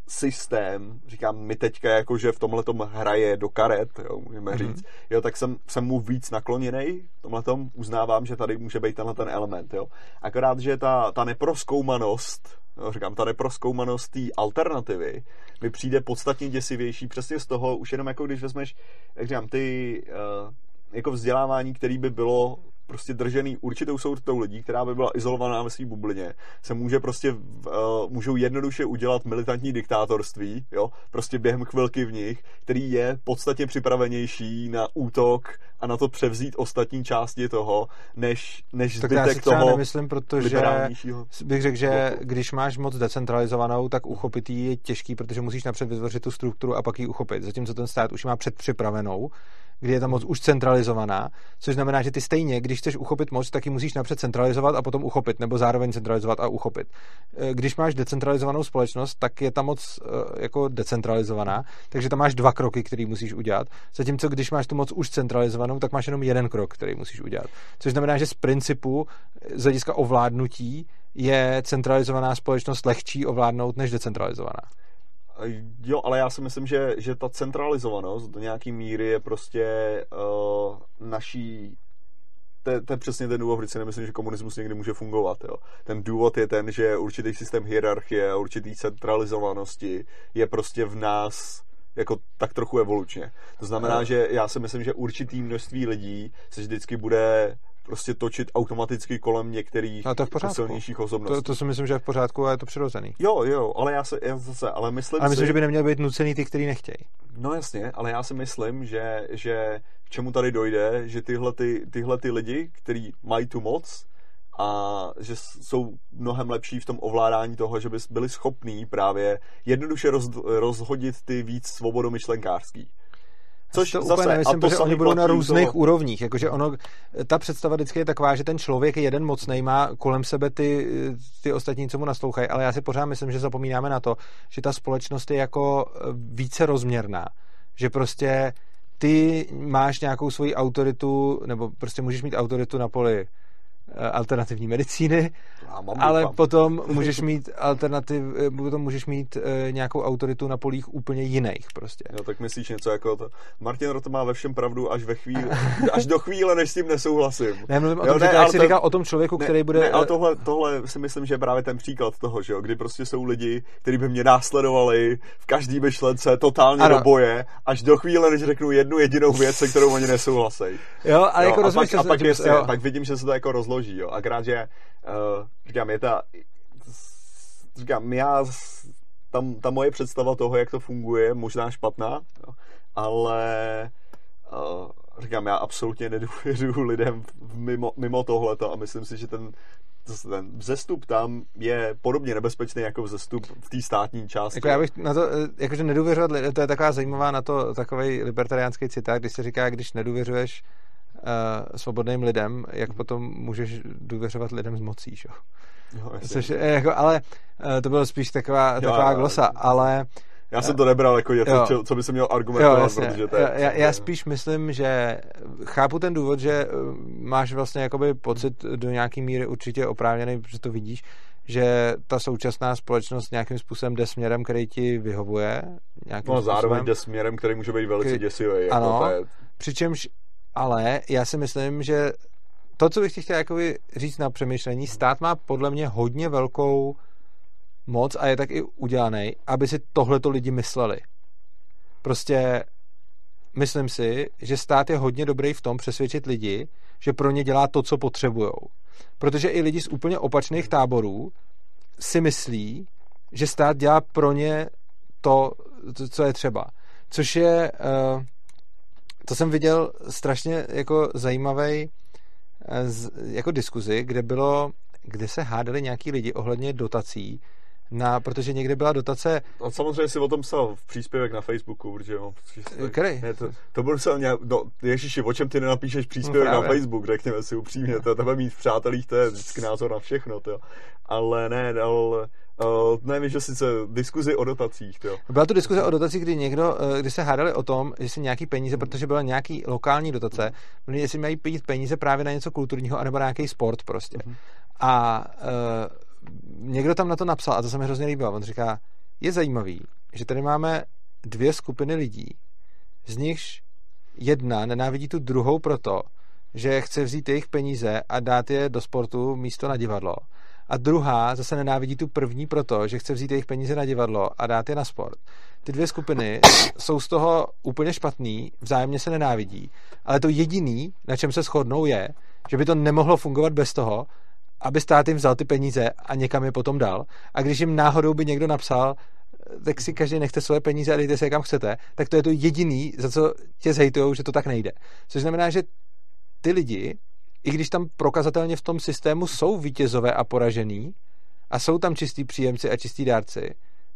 systém, říkám, mi teďka jakože v tomhle hraje do karet, jo, můžeme Mhm. říct, jo, tak jsem, jsem mu víc nakloněný, v tomhle uznávám, že tady může být tenhle ten element, jo. Akorát, že ta, ta neproskoumanost, jo, říkám, ta neproskoumanost té alternativy mi přijde podstatně děsivější přesně z toho, už jenom jako když vezmeš, jak říkám, ty uh, jako vzdělávání, který by bylo prostě držený určitou soutou lidí, která by byla izolovaná ve své bublině, se může prostě, uh, můžou jednoduše udělat militantní diktátorství, jo, prostě během chvilky v nich, který je podstatně připravenější na útok a na to převzít ostatní části toho, než, než Tak já si zbytek třeba toho nemyslím, protože bych řekl, že bloku. když máš moc decentralizovanou, tak uchopit ji je těžký, protože musíš napřed vytvořit tu strukturu a pak ji uchopit. Zatímco ten stát už ji má předpřipravenou, kdy je ta moc už centralizovaná, což znamená, že ty stejně, když chceš uchopit moc, tak ji musíš napřed centralizovat a potom uchopit, nebo zároveň centralizovat a uchopit. Eh, Když máš decentralizovanou společnost, tak je ta moc eh, jako decentralizovaná, takže tam máš dva kroky, který musíš udělat. Zatímco když máš tu moc už centralizovanou, tak máš jenom jeden krok, který musíš udělat. Což znamená, že z principu z hlediska ovládnutí je centralizovaná společnost lehčí ovládnout než decentralizovaná. Jo, ale já si myslím, že, že ta centralizovanost do nějaký míry je prostě uh, naší to to je přesně ten důvod, proč si nemyslím, že komunismus někdy může fungovat. Jo. Ten důvod je ten, že určitý systém hierarchie a určitý centralizovanosti je prostě v nás jako tak trochu evolučně. To znamená, že já si myslím, že určitý množství lidí se vždycky bude prostě točit automaticky kolem některých Ale to je silnějších osobností. To, to si myslím, že je v pořádku a je to přirozený. Jo, jo, ale já se, já zase, ale myslím Ale myslím, si... že by neměl být nucený ty, který nechtějí. No jasně, ale já si myslím, že, že k čemu tady dojde, že tyhle, ty, tyhle ty lidi, kteří mají tu moc a že jsou mnohem lepší v tom ovládání toho, že by byli schopní právě jednoduše roz, rozhodit ty víc svobodomyšlenkářský. Což to zase, úplně to protože oni budou na různých toho- úrovních. Jakože ono, ta představa vždycky je taková, že ten člověk je jeden mocnej, má kolem sebe ty, ty ostatní, co mu naslouchají, ale já si pořád myslím, že zapomínáme na to, že ta společnost je jako eh, více rozměrná. Že prostě ty máš nějakou svoji autoritu, nebo prostě můžeš mít autoritu na poli alternativní medicíny, ale doufám. potom můžeš mít alternativ, eh, potom můžeš mít e, nějakou autoritu na polích úplně jiných prostě. No tak myslíš něco jako to. Martin Rota má ve všem pravdu až ve chvíli, [LAUGHS] až do chvíle, než s tím nesouhlasím. Ne, mluvím o tom, jo, ne, že jak jsi to, říkal o tom člověku, ne, který bude... Ne, ale tohle, tohle si myslím, že je právě ten příklad toho, že jo, kdy prostě jsou lidi, kteří by mě následovali v každý myšlence totálně ano. do boje, až do chvíle, než řeknu jednu jedinou věc, se kterou oni nesouhlasí. Jo, ale jo, jako a rozumíš, pak, a pak, jestli, pak vidím, že se to jako rozloží rozloží, jo. Akorát, že uh, říkám, je ta, říkám, já, tam, ta moje představa toho, jak to funguje, možná špatná, jo, ale uh, říkám, já absolutně nedůvěřuji [LAUGHS] lidem mimo, mimo tohleto a myslím si, že ten, ten vzestup tam je podobně nebezpečný jako vzestup v té státní části. Jako já bych na to, eh, jakože nedůvěřovat, to je taková zajímavá na to, takový libertariánský citát, když se říká, když nedůvěřuješ svobodným lidem, jak potom můžeš důvěřovat lidem z mocí, že? Jo, Což, jako, ale uh, to bylo spíš taková, jo, taková jo, glosa, ale já jsem to nebral jako něco, jo. co by se měl argumentovat, jo, jasně. protože to je... Já, já spíš myslím, že chápu ten důvod, že eh, máš vlastně jakoby pocit do nějaký míry určitě oprávněný, protože to vidíš, že ta současná společnost nějakým způsobem jde směrem, který ti vyhovuje. No a zároveň jde směrem, který může být velice který... děsivý. Jako ano, to je... přičemž ale já si myslím, že to, co bych ti chtěl jakoby říct na přemýšlení, stát má podle mě hodně velkou moc a je tak i udělaný, aby si tohleto lidi mysleli. Prostě myslím si, že stát je hodně dobrý v tom přesvědčit lidi, že pro ně dělá to, co potřebují. Protože i lidi z úplně opačných táborů si myslí, že stát dělá pro ně to, co je třeba. Což je uh, to jsem viděl strašně jako zajímavý eh, jako diskuzi, kde bylo, kde se hádali nějaký lidi ohledně dotací, na, protože někde byla dotace... A samozřejmě si o tom psal v příspěvek na Facebooku, protože jo. Který? Ne, to, to byl psal nějak, no, ježiši, o čem ty nenapíšeš příspěvek no, na Facebook, řekněme si upřímně, to tebe mít v přátelích, to je vždycky názor na všechno, to Ale ne, ale Uh, nevím, že sice diskuzi o dotacích. To. Byla to diskuze o dotacích, kdy někdo, eh, kdy se hádali o tom, že si nějaký peníze, protože byla nějaký lokální dotace, jestli mají pít peníze právě na něco kulturního, anebo na nějaký sport prostě. Uh-huh. A uh, někdo tam na to napsal, a to se mi hrozně líbilo, on říká, je zajímavý, že tady máme dvě skupiny lidí, z nichž jedna nenávidí tu druhou proto, že chce vzít jejich peníze a dát je do sportu místo na divadlo. A druhá zase nenávidí tu první proto, že chce vzít jejich peníze na divadlo a dát je na sport. Ty dvě skupiny jsou z toho úplně špatný, vzájemně se nenávidí, ale to jediný, na čem se shodnou, je, že by to nemohlo fungovat bez toho, aby stát jim vzal ty peníze a někam je potom dal. A když jim náhodou by někdo napsal, tak si každý nechte svoje peníze a dejte se kam chcete, tak to je to jediný, za co tě zhejtujou, že to tak nejde. Což znamená, že ty lidi i když tam prokazatelně v tom systému jsou vítězové a poražený a jsou tam čistí příjemci a čistí dárci,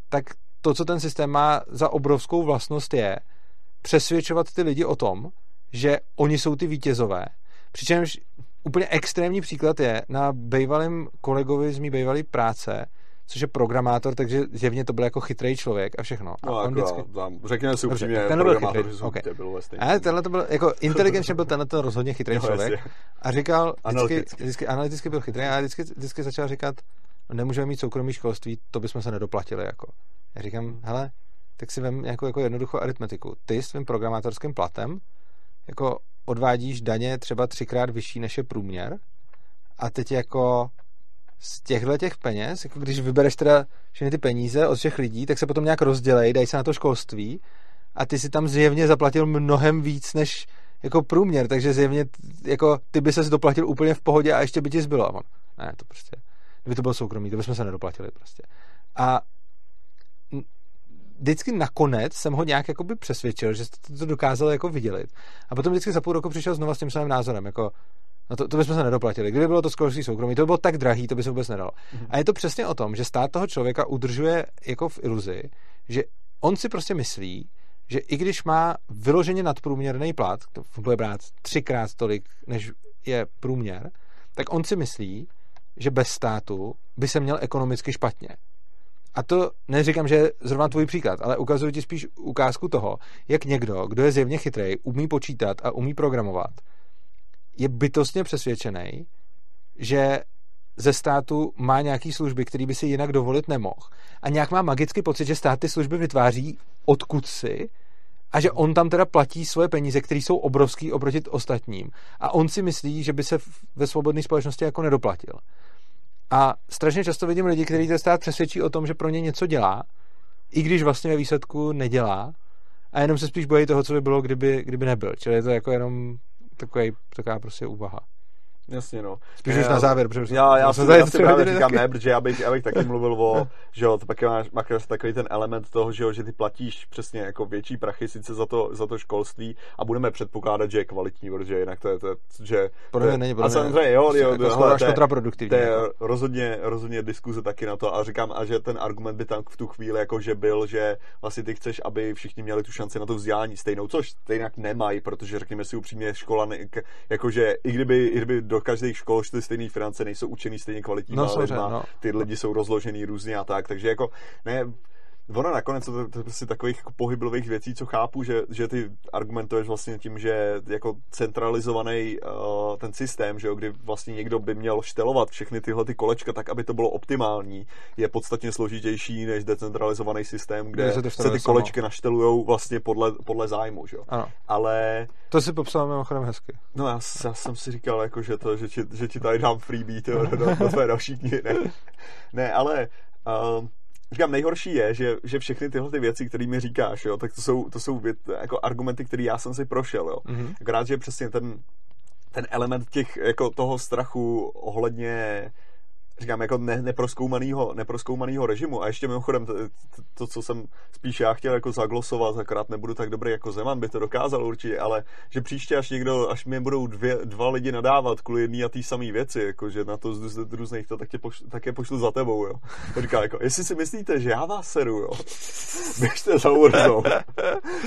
tak to, co ten systém má za obrovskou vlastnost, je přesvědčovat ty lidi o tom, že oni jsou ty vítězové. Přičemž úplně extrémní příklad je na bývalém kolegovi z mý bývalé práce, což je programátor, takže zjevně to byl jako chytrý člověk a všechno. A no, on jako, vždycky... Tam, řekněme si upřímně, tenhle byl chytrý. Okay. Byl Ale tenhle to byl, jako [LAUGHS] inteligenčně byl tenhle to rozhodně chytrý jo, člověk. Jasně. A říkal, vždycky, analyticky. vždycky, analyticky byl chytrý a vždycky, vždycky začal říkat, no, nemůžeme mít soukromý školství, to bychom se nedoplatili. Jako. Já říkám, hele, tak si vem nějakou jako jednoduchou aritmetiku. Ty s tvým programátorským platem jako odvádíš daně třeba třikrát vyšší než je průměr a teď jako z těchto těch peněz, jako když vybereš teda všechny ty peníze od všech lidí, tak se potom nějak rozdělej, dají se na to školství a ty si tam zjevně zaplatil mnohem víc než jako průměr, takže zjevně jako ty by se doplatil úplně v pohodě a ještě by ti zbylo. A on, ne, to prostě, kdyby to bylo soukromý, to bychom se nedoplatili prostě. A vždycky nakonec jsem ho nějak jakoby přesvědčil, že to, to dokázal jako vydělit. A potom vždycky za půl roku přišel znova s tím svým názorem, jako No to, to bychom se nedoplatili. Kdyby bylo to školství soukromí, to by bylo tak drahý, to by se vůbec nedalo. Mm-hmm. A je to přesně o tom, že stát toho člověka udržuje jako v iluzi, že on si prostě myslí, že i když má vyloženě nadprůměrný plat, to bude brát třikrát tolik, než je průměr, tak on si myslí, že bez státu by se měl ekonomicky špatně. A to neříkám, že je zrovna tvůj příklad, ale ukazuju ti spíš ukázku toho, jak někdo, kdo je zjevně chytrý, umí počítat a umí programovat, je bytostně přesvědčený, že ze státu má nějaký služby, který by si jinak dovolit nemohl. A nějak má magický pocit, že stát ty služby vytváří odkud si a že on tam teda platí svoje peníze, které jsou obrovský oproti ostatním. A on si myslí, že by se ve svobodné společnosti jako nedoplatil. A strašně často vidím lidi, kteří ten stát přesvědčí o tom, že pro ně něco dělá, i když vlastně ve výsledku nedělá, a jenom se spíš bojí toho, co by bylo, kdyby, kdyby nebyl. Čili je to jako jenom takový, taková prostě úvaha. Jasně, no. Spíš už na závěr, protože já, já, si, já si právě říkám, taky. ne, protože já bych, já bych taky mluvil o, že jo, to pak máš, máš takový ten element toho, že jo, že ty platíš přesně jako větší prachy sice za to, za to školství a budeme předpokládat, že je kvalitní, protože jinak to je, to, je že... Pro mě není, pro A samozřejmě, jo, jo, jako hele, to, kontraproduktivní. To je jako. rozhodně, rozhodně diskuze taky na to a říkám, a že ten argument by tam v tu chvíli jako, že byl, že vlastně ty chceš, aby všichni měli tu šanci na to vzdělání stejnou, což stejně nemají, protože řekněme si upřímně, škola, ne, jakože i kdyby, i kdyby do každé školy šly stejné finance, nejsou učený stejně kvalitníma no, lidma, no. ty lidi jsou rozložený různě a tak, takže jako ne, ono nakonec to, to je prostě takových jako pohyblových věcí, co chápu, že, že ty argumentuješ vlastně tím, že jako centralizovaný uh, ten systém, že jo, kdy vlastně někdo by měl štelovat všechny tyhle ty kolečka tak, aby to bylo optimální, je podstatně složitější než decentralizovaný systém, kde se, se ty kolečky naštelujou vlastně podle, podle zájmu, že jo. Ano. Ale... To si popsal mimochodem hezky. No já, já, jsem si říkal, jako, že, to, že, ti, že ti tady dám freebie to, do, do, do tvé další knihy. Ne, ne ale uh, říkám, nejhorší je, že, že všechny tyhle ty věci, které mi říkáš, jo, tak to jsou, to jsou věc, jako argumenty, které já jsem si prošel, jo. Mm-hmm. Akorát, že přesně ten, ten element těch, jako toho strachu ohledně říkám, jako ne, neproskoumanýho, neproskoumanýho režimu. A ještě mimochodem, to, to, co jsem spíš já chtěl jako zaglosovat, akorát nebudu tak dobrý jako Zeman, by to dokázal určitě, ale že příště, až někdo, až mi budou dvě, dva lidi nadávat kvůli jedné a té samé věci, jako že na to z, z různých to, tak, tě pošlu, tak je pošlu za tebou, jo. Říká, jako, jestli si myslíte, že já vás seru, jo, [LAUGHS] běžte za urzou.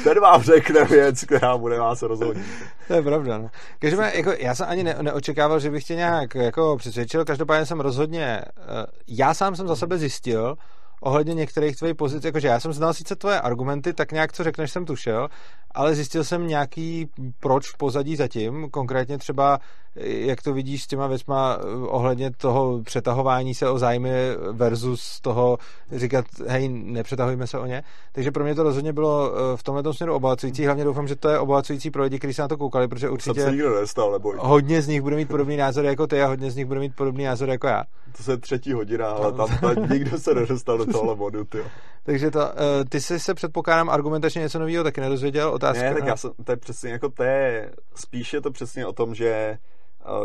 Ten vám řekne věc, která bude vás rozhodnit. To je pravda, no. Každopádně, jako, já jsem ani ne, neočekával, že bych tě nějak jako přesvědčil, každopádně jsem rozhodně Eh, já sám jsem za sebe zjistil, ohledně některých tvých pozic, jakože já jsem znal sice tvoje argumenty, tak nějak co řekneš jsem tušel, ale zjistil jsem nějaký proč v pozadí zatím, konkrétně třeba jak to vidíš s těma věcma eh, ohledně toho přetahování se o zájmy versus toho říkat, hej, nepřetahujme se o ně. Takže pro mě to rozhodně bylo eh, v tomhle směru obohacující. Hlavně doufám, že to je obohacující pro lidi, kteří se na to koukali, protože určitě nestal, neboj. hodně z nich bude mít podobný názor jako ty a hodně z nich bude mít podobný názor jako já. To se třetí hodina, ale tam, [LAUGHS] tam nikdo se nedostal do tohle modu, ty. [LAUGHS] Takže to, uh, ty jsi se předpokládám argumentačně něco nového taky nedozvěděl? Otázka. Ne, tak já jsem, to je přesně jako to je, spíše to přesně o tom, že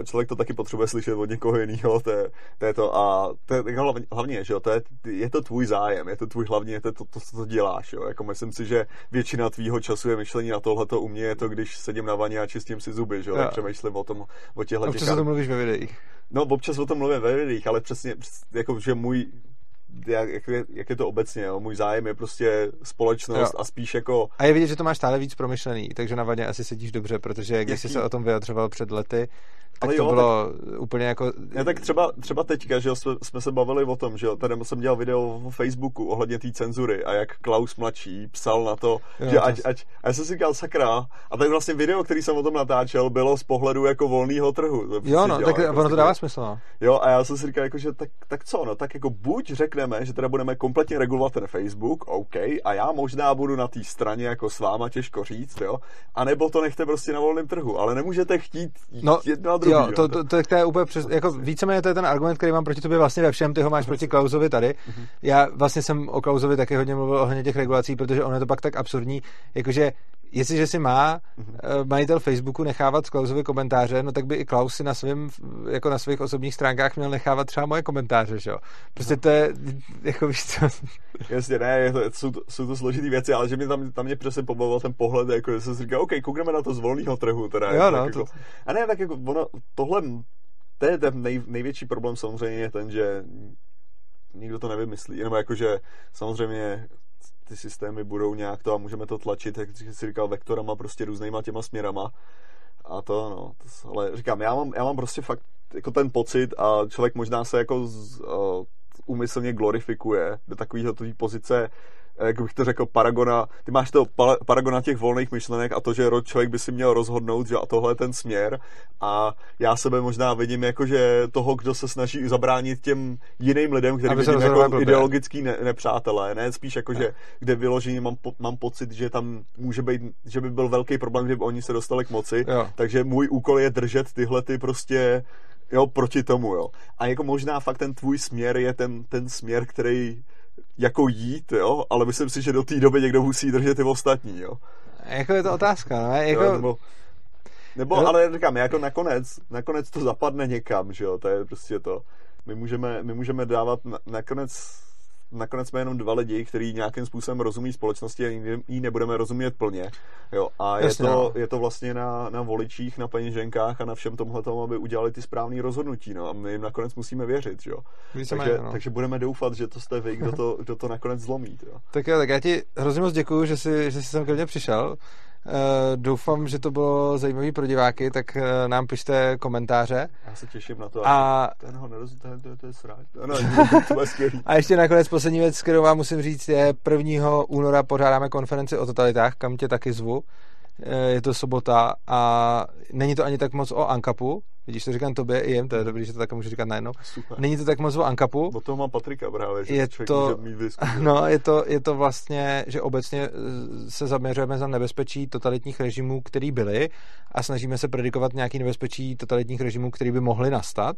člověk to taky potřebuje slyšet od někoho jiného, to, je, to je to a to je hlavně, hlavně že jo, to je, je to tvůj zájem, je to tvůj hlavně, je to, to, to, co děláš, jo, jako myslím si, že většina tvýho času je myšlení na tohleto u mě, je to, když sedím na vaně a čistím si zuby, že jo, tak přemýšlím o tom, o těchto Občas o tom mluvíš ve videích. No, občas o tom mluvím ve videích, ale přesně, jako, že můj, jak, jak, je, jak je to obecně, jo? můj zájem je prostě společnost jo. a spíš jako... A je vidět, že to máš stále víc promyšlený, takže na vadě asi sedíš dobře, protože když Jaký... jsi se o tom vyjadřoval před lety, tak ale to jo, bylo tak, úplně jako... Ne, tak třeba, třeba teďka, že jsme, jsme se bavili o tom, že jo, tady jsem dělal video v Facebooku ohledně té cenzury a jak Klaus mladší psal na to, jo, že ať, ať, a já jsem si říkal, sakra, a tak vlastně video, který jsem o tom natáčel, bylo z pohledu jako volného trhu. jo, no, dělal, tak jako ono to dává smysl, no. Jo, a já jsem si říkal, jako, že tak, tak co, no, tak jako buď řekneme, že teda budeme kompletně regulovat ten Facebook, OK, a já možná budu na té straně jako s váma těžko říct, jo, anebo to nechte prostě na volném trhu, ale nemůžete chtít no, jedno a druhý. Jo, to, to, to, to je úplně přes, jako víceméně to je ten argument, který mám proti tobě vlastně ve všem, ty ho máš proti Klausovi tady. Mhm. Já vlastně jsem o Klausovi taky hodně mluvil ohledně těch regulací, protože ono je to pak tak absurdní, jakože jestliže si má mm-hmm. majitel Facebooku nechávat Klausovi komentáře, no tak by i Klaus si na svým, jako na svých osobních stránkách měl nechávat třeba moje komentáře, že jo. Prostě to je, jako víš co. [LAUGHS] Jasně, ne, je to, jsou, to, jsou to složitý věci, ale že mě tam, tam mě přesně pobavil ten pohled, jako že jsem si říkal, OK, koukneme na to z volného trhu, teda. Jo, no, jako, to... A ne, tak jako ono, tohle, to je ten nej, největší problém samozřejmě je ten, že nikdo to nevymyslí, jenom jako, že samozřejmě ty systémy budou nějak to a můžeme to tlačit, jak jsi říkal, vektorama, prostě různýma těma směrama. A to, no, to, ale říkám, já mám, já mám prostě fakt jako ten pocit a člověk možná se jako z, uh, úmyslně glorifikuje do takového pozice jak bych to řekl, paragona, ty máš to paragona těch volných myšlenek a to, že člověk by si měl rozhodnout, že a tohle je ten směr a já sebe možná vidím jako, že toho, kdo se snaží zabránit těm jiným lidem, který vidím jako blbě. ideologický ne, nepřátelé, ne spíš jako, ne. že kde vyloženě mám, po, mám pocit, že tam může být, že by byl velký problém, kdyby oni se dostali k moci, jo. takže můj úkol je držet tyhle ty prostě jo, proti tomu, jo. A jako možná fakt ten tvůj směr je ten, ten směr, který jako jít, jo, ale myslím si, že do té doby někdo musí držet i ostatní, jo. Jako je to otázka, no, jako... Jo, nebo, nebo jo. ale říkám, jako nakonec, nakonec to zapadne někam, že jo, to je prostě to. My můžeme, my můžeme dávat, nakonec nakonec jsme jenom dva lidi, kteří nějakým způsobem rozumí společnosti a jí nebudeme rozumět plně. Jo, a Jasně, je, to, no. je to vlastně na, na voličích, na peněženkách a na všem tomhle tomu, aby udělali ty správné rozhodnutí. No, a my jim nakonec musíme věřit. Jo. Takže, no. takže budeme doufat, že to jste vy, kdo to, kdo to nakonec zlomí. Jo. [LAUGHS] Tak jo, tak já ti hrozně moc děkuju, že jsi, že jsi sem ke mně přišel. Uh, doufám, že to bylo zajímavé pro diváky, tak uh, nám pište komentáře. Já se těším na to. A ten ho nerozumí, to, [LAUGHS] to je sráč. No, to je skvělý. A ještě nakonec poslední věc, kterou vám musím říct, je 1. února pořádáme konferenci o totalitách, kam tě taky zvu. Eh, je to sobota a není to ani tak moc o Ankapu, Vidíš, to říkám tobě i jim, to je dobrý, že to tak můžu říkat najednou. Super. Není to tak moc o Ankapu. O toho mám Patrika právě, že je to, může mít No, je to, je to vlastně, že obecně eh, se zaměřujeme za nebezpečí totalitních režimů, který byly a snažíme se predikovat nějaký nebezpečí totalitních režimů, který by mohly nastat.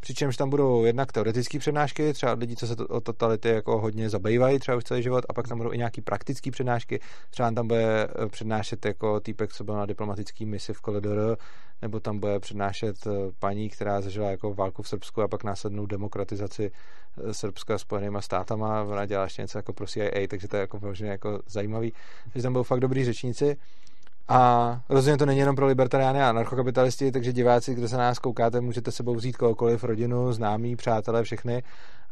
Přičemž tam budou jednak teoretické přednášky, třeba lidí, co se to, o totality jako hodně zabývají třeba už celý život, a pak tam budou i nějaký praktické přednášky. Třeba tam bude eh, přednášet jako týpek, co byl na diplomatický misi v Koledor, nebo tam bude přednášet eh, paní, která zažila jako válku v Srbsku a pak následnou demokratizaci eh, Srbska spojenýma státama. Ona dělá ještě něco jako pro CIA, takže to je jako vloženě jako zajímavý. Takže tam budou fakt dobrý řečníci. A rozhodně to není jenom pro libertariány a anarchokapitalisty, takže diváci, kdo se na nás koukáte, můžete sebou vzít kohokoliv, rodinu, známí, přátelé, všechny.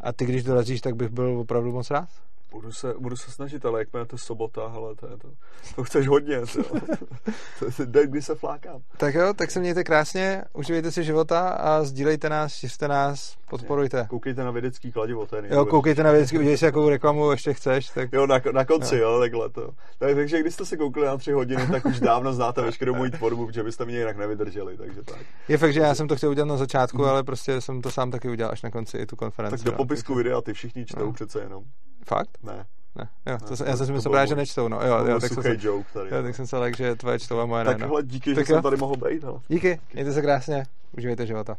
A ty, když dorazíš, tak bych byl opravdu moc rád. Budu se, budu se snažit, ale jak to sobota, ale to, je to, to chceš hodně, to, [LAUGHS] to je den, kdy se flákám. Tak jo, tak se mějte krásně, užívejte si života a sdílejte nás, šiřte nás, podporujte. Koukejte na vědecký kladivo, je Jo, koukejte na vědecký, udělej si jakou reklamu ještě chceš. Tak... Jo, na, na konci, jo. jo, takhle to. Tak, takže když jste se koukli na tři hodiny, tak už dávno znáte veškerou moji tvorbu, protože byste mě jinak nevydrželi, takže tak. Je fakt, že já jsem to chtěl udělat na začátku, mm. ale prostě jsem to sám taky udělal až na konci i tu konferenci. Tak do popisku videa ty všichni čtou no. přece jenom. Fakt? Ne. Ne, jo, to, ne, já jsem si myslel právě, že nečtou, no. Jo, jo, tak jsem, se, joke tady, jo, tak jsem se lek, že tvoje čtou a moje ne. Tak no. díky, tak že jo. jsem tady mohl být. No. Díky, mějte se krásně, užívejte života.